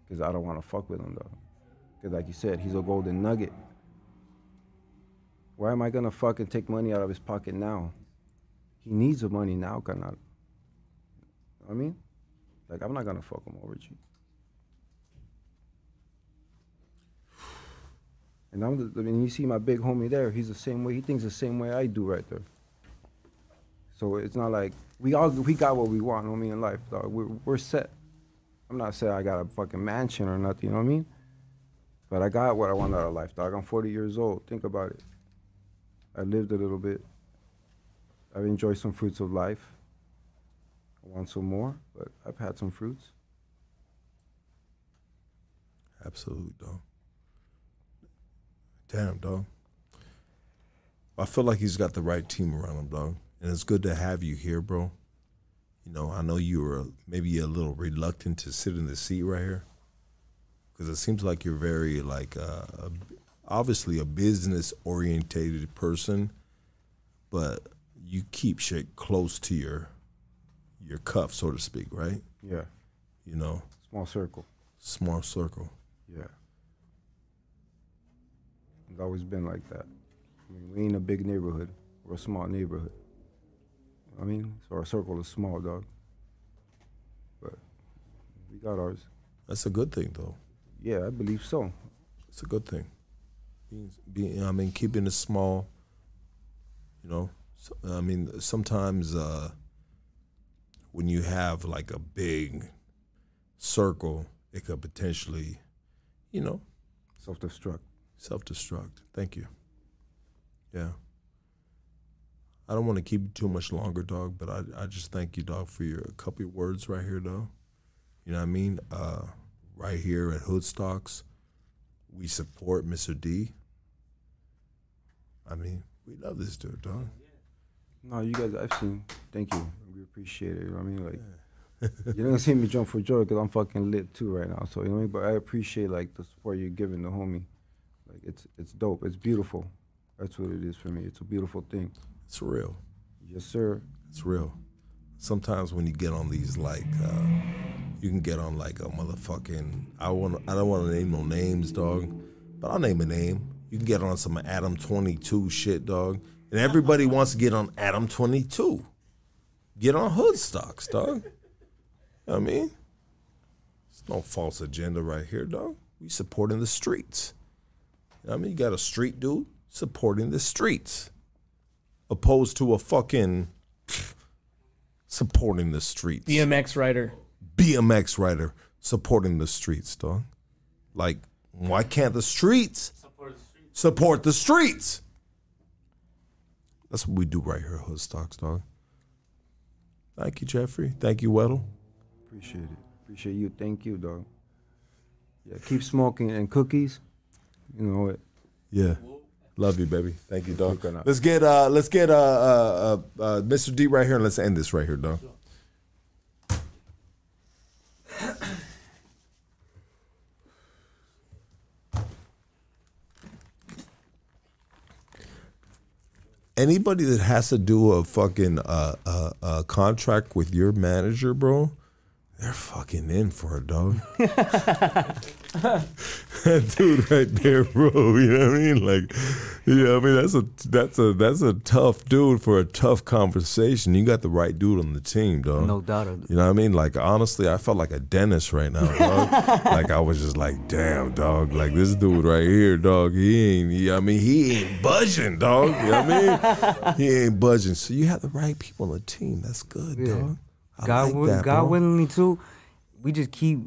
cause I don't want to fuck with him though. Cause like you said, he's a golden nugget. Why am I gonna fucking take money out of his pocket now? He needs the money now, canal. I mean, like I'm not gonna fuck him over, G. And I'm, the, I mean, you see my big homie there. He's the same way. He thinks the same way I do right there. So it's not like we all we got what we want. You know what I mean in life, dog. We're we're set. I'm not saying I got a fucking mansion or nothing. You know what I mean? But I got what I want out of life, dog. I'm 40 years old. Think about it. I lived a little bit. I've enjoyed some fruits of life. I want some more, but I've had some fruits. Absolutely, dog. Damn, dog. I feel like he's got the right team around him, dog. And it's good to have you here, bro. You know, I know you were maybe a little reluctant to sit in the seat right here because it seems like you're very like uh, obviously a business orientated person, but you keep shit close to your your cuff, so to speak, right? Yeah. You know, Small circle. small circle. Yeah. It's always been like that. I mean, we ain't a big neighborhood. We're a small neighborhood. I mean, so our circle is small, dog. But we got ours. That's a good thing, though. Yeah, I believe so. It's a good thing. Being, being I mean, keeping it small. You know, so, I mean, sometimes uh, when you have like a big circle, it could potentially, you know, self destruct. Self destruct. Thank you. Yeah. I don't want to keep you too much longer, dog, but I, I just thank you, dog, for your a couple of words right here, though. You know what I mean? Uh, right here at Hood Stocks, we support Mr. D. I mean, we love this dude, dog. No, you guys, I've seen. Thank you. We appreciate it. You know what I mean? Like, you don't see me jump for joy because I'm fucking lit too right now. So you know what I mean. But I appreciate like the support you're giving the homie. Like it's it's dope. It's beautiful. That's what it is for me. It's a beautiful thing. It's real. Yes, sir. It's real. Sometimes when you get on these like uh you can get on like a motherfucking I want I don't want to name no names, dog, but I'll name a name. You can get on some Adam 22 shit, dog. And everybody wants to get on Adam 22. Get on hood stocks, dog. You know what I mean? It's no false agenda right here, dog. We supporting the streets. You know what I mean? You got a street dude supporting the streets. Opposed to a fucking supporting the streets. BMX rider. BMX rider supporting the streets, dog. Like, why can't the streets support the streets? That's what we do right here, Hood Stocks, dog. Thank you, Jeffrey. Thank you, Weddle. Appreciate it. Appreciate you. Thank you, dog. Yeah, keep smoking and cookies. You know it. Yeah. Love you, baby. Thank you, dog. Let's get uh let's get uh, uh uh uh Mr. D right here and let's end this right here, dog. Anybody that has to do a fucking uh, uh, uh, contract with your manager, bro, they're fucking in for it, dog. that dude right there, bro. You know what I mean? Like, you know, what I mean that's a that's a that's a tough dude for a tough conversation. You got the right dude on the team, dog. No doubt. You know what I mean? Like honestly, I felt like a dentist right now, dog. like I was just like, damn, dog. Like this dude right here, dog. He ain't. I mean, he ain't budging, dog. You know what I mean? He ain't budging. So you have the right people on the team. That's good, Yeah. dog. I God, like will, that, God bro. willingly too. We just keep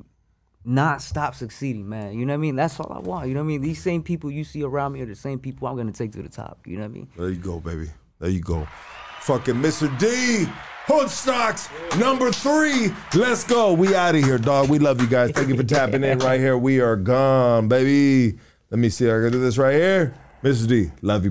not stop succeeding, man. You know what I mean? That's all I want. You know what I mean? These same people you see around me are the same people I'm gonna take to the top. You know what I mean? There you go, baby. There you go. Fucking Mr. D. Hood stocks number three. Let's go. We out of here, dog. We love you guys. Thank you for tapping in right here. We are gone, baby. Let me see. I can do this right here. Mr. D. Love you.